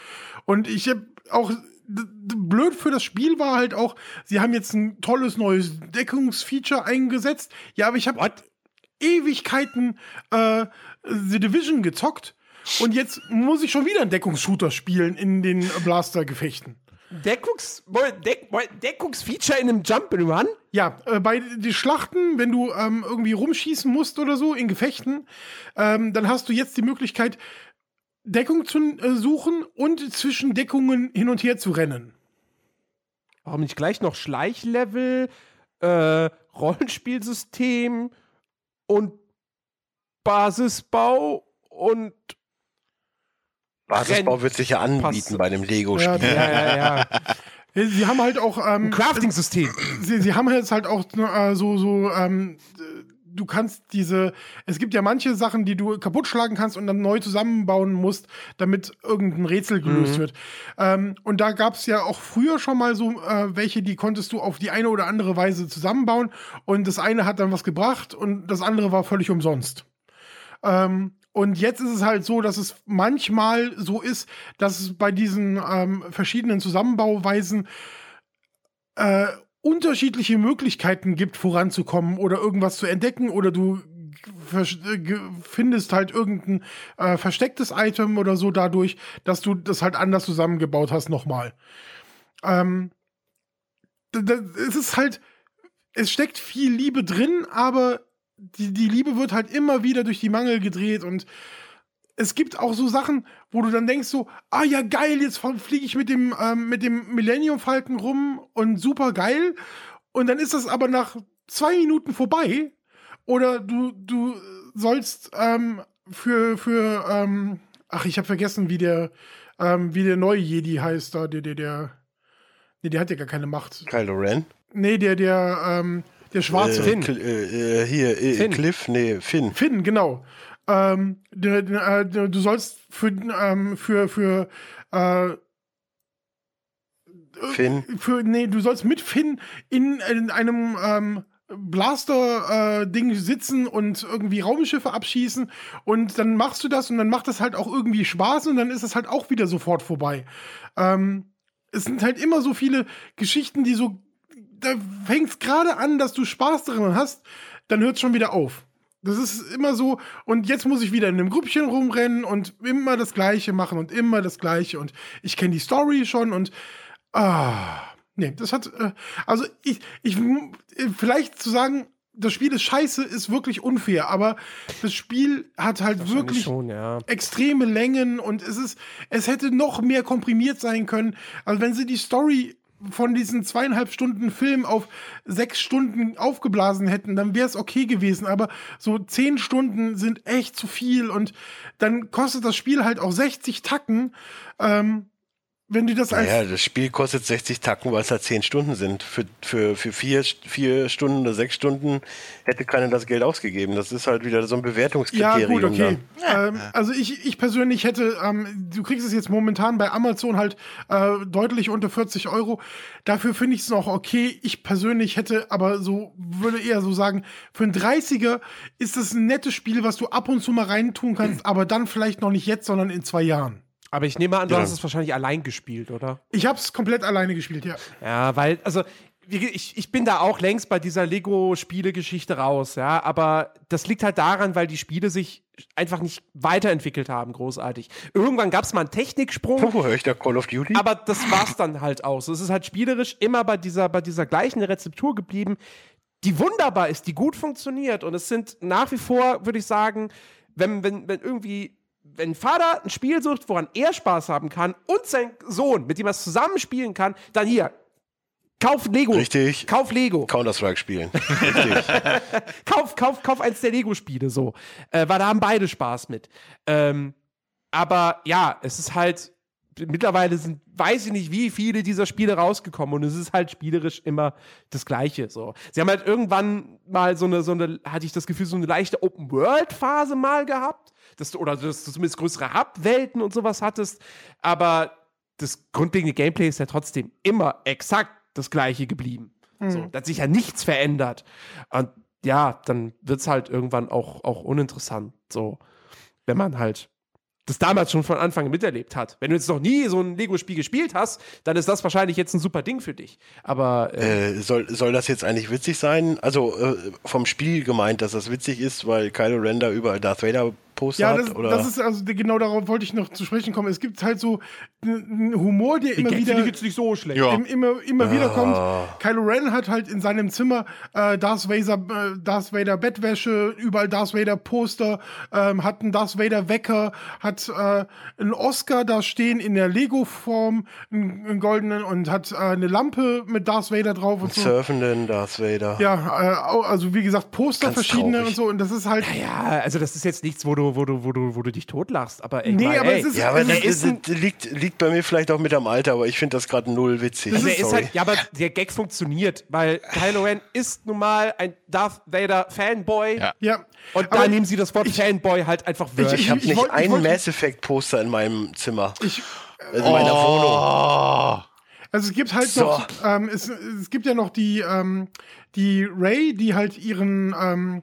S4: Und ich habe auch blöd für das Spiel war halt auch, sie haben jetzt ein tolles neues Deckungsfeature eingesetzt. Ja, aber ich habe Ewigkeiten äh, The Division gezockt und jetzt muss ich schon wieder einen Deckungsshooter spielen in den Blaster-Gefechten.
S1: Deckungs Deck Deckungsfeature in einem Jump'n'Run?
S4: Ja, äh, bei den Schlachten, wenn du ähm, irgendwie rumschießen musst oder so in Gefechten, ähm, dann hast du jetzt die Möglichkeit, Deckung zu äh, suchen und zwischen Deckungen hin und her zu rennen.
S1: Warum nicht gleich noch Schleichlevel, äh, Rollenspielsystem und Basisbau und
S3: Basisbau wird sich ja anbieten
S1: Passt.
S3: bei einem
S4: Ja,
S3: Lego-Spiel.
S1: ja, ja, ja.
S4: Sie haben halt auch ähm,
S1: Ein Crafting-System.
S4: sie, sie haben jetzt halt auch äh, so, so, ähm, du kannst diese, es gibt ja manche Sachen, die du kaputt schlagen kannst und dann neu zusammenbauen musst, damit irgendein Rätsel gelöst wird. Ähm, und da gab es ja auch früher schon mal so äh, welche, die konntest du auf die eine oder andere Weise zusammenbauen und das eine hat dann was gebracht und das andere war völlig umsonst. Ähm, und jetzt ist es halt so, dass es manchmal so ist, dass es bei diesen ähm, verschiedenen Zusammenbauweisen äh, unterschiedliche Möglichkeiten gibt, voranzukommen oder irgendwas zu entdecken oder du äh, findest halt irgendein äh, verstecktes Item oder so dadurch, dass du das halt anders zusammengebaut hast nochmal. Ähm, es ist halt, es steckt viel Liebe drin, aber die, die Liebe wird halt immer wieder durch die Mangel gedreht und es gibt auch so Sachen, wo du dann denkst so, ah ja geil, jetzt fliege ich mit dem ähm, mit dem Millennium Falcon rum und super geil und dann ist das aber nach zwei Minuten vorbei oder du du sollst ähm, für für ähm, ach ich habe vergessen wie der ähm, wie der neue Jedi heißt da der der der nee der hat ja gar keine Macht
S3: Kylo Ren.
S4: nee der der ähm, der schwarze
S3: Äh, Cl- äh, äh, hier, äh,
S1: Finn.
S3: Cliff, nee, Finn.
S4: Finn, genau. Ähm, äh, der, du sollst für, ähm, für, für, äh,
S3: Finn.
S4: für, nee, du sollst mit Finn in, in einem ähm, Blaster-Ding sitzen und irgendwie Raumschiffe abschießen und dann machst du das und dann macht das halt auch irgendwie Spaß und dann ist es halt auch wieder sofort vorbei. Ähm, es sind halt immer so viele Geschichten, die so, da fängt es gerade an, dass du Spaß daran hast, dann hört es schon wieder auf. Das ist immer so, und jetzt muss ich wieder in einem Grüppchen rumrennen und immer das Gleiche machen und immer das Gleiche und ich kenne die Story schon und ah, nee, das hat, äh, also ich, ich, äh, vielleicht zu sagen, das Spiel ist scheiße, ist wirklich unfair, aber das Spiel hat halt wirklich
S1: schon, ja.
S4: extreme Längen und es ist, es hätte noch mehr komprimiert sein können. Also wenn sie die Story von diesen zweieinhalb Stunden Film auf sechs Stunden aufgeblasen hätten, dann wäre es okay gewesen. Aber so zehn Stunden sind echt zu viel und dann kostet das Spiel halt auch 60 Tacken. Ähm, wenn du das als
S3: Naja, das Spiel kostet 60 Tacken, weil es halt 10 Stunden sind. Für, für, für vier, vier Stunden oder sechs Stunden hätte keiner das Geld ausgegeben. Das ist halt wieder so ein
S4: Ja,
S3: Bewertungskriterium.
S4: gut, okay.
S3: dann.
S4: Ähm, also ich, ich persönlich hätte, ähm, du kriegst es jetzt momentan bei Amazon halt äh, deutlich unter 40 Euro. Dafür finde ich es noch okay. Ich persönlich hätte aber so, würde eher so sagen, für einen 30er ist das ein nettes Spiel, was du ab und zu mal reintun kannst, aber dann vielleicht noch nicht jetzt, sondern in zwei Jahren.
S1: Aber ich nehme an, du
S3: Ja.
S1: hast es wahrscheinlich allein gespielt, oder?
S4: Ich habe es komplett alleine gespielt, ja.
S1: Ja, weil, also, ich, ich bin da auch längst bei dieser Lego-Spiele-Geschichte raus, ja, aber das liegt halt daran, weil die Spiele sich einfach nicht weiterentwickelt haben, großartig. Irgendwann gab es mal einen Techniksprung,
S3: Wo höre ich da Call of Duty?
S1: aber das war's dann halt aus. Es ist halt spielerisch immer bei dieser, bei dieser gleichen Rezeptur geblieben, die wunderbar ist, die gut funktioniert. Und es sind nach wie vor, würde ich sagen, wenn, wenn, wenn irgendwie, wenn ein Vater ein Spiel sucht, woran er Spaß haben kann und sein Sohn, mit dem er es zusammenspielen kann, dann hier. Kauf Lego.
S3: Richtig.
S1: Kauf Lego.
S3: Counter-Strike spielen. Richtig.
S1: kauf, kauf, kauf eins der Lego-Spiele so. Äh, weil da haben beide Spaß mit. Ähm, aber ja, es ist halt, mittlerweile sind, weiß ich nicht, wie viele dieser Spiele rausgekommen und es ist halt spielerisch immer das Gleiche. So. Sie haben halt irgendwann mal so eine, so eine, hatte ich das Gefühl, so eine leichte Open-World-Phase mal gehabt. Dass du, oder dass du zumindest größere Hub-Welten und sowas hattest. Aber das grundlegende Gameplay ist ja trotzdem immer exakt das gleiche geblieben. So, da hat sich ja nichts verändert. Und ja, dann wird es halt irgendwann auch, auch uninteressant. So, wenn man halt das damals schon von Anfang miterlebt hat. Wenn du jetzt noch nie so ein Lego-Spiel gespielt hast, dann ist das wahrscheinlich jetzt ein super Ding für dich. Aber äh,
S3: Äh, soll, soll das jetzt eigentlich witzig sein? Also äh, vom Spiel gemeint, dass das witzig ist, weil Kylo Ren da überall Darth Vader Poster
S4: Ja,
S3: hat?
S4: das,
S3: oder?
S4: das ist also genau darauf wollte ich noch zu sprechen kommen. Es gibt halt so einen Humor, der immer wieder
S1: jetzt nicht so schlecht.
S2: Ja.
S4: im, immer, immer wieder kommt.
S3: Ah.
S4: Kylo Ren hat halt in seinem Zimmer äh, Darth, Vader, äh, Darth Vader Bettwäsche, überall Darth Vader Poster, ähm, hat einen Darth Vader Wecker, hat äh, einen Oscar da stehen in der Lego-Form, einen, einen goldenen und hat äh, eine Lampe mit Darth Vader drauf und so.
S3: Surfenden Darth Vader.
S4: Ja, äh, also wie gesagt, Poster
S3: Ganz
S4: verschiedene
S3: traurig.
S4: und so und das ist halt.
S1: Ja, also das ist jetzt nichts, wo du, wo du, wo du, wo du dich totlachst. Aber ich
S4: Nee,
S1: mein,
S4: aber
S1: ey,
S4: es ist-
S3: Ja, aber das,
S1: ist ein-
S3: liegt, liegt bei mir vielleicht auch mit am Alter, aber ich finde das gerade null witzig.
S1: Also ist halt, ja, aber der Gag funktioniert, weil Kylo Ren ist nun mal ein Darth Vader Fanboy
S2: Ja.
S4: Ja.
S1: und da
S4: Aber
S1: nehmen sie das Wort Fanboy halt einfach wörtlich.
S3: ich habe
S4: ich
S3: nicht
S4: wollt- ich
S3: ein
S4: wollt-
S3: Mass Effect Poster in meinem Zimmer.
S4: Ich,
S3: Also in meiner Wohnung.
S2: Oh.
S4: Also es gibt halt
S3: So.
S4: noch, ähm, es, es gibt ja noch die, ähm, die Ray, die halt ihren, ähm,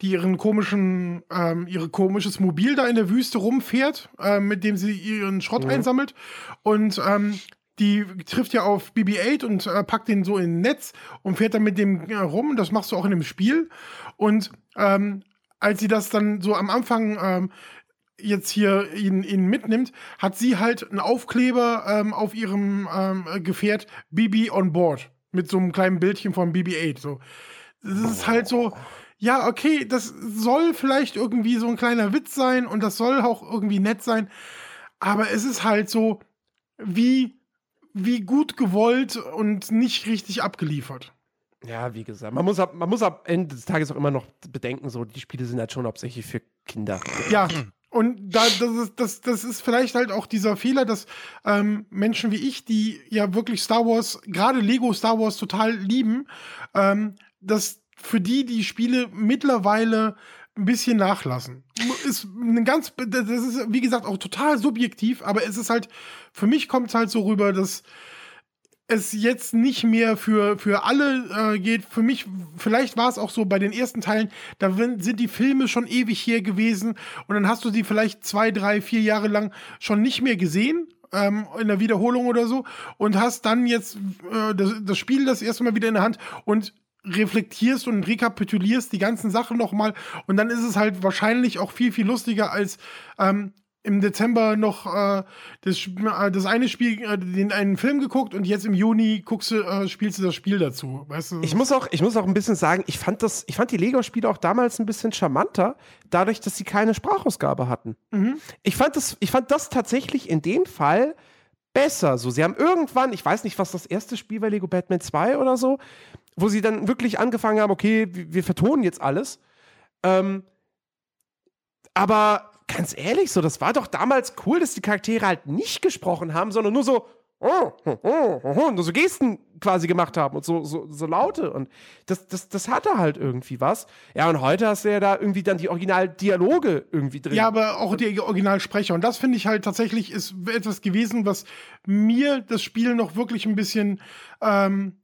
S4: die ihren komischen, ähm, ihre komisches Mobil da in der Wüste rumfährt, ähm, mit dem sie ihren Schrott einsammelt. Und ähm, die trifft ja auf BB-8 und äh, packt den so in ein Netz und fährt dann mit dem äh, rum. Das machst du auch in dem Spiel. Und ähm, als sie das dann so am Anfang ähm, jetzt hier ihn, ihn mitnimmt, hat sie halt einen Aufkleber ähm, auf ihrem ähm, Gefährt BB on board mit so einem kleinen Bildchen von BB-8. So. Das ist halt so, ja, okay, das soll vielleicht irgendwie so ein kleiner Witz sein und das soll auch irgendwie nett sein, aber es ist halt so, wie, wie gut gewollt und nicht richtig abgeliefert.
S1: Ja, wie gesagt, man muss, ab, man muss am Ende des Tages auch immer noch bedenken, so die Spiele sind halt schon hauptsächlich für Kinder.
S4: Ja, und da, das, ist, das, das ist vielleicht halt auch dieser Fehler, dass ähm, Menschen wie ich, die ja wirklich Star Wars, gerade Lego Star Wars total lieben, ähm, dass für die die Spiele mittlerweile ein bisschen nachlassen. Ist ein ganz, das ist wie gesagt auch total subjektiv, aber es ist halt, für mich kommt es halt so rüber, dass es jetzt nicht mehr für, für alle äh, geht. Für mich, vielleicht war es auch so bei den ersten Teilen, da sind die Filme schon ewig hier gewesen und dann hast du die vielleicht zwei, drei, vier Jahre lang schon nicht mehr gesehen. Ähm, in der Wiederholung oder so und hast dann jetzt äh, das, das Spiel das erste Mal wieder in der Hand und reflektierst und rekapitulierst die ganzen Sachen nochmal und dann ist es halt wahrscheinlich auch viel, viel lustiger als ähm, im Dezember noch äh, das, äh, das eine Spiel, äh, den einen Film geguckt und jetzt im Juni guckst du, äh, spielst du das Spiel dazu. Weißt du?
S1: Ich muss auch, ich muss auch ein bisschen sagen, ich fand das, ich fand die Lego-Spiele auch damals ein bisschen charmanter, dadurch, dass sie keine Sprachausgabe hatten.
S4: Mhm.
S1: Ich fand das, ich fand das tatsächlich in dem Fall besser. So, sie haben irgendwann, ich weiß nicht, was das erste Spiel war, Lego Batman 2 oder so, wo sie dann wirklich angefangen haben, okay, wir, vertonen jetzt alles. Ähm, aber ganz ehrlich, so, das war doch damals cool, dass die Charaktere halt nicht gesprochen haben, sondern nur so, oh, oh, oh, oh, nur so Gesten quasi gemacht haben und so, so, so Laute. Und das, das, das hatte halt irgendwie was. Ja, und heute hast du ja da irgendwie dann die Originaldialoge irgendwie drin.
S4: Ja, aber auch die Originalsprecher. Und das finde ich halt tatsächlich ist etwas gewesen, was mir das Spiel noch wirklich ein bisschen ähm,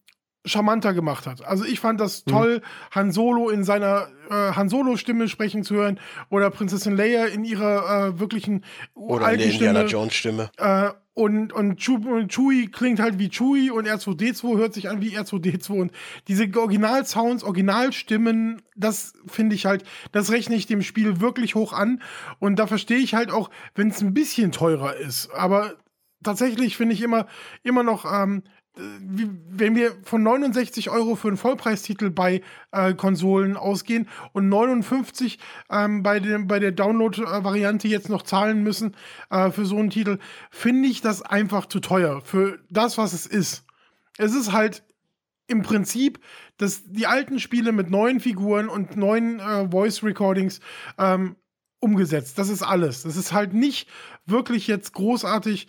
S4: charmanter gemacht hat. Also ich fand das
S3: Mhm.
S4: toll, Han Solo in seiner äh, Han Solo-Stimme sprechen zu hören oder Prinzessin Leia in ihrer äh, wirklichen
S3: Oder
S4: alten
S3: eine Indiana
S4: Stimme.
S3: Jones Stimme.
S4: Äh, und, und Chew- Chewie klingt halt wie Chewie und R2D2 hört sich an wie R2D2 und diese Original-Sounds, Originalstimmen, das finde ich halt, das rechne ich dem Spiel wirklich hoch an und da verstehe ich halt auch, wenn es ein bisschen teurer ist, aber tatsächlich finde ich immer, immer noch, ähm, wenn wir von 69 Euro für einen Vollpreistitel bei äh, Konsolen ausgehen und 59 ähm, bei, dem, bei der Download-Variante jetzt noch zahlen müssen äh, für so einen Titel, finde ich das einfach zu teuer für das, was es ist. Es ist halt im Prinzip, dass die alten Spiele mit neuen Figuren und neuen äh, Voice Recordings ähm, umgesetzt. Das ist alles. Das ist halt nicht wirklich jetzt großartig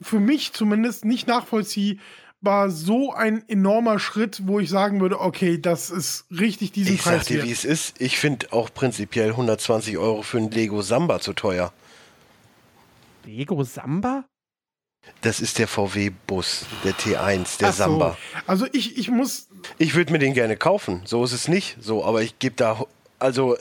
S4: für mich zumindest nicht nachvollziehbar so ein enormer Schritt, wo ich sagen würde, okay, das ist richtig diesen
S3: Ich sag
S4: Preis
S3: dir,
S4: wert.
S3: wie es ist. Ich finde auch prinzipiell 120 Euro für ein Lego Samba zu teuer.
S1: Lego Samba?
S3: Das ist der VW-Bus, der T1, der
S1: Ach so.
S3: Samba.
S4: Also ich, ich muss,
S3: Ich würde mir den gerne kaufen, so ist es nicht. So, aber ich gebe da, also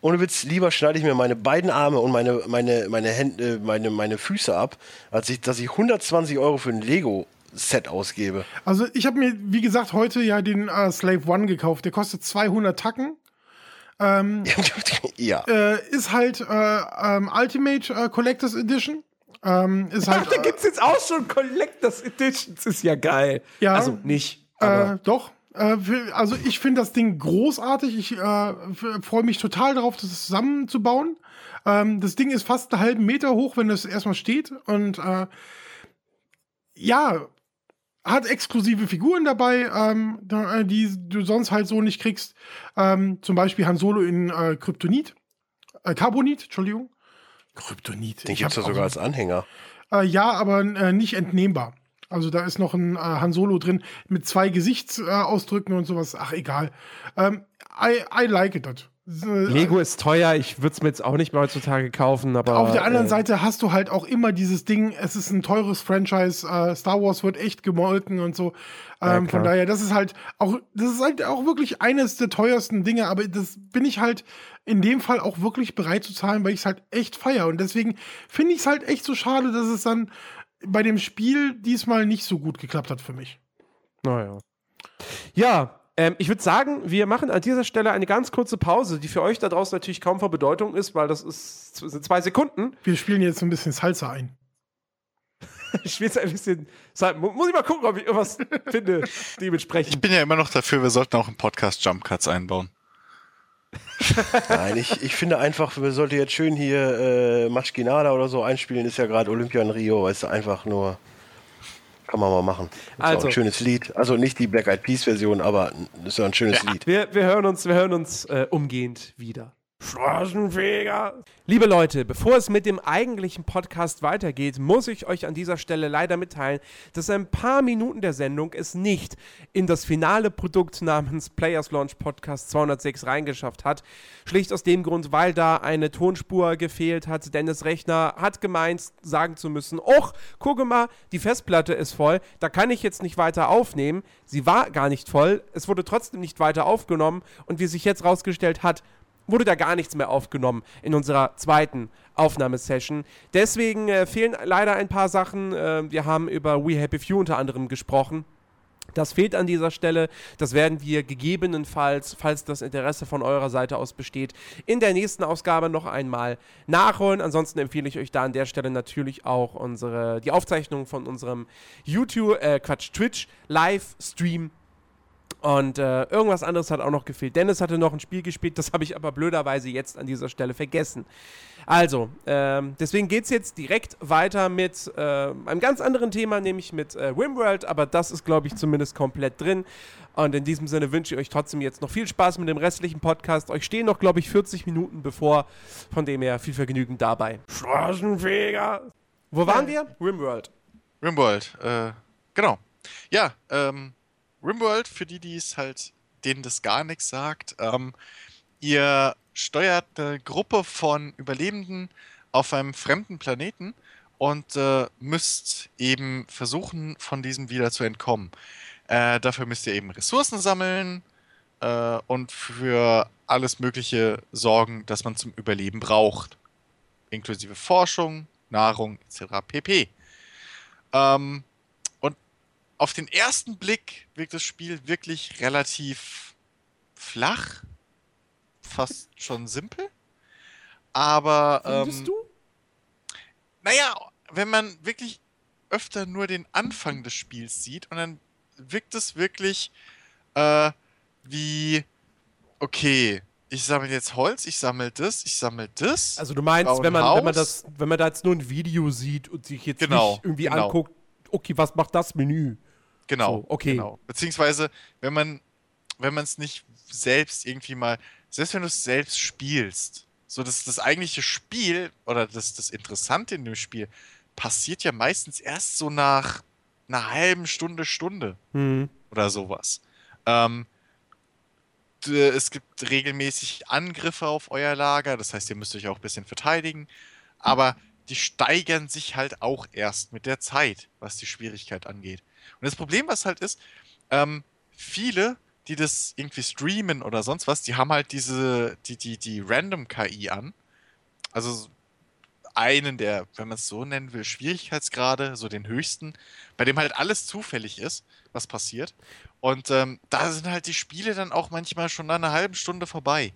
S3: ohne Witz, lieber schneide ich mir meine beiden Arme und meine, meine, meine Hände, meine, meine Füße ab, als ich, dass ich 120 Euro für ein Lego-Set ausgebe.
S4: Also ich habe mir, wie gesagt, heute ja den äh, Slave One gekauft. Der kostet 200 Tacken. Ähm,
S3: ja.
S4: äh, ist halt äh, ähm, Ultimate äh, Collectors Edition. Ähm, ist halt,
S1: Ach, da gibt's jetzt auch schon Collectors Editions. Ist ja geil.
S4: Ja.
S1: Also nicht.
S4: äh,
S1: Aber
S4: doch. Äh, also ich finde das Ding großartig. Ich äh, freue mich total darauf, das zusammenzubauen. Ähm, das Ding ist fast einen halben Meter hoch, wenn das erstmal steht. Und äh, ja, hat exklusive Figuren dabei, ähm, äh, die du sonst halt so nicht kriegst. Ähm, zum Beispiel Han Solo in äh, Kryptonit. Äh, Carbonit, Entschuldigung. Kryptonit.
S3: Den
S4: Ich
S3: gibt's
S4: hab
S3: ja sogar als Anhänger.
S4: äh, ja, aber nicht entnehmbar. Also da ist noch ein äh, Han Solo drin mit zwei Gesichtsausdrücken und sowas. Ach, egal. Ähm, I, I like it. that. Äh,
S1: Lego ist teuer. Ich würde es mir jetzt auch nicht mehr heutzutage kaufen. Aber
S4: Auf der anderen
S1: äh,
S4: Seite hast du halt auch immer dieses Ding, es ist ein teures Franchise, äh, Star Wars wird echt gemolken und so.
S1: Ja,
S4: Ähm, von
S1: klar.
S4: daher, das ist halt auch, das ist halt auch wirklich eines der teuersten Dinge, aber das bin ich halt in dem Fall auch wirklich bereit zu zahlen, weil ich es halt echt feier. Und deswegen finde ich es halt echt so schade, dass es dann bei dem Spiel diesmal nicht so gut geklappt hat für mich.
S1: Naja. Ja, ähm, ich würde sagen, wir machen an dieser Stelle eine ganz kurze Pause, die für euch da draußen natürlich kaum von Bedeutung ist, weil das ist sind zwei Sekunden.
S4: Wir spielen jetzt ein bisschen Salsa ein.
S1: Ich spiele jetzt ein bisschen. Mu- Muss ich mal gucken, ob ich irgendwas finde,
S2: Ich
S1: dementsprechend.
S2: bin ja immer noch dafür, wir sollten auch im Podcast Jump Cuts einbauen.
S3: Nein, ich, ich finde einfach, wir sollten jetzt schön hier äh, Maschkinada oder so einspielen, ist ja gerade Olympia in Rio, ist einfach nur. Kann man mal machen. Ist
S1: Also.
S3: ein schönes Lied. Also nicht die Black Eyed Peas Version, aber ist ja ein schönes
S2: Ja.
S3: Lied.
S1: Wir, wir hören uns, wir hören uns äh, umgehend wieder. Straßenfeger. Liebe Leute, bevor es mit dem eigentlichen Podcast weitergeht, muss ich euch an dieser Stelle leider mitteilen, dass ein paar Minuten der Sendung es nicht in das finale Produkt namens Players Launch Podcast 206 reingeschafft hat. Schlicht aus dem Grund, weil da eine Tonspur gefehlt hat. Dennis Rechner hat gemeint, sagen zu müssen, och, gucke mal, die Festplatte ist voll, da kann ich jetzt nicht weiter aufnehmen. Sie war gar nicht voll, es wurde trotzdem nicht weiter aufgenommen und wie sich jetzt rausgestellt hat, wurde da gar nichts mehr aufgenommen in unserer zweiten Aufnahmesession. Deswegen äh, fehlen leider ein paar Sachen. Äh, wir haben über We Happy Few unter anderem gesprochen. Das fehlt an dieser Stelle. Das werden wir gegebenenfalls, falls das Interesse von eurer Seite aus besteht, in der nächsten Ausgabe noch einmal nachholen. Ansonsten empfehle ich euch da an der Stelle natürlich auch unsere, die Aufzeichnung von unserem YouTube, äh, Quatsch, Twitch Livestream und äh, irgendwas anderes hat auch noch gefehlt. Dennis hatte noch ein Spiel gespielt, das habe ich aber blöderweise jetzt an dieser Stelle vergessen. Also, ähm, deswegen geht es jetzt direkt weiter mit äh, einem ganz anderen Thema, nämlich mit äh, Wimworld, aber das ist, glaube ich, zumindest komplett drin. Und in diesem Sinne wünsche ich euch trotzdem jetzt noch viel Spaß mit dem restlichen Podcast. Euch stehen noch, glaube ich, 40 Minuten bevor, von dem her viel Vergnügen dabei. Straßenfeger! Wo waren wir? Wimworld.
S2: Rimworld, äh, genau. Ja, ähm, Rimworld, für die, die es halt, denen das gar nichts sagt, ähm, ihr steuert eine Gruppe von Überlebenden auf einem fremden Planeten und äh, müsst eben versuchen, von diesem wieder zu entkommen. Äh, dafür müsst ihr eben Ressourcen sammeln äh, und für alles Mögliche sorgen, das man zum Überleben braucht. Inklusive Forschung, Nahrung etc. pp. Ähm, auf den ersten Blick wirkt das Spiel wirklich relativ flach, fast schon simpel. Aber
S1: Findest
S2: ähm,
S1: du?
S2: naja, wenn man wirklich öfter nur den Anfang des Spiels sieht und dann wirkt es wirklich äh, wie, okay, ich sammle jetzt Holz, ich sammle das, ich sammle das.
S1: Also du meinst, wenn man, wenn man das, wenn man da jetzt nur ein Video sieht und sich jetzt
S2: Genau,
S1: nicht irgendwie
S2: genau.
S1: anguckt, okay, was macht das Menü?
S2: Genau.
S1: So, okay.
S2: Genau. Beziehungsweise, wenn man, wenn man es nicht selbst irgendwie mal, selbst wenn du es selbst spielst, so dass das eigentliche Spiel oder das, das Interessante in dem Spiel passiert ja meistens erst so nach einer halben Stunde, Stunde
S1: Hm.
S2: oder sowas. Ähm, es gibt regelmäßig Angriffe auf euer Lager, das heißt, ihr müsst euch auch ein bisschen verteidigen, aber die steigern sich halt auch erst mit der Zeit, was die Schwierigkeit angeht. Und das Problem, was halt ist, ähm, viele die das irgendwie streamen oder sonst was, die haben halt diese, die, die, die Random KI an. Also einen der, wenn man es so nennen will, Schwierigkeitsgrade, so den höchsten, bei dem halt alles zufällig ist, was passiert. Und ähm, da sind halt die Spiele dann auch manchmal schon nach einer halben Stunde vorbei,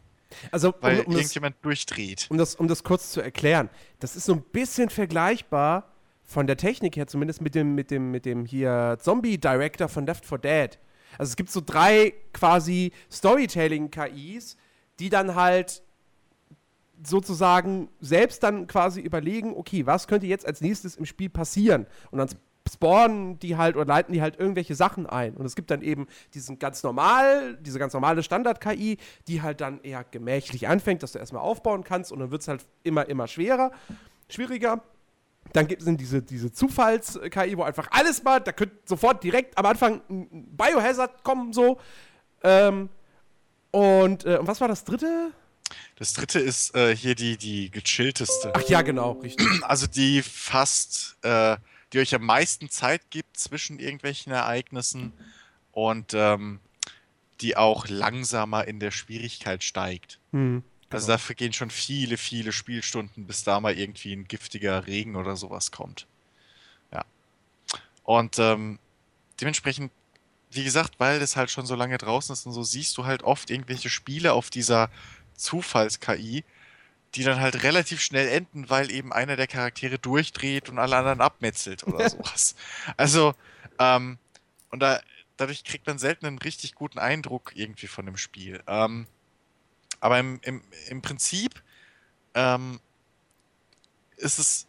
S1: Also,
S2: weil
S1: um, um, das,
S2: irgendjemand durchdreht.
S1: um, das, um das kurz zu erklären, das ist so ein bisschen vergleichbar von der Technik her, zumindest mit dem, mit dem, mit dem hier Zombie-Director von Left 4 Dead. Also es gibt so drei quasi Storytelling-KIs, die dann halt sozusagen selbst dann quasi überlegen, okay, was könnte jetzt als nächstes im Spiel passieren? Und dann spawnen die halt oder leiten die halt irgendwelche Sachen ein. Und es gibt dann eben diesen ganz normal, diese ganz normale Standard-KI, die halt dann eher gemächlich anfängt, dass du erstmal aufbauen kannst und dann wird es halt immer, immer schwerer, schwieriger. Dann gibt es diese, diese Zufalls-KI, wo einfach alles mal, da könnte sofort direkt am Anfang ein Biohazard kommen, so. Ähm, und, äh, und was war das dritte?
S2: Das dritte ist äh, hier die, die gechillteste.
S1: Ach ja, genau, richtig.
S2: Also die fast, äh, die euch am meisten Zeit gibt zwischen irgendwelchen Ereignissen und ähm, die auch langsamer in der Schwierigkeit steigt.
S1: Hm,
S2: Also
S1: genau.
S2: dafür gehen schon viele, viele Spielstunden, bis da mal irgendwie ein giftiger Regen oder sowas kommt. Ja. Und ähm, dementsprechend, wie gesagt, weil das halt schon so lange draußen ist und so, siehst du halt oft irgendwelche Spiele auf dieser Zufalls-KI, die dann halt relativ schnell enden, weil eben einer der Charaktere durchdreht und alle anderen abmetzelt oder sowas. Also, ähm, und da, dadurch kriegt man selten einen richtig guten Eindruck irgendwie von dem Spiel. Ähm, aber im, im, im Prinzip ähm, ist es,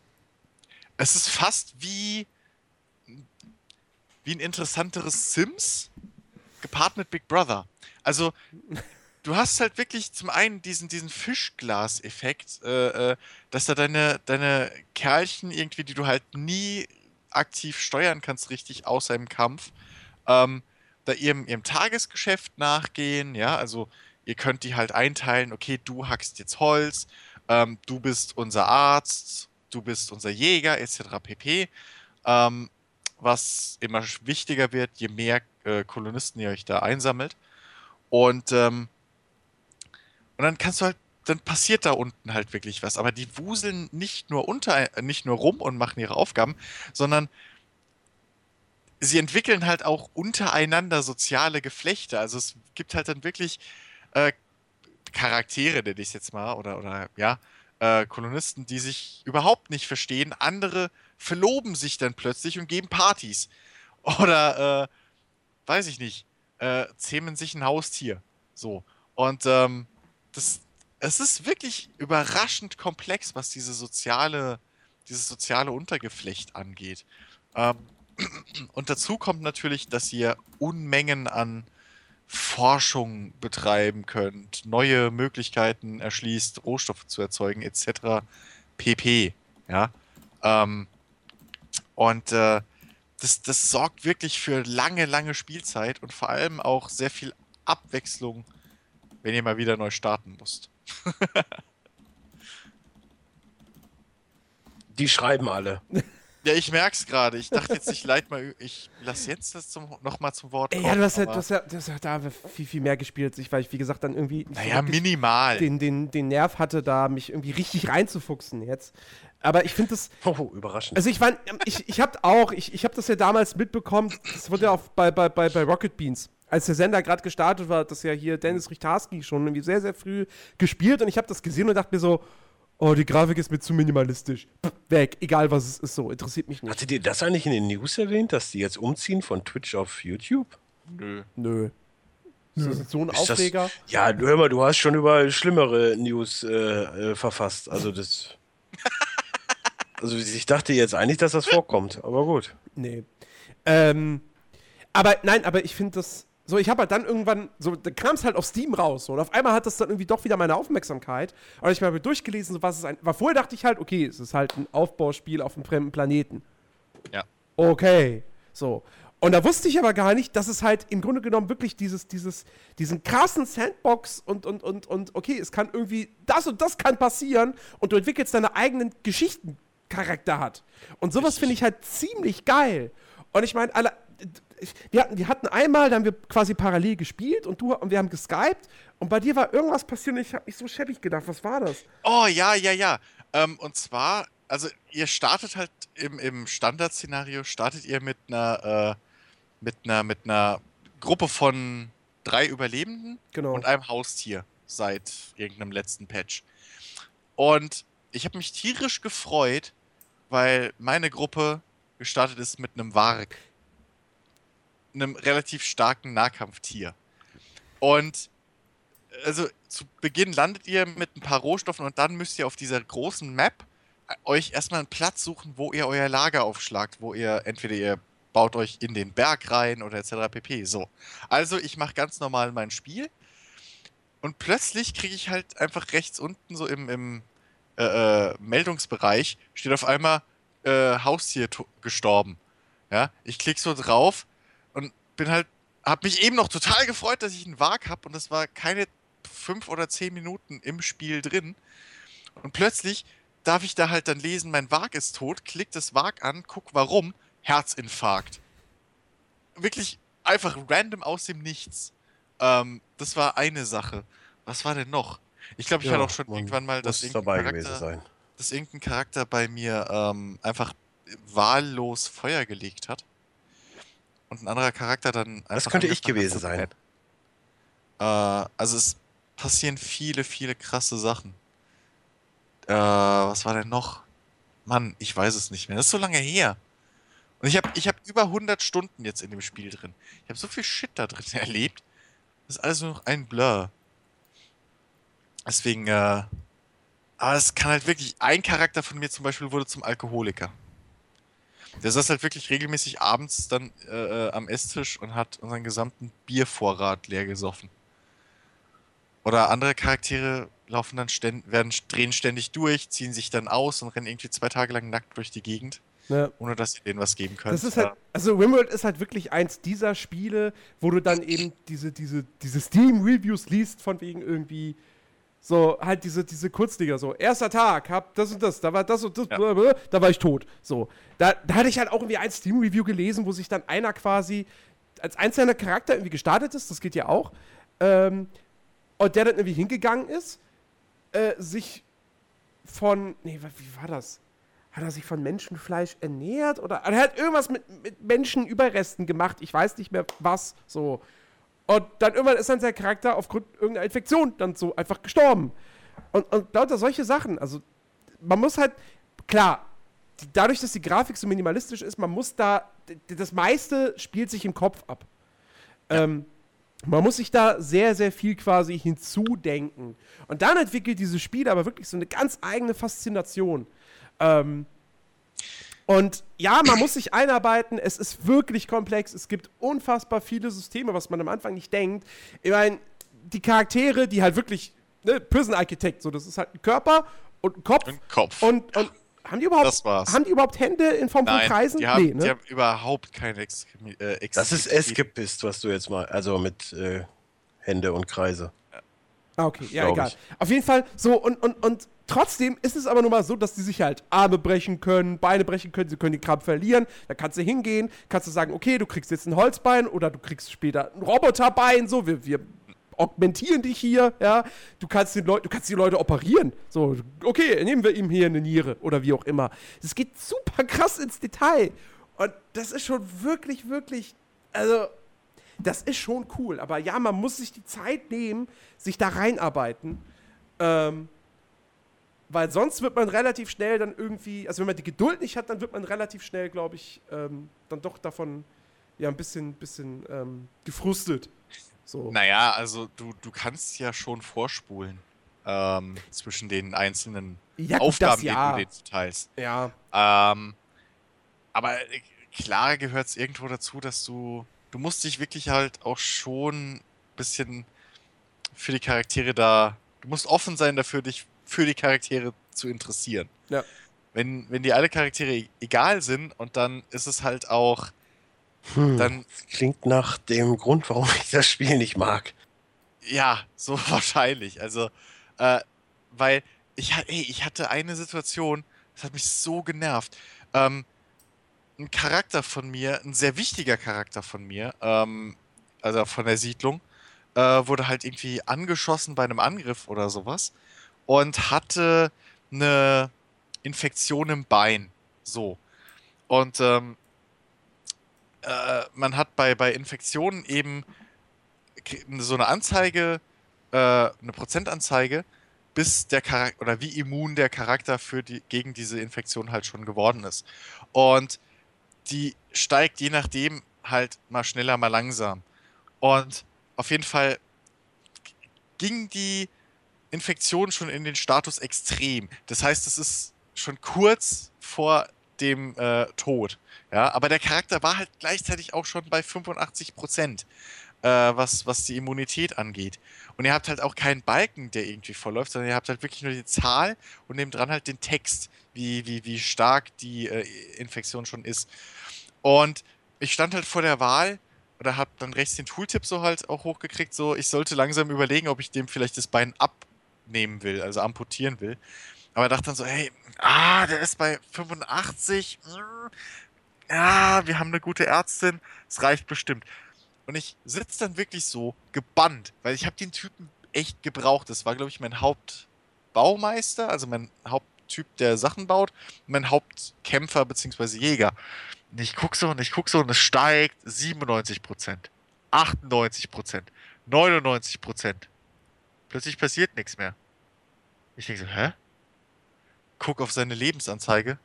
S2: es ist fast wie, wie ein interessanteres Sims gepaart mit Big Brother. Also, du hast halt wirklich zum einen diesen, diesen Fischglas-Effekt, äh, äh, dass da deine, deine Kerlchen irgendwie, die du halt nie aktiv steuern kannst, richtig außer im Kampf, ähm, da ihrem, ihrem Tagesgeschäft nachgehen, ja, also ihr könnt die halt einteilen, okay, du hackst jetzt Holz, ähm, du bist unser Arzt, du bist unser Jäger, etc. pp. Ähm, was immer wichtiger wird, je mehr äh, Kolonisten ihr euch da einsammelt. Und, ähm, und dann kannst du halt, dann passiert da unten halt wirklich was. Aber die wuseln nicht nur unter, äh, nicht nur rum und machen ihre Aufgaben, sondern sie entwickeln halt auch untereinander soziale Geflechte. Also es gibt halt dann wirklich äh, Charaktere, nenne ich es jetzt mal, oder, oder ja, äh, Kolonisten, die sich überhaupt nicht verstehen. Andere verloben sich dann plötzlich und geben Partys. Oder, äh, weiß ich nicht, äh, zähmen sich ein Haustier. So. Und ähm, das, es ist wirklich überraschend komplex, was diese soziale, dieses soziale Untergeflecht angeht. Ähm, und dazu kommt natürlich, dass ihr Unmengen an Forschung betreiben könnt, neue Möglichkeiten erschließt, Rohstoffe zu erzeugen, etc. pp. Ja. Ähm, und äh, das, das sorgt wirklich für lange, lange Spielzeit und vor allem auch sehr viel Abwechslung, wenn ihr mal wieder neu starten musst.
S3: Die schreiben alle.
S2: Ja, ich merk's gerade. Ich dachte jetzt, ich leite mal, ich lasse jetzt das zum, noch mal zum Wort kommen.
S1: ja, du hast ja, du
S2: aber-
S1: hast ja, du hast ja da viel, viel mehr gespielt als ich, weil ich, wie gesagt, dann irgendwie
S2: naja, minimal.
S1: den, den, den Nerv hatte, da mich irgendwie richtig reinzufuchsen jetzt. Aber ich finde das,
S3: Oh, überraschend.
S1: also ich war, ich, ich hab auch, ich, ich habe das ja damals mitbekommen, das wurde ja auch bei, bei, bei, bei Rocket Beans, als der Sender gerade gestartet war, hat das ja hier Dennis Richtarski schon irgendwie sehr, sehr früh gespielt und ich habe das gesehen und dachte mir so, oh, die Grafik ist mir zu minimalistisch. Pff, weg, egal was es ist, so, interessiert mich nicht.
S3: Hattet ihr das eigentlich in den News erwähnt, dass die jetzt umziehen von Twitch auf YouTube?
S2: Nö.
S1: Nö. Ist das so ein
S3: Ist das-
S1: Aufreger?
S3: Ja, du hör mal, du hast schon über schlimmere News äh, äh, verfasst. Also das. Also ich dachte jetzt eigentlich, dass das vorkommt, aber gut.
S1: Nee. Ähm, aber nein, aber ich finde das. So, ich habe halt dann irgendwann, so, da kam es halt auf Steam raus. So, und auf einmal hat das dann irgendwie doch wieder meine Aufmerksamkeit. Und ich habe durchgelesen, so was es ein. Weil vorher dachte ich halt, okay, es ist halt ein Aufbauspiel auf einem fremden Planeten.
S2: Ja.
S1: Okay. So. Und da wusste ich aber gar nicht, dass es halt im Grunde genommen wirklich dieses, dieses, diesen krassen Sandbox und, und, und, und, okay, es kann irgendwie, das und das kann passieren und du entwickelst deine eigenen Geschichtencharakter hat. Und sowas finde ich halt ziemlich geil. Und ich meine, alle, wir, hatten, wir hatten einmal, da haben wir quasi parallel gespielt und du und wir haben geskypt und bei dir war irgendwas passiert und ich habe mich so schäbig gedacht, was war das?
S2: Oh, ja, ja, ja. Ähm, und zwar, also ihr startet halt im, im Standardszenario, startet ihr mit einer, äh, mit einer, mit einer Gruppe von drei Überlebenden
S1: Genau.
S2: und einem Haustier seit irgendeinem letzten Patch. Und ich habe mich tierisch gefreut, weil meine Gruppe gestartet ist mit einem Warg. Einem relativ starken Nahkampftier. Und also zu Beginn landet ihr mit ein paar Rohstoffen und dann müsst ihr auf dieser großen Map äh, euch erstmal einen Platz suchen, wo ihr euer Lager aufschlagt, wo ihr entweder ihr baut euch in den Berg rein oder etc. pp. So. Also ich mache ganz normal mein Spiel und plötzlich kriege ich halt einfach rechts unten so im, im äh, äh, Meldungsbereich steht auf einmal äh, Haustier to- gestorben. Ja, ich klicke so drauf bin halt, hab mich eben noch total gefreut, dass ich einen Wag hab und das war keine fünf oder zehn Minuten im Spiel drin. Und plötzlich darf ich da halt dann lesen, mein Wag ist tot, klick das Wag an, guck warum, Herzinfarkt. Wirklich einfach random aus dem Nichts. Ähm, das war eine Sache. Was war denn noch? Ich glaube, ich hatte auch schon irgendwann mal, dass irgendein
S3: dabei
S2: Charakter,
S3: gewesen sein.
S2: dass irgendein Charakter bei mir ähm, einfach wahllos Feuer gelegt hat. Und ein anderer Charakter dann einfach.
S3: Das könnte ich gewesen sein.
S2: Äh, also es passieren viele, viele krasse Sachen. Äh, was war denn noch? Mann, ich weiß es nicht mehr. Das ist so lange her. Und ich habe ich hab über 100 Stunden jetzt in dem Spiel drin. Ich habe so viel Shit da drin erlebt. Das ist alles nur noch ein Blur. Deswegen, äh, aber es kann halt wirklich, ein Charakter von mir zum Beispiel wurde zum Alkoholiker. Der saß halt wirklich regelmäßig abends dann äh, äh, am Esstisch und hat unseren gesamten Biervorrat leer gesoffen. Oder andere Charaktere laufen dann ständ, werden drehen ständig durch, ziehen sich dann aus und rennen irgendwie zwei Tage lang nackt durch die Gegend,
S1: Ne?
S2: ohne dass ihr denen was geben könnt.
S1: Das ist halt, also Rimworld ist halt wirklich eins dieser Spiele, wo du dann eben diese, diese, diese Steam-Reviews liest, von wegen irgendwie so, halt diese, diese Kurzdinger, so, erster Tag, hab das und das, da war das und das,
S2: Ja.
S1: blablabla, da war ich tot. So. Da, da hatte ich halt auch irgendwie ein Steam-Review gelesen, wo sich dann einer quasi als einzelner Charakter irgendwie gestartet ist, das geht ja auch, ähm, und der dann irgendwie hingegangen ist, äh, sich von, nee, wie war das? Hat er sich von Menschenfleisch ernährt? Oder er hat irgendwas mit, mit Menschenüberresten gemacht. Ich weiß nicht mehr was. So. Und dann irgendwann ist dann sein Charakter aufgrund irgendeiner Infektion dann so einfach gestorben. Und, und lauter solche Sachen. Also, man muss halt, klar, die, dadurch, dass die Grafik so minimalistisch ist, man muss da, das meiste spielt sich im Kopf ab. Ähm, man muss sich da sehr, sehr viel quasi hinzudenken. Und dann entwickelt dieses Spiel aber wirklich so eine ganz eigene Faszination. Ähm, und ja, man muss sich einarbeiten. Es ist wirklich komplex. Es gibt unfassbar viele Systeme, was man am Anfang nicht denkt. Ich meine, die Charaktere, die halt wirklich, ne, Prison Architect, so, das ist halt ein Körper und ein Kopf.
S2: Ein Kopf.
S1: Und, und haben die überhaupt,
S2: Das war's.
S1: haben die überhaupt Hände in Form von
S2: Nein,
S1: Kreisen?
S2: die haben,
S1: nee, ne?
S2: die haben überhaupt keine Extremi äh,
S3: Das ist. Escapist, was du jetzt mal, also mit äh, Hände und Kreise.
S1: Ah, okay, ja, egal.
S3: ich.
S1: Auf jeden Fall so und, und, und trotzdem ist es aber nun mal so, dass die sich halt Arme brechen können, Beine brechen können, sie können den Krampf verlieren. Da kannst du hingehen, kannst du sagen, okay, du kriegst jetzt ein Holzbein oder du kriegst später ein Roboterbein, so, wir, wir augmentieren dich hier, ja. Du kannst, den Leut, du kannst die Leute operieren. So, okay, nehmen wir ihm hier eine Niere oder wie auch immer. Das geht super krass ins Detail. Und das ist schon wirklich, wirklich, also das ist schon cool. Aber ja, man muss sich die Zeit nehmen, sich da reinarbeiten. Ähm, weil sonst wird man relativ schnell dann irgendwie, also wenn man die Geduld nicht hat, dann wird man relativ schnell, glaube ich, ähm, dann doch davon ja ein bisschen, bisschen ähm, gefrustet. So.
S2: Naja, also du, du kannst ja schon vorspulen ähm, zwischen den einzelnen
S1: Ja,
S2: Aufgaben,
S1: das ja.
S2: die du denen zuteilst.
S1: Ja.
S2: Ähm, aber äh, klar gehört es irgendwo dazu, dass du, du musst dich wirklich halt auch schon ein bisschen für die Charaktere da, du musst offen sein dafür, dich für die Charaktere zu interessieren.
S1: Ja.
S2: Wenn, wenn dir alle Charaktere e- egal sind und dann ist es halt auch,
S3: Hm,
S2: dann,
S3: klingt nach dem Grund, warum ich das Spiel nicht mag.
S2: ja, so wahrscheinlich. Also, äh, weil ich, ey, ich hatte eine Situation, das hat mich so genervt. Ähm, ein Charakter von mir, ein sehr wichtiger Charakter von mir, ähm, also von der Siedlung, äh, wurde halt irgendwie angeschossen bei einem Angriff oder sowas und hatte eine Infektion im Bein. So. Und ähm, äh, man hat bei, bei Infektionen eben so eine Anzeige, äh, eine Prozentanzeige, bis der Charakter oder wie immun der Charakter für die, gegen diese Infektion halt schon geworden ist. Und die steigt je nachdem halt mal schneller, mal langsam. Und auf jeden Fall ging die Infektion schon in den Status extrem. Das heißt, es ist schon kurz vor dem äh, Tod. Ja, aber der Charakter war halt gleichzeitig auch schon bei 85 Prozent, äh, was, was die Immunität angeht. Und ihr habt halt auch keinen Balken, der irgendwie verläuft, sondern ihr habt halt wirklich nur die Zahl und nebendran halt den Text, wie, wie, wie stark die äh, Infektion schon ist. Und ich stand halt vor der Wahl oder hab dann rechts den Tooltip so halt auch hochgekriegt, so ich sollte langsam überlegen, ob ich dem vielleicht das Bein abnehmen will, also amputieren will. Aber dachte dann so, hey, ah, der ist bei 85. Ja, wir haben eine gute Ärztin, es reicht bestimmt. Und ich sitze dann wirklich so gebannt, weil ich habe den Typen echt gebraucht. Das war, glaube ich, mein Hauptbaumeister, also mein Haupttyp, der Sachen baut, mein Hauptkämpfer bzw. Jäger. Ich gucke so und ich gucke so und es steigt 97 Prozent, 98 Prozent, 99 Prozent. Plötzlich passiert nichts mehr. Ich denke so, hä? guck auf seine Lebensanzeige,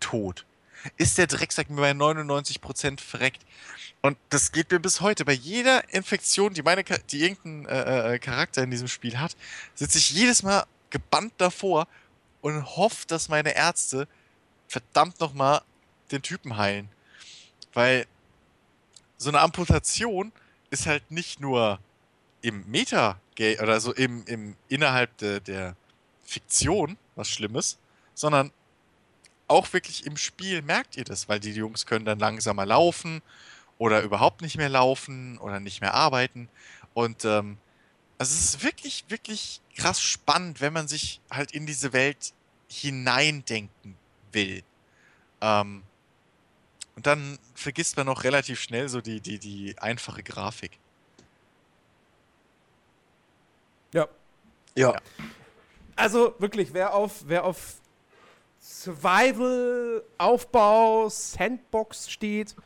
S2: tot. Ist der Drecksack mir bei 99% verreckt. Und das geht mir bis heute. Bei jeder Infektion, die, meine, die irgendein äh, äh, Charakter in diesem Spiel hat, sitze ich jedes Mal gebannt davor und hoffe, dass meine Ärzte verdammt nochmal den Typen heilen. Weil so eine Amputation ist halt nicht nur im Meta oder so im, im innerhalb de, der Fiktion was Schlimmes, sondern auch wirklich im Spiel merkt ihr das, weil die Jungs können dann langsamer laufen oder überhaupt nicht mehr laufen oder nicht mehr arbeiten. Und ähm, also es ist wirklich, wirklich krass spannend, wenn man sich halt in diese Welt hineindenken will. Ähm, und dann vergisst man auch relativ schnell so die, die, die einfache Grafik.
S1: Ja. Ja. Also wirklich, wer auf, wer auf Survival, Aufbau, Sandbox steht,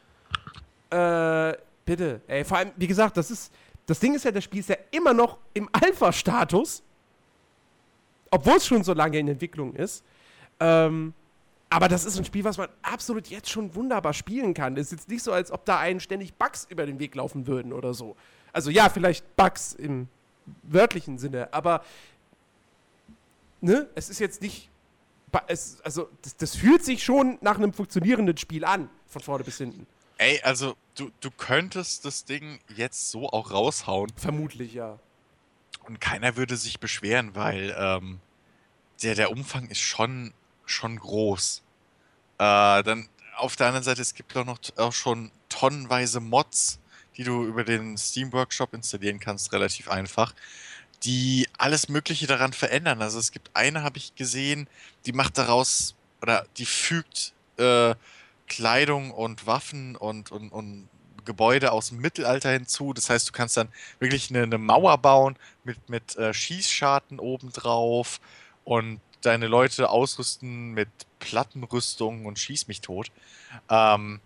S1: äh, bitte. Ey, vor allem, wie gesagt, das ist, das Ding ist ja, das Spiel ist ja immer noch im Alpha-Status, obwohl es schon so lange in Entwicklung ist. Ähm, aber das ist ein Spiel, was man absolut jetzt schon wunderbar spielen kann. Es ist jetzt nicht so, als ob da einen ständig Bugs über den Weg laufen würden oder so. Also ja, vielleicht Bugs im wörtlichen Sinne, aber ne, es ist jetzt nicht es, also das, das, fühlt sich schon nach einem funktionierenden Spiel an, von vorne bis hinten.
S2: Ey, also du, du könntest das Ding jetzt so auch raushauen.
S1: Vermutlich, ja.
S2: Und keiner würde sich beschweren, weil ähm, der, der Umfang ist schon, schon groß. Äh, dann auf der anderen Seite, es gibt auch noch auch schon tonnenweise Mods, die du über den Steam Workshop installieren kannst, relativ einfach die alles Mögliche daran verändern. Also es gibt eine, habe ich gesehen, die macht daraus oder die fügt äh, Kleidung und Waffen und, und, und Gebäude aus dem Mittelalter hinzu. Das heißt, du kannst dann wirklich eine, eine Mauer bauen mit, mit äh, Schießscharten obendrauf und deine Leute ausrüsten mit Plattenrüstung und schieß mich tot. Ähm,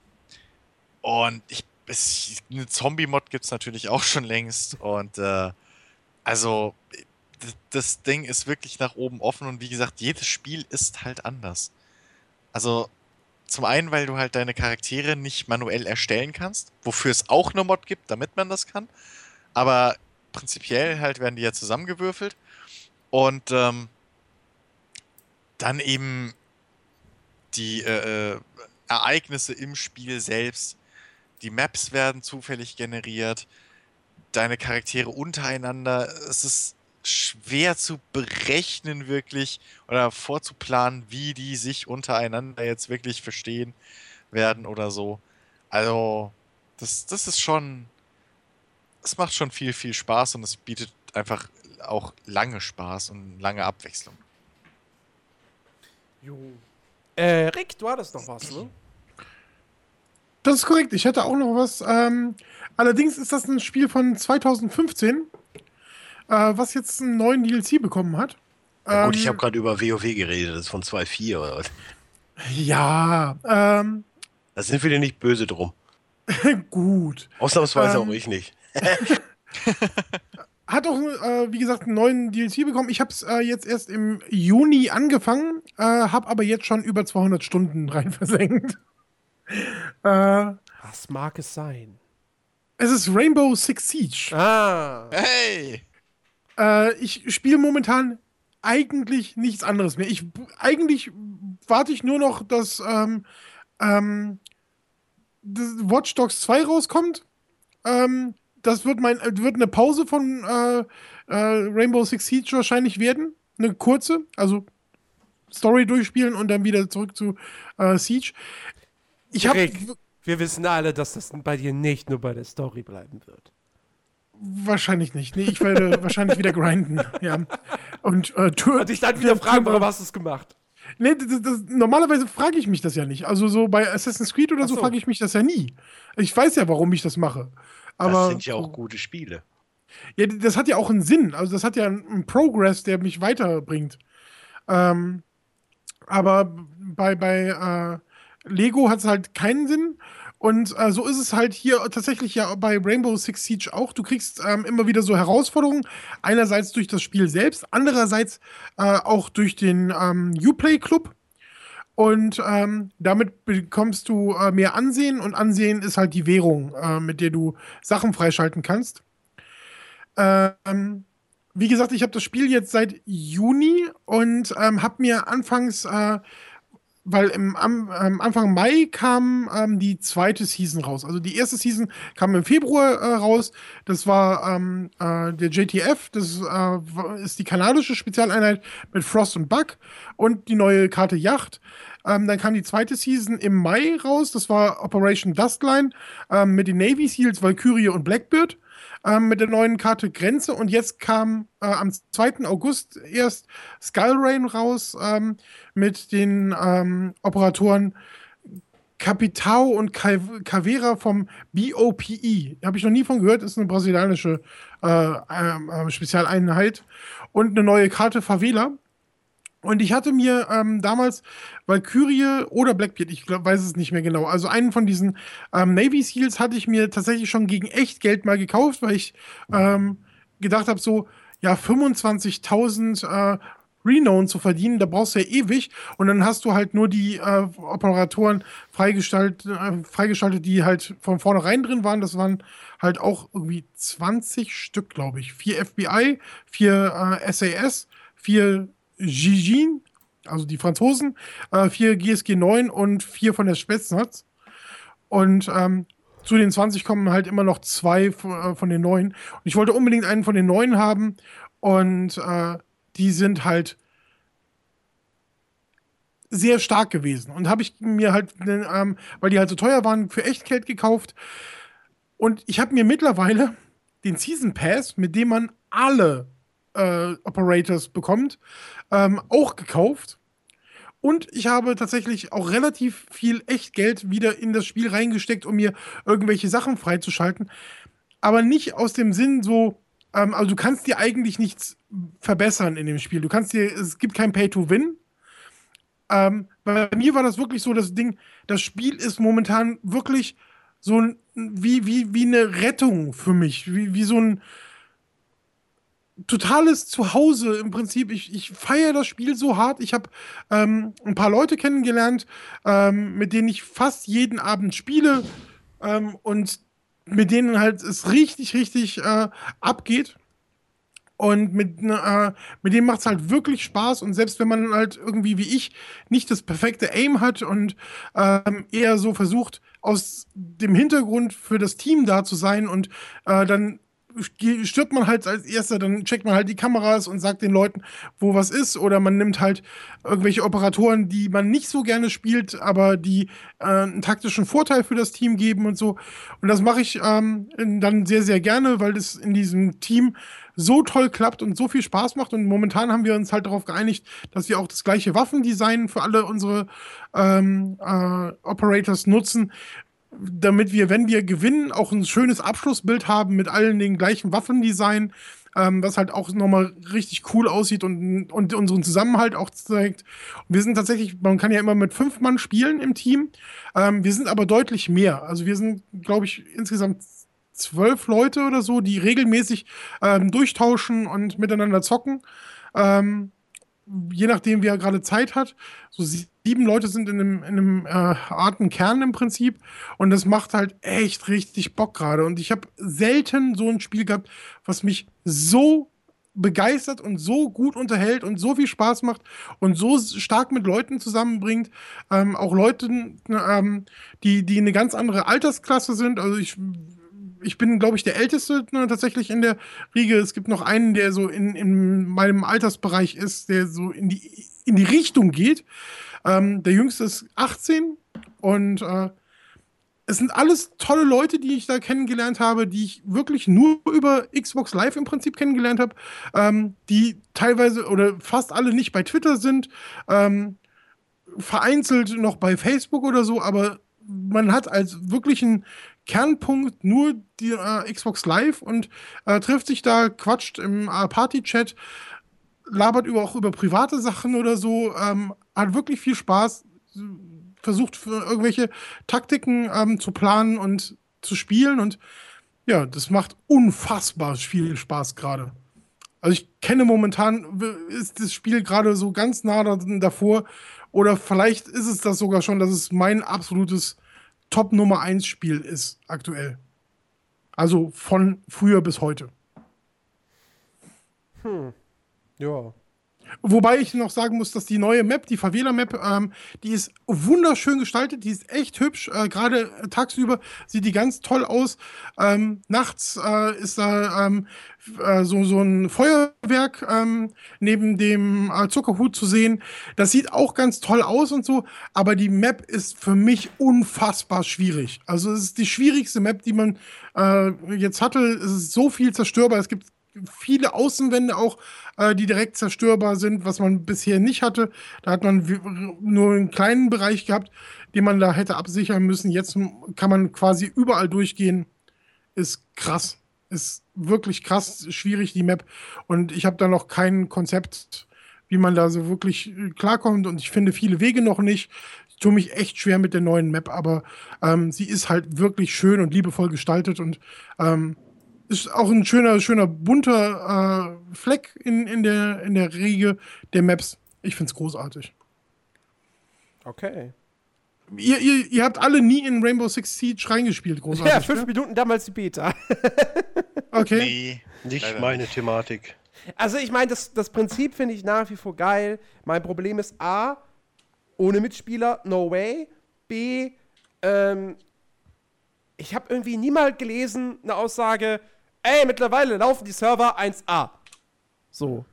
S2: und ich, es, eine Zombie-Mod gibt es natürlich auch schon längst und äh, also, das Ding ist wirklich nach oben offen und wie gesagt, jedes Spiel ist halt anders. Also, zum einen, weil du halt deine Charaktere nicht manuell erstellen kannst, wofür es auch eine Mod gibt, damit man das kann. Aber prinzipiell halt werden die ja zusammengewürfelt. Und ähm, dann eben die äh, äh Ereignisse im Spiel selbst. Die Maps werden zufällig generiert deine Charaktere untereinander. Es ist schwer zu berechnen wirklich oder vorzuplanen, wie die sich untereinander jetzt wirklich verstehen werden oder so. Also, das, das ist schon. Es macht schon viel, viel Spaß und es bietet einfach auch lange Spaß und lange Abwechslung.
S1: Jo. Äh, Rick, du hattest noch was, ne?
S4: Das ist korrekt. Ich hätte auch noch was. Ähm, allerdings ist das ein Spiel von 2015, äh, was jetzt einen neuen DLC bekommen hat.
S3: Ja, gut, ich
S4: Ähm,
S3: habe gerade über WoW geredet, das ist von 2.4 oder was.
S4: Ja, ähm,
S3: Da sind wir dir nicht böse drum.
S4: gut.
S3: Ausnahmsweise
S4: Ähm,
S3: auch ich nicht.
S4: Hat auch, äh, wie gesagt, einen neuen DLC bekommen. Ich habe es äh, jetzt erst im Juni angefangen, äh, habe aber jetzt schon über 200 Stunden rein versenkt. äh,
S1: Was mag es sein?
S4: es ist Rainbow Six Siege.
S1: Ah.
S2: Hey!
S4: Äh, ich spiele momentan eigentlich nichts anderes mehr. Ich eigentlich warte ich nur noch, dass ähm, ähm, das Watch Dogs 2 rauskommt. Ähm, das wird mein äh, wird eine Pause von äh, äh, Rainbow Six Siege wahrscheinlich werden. Eine kurze, also Story durchspielen und dann wieder zurück zu äh, Siege. Ich habe
S1: wir wissen alle, dass das bei dir nicht nur bei der Story bleiben wird.
S4: wahrscheinlich nicht. Nee, ich werde wahrscheinlich wieder grinden. Ja. Und äh,
S1: Und dich dann wieder fragen, warum hast du es gemacht?
S4: Nee, das, das, normalerweise frage ich mich das ja nicht. Also so bei Assassin's Creed oder so
S1: so.
S4: frage ich mich das ja nie. Ich weiß ja, warum ich das mache. Aber
S3: das sind ja auch gute Spiele.
S4: ja, das hat ja auch einen Sinn. Also das hat ja einen, Progress, der mich weiterbringt. Ähm, aber bei, bei äh, Lego hat es halt keinen Sinn. Und äh, so ist es halt hier tatsächlich ja bei Rainbow Six Siege auch. Du kriegst ähm, immer wieder so Herausforderungen. Einerseits durch das Spiel selbst, andererseits äh, auch durch den ähm, Uplay Club. Und ähm, damit bekommst du äh, mehr Ansehen und Ansehen ist halt die Währung, äh, mit der du Sachen freischalten kannst. Ähm, wie gesagt, ich habe das Spiel jetzt seit Juni und ähm, habe mir anfangs, äh, weil im, am, ähm, Anfang Mai kam ähm, die zweite Season raus. Also die erste Season kam im Februar äh, raus. Das war ähm, äh, der JTF, das äh, ist die kanadische Spezialeinheit mit Frost und Bug und die neue Karte Yacht. Ähm, dann kam die zweite Season im Mai raus. Das war Operation Dustline ähm, mit den Navy Seals, Valkyrie und Blackbird ähm, mit der neuen Karte Grenze. Und jetzt kam äh, am 2. August erst Skullrain raus ähm, mit den ähm, Operatoren Capitao und Ca- Caveira vom BOPE. Habe ich noch nie von gehört, ist eine brasilianische äh, ähm, äh, Spezialeinheit. Und eine neue Karte Favela. Und ich hatte mir ähm, damals Valkyrie oder Blackbeard, ich glaub, weiß es nicht mehr genau, also einen von diesen ähm, Navy Seals hatte ich mir tatsächlich schon gegen echt Geld mal gekauft, weil ich ähm, gedacht habe, so, ja, 25.000 äh, Renown zu verdienen, da brauchst du ja ewig und dann hast du halt nur die äh, Operatoren freigeschaltet, äh, freigeschaltet, die halt von vornherein drin waren. Das waren halt auch irgendwie 20 Stück, glaube ich. Vier FBI, vier äh, SAS, vier Gigin, also die Franzosen, äh, vier GSG 9 und vier von der Spetsnaz. Und ähm, zu den 20 kommen halt immer noch zwei von, äh, von den neuen. Und ich wollte unbedingt einen von den neuen haben. Und äh, die sind halt sehr stark gewesen. Und habe ich mir halt, ähm, weil die halt so teuer waren, für Echtgeld gekauft. Und ich habe mir mittlerweile den Season Pass, mit dem man alle äh, Operators bekommt, ähm, auch gekauft. Und ich habe tatsächlich auch relativ viel Echtgeld wieder in das Spiel reingesteckt, um mir irgendwelche Sachen freizuschalten. Aber nicht aus dem Sinn so, ähm, also du kannst dir eigentlich nichts verbessern in dem Spiel. Du kannst dir, es gibt kein Pay-to-Win. Ähm, bei mir war das wirklich so, das Ding, das Spiel ist momentan wirklich so ein, wie, wie, wie eine Rettung für mich. Wie, wie so ein totales Zuhause im Prinzip. Ich, ich feiere das Spiel so hart. Ich habe ähm, ein paar Leute kennengelernt, ähm, mit denen ich fast jeden Abend spiele ähm, und mit denen halt es richtig, richtig äh, abgeht. Und mit, äh, mit dem macht es halt wirklich Spaß. Und selbst wenn man halt irgendwie wie ich nicht das perfekte Aim hat und ähm, eher so versucht, aus dem Hintergrund für das Team da zu sein und äh, dann stirbt man halt als erster, dann checkt man halt die Kameras und sagt den Leuten, wo was ist, oder man nimmt halt irgendwelche Operatoren, die man nicht so gerne spielt, aber die äh, einen taktischen Vorteil für das Team geben und so. Und das mache ich ähm, dann sehr, sehr gerne, weil das in diesem Team so toll klappt und so viel Spaß macht. Und momentan haben wir uns halt darauf geeinigt, dass wir auch das gleiche Waffendesign für alle unsere ähm, äh, Operators nutzen. Damit wir, wenn wir gewinnen, auch ein schönes Abschlussbild haben mit allen den gleichen Waffendesign, ähm, was halt auch nochmal richtig cool aussieht und, und unseren Zusammenhalt auch zeigt. wir sind tatsächlich, man kann ja immer mit fünf Mann spielen im Team. Ähm, wir sind aber deutlich mehr. Also wir sind, glaube ich, insgesamt zwölf Leute oder so, die regelmäßig ähm, durchtauschen und miteinander zocken. Ähm, je nachdem, wer gerade Zeit hat. So sieben Leute sind in einem, in einem äh, harten Kern im Prinzip. Und das macht halt echt richtig Bock gerade. Und ich habe selten so ein Spiel gehabt, was mich so begeistert und so gut unterhält und so viel Spaß macht und so stark mit Leuten zusammenbringt. Ähm, auch Leute, ähm, die, die eine ganz andere Altersklasse sind. Also ich ich bin, glaube ich, der Älteste ne, tatsächlich in der Riege. Es gibt noch einen, der so in, in meinem Altersbereich ist, der so in die, in die Richtung geht. Ähm, der Jüngste ist 18 und äh, es sind alles tolle Leute, die ich da kennengelernt habe, die ich wirklich nur über Xbox Live im Prinzip kennengelernt habe, ähm, die teilweise oder fast alle nicht bei Twitter sind, ähm, vereinzelt noch bei Facebook oder so, aber man hat als wirklichen Kernpunkt nur die äh, Xbox Live und äh, trifft sich da, quatscht im äh, Party-Chat, labert über, auch über private Sachen oder so, ähm, hat wirklich viel Spaß, versucht für irgendwelche Taktiken ähm, zu planen und zu spielen und ja, das macht unfassbar viel Spaß gerade. Also ich kenne momentan, ist das Spiel gerade so ganz nah davor oder vielleicht ist es das sogar schon, dass es mein absolutes Top Nummer 1 Spiel ist aktuell. Also von früher bis heute.
S1: Hm. Ja.
S4: Wobei ich noch sagen muss, dass die neue Map, die Favela-Map, ähm, die ist wunderschön gestaltet, die ist echt hübsch. Äh, Gerade tagsüber sieht die ganz toll aus. Ähm, nachts äh, ist da ähm, äh, so, so ein Feuerwerk ähm, neben dem äh, Zuckerhut zu sehen. Das sieht auch ganz toll aus und so, aber die Map ist für mich unfassbar schwierig. Also es ist die schwierigste Map, die man äh, jetzt hatte. Es ist so viel zerstörbar. Es gibt viele Außenwände auch, äh, die direkt zerstörbar sind, was man bisher nicht hatte. Da hat man nur einen kleinen Bereich gehabt, den man da hätte absichern müssen. Jetzt kann man quasi überall durchgehen. Ist krass. Ist wirklich krass schwierig, die Map. Und ich habe da noch kein Konzept, wie man da so wirklich äh, klarkommt. Und ich finde viele Wege noch nicht. Ich tue mich echt schwer mit der neuen Map, aber ähm, sie ist halt wirklich schön und liebevoll gestaltet und ähm, ist auch ein schöner, schöner bunter äh, Fleck in, in, der, in der Riege der Maps. Ich finde es großartig.
S1: Okay.
S4: Ihr, ihr, ihr habt alle nie in Rainbow Six Siege reingespielt, großartig.
S1: Ja, fünf ne? Minuten damals die Beta.
S4: okay.
S3: Nee, nicht meine Thematik.
S1: Also ich meine, das, das Prinzip finde ich nach wie vor geil. Mein Problem ist A, ohne Mitspieler, no way. B, ähm, ich habe irgendwie niemals gelesen, eine Aussage, ey, mittlerweile laufen die Server 1A. So.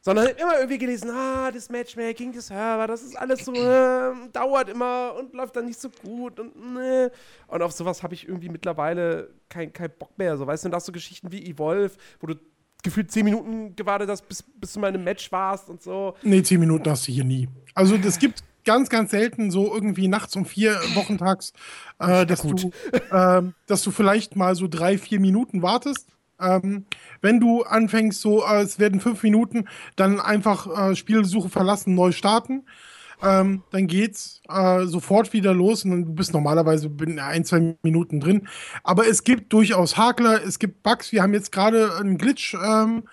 S1: Sondern immer irgendwie gelesen, ah, das Matchmaking, die Server, das ist alles so, äh, dauert immer und läuft dann nicht so gut und ne. Und auf sowas habe ich irgendwie mittlerweile keinen kein Bock mehr. So, weißt du, und da hast du Geschichten wie Evolve, wo du gefühlt 10 Minuten gewartet hast, bis, bis du mal in einem Match warst und so.
S4: Nee, 10 Minuten hast du hier nie. Also, es gibt ganz, ganz selten so irgendwie nachts um vier wochentags, äh, dass, du, äh, dass du vielleicht mal so drei, vier Minuten wartest ähm, wenn du anfängst, so, äh, es werden fünf Minuten, dann einfach äh, Spielsuche verlassen, neu starten. Ähm, dann geht's äh, sofort wieder los und du bist normalerweise in ein, zwei Minuten drin. Aber es gibt durchaus Hakler, es gibt Bugs. Wir haben jetzt gerade einen Glitch ähm,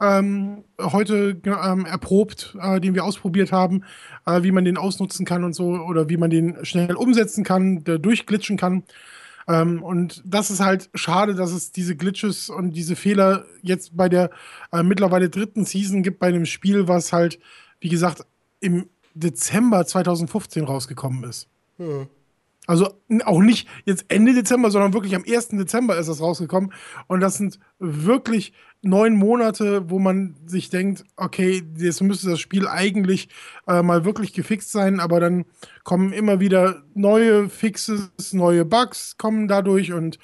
S4: ähm, heute ähm, erprobt, äh, den wir ausprobiert haben, äh, wie man den ausnutzen kann und so oder wie man den schnell umsetzen kann, durchglitschen kann. Ähm, und das ist halt schade, dass es diese Glitches und diese Fehler jetzt bei der äh, mittlerweile dritten Season gibt, bei einem Spiel, was halt, wie gesagt, im Dezember 2015 rausgekommen ist. Hm. Also auch nicht jetzt Ende Dezember, sondern wirklich am 1. Dezember ist das rausgekommen. Und das sind wirklich neun Monate, wo man sich denkt, okay, jetzt müsste das Spiel eigentlich äh, mal wirklich gefixt sein, aber dann kommen immer wieder neue Fixes, neue Bugs kommen dadurch und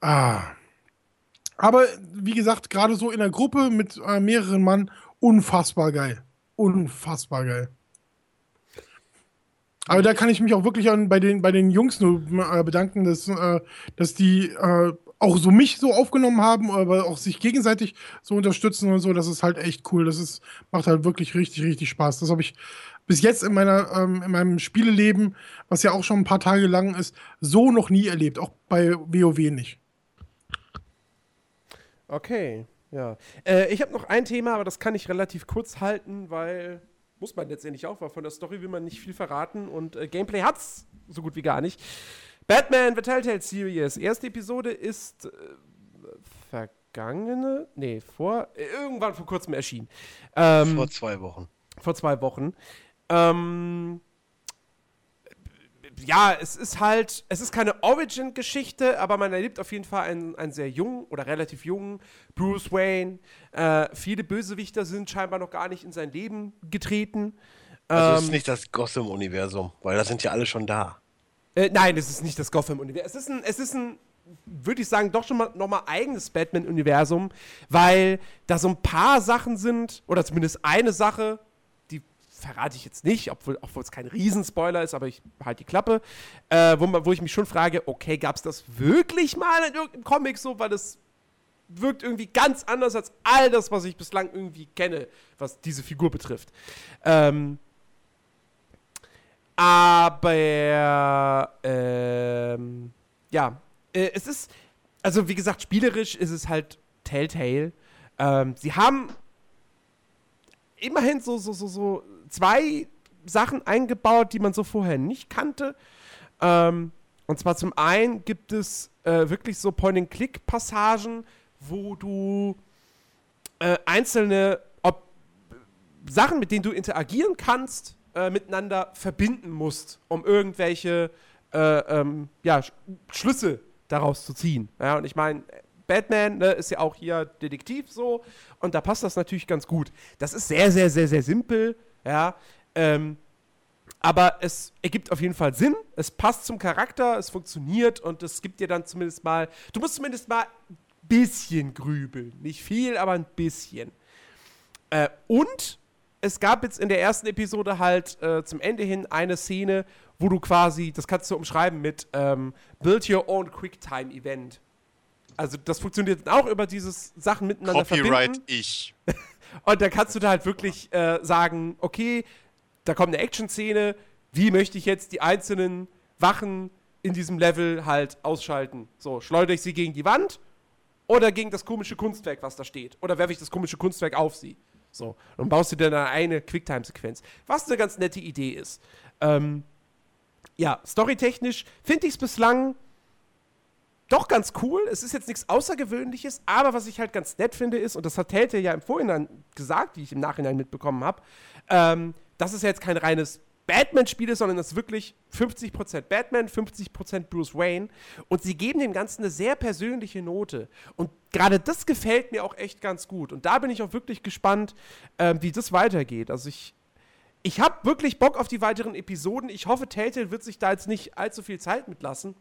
S4: ah. Aber wie gesagt, gerade so in der Gruppe mit äh, mehreren Mann, unfassbar geil. Unfassbar geil. Aber da kann ich mich auch wirklich an, bei, den, bei den Jungs nur äh, bedanken, dass, äh, dass die äh, auch so mich so aufgenommen haben, aber auch sich gegenseitig so unterstützen und so. Das ist halt echt cool. Das ist, macht halt wirklich richtig, richtig Spaß. Das habe ich bis jetzt in, meiner, ähm, in meinem Spieleleben, was ja auch schon ein paar Tage lang ist, so noch nie erlebt. Auch bei WoW nicht.
S1: Okay, ja. Äh, ich habe noch ein Thema, aber das kann ich relativ kurz halten, weil muss man letztendlich auch, weil von der Story will man nicht viel verraten und äh, Gameplay hat's so gut wie gar nicht. Batman The Telltale Series. Erste Episode ist äh, vergangene, nee, vor, äh, irgendwann vor kurzem erschienen. Ähm,
S3: Vor zwei Wochen.
S1: vor zwei Wochen. Ähm, ja, es ist halt, es ist keine Origin-Geschichte, aber man erlebt auf jeden Fall einen, einen sehr jungen oder relativ jungen Bruce Wayne. Äh, viele Bösewichter sind scheinbar noch gar nicht in sein Leben getreten.
S3: Also es ist
S1: Ähm,
S3: nicht das Gotham-Universum, weil da sind ja alle schon da.
S1: Äh, nein, es ist nicht das Gotham-Universum. Es ist ein, es ist ein, würde ich sagen, doch schon mal nochmal eigenes Batman-Universum, weil da so ein paar Sachen sind, oder zumindest eine Sache, verrate ich jetzt nicht, obwohl es kein Riesenspoiler ist, aber ich halte die Klappe, äh, wo, wo ich mich schon frage, okay, gab es das wirklich mal in irgendeinem Comic so, weil das wirkt irgendwie ganz anders als all das, was ich bislang irgendwie kenne, was diese Figur betrifft. Ähm, aber ähm, ja, äh, es ist, also wie gesagt, spielerisch ist es halt Telltale. Ähm, sie haben immerhin so, so, so, so zwei Sachen eingebaut, die man so vorher nicht kannte. Ähm, und zwar zum einen gibt es äh, wirklich so Point-and-Click-Passagen, wo du äh, einzelne ob Sachen, mit denen du interagieren kannst, äh, miteinander verbinden musst, um irgendwelche äh, ähm, ja, Sch Schlüsse daraus zu ziehen. Ja, und ich meine, Batman ne, ist ja auch hier Detektiv so und da passt das natürlich ganz gut. Das ist sehr, sehr, sehr, sehr simpel, ja. Ähm, aber es ergibt auf jeden Fall Sinn, es passt zum Charakter, es funktioniert und es gibt dir dann zumindest mal, du musst zumindest mal ein bisschen grübeln. Nicht viel, aber ein bisschen. Äh, und es gab jetzt in der ersten Episode halt äh, zum Ende hin eine Szene, wo du quasi, das kannst du umschreiben mit ähm, Build Your Own Quicktime Event. Also das funktioniert auch über dieses Sachen miteinander
S2: Copyright
S1: verbinden.
S2: ich.
S1: Und da kannst du da halt wirklich äh, sagen, okay, da kommt eine Action-Szene, wie möchte ich jetzt die einzelnen Wachen in diesem Level halt ausschalten? So, schleudere ich sie gegen die Wand oder gegen das komische Kunstwerk, was da steht? Oder werfe ich das komische Kunstwerk auf sie? So, und baust du dann eine Quicktime-Sequenz. Was eine ganz nette Idee ist. Ähm, ja, storytechnisch finde ich es bislang doch ganz cool. Es ist jetzt nichts Außergewöhnliches, aber was ich halt ganz nett finde ist, und das hat Telltale ja im Vorhinein gesagt, wie ich im Nachhinein mitbekommen habe, ähm, dass es jetzt kein reines Batman-Spiel ist, sondern es ist wirklich 50% Batman, 50% Bruce Wayne. Und sie geben dem Ganzen eine sehr persönliche Note. Und gerade das gefällt mir auch echt ganz gut. Und da bin ich auch wirklich gespannt, ähm, wie das weitergeht. Also ich, ich habe wirklich Bock auf die weiteren Episoden. Ich hoffe, Telltale wird sich da jetzt nicht allzu viel Zeit mitlassen.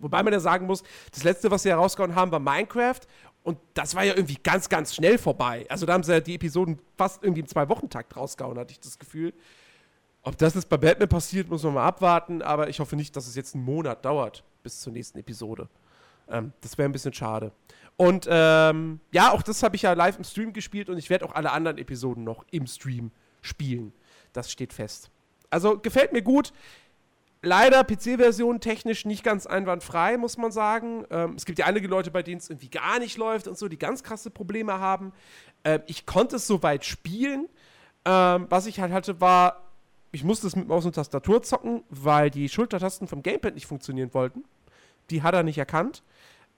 S1: Wobei man ja sagen muss, das letzte, was sie herausgehauen haben, war Minecraft. Und das war ja irgendwie ganz, ganz schnell vorbei. Also da haben sie ja die Episoden fast irgendwie im Zwei-Wochen-Takt rausgehauen, hatte ich das Gefühl. Ob das jetzt bei Batman passiert, muss man mal abwarten. Aber ich hoffe nicht, dass es jetzt einen Monat dauert bis zur nächsten Episode. Ähm, das wäre ein bisschen schade. Und ähm, ja, auch das habe ich ja live im Stream gespielt und ich werde auch alle anderen Episoden noch im Stream spielen. Das steht fest. Also gefällt mir gut. Leider PC-Version technisch nicht ganz einwandfrei, muss man sagen. Ähm, es gibt ja einige Leute, bei denen es irgendwie gar nicht läuft und so, die ganz krasse Probleme haben. Ähm, ich konnte es soweit spielen. Ähm, was ich halt hatte, war, ich musste es mit Maus und Tastatur zocken, weil die Schultertasten vom Gamepad nicht funktionieren wollten. Die hat er nicht erkannt.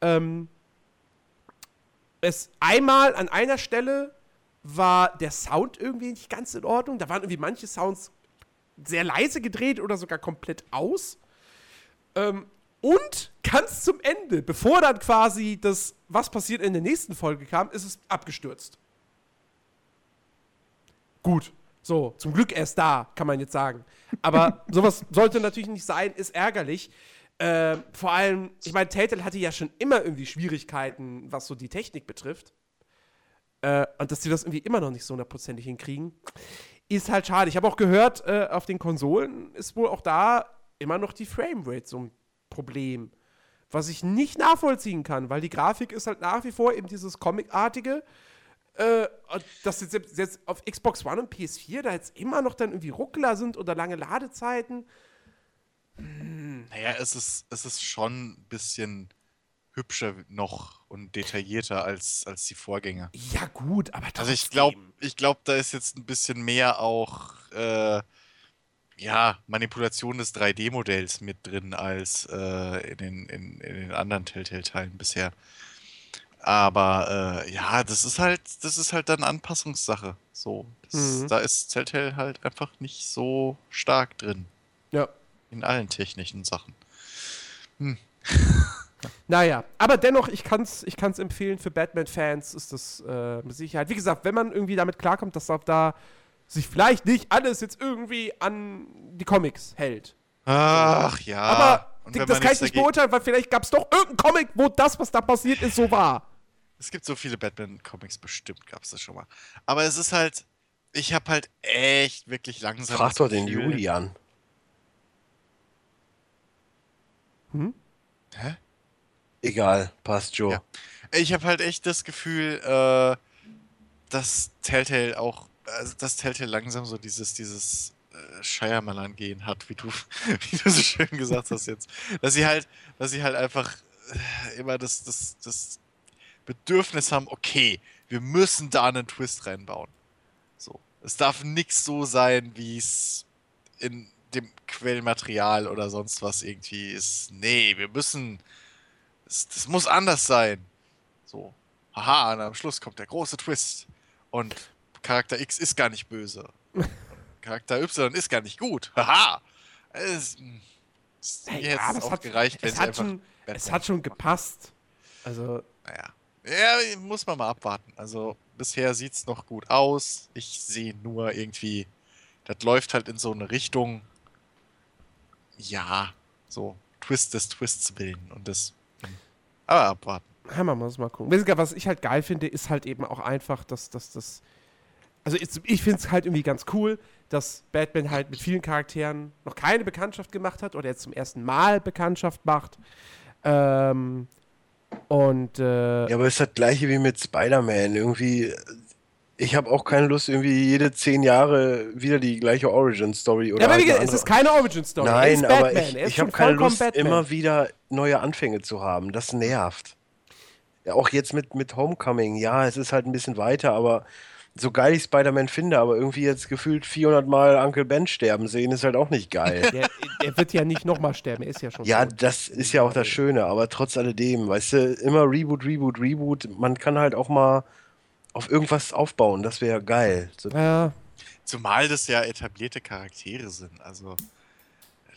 S1: Ähm, es einmal an einer Stelle war der Sound irgendwie nicht ganz in Ordnung. Da waren irgendwie manche Sounds sehr leise gedreht oder sogar komplett aus. Ähm, und ganz zum Ende, bevor dann quasi das, was passiert in der nächsten Folge kam, ist es abgestürzt. Gut. So, zum Glück erst da, kann man jetzt sagen. Aber sowas sollte natürlich nicht sein, ist ärgerlich. Äh, vor allem, ich meine, Telltale hatte ja schon immer irgendwie Schwierigkeiten, was so die Technik betrifft. Äh, und dass die das irgendwie immer noch nicht so hundertprozentig hinkriegen, ist halt schade. Ich habe auch gehört, äh, auf den Konsolen ist wohl auch da immer noch die Framerate so ein Problem. Was ich nicht nachvollziehen kann, weil die Grafik ist halt nach wie vor eben dieses Comic-artige. Äh, dass jetzt, jetzt auf Xbox One und PS4 da jetzt immer noch dann irgendwie Ruckler sind oder lange Ladezeiten.
S2: Naja, es ist, es ist schon ein bisschen hübscher noch und detaillierter als, als die Vorgänger.
S1: Ja, gut, aber
S2: Also ich glaube,
S1: trotzdem.
S2: ich glaube, da ist jetzt ein bisschen mehr auch äh, ja, Manipulation des 3D-Modells mit drin als äh, in, den, in, in den anderen Telltale-Teilen bisher. Aber äh, ja, das ist halt, das ist halt dann Anpassungssache. So, das,
S1: Mhm.
S2: da ist Telltale halt einfach nicht so stark drin
S1: Ja.
S2: in allen technischen Sachen.
S1: Naja, aber dennoch, ich kann es ich kann's empfehlen, für Batman-Fans ist das äh, mit Sicherheit. Wie gesagt, wenn man irgendwie damit klarkommt, dass auch da sich vielleicht nicht alles jetzt irgendwie an die Comics hält.
S2: Ach ja.
S1: aber
S2: und
S1: d-
S2: wenn
S1: das kann ich nicht
S2: dagegen-
S1: beurteilen, weil vielleicht gab es doch irgendeinen Comic, wo das, was da passiert ist, so war.
S2: Es gibt so viele Batman-Comics, bestimmt gab es das schon mal. Aber es ist halt, ich habe halt echt wirklich langsam.
S3: Frag doch den Juli an.
S2: Hä?
S3: Egal, passt, Joe.
S2: Ja. Ich habe halt echt das Gefühl, äh, dass Telltale auch, also dass Telltale langsam so dieses, dieses äh, Shyamalan gehen hat, wie du, wie du so schön gesagt hast jetzt. Dass sie halt, dass sie halt einfach äh, immer das, das, das Bedürfnis haben, okay, wir müssen da einen Twist reinbauen. So. Es darf nichts so sein, wie es in dem Quellmaterial oder sonst was irgendwie ist. Nee, wir müssen. Das, das muss anders sein. So. Haha, und am Schluss kommt der große Twist. Und Charakter X ist gar nicht böse. Charakter Y ist gar nicht gut. Haha! Es, es, mir
S1: Ja,
S2: es
S1: es hat-
S2: gereicht, wenn
S1: Es hat, schon, es hat schon gepasst. Also,
S2: naja. Ja, muss man mal abwarten. Also bisher sieht's noch gut aus. Ich sehe nur irgendwie, das läuft halt in so eine Richtung. Ja, so Twist des Twists willen und das. Aber abwarten.
S1: ja, man muss mal gucken. Was ich halt geil finde, ist halt eben auch einfach, dass dass das. Also ich, ich finde es halt irgendwie ganz cool, dass Batman halt mit vielen Charakteren noch keine Bekanntschaft gemacht hat oder jetzt zum ersten Mal Bekanntschaft macht. Ähm, und äh,
S3: Ja, aber es ist das gleiche wie mit Spider-Man. Irgendwie, ich habe auch keine Lust, irgendwie jede zehn Jahre wieder die gleiche Origin-Story oder
S1: ja, aber wie gesagt, es ist keine Origin-Story. er
S3: Nein, aber ich,
S1: er
S3: ich habe keine Lust,
S1: Batman.
S3: immer wieder neue Anfänge zu haben. Das nervt. Ja, auch jetzt mit, mit Homecoming. Ja, es ist halt ein bisschen weiter, aber so geil ich Spider-Man finde, aber irgendwie jetzt gefühlt 400 Mal Uncle Ben sterben sehen, ist halt auch nicht geil.
S1: Der, der wird ja nicht nochmal sterben, er ist ja schon
S3: Ja,
S1: tot.
S3: das ist ja auch das Schöne, aber trotz alledem, weißt du, immer Reboot, Reboot, Reboot. Man kann halt auch mal auf irgendwas aufbauen, das wäre geil. So,
S1: Ja,
S2: Zumal das ja etablierte Charaktere sind. Also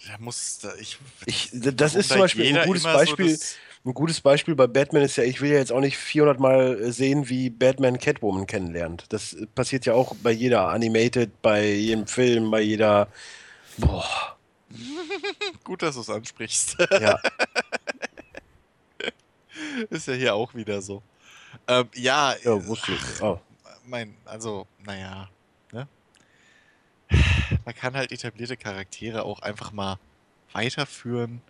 S2: da muss da, ich.
S3: Ich, das ist zum Beispiel ein gutes
S2: so
S3: Beispiel.
S2: das-
S3: Ein gutes Beispiel bei Batman ist ja, ich will ja jetzt auch nicht 400 Mal äh, sehen, wie Batman Catwoman kennenlernt. Das äh, passiert ja auch bei jeder Animated, bei jedem Film, bei jeder. Boah,
S2: Gut, dass du es ansprichst.
S3: ja.
S2: ist ja hier auch wieder so. Ähm, ja,
S3: ja wusste ich. Oh.
S2: mein, also, naja, ne? Man kann halt etablierte Charaktere auch einfach mal weiterführen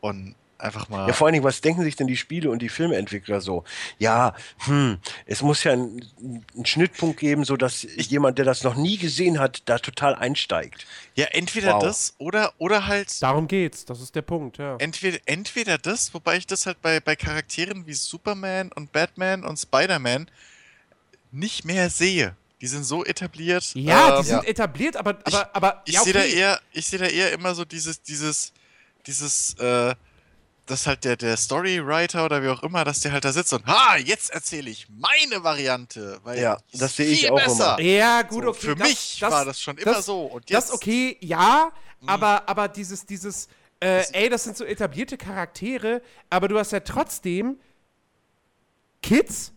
S2: und einfach mal.
S3: Ja, vor allen Dingen, was denken sich denn die Spiele und die Filmentwickler so? Ja, hm, es muss ja einen, einen Schnittpunkt geben, so dass jemand, der das noch nie gesehen hat, da total einsteigt.
S2: ja, entweder
S3: Wow.
S2: das oder, oder halt.
S1: darum geht's. Das ist der Punkt, ja.
S2: Entweder, entweder das, wobei ich das halt bei, bei Charakteren wie Superman und Batman und Spider-Man nicht mehr sehe. Die sind so etabliert.
S1: Ja,
S2: ähm,
S1: die sind etabliert, aber, aber, aber
S2: Ich
S1: ja,
S2: sehe da
S1: okay.
S2: eher, ich sehe da eher immer so dieses, dieses, dieses, äh, dass halt der, der Storywriter oder wie auch immer, dass der halt da sitzt und, ha, jetzt erzähle ich meine Variante, weil
S3: Ja, das sehe ich
S2: viel
S3: auch
S2: besser.
S1: Ja, gut,
S2: So,
S1: okay.
S2: Für
S1: das,
S2: mich
S1: das,
S2: war das schon immer so und jetzt.
S1: Das okay, ja,
S2: Mhm.
S1: aber, aber dieses, dieses, äh, ey, das sind so etablierte Charaktere, aber du hast ja trotzdem Kids,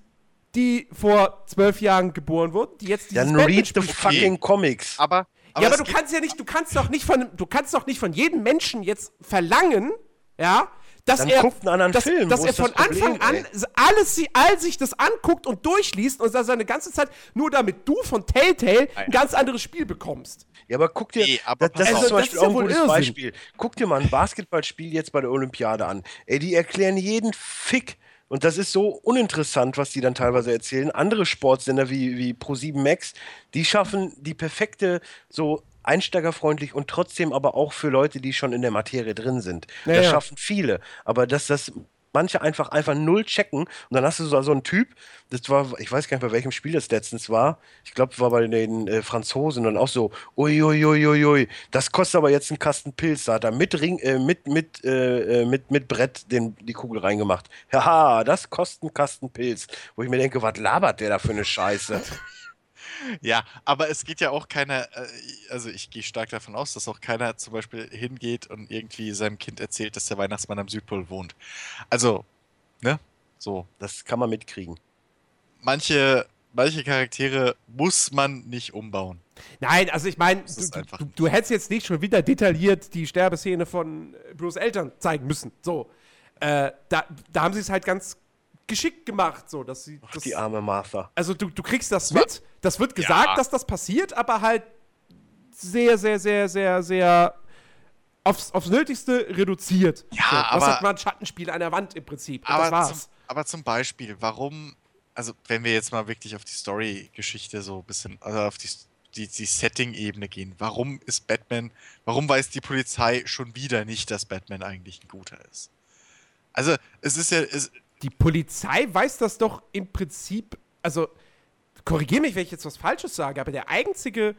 S1: die vor zwölf Jahren geboren wurden, die jetzt dieses
S3: Dann
S1: Batman
S3: read the fucking Comics.
S2: Aber,
S1: ja, aber du kannst ja nicht, du kannst doch nicht von, du kannst doch nicht von jedem Menschen jetzt verlangen, ja, dass
S3: Dann
S1: er,
S3: guckt einen anderen
S1: dass,
S3: Film.
S1: dass er von Anfang
S3: Problem,
S1: an
S3: ey?
S1: alles all sich das anguckt und durchliest und dass er seine ganze Zeit nur damit du von Telltale ein ganz anderes Spiel bekommst.
S3: Ja, aber guck dir,
S2: Nee, aber
S3: das, das ist zum
S1: Also,
S3: Beispiel
S1: ist ja
S3: auch ein gutes
S1: Irrsinn.
S3: Beispiel. Guck dir mal ein Basketballspiel jetzt bei der Olympiade an. Ey, die erklären jeden Fick. Und das ist so uninteressant, was die dann teilweise erzählen. Andere Sportsender wie, wie Pro7 Max, die schaffen die perfekte, so einsteigerfreundlich und trotzdem aber auch für Leute, die schon in der Materie drin sind.
S1: Ja,
S3: das
S1: ja.
S3: schaffen viele. Aber dass das manche einfach einfach null checken und dann hast du so, so einen Typ, das war, ich weiß gar nicht, bei welchem Spiel das letztens war. Ich glaube, war bei den äh, Franzosen und auch so, uiuiuiui, das kostet aber jetzt einen Kasten Pilz. Da hat er mit Ring, äh, mit, mit, äh, äh, mit, mit Brett den, die Kugel reingemacht. Haha, das kostet einen Kasten Pilz. Wo ich mir denke, was labert der da für eine Scheiße?
S2: Ja, aber es geht ja auch keiner, äh, also ich gehe stark davon aus, dass auch keiner zum Beispiel hingeht und irgendwie seinem Kind erzählt, dass der Weihnachtsmann am Südpol wohnt. Also, ne? So.
S3: Das kann man mitkriegen.
S2: Manche, manche Charaktere muss man nicht umbauen.
S1: Nein, also ich meine, du, du, du hättest jetzt nicht schon wieder detailliert die Sterbeszene von äh, Bruce Eltern zeigen müssen. So. Äh, da, da haben sie es halt ganz geschickt gemacht, so dass sie.
S3: Ach,
S1: das,
S3: die arme Martha.
S1: also du, du kriegst das mit, das wird gesagt,
S2: Ja.
S1: dass das passiert, aber halt sehr, sehr, sehr, sehr, sehr aufs, aufs Nötigste reduziert.
S2: Ja,
S1: so,
S2: aber-
S1: Was hat man ein Schattenspiel an der Wand im Prinzip. Und das
S2: Aber
S1: war's.
S2: zum, aber zum Beispiel, warum, also wenn wir jetzt mal wirklich auf die Story-Geschichte so ein bisschen, also auf die, die, die Setting-Ebene gehen, warum ist Batman, warum weiß die Polizei schon wieder nicht, dass Batman eigentlich ein guter ist? Also, es ist ja, es,
S1: Die Polizei weiß das doch im Prinzip, also korrigiere mich, wenn ich jetzt was Falsches sage, aber der einzige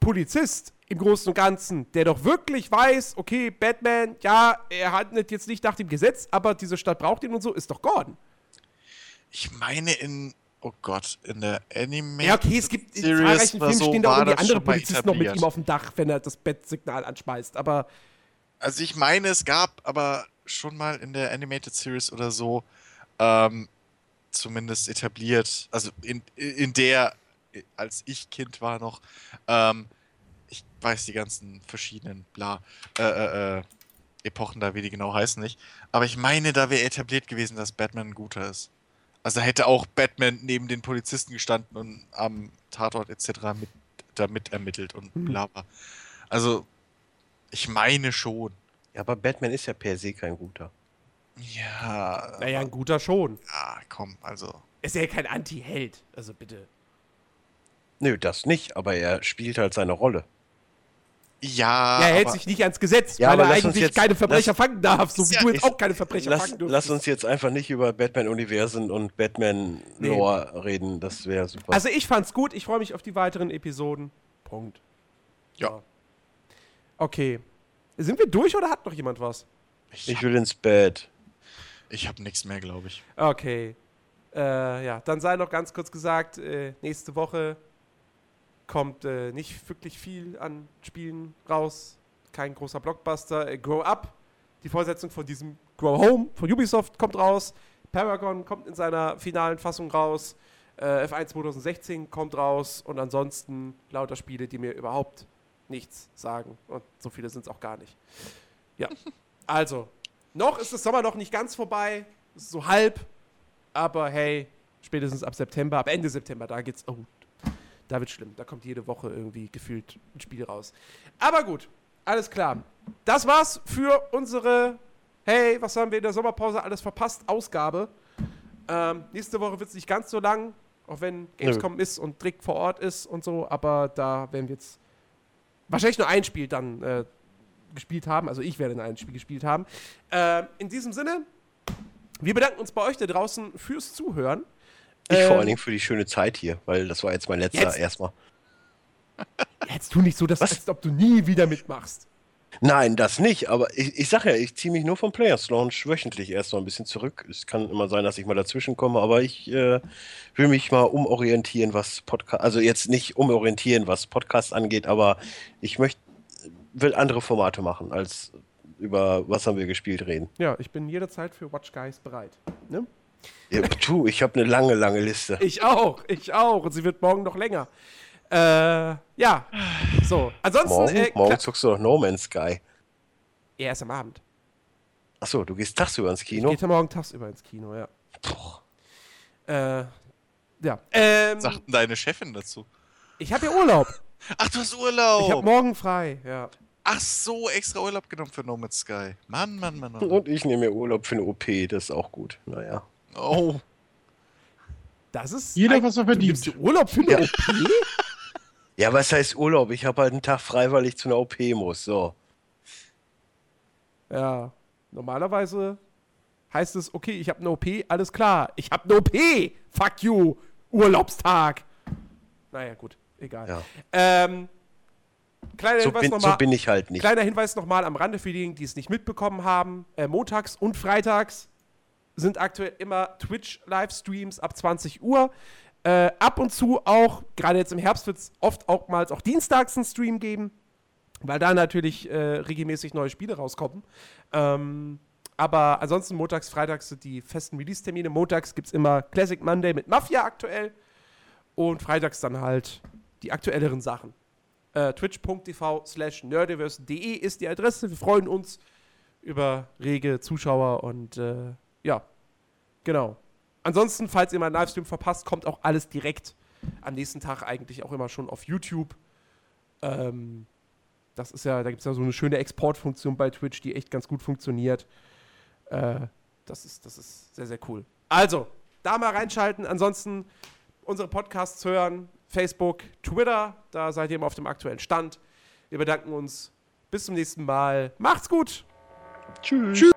S1: Polizist im Großen und Ganzen, der doch wirklich weiß, okay, Batman, ja, er handelt jetzt nicht nach dem Gesetz, aber diese Stadt braucht ihn und so, ist doch Gordon.
S2: ich meine in, oh Gott, in der Anime.
S1: Ja, okay, es gibt in zahlreichen Filmen
S2: so
S1: stehen da irgendwie andere Polizisten noch mit ihm auf dem Dach, wenn er das Bettsignal anschmeißt, aber
S2: Also ich meine, es gab aber schon mal in der Animated Series oder so ähm, zumindest etabliert, also in, in der, als ich Kind war noch, ähm, ich weiß die ganzen verschiedenen bla äh, äh, äh, Epochen da, wie die genau heißen, nicht. Aber ich meine, da wäre etabliert gewesen, dass Batman ein guter ist. Also hätte auch Batman neben den Polizisten gestanden und am Tatort etc. mit damit ermittelt und
S1: Hm.
S2: bla bla. Also, ich meine schon.
S3: Ja, aber Batman ist ja per se kein guter.
S2: Ja.
S1: naja, ein guter schon.
S2: Ja, komm, also.
S1: Ist ja kein Anti-Held, also bitte.
S3: Nö, das nicht, aber er spielt halt seine Rolle.
S2: Ja,
S1: er hält
S2: aber,
S1: sich nicht ans Gesetz,
S3: Ja,
S1: weil
S3: aber
S1: er eigentlich
S3: jetzt-
S1: keine Verbrecher
S3: lass-
S1: fangen darf, so wie
S2: ja-
S1: du jetzt
S2: ist-
S1: auch keine Verbrecher
S3: Lass,
S1: fangen dürfen.
S3: lass uns jetzt einfach nicht über Batman-Universen und Batman-Lore reden. Das wäre super.
S1: Also ich fand's gut, ich freue mich auf die weiteren Episoden. Punkt.
S2: Ja.
S1: Okay. Sind wir durch oder hat noch jemand was?
S2: ich,
S3: ich will ins Bett.
S2: ich habe nichts mehr, glaube ich.
S1: Okay. Äh, ja, dann sei noch ganz kurz gesagt, äh, nächste Woche kommt äh, nicht wirklich viel an Spielen raus. Kein großer Blockbuster. Äh, Grow Up, die Fortsetzung von diesem Grow Home von Ubisoft kommt raus. Paragon kommt in seiner finalen Fassung raus. Äh, F1 2016 kommt raus. Und ansonsten lauter Spiele, die mir überhaupt nichts sagen. Und so viele sind es auch gar nicht. Ja. Also, noch ist das Sommer noch nicht ganz vorbei. So halb. Aber hey, spätestens ab September, ab Ende September, da geht's. Oh, da wird schlimm. Da kommt jede Woche irgendwie gefühlt ein Spiel raus. Aber gut, alles klar. Das war's für unsere Hey, was haben wir in der Sommerpause alles verpasst? Ausgabe. Ähm, nächste Woche wird es nicht ganz so lang, auch wenn Gamescom ist und Trick vor Ort ist und so, aber da werden wir jetzt wahrscheinlich nur ein Spiel dann äh, gespielt haben. Also ich werde nur ein Spiel gespielt haben. Ähm, in diesem Sinne, wir bedanken uns bei euch da draußen fürs Zuhören.
S3: Ich
S1: Ähm,
S3: vor allen Dingen für die schöne Zeit hier, weil das war jetzt mein letzter
S1: Jetzt?
S3: erstmal.
S1: Jetzt tu nicht so, dass,
S3: Was?
S1: als ob du nie wieder mitmachst.
S3: Nein, das nicht, aber ich, ich sag ja, ich ziehe mich nur vom Players Launch wöchentlich erst noch ein bisschen zurück. Es kann immer sein, dass ich mal dazwischen komme, aber ich äh, will mich mal umorientieren, was Podcast, also jetzt nicht umorientieren, was Podcast angeht, aber ich möchte, will andere Formate machen, als über was haben wir gespielt reden.
S1: Ja, ich bin jederzeit für Watch Guys bereit. Ne?
S3: Ja, du, ich habe eine lange, lange Liste.
S1: Ich auch, ich auch. Und sie wird morgen noch länger. Äh, ja. So. Ansonsten,
S3: Morgen,
S1: äh,
S3: morgen zockst du doch No Man's Sky.
S1: erst am Abend.
S3: Achso, du gehst tagsüber ins
S1: Ich
S3: Kino?
S1: gehe morgen tagsüber ins Kino, ja.
S3: Boah.
S1: Äh, ja. Ähm,
S2: Sagt denn deine Chefin dazu?
S1: ich habe ja Urlaub.
S2: Ach, du hast Urlaub.
S1: Ich habe morgen frei, ja.
S2: Ach so, extra Urlaub genommen für No Man's Sky. Mann, Mann, Mann, Mann.
S3: Und ich nehme mir Urlaub für eine OP, das ist auch gut. Naja.
S2: Oh.
S1: Das ist.
S4: Jeder,
S1: ein-
S4: was er
S1: Du
S4: verdient.
S1: dir Urlaub für eine
S3: Ja.
S1: OP?
S3: Ja, was heißt Urlaub? Ich habe halt einen Tag frei, weil ich zu einer OP muss. So.
S1: Ja. Normalerweise heißt es, okay, ich habe eine OP, alles klar. Ich habe eine OP. Fuck you. Urlaubstag. Naja, gut. Egal.
S3: Ja.
S1: Ähm, kleiner
S3: So
S1: Hinweis
S3: bin,
S1: nochmal.
S3: so bin ich halt nicht.
S1: Kleiner Hinweis nochmal am Rande für diejenigen, die es nicht mitbekommen haben. Äh, montags und freitags sind aktuell immer Twitch-Livestreams ab 20 Uhr. Äh, ab und zu auch, gerade jetzt im Herbst wird es oft auch mal auch dienstags einen Stream geben, weil da natürlich äh, regelmäßig neue Spiele rauskommen. Ähm, aber ansonsten montags, freitags sind die festen Release-Termine. Montags gibt es immer Classic Monday mit Mafia aktuell und freitags dann halt die aktuelleren Sachen. Äh, Twitch.tv slash nerdiverse.de ist die Adresse. Wir freuen uns über rege Zuschauer und äh, ja, genau. Ansonsten, falls ihr mal einen Livestream verpasst, kommt auch alles direkt am nächsten Tag eigentlich auch immer schon auf YouTube. Ähm, das ist ja, da gibt es ja so eine schöne Exportfunktion bei Twitch, die echt ganz gut funktioniert. Äh, das, ist, das ist sehr, sehr cool. Also, da mal reinschalten. Ansonsten unsere Podcasts hören, Facebook, Twitter, da seid ihr immer auf dem aktuellen Stand. Wir bedanken uns. Bis zum nächsten Mal. Macht's gut.
S3: Tschüss.
S4: Tschüss.